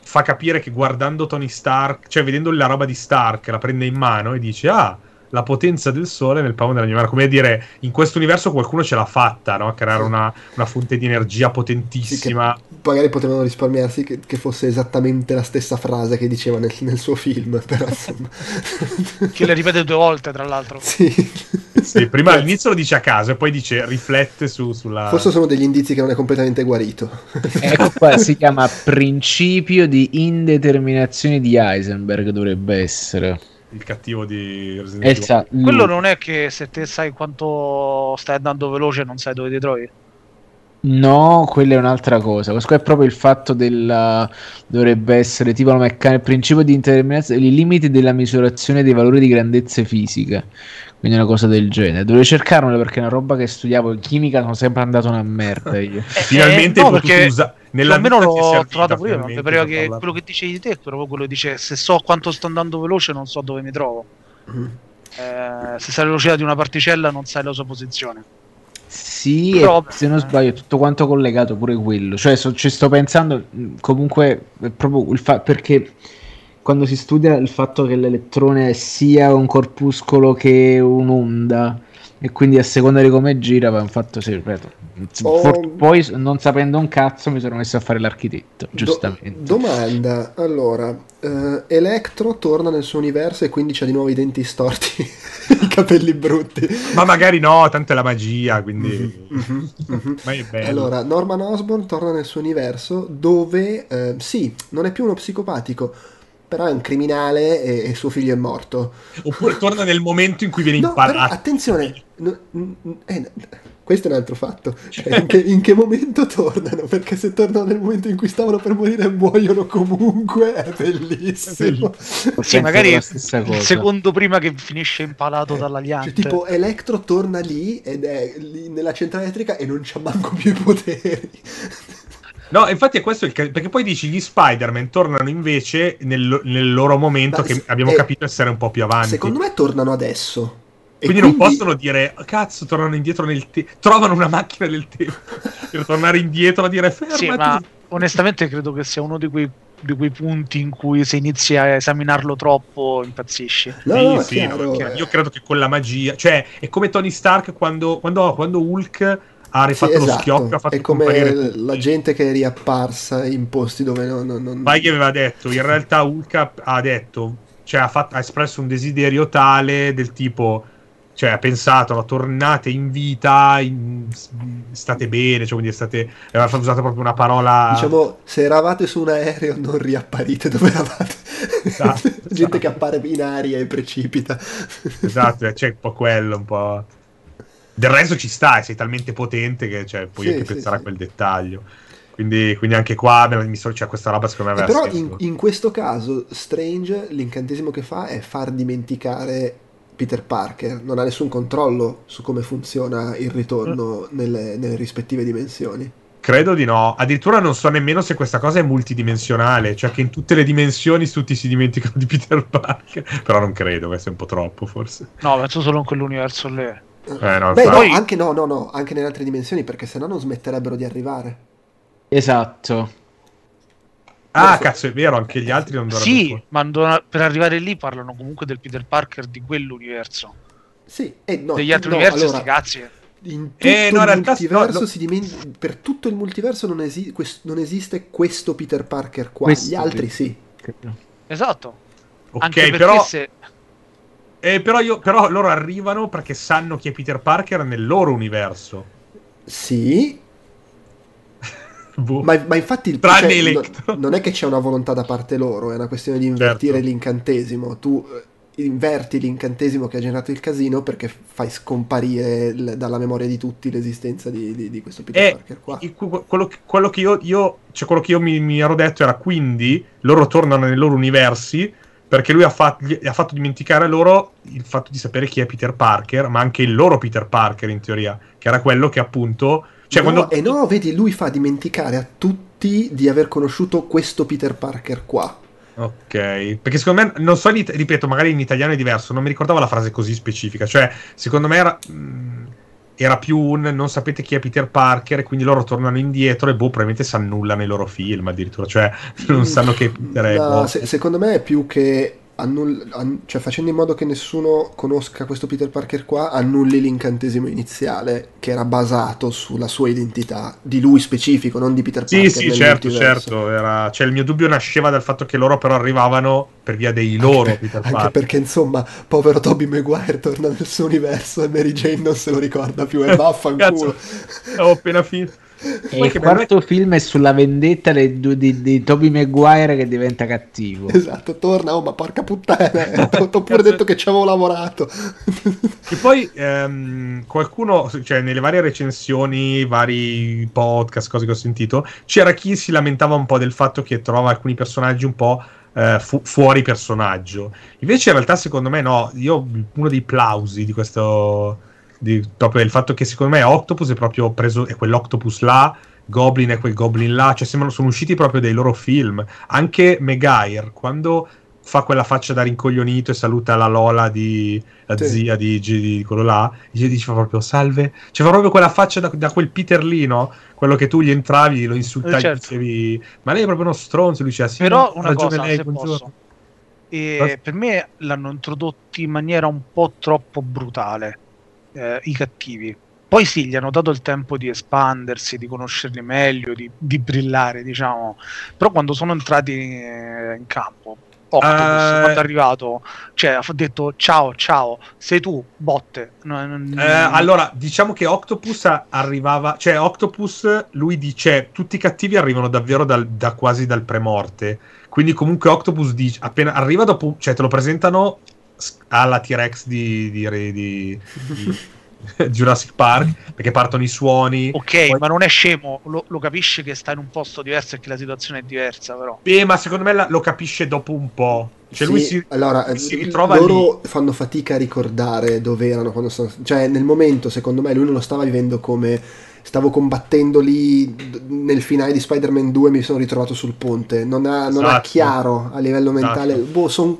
fa capire che guardando Tony Stark, cioè vedendo la roba di Stark, la prende in mano e dice ah, la potenza del sole nel palmo della mia mano. Come dire, in questo universo qualcuno ce l'ha fatta, no? Creare una, una fonte di energia potentissima. Sì, magari potevano risparmiarsi che, che, fosse esattamente la stessa frase che diceva nel, nel suo film, [laughs] però insomma... che le ripete due volte, tra l'altro. Sì. sì prima all'inizio lo dice a caso e poi dice riflette su, sulla... Forse sono degli indizi che non è completamente guarito. ecco [laughs] qua, si chiama principio di indeterminazione di Heisenberg, dovrebbe essere il cattivo di Resident Evil. Esatto. Quello non è che se te sai quanto stai andando veloce non sai dove ti trovi. No, quella è un'altra cosa. Questo è proprio il fatto del dovrebbe essere tipo la meccanica, il principio di indeterminazione, i limiti della misurazione dei valori di grandezze fisiche. Quindi una cosa del genere. Dovevo cercarmelo perché è una roba che studiavo in chimica sono sempre andato una merda [laughs] io. Eh, Finalmente eh, no, perché usa- nella almeno l'ho trovato pure io. Mi pareva che quello che dicevi di te è proprio quello che dice se so quanto sto andando veloce non so dove mi trovo. Mm. Eh, se sai la velocità di una particella non sai la sua posizione. Sì, Però, se non sbaglio, è tutto quanto collegato pure quello. Cioè, so, ci sto pensando comunque è proprio il fatto perché quando si studia il fatto che l'elettrone sia un corpuscolo che un'onda e quindi a seconda di come gira va un fatto sì, ripeto oh, For, poi non sapendo un cazzo mi sono messo a fare l'architetto giustamente. do, domanda allora uh, Electro torna nel suo universo e quindi c'ha di nuovo i denti storti [laughs] i capelli brutti. Ma magari no tanto è la magia quindi mm-hmm, mm-hmm. ma è bello. Allora Norman Osborn torna nel suo universo dove uh, sì non è più uno psicopatico però è un criminale e, e, suo figlio è morto. Oppure torna nel momento in cui viene no, imparato. Però, attenzione, no, eh, questo è un altro fatto. [laughs] Cioè, in, che, in, che, momento tornano? Perché se tornano nel momento in cui stavano per morire muoiono comunque, è bellissimo. Sì, magari il secondo prima che finisce impalato eh, dalla liante. Cioè, tipo, Electro torna lì ed è lì nella centrale elettrica e non c'ha manco più i poteri. No, infatti è questo il caso, perché poi dici gli Spider-Man tornano invece nel, nel loro momento Ma, che abbiamo eh, capito essere un po' più avanti. Secondo me tornano adesso. Quindi, quindi, non possono dire, cazzo, tornano indietro nel tempo. Trovano una macchina del tempo [laughs] per tornare indietro a dire fermati. Sì, ma onestamente credo che sia uno di quei, di quei, punti in cui se inizi a esaminarlo troppo impazzisci. No, sì, sì, no, io credo che con la magia, cioè è come Tony Stark quando, quando, quando Hulk ha rifatto sì, esatto. lo schiocco. Ha fatto è come la gente che è riapparsa in posti dove non. non, non... Feige aveva detto: in realtà Hulk ha detto, cioè ha, fatto, ha espresso un desiderio tale del tipo. Cioè, ha pensato, tornate in vita, in, state bene, cioè, quindi state, aveva usato proprio una parola... Diciamo, se eravate su un aereo non riapparite dove eravate. Esatto, [laughs] gente esatto. che appare in aria e precipita. Esatto, c'è un po' quello, un po'... Del resto ci sta, sei talmente potente che cioè, puoi sì, anche sì, pensare sì. a quel dettaglio. Quindi, quindi, anche qua mi so, c'è questa roba secondo me. Eh, però in, in, questo caso Strange l'incantesimo che fa è far dimenticare Peter Parker, non ha nessun controllo su come funziona il ritorno mm. nelle, nelle, rispettive dimensioni. Credo di no, addirittura non so nemmeno se questa cosa è multidimensionale, cioè che in tutte le dimensioni tutti si dimenticano di Peter Parker, [laughs] però non credo, questo è un po' troppo forse. No, penso solo in quell'universo lì. Eh, no, Beh, no, anche no, no, no, anche nelle altre dimensioni, perché sennò non smetterebbero di arrivare. Esatto. Ah, so. cazzo, è vero, anche gli altri non dovrebbero. Sì, ma non, per arrivare lì parlano comunque del Peter Parker di quell'universo. Sì, e no, degli altri no, universi, allora, cazzi. In tutto eh, no, il multiverso no, si dimen- per tutto il multiverso non, esi- quest- non, esiste questo Peter Parker qua, questo gli altri Peter. sì. Esatto. Ok, Anche però se eh, però, io, però loro arrivano perché sanno chi è Peter Parker nel loro universo. Sì. [laughs] boh. ma, ma, infatti il cioè. No, non è che c'è una volontà da parte loro, è una questione di invertire certo. l'incantesimo. Tu eh, inverti l'incantesimo che ha generato il casino perché fai scomparire l- dalla memoria di tutti l'esistenza di, di, di questo Peter e Parker qua. Il, quello, quello, che io, io, cioè quello che io mi, mi ero detto era quindi loro tornano nei loro universi perché lui ha, fat- ha, fatto dimenticare loro il fatto di sapere chi è Peter Parker, ma anche il loro Peter Parker in teoria, che era quello che appunto... Cioè no, quando... E no, vedi, lui fa dimenticare a tutti di aver conosciuto questo Peter Parker qua. Ok, perché secondo me, non so, ripeto, magari in italiano è diverso, non mi ricordavo la frase così specifica, cioè secondo me era... Mh, mm, era più un non sapete chi è Peter Parker e quindi loro tornano indietro e boh probabilmente si annullano i loro film addirittura cioè non sanno che Peter è No, se- secondo me è più che annull- an- cioè facendo in modo che nessuno conosca questo Peter Parker qua, annulli l'incantesimo iniziale che era basato sulla sua identità di lui specifico, non di Peter sì Parker. sì nel certo certo era... cioè il mio dubbio nasceva dal fatto che loro però arrivavano per via dei loro Anche, Peter anche Parker perché insomma, povero Toby Maguire torna nel suo universo e Mary Jane non se lo ricorda più e [laughs] vaffanculo. Cazzo, ho appena finito E il che bello quarto film è sulla vendetta dei due- di, di Toby Maguire che diventa cattivo. Esatto, torna, oh ma porca puttana, ti ho pure detto che ci avevo lavorato. E poi ehm, qualcuno, cioè nelle varie recensioni, vari podcast, cose che ho sentito, c'era chi si lamentava un po' del fatto che trova alcuni personaggi un po' eh, fu- fuori personaggio. Invece in realtà secondo me no, io uno dei plausi di questo, di, proprio il fatto che secondo me Octopus è proprio preso, è quell'Octopus là, Goblin è quel Goblin là, cioè sembrano, sono usciti proprio dei loro film. Anche Megair, quando fa quella faccia da rincoglionito e saluta la Lola di la Sì. zia di, di, di quello là, dice, dice proprio salve, cioè fa proprio quella faccia da, da quel Peter lì, no? Quello che tu gli entravi, lo insultavi, Eh, certo. dicevi, ma lei è proprio uno stronzo, lui diceva, sì, Però una cosa, lei, se posso. E per me l'hanno introdotti in maniera un po' troppo brutale eh, i cattivi. Poi sì, gli hanno dato il tempo di espandersi, di conoscerli meglio, di, di brillare, diciamo. Però quando sono entrati eh, in campo, Octopus, Eh, quando è arrivato, cioè ha detto ciao, ciao, sei tu, botte. No, Eh, allora, diciamo che Octopus arrivava, cioè Octopus, lui dice, tutti i cattivi arrivano davvero dal- da quasi dal premorte, quindi comunque Octopus dice, appena arriva dopo, cioè te lo presentano alla T-Rex di, di, di- di [laughs] Jurassic Park, perché partono i suoni. Ok, Poi- ma non è scemo, lo, lo capisce che sta in un posto diverso e che la situazione è diversa, però. Beh, ma secondo me la- lo capisce dopo un po'. Cioè Sì, lui si, allora, si l- ritrova loro fanno fatica a ricordare dove erano quando sono... Cioè, nel momento, secondo me, lui non lo stava vivendo come stavo combattendo lì nel finale di Spider-Man 2 mi sono ritrovato sul ponte. Non ha, non ha Esatto. chiaro a livello mentale. Esatto. Boh, son-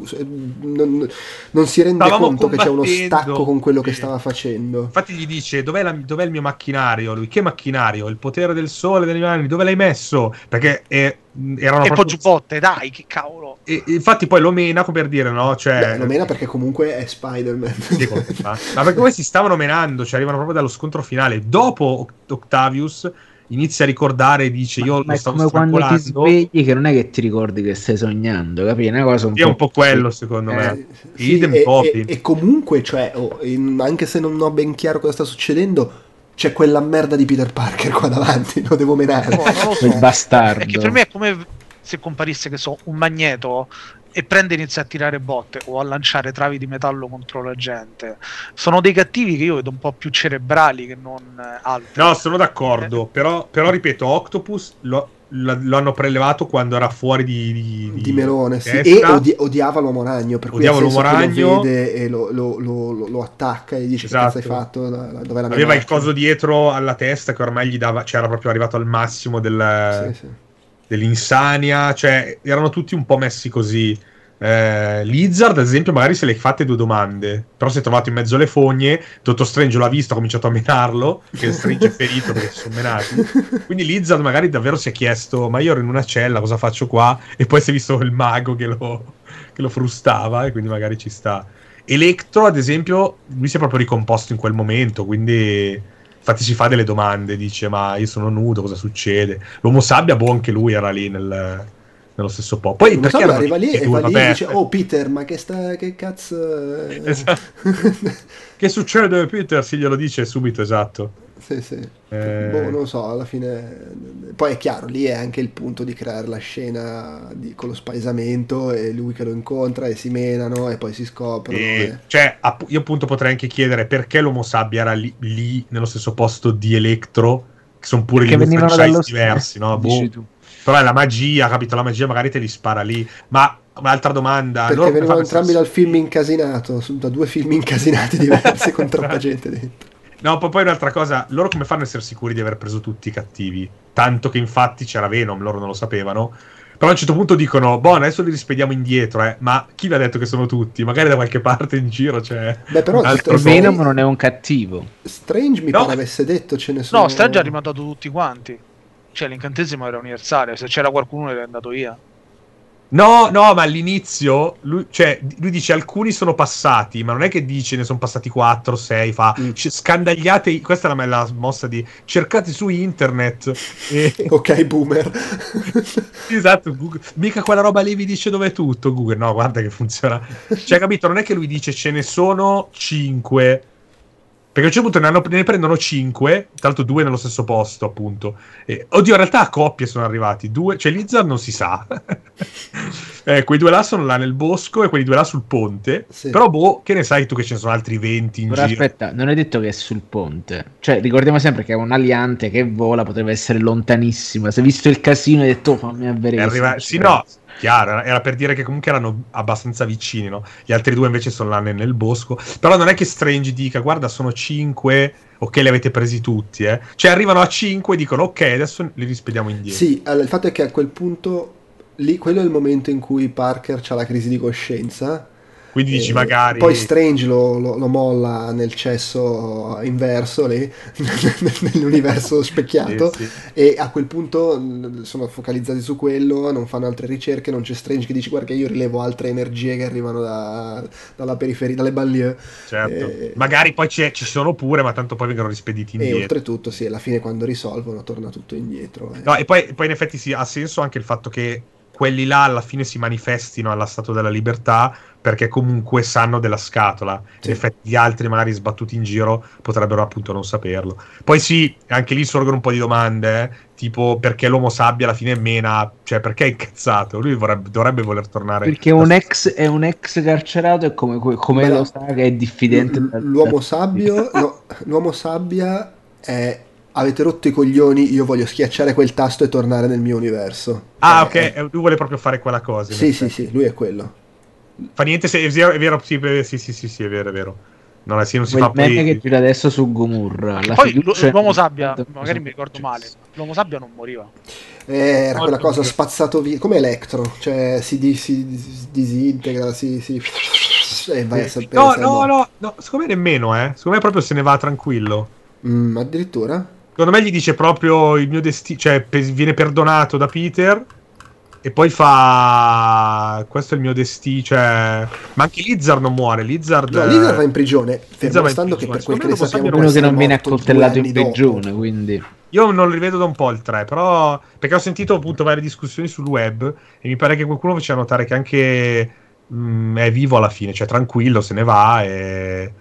non, non si rende Stavamo conto che c'è uno stacco con quello che stava facendo. Infatti gli dice dov'è, la- dov'è il mio macchinario? Lui, che macchinario? Il potere del sole, degli anni, dove l'hai messo? Perché eh, erano E proprio... poi giubbotte, dai, che cavolo. E, infatti poi lo mena come per dire no, cioè... Beh, lo mena perché comunque è Spider-Man. Sì, [laughs] come? Ma perché poi si stavano menando, cioè arrivano proprio dallo scontro finale. Dopo Oct- Octavius inizia a ricordare e dice io Ma lo stavo come quando ti svegli che non è che ti ricordi che stai sognando, capi? È una cosa un Sì, è un po' quello secondo Eh, me. Sì, Idem e, e- e comunque, cioè, oh, in- anche se non ho ben chiaro cosa sta succedendo, c'è quella merda di Peter Parker qua davanti, [laughs] lo devo menare. No, non lo so. Quel bastardo. È che per me è come se comparisse, che so, un magneto e prende e inizia a tirare botte o a lanciare travi di metallo contro la gente. Sono dei cattivi che io vedo un po' più cerebrali che non eh, altri. No, sono d'accordo, però, però ripeto, Octopus lo, lo- hanno prelevato quando era fuori di, di, di melone sì. e odi- odiava l'uomo ragno per cui Odiava l'uomo ragno. lo vede e lo, lo- lo- attacca e gli dice Esatto. che cazzo hai fatto La- la- dov'è la Aveva il macchina?" coso dietro alla testa che ormai gli dava, cioè era proprio arrivato al massimo del, Sì, sì. dell'insania, cioè erano tutti un po' messi così. Eh, Lizard, ad esempio, magari se le fatte due domande, però si è trovato in mezzo alle fogne. Dottor Strange l'ha visto, ha cominciato a menarlo. Che Strange è ferito perché si sono menati. Quindi Lizard magari davvero si è chiesto: Ma io ero in una cella, cosa faccio qua? E poi si è visto il mago che lo, che lo frustava, e quindi magari ci sta. Electro, ad esempio, lui si è proprio ricomposto in quel momento, quindi. Infatti si fa delle domande, dice ma io sono nudo, cosa succede? L'uomo sabbia, boh, anche lui era lì nel- nello stesso po'. Poi perché erano arriva lì e due? va lì e dice oh Peter ma che, sta, che cazzo è?" [laughs] Esatto. Che succede, Peter? Sì, glielo dice subito, esatto. sì, sì. Eh. Boh, non lo so, alla fine... Poi è chiaro, lì è anche il punto di creare la scena di- con lo spaesamento e lui che lo incontra e si menano e poi si scoprono. E, e- cioè, app- io appunto potrei anche chiedere perché l'uomo sabbia era lì, lì, nello stesso posto di Electro, che sono pure di due franchise dallo diversi, no? [laughs] Boh. Però è la magia, capito? La magia magari te li spara lì. Ma un'altra domanda. Perché loro venivano entrambi dal film incasinato, da due film incasinati [laughs] diversi con troppa Esatto. gente dentro. No, poi, poi un'altra cosa, loro come fanno a essere sicuri di aver preso tutti i cattivi? Tanto che infatti c'era Venom, loro non lo sapevano. Però a un certo punto dicono, boh, adesso li rispediamo indietro, eh. Ma chi vi ha detto che sono tutti? Magari da qualche parte in giro c'è... Beh, però altro nome. Venom non è un cattivo. Strange mi No. pare avesse detto ce ne sono. No, Strange ha rimandato tutti quanti. Cioè, l'incantesimo era universale. Se c'era qualcuno, l'era andato via. No, no, ma all'inizio lui, cioè, lui dice alcuni sono passati, ma non è che dice ne sono passati 4, 6, fa Mm. c- scandagliate, questa è la, la mossa di cercate su internet. [laughs] E, [laughs] Ok, boomer. [laughs] esatto, Google- mica quella roba lì vi dice dove è tutto, Google. No, guarda che funziona. Cioè, capito, non è che lui dice ce ne sono 5. Perché a un certo punto ne, hanno- ne prendono 5, tra l'altro due nello stesso posto, appunto. E, oddio, in realtà a coppie sono arrivati. Due, cioè Lizard non si sa. [laughs] Eh, quei due là sono là nel bosco e quelli due là sul ponte. Sì. Però, boh, che ne sai tu che ce ne sono altri 20 in Però giro? aspetta, non è detto che è sul ponte. Cioè, ricordiamo sempre che è un aliante che vola, potrebbe essere lontanissimo. Se hai visto il casino hai detto, "Oh, fammi avere arriva- succede". Sì, no, chiaro, era- per dire che comunque erano abbastanza vicini, no? Gli altri due invece sono là nel, bosco. Però non è che Strange dica, guarda, sono 5, ok, li avete presi tutti, eh. Cioè arrivano a 5 e dicono, ok, adesso li rispediamo indietro. Sì, allora, il fatto è che a quel punto lì quello è il momento in cui Parker ha la crisi di coscienza. Quindi dici, Eh, magari... Poi Strange lo, lo- lo molla nel cesso inverso lì, [laughs] nell'universo specchiato. Sì, sì. E a quel punto sono focalizzati su quello, non fanno altre ricerche, non c'è Strange che dice guarda che io rilevo altre energie che arrivano da- dalla periferia, dalle banlieue. Certo. Eh, Magari poi ci sono pure, ma tanto poi vengono rispediti E indietro. oltretutto sì, alla fine quando risolvono torna tutto indietro. eh. No, e poi, poi in effetti sì, ha senso anche il fatto che quelli là alla fine si manifestino alla Statua della Libertà perché comunque sanno della scatola. Sì. In effetti gli altri magari sbattuti in giro potrebbero appunto non saperlo. Poi sì, anche lì sorgono un po' di domande, eh, tipo perché l'uomo sabbia alla fine mena, cioè perché è incazzato? Lui vorrebbe- dovrebbe voler tornare... Perché un ex, è un ex carcerato e come, come Beh, lo sa che è diffidente. L- l'uomo sabbio, [laughs] no, l'uomo sabbia è avete rotto i coglioni, io voglio schiacciare quel tasto e tornare nel mio universo. Ah, Eh, ok, eh, eh, lui vuole proprio fare quella cosa. Sì, sì, sì, lui è quello. Fa niente se è vero, è vero, sì, sì, sì, sì, sì, è vero, è vero. Non, sì, non si Quel fa meme poi... che gira adesso su Gomurra. La Poi fiducia l'u- l'uomo sabbia, magari mi ricordo male. L'uomo sabbia non moriva. Eh, era quella cosa spazzato via, come Electro, cioè si, di- si- si disintegra, si, si... e vai a sapere No, no, no, no, secondo me nemmeno, eh. Secondo me proprio se ne va tranquillo. Mm, addirittura? Secondo me gli dice proprio il mio destino, cioè pe- viene perdonato da Peter e poi fa questo è il mio destino, cioè ma anche Lizard non muore, Lizard No, Lizard va in prigione, Lizard fermo restando che prigione. per quel che ne sappiamo uno che non viene accoltellato in prigione, quindi Io non lo rivedo da un po' il 3, però perché ho sentito appunto varie discussioni sul web e mi pare che qualcuno faceva notare che anche mm, è vivo alla fine, cioè tranquillo, se ne va e,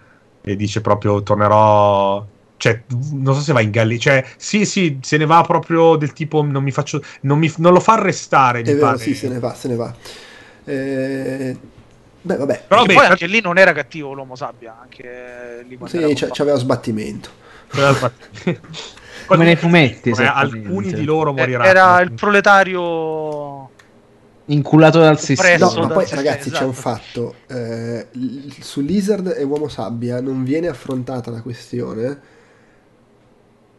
e dice proprio tornerò cioè non so se va in galera, cioè sì, sì, se ne va proprio del tipo non mi faccio non, mi, non lo fa arrestare, mi È vero, pare. sì, se ne va, se ne va. Eh, beh, vabbè. Però beh, poi anche lì non era cattivo l'uomo sabbia, anche lì Sì, con- c'aveva [laughs] sbattimento. Come nei fumetti, Come alcuni di loro Eh, moriranno. Era il proletario inculato dal No, sistema. Presso ma poi sistema, ragazzi c'è un esatto. fatto, eh, su Lizard e Uomo Sabbia non viene affrontata la questione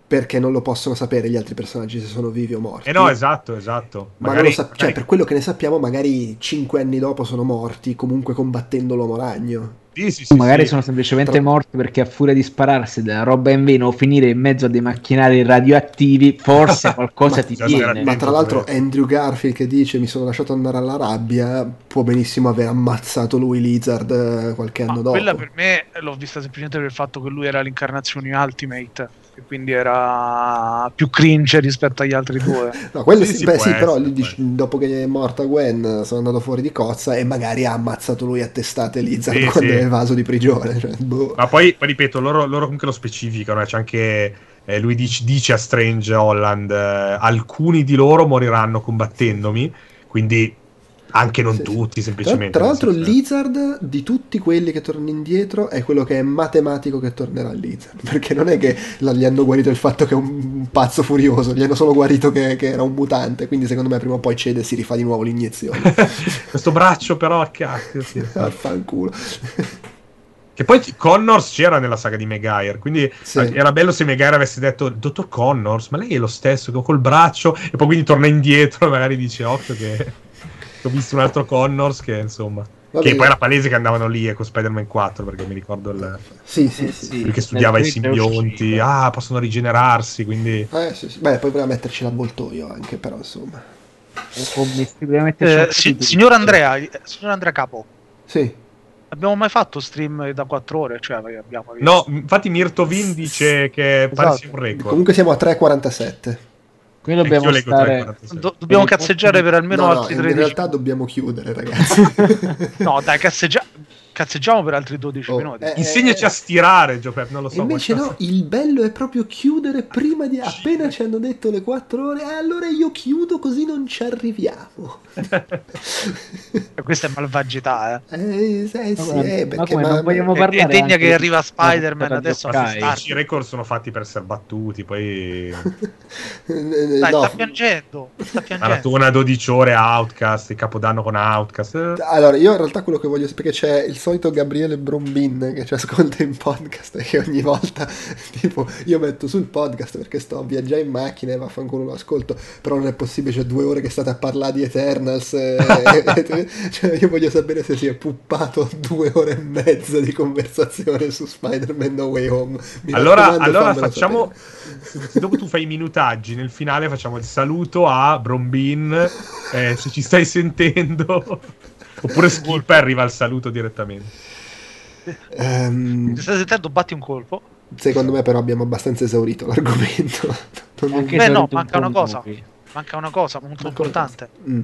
perché non lo possono sapere gli altri personaggi se sono vivi o morti. Eh no, esatto, esatto. Ma Magari, lo sa- cioè, magari- per quello che ne sappiamo, magari cinque anni dopo sono morti, comunque combattendo l'uomo ragno. sì, sì, sì, Magari sì. sono semplicemente Tra- morti perché a furia di spararsi della roba in veno o finire in mezzo a dei macchinari radioattivi, forse [laughs] qualcosa Ma- ti era- Ma tra l'altro quello. Andrew Garfield che dice mi sono lasciato andare alla rabbia, può benissimo aver ammazzato lui Lizard eh, qualche Ma anno dopo. quella per me l'ho vista semplicemente per il fatto che lui era l'incarnazione Ultimate e quindi era più cringe rispetto agli altri due. [laughs] No, quello Sì, sì, beh, sì, però essere, lui può dice- dopo che è morta Gwen sono andato fuori di cozza e magari ha ammazzato lui a testate Lizard Sì, sì. è evaso di prigione. cioè, boh. Ma poi, poi ripeto, loro, loro comunque lo specificano. eh, C'è anche. eh, lui dice, dice a Strange Holland: eh, alcuni di loro moriranno combattendomi. Quindi anche non Sì, sì. tutti, Tra, semplicemente. tra nel l'altro senso- Lizard di tutti quelli che tornano indietro è quello che è matematico che tornerà Lizard perché non è che la- gli hanno guarito il fatto che è un pazzo furioso gli hanno solo guarito che, che era un mutante quindi secondo me prima o poi cede e si rifà di nuovo l'iniezione [laughs] Questo braccio, però, cacchio, sì. [laughs] affanculo Che poi Connors c'era nella saga di Megair, quindi Sì. era bello se Megair avesse detto Dottor Connors, ma lei è lo stesso, col braccio, e poi quindi torna indietro e magari dice occhio che ho visto un altro Connors che insomma... Vabbè. Che poi era palese che andavano lì eh, con Spider-Man 4, perché mi ricordo il... Sì, sì, Eh, sì. che studiava i simbionti, ah, possono rigenerarsi, quindi... Eh, sì, sì. Beh, poi voleva metterci l'avvoltoio anche, però insomma. Eh, po' si- signor. Andrea, eh, signor Andrea Capo, Sì. abbiamo mai fatto stream da 4 ore? Cioè, abbiamo No, infatti Mirtovin dice che pare Esatto. sia un record. Comunque siamo a 3,47. Qui dobbiamo stare 3,47. Do- dobbiamo cazzeggiare per almeno No, no, altri in 13 realtà dobbiamo chiudere, ragazzi. [laughs] No, dai, cazzeggia- cazzeggiamo per altri 12 Oh, minuti. eh, Insegnaci a stirare, Giuseppe, non lo so. Invece no, il bello è proprio chiudere prima di... Appena ci hanno detto le 4 ore, eh, allora io chiudo così non ci arriviamo. [laughs] Questa è malvagità, eh. Eh, eh, sì, Ma- eh, ma perché ma- non vogliamo È- è parlare degna che arriva Spider-Man adesso. I record sono fatti per essere battuti, poi [laughs] Eh, Dai, no. sta piangendo, sta piangendo. maratona 12 ore Outcast, il capodanno con Outcast. eh. Allora, io in realtà quello che voglio perché c'è il solito Gabriele Brombin che ci ascolta in podcast e che ogni volta, [laughs] tipo, io metto sul podcast perché sto viaggiando in macchina e vaffanculo lo ascolto, però non è possibile, c'è due ore che state a parlare di Eternals, [laughs] e- e- cioè io voglio sapere se si è puppato due ore e mezza di conversazione su Spider-Man No Way Home. Mi Allora, allora facciamo. Dopo tu fai i minutaggi, nel finale facciamo il saluto a Brombin. eh, se ci stai sentendo, oppure skip e arriva il saluto direttamente. Ehm, Se stai sentendo, batti un colpo. secondo me però abbiamo abbastanza esaurito l'argomento. [laughs] Beh, no, un manca po' una cosa. Manca una cosa molto Ancora importante. Mm.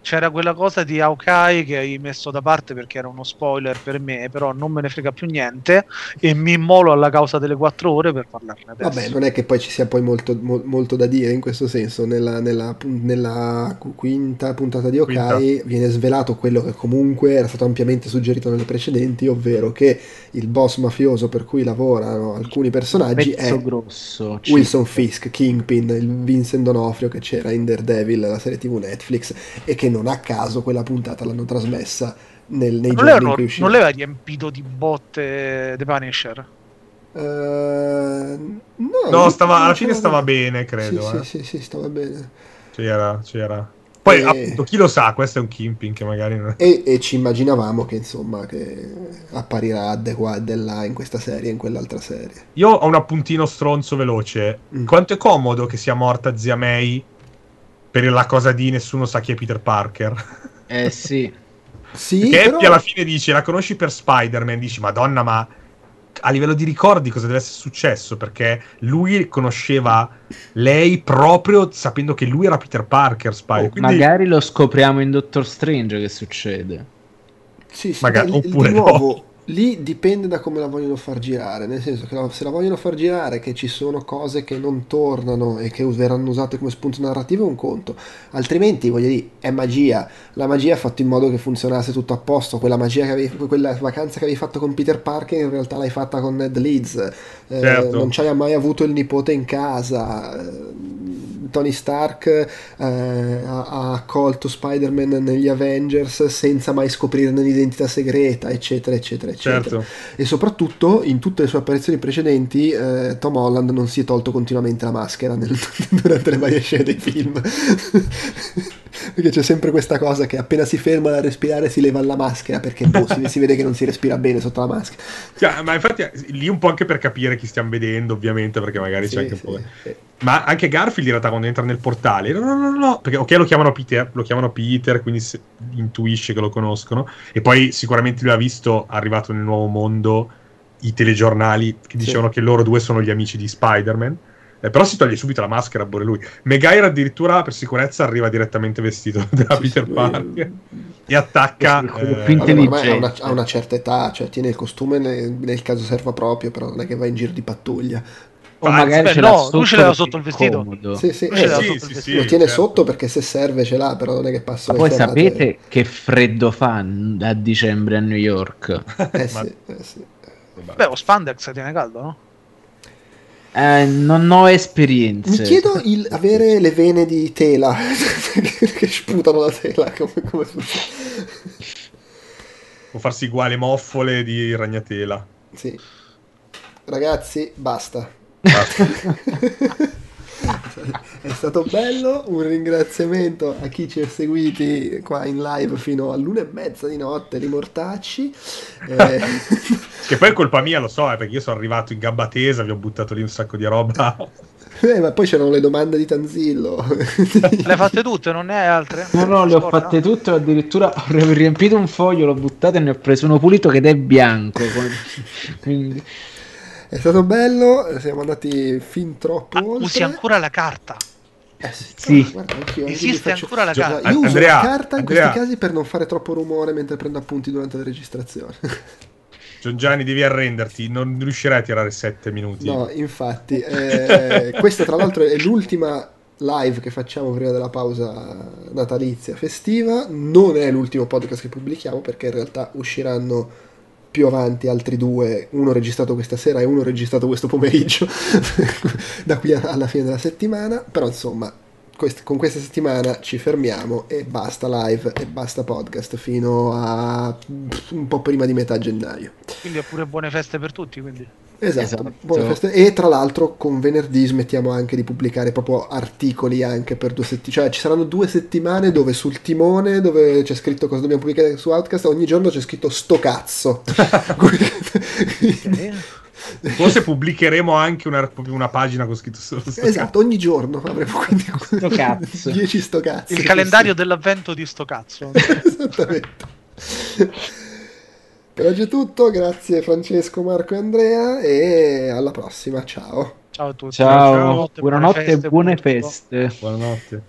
C'era quella cosa di Hawkeye che hai messo da parte perché era uno spoiler per me, però non me ne frega più niente e mi immolo alla causa delle 4 ore per parlarne adesso. Vabbè, non è che poi ci sia poi molto, mo- molto da dire in questo senso. Nella, nella nella qu- quinta puntata di Okai viene svelato quello che comunque era stato ampiamente suggerito nelle precedenti, ovvero che il boss mafioso per cui lavorano alcuni personaggi è grosso Wilson. Fisk, Kingpin, il Vincent D'Onofrio che c'era in Daredevil, la serie tv Netflix, e che non a caso quella puntata l'hanno trasmessa nel- nei non, giorni in cui uscì. non l'aveva riempito di botte The Punisher? Eh, no, No, stava, alla fine stava bene, credo. Sì, eh. sì, sì, sì, stava bene. C'era, c'era. Poi, E- appunto, chi lo sa, questo è un Kimping che magari non E, e ci immaginavamo che insomma che apparirà de qua e de là in questa serie e in quell'altra serie. Io ho un appuntino stronzo veloce. Mm. Quanto è comodo che sia morta zia May per la cosa di nessuno sa chi è Peter Parker. Eh sì. Sì, Che però- alla fine dice, la conosci per Spider-Man, dici, madonna, ma a livello di ricordi cosa deve essere successo? Perché lui conosceva lei proprio sapendo che lui era Peter Parker, Spider. Oh, Quindi, Magari lo scopriamo in Doctor Strange che succede. sì, sì, magari- beh, li- oppure di no. Lì dipende da come la vogliono far girare, nel senso che la- se la vogliono far girare che ci sono cose che non tornano e che verranno usate come spunto narrativo è un conto, altrimenti voglio dire, è magia, la magia ha fatto in modo che funzionasse tutto a posto, quella magia che avevi, quella vacanza che avevi fatto con Peter Parker in realtà l'hai fatta con Ned Leeds, eh, Certo. non c'hai mai avuto il nipote in casa, eh, Tony Stark eh, ha, accolto Spider-Man negli Avengers senza mai scoprirne l'identità segreta, eccetera, eccetera, eccetera. certo. E soprattutto in tutte le sue apparizioni precedenti eh, Tom Holland non si è tolto continuamente la maschera nel- [laughs] durante le varie scene dei film. [laughs] perché c'è sempre questa cosa che appena si ferma a respirare si leva la maschera perché boh, si, si vede che non si respira bene sotto la maschera. Cioè, ma infatti lì un po' anche per capire chi stiamo vedendo, ovviamente, perché magari Sì, c'è anche sì, un po'. sì. Ma anche Garfield in realtà quando entra nel portale, no, no, no, no, perché ok lo chiamano Peter, lo chiamano Peter, quindi si- intuisce che lo conoscono, e poi sicuramente lui ha visto, arrivato nel nuovo mondo, i telegiornali che Sì. dicevano che loro due sono gli amici di Spider-Man, eh, però si toglie subito la maschera pure lui. Megair addirittura per sicurezza arriva direttamente vestito [laughs] da Sì, Peter sì, Parker e attacca... Sì, eh, più ormai ha intelligente. una, ha una certa età, cioè tiene il costume nel, nel caso serva proprio, però non è che va in giro di pattuglia. O magari beh, ce no, l'ha lui sotto ce l'aveva sotto il vestito. Sì, sì, Lui eh, sì, sotto sì, il vestito. lo tiene certo. sotto perché se serve ce l'ha, però non è che passa Ma serate- sapete che freddo fa a dicembre a New York? Eh Ma- [laughs] sì, eh sì. Beh, lo spandex tiene caldo, no? Eh, non ho esperienze. Mi chiedo il [laughs] avere le vene di tela [laughs] che sputano la tela come, come può farsi uguale moffole di ragnatela. Sì. Ragazzi, basta. È stato bello, un ringraziamento a chi ci ha seguiti qua in live fino all'una e mezza di notte di mortacci. Eh, Che poi è colpa mia, lo so, eh, perché io sono arrivato in gamba tesa, vi ho buttato lì un sacco di roba. eh, ma poi c'erano le domande di Tanzillo. [laughs] Le hai fatte tutte, non ne hai altre? No, no, le ho fatte tutte. Addirittura [laughs] ho riempito un foglio, l'ho buttato e ne ho preso uno pulito che è bianco. Quindi, È stato bello, siamo andati fin troppo Ah, oltre. usi ancora la carta. Eh sì, guarda, anch'io, anch'io Esiste faccio- ancora la Gio- carta. Io uso Andrea, la carta in Andrea. questi casi per non fare troppo rumore mentre prendo appunti durante la registrazione. [laughs] Gian Gianni, devi arrenderti, non riuscirai a tirare 7 minuti. No, infatti, eh, [laughs] questa tra l'altro è l'ultima live che facciamo prima della pausa natalizia festiva. Non è l'ultimo podcast che pubblichiamo perché in realtà usciranno più avanti altri due, uno registrato questa sera e uno registrato questo pomeriggio, [laughs] da qui alla fine della settimana. Però insomma, quest- con questa settimana ci fermiamo e basta live e basta podcast fino a un po' prima di metà gennaio. Quindi è pure buone feste per tutti. Quindi. Esatto, Esatto. buone feste. E tra l'altro con venerdì smettiamo anche di pubblicare proprio articoli anche per due settimane. Cioè ci saranno due settimane dove sul timone, dove c'è scritto cosa dobbiamo pubblicare su Outcast, ogni giorno c'è scritto sto cazzo. [laughs] Forse pubblicheremo anche una, proprio una pagina con scritto solo sto esatto, ogni giorno avremo quindi [laughs] Sto cazzo. 10 sto cazzo. Il calendario dell'avvento di sto cazzo. [laughs] Esattamente. Per oggi è tutto, grazie Francesco, Marco e Andrea e alla prossima, ciao. Ciao a tutti. Ciao, Buonanotte, buonanotte e buone buon tutto. feste. Buonanotte.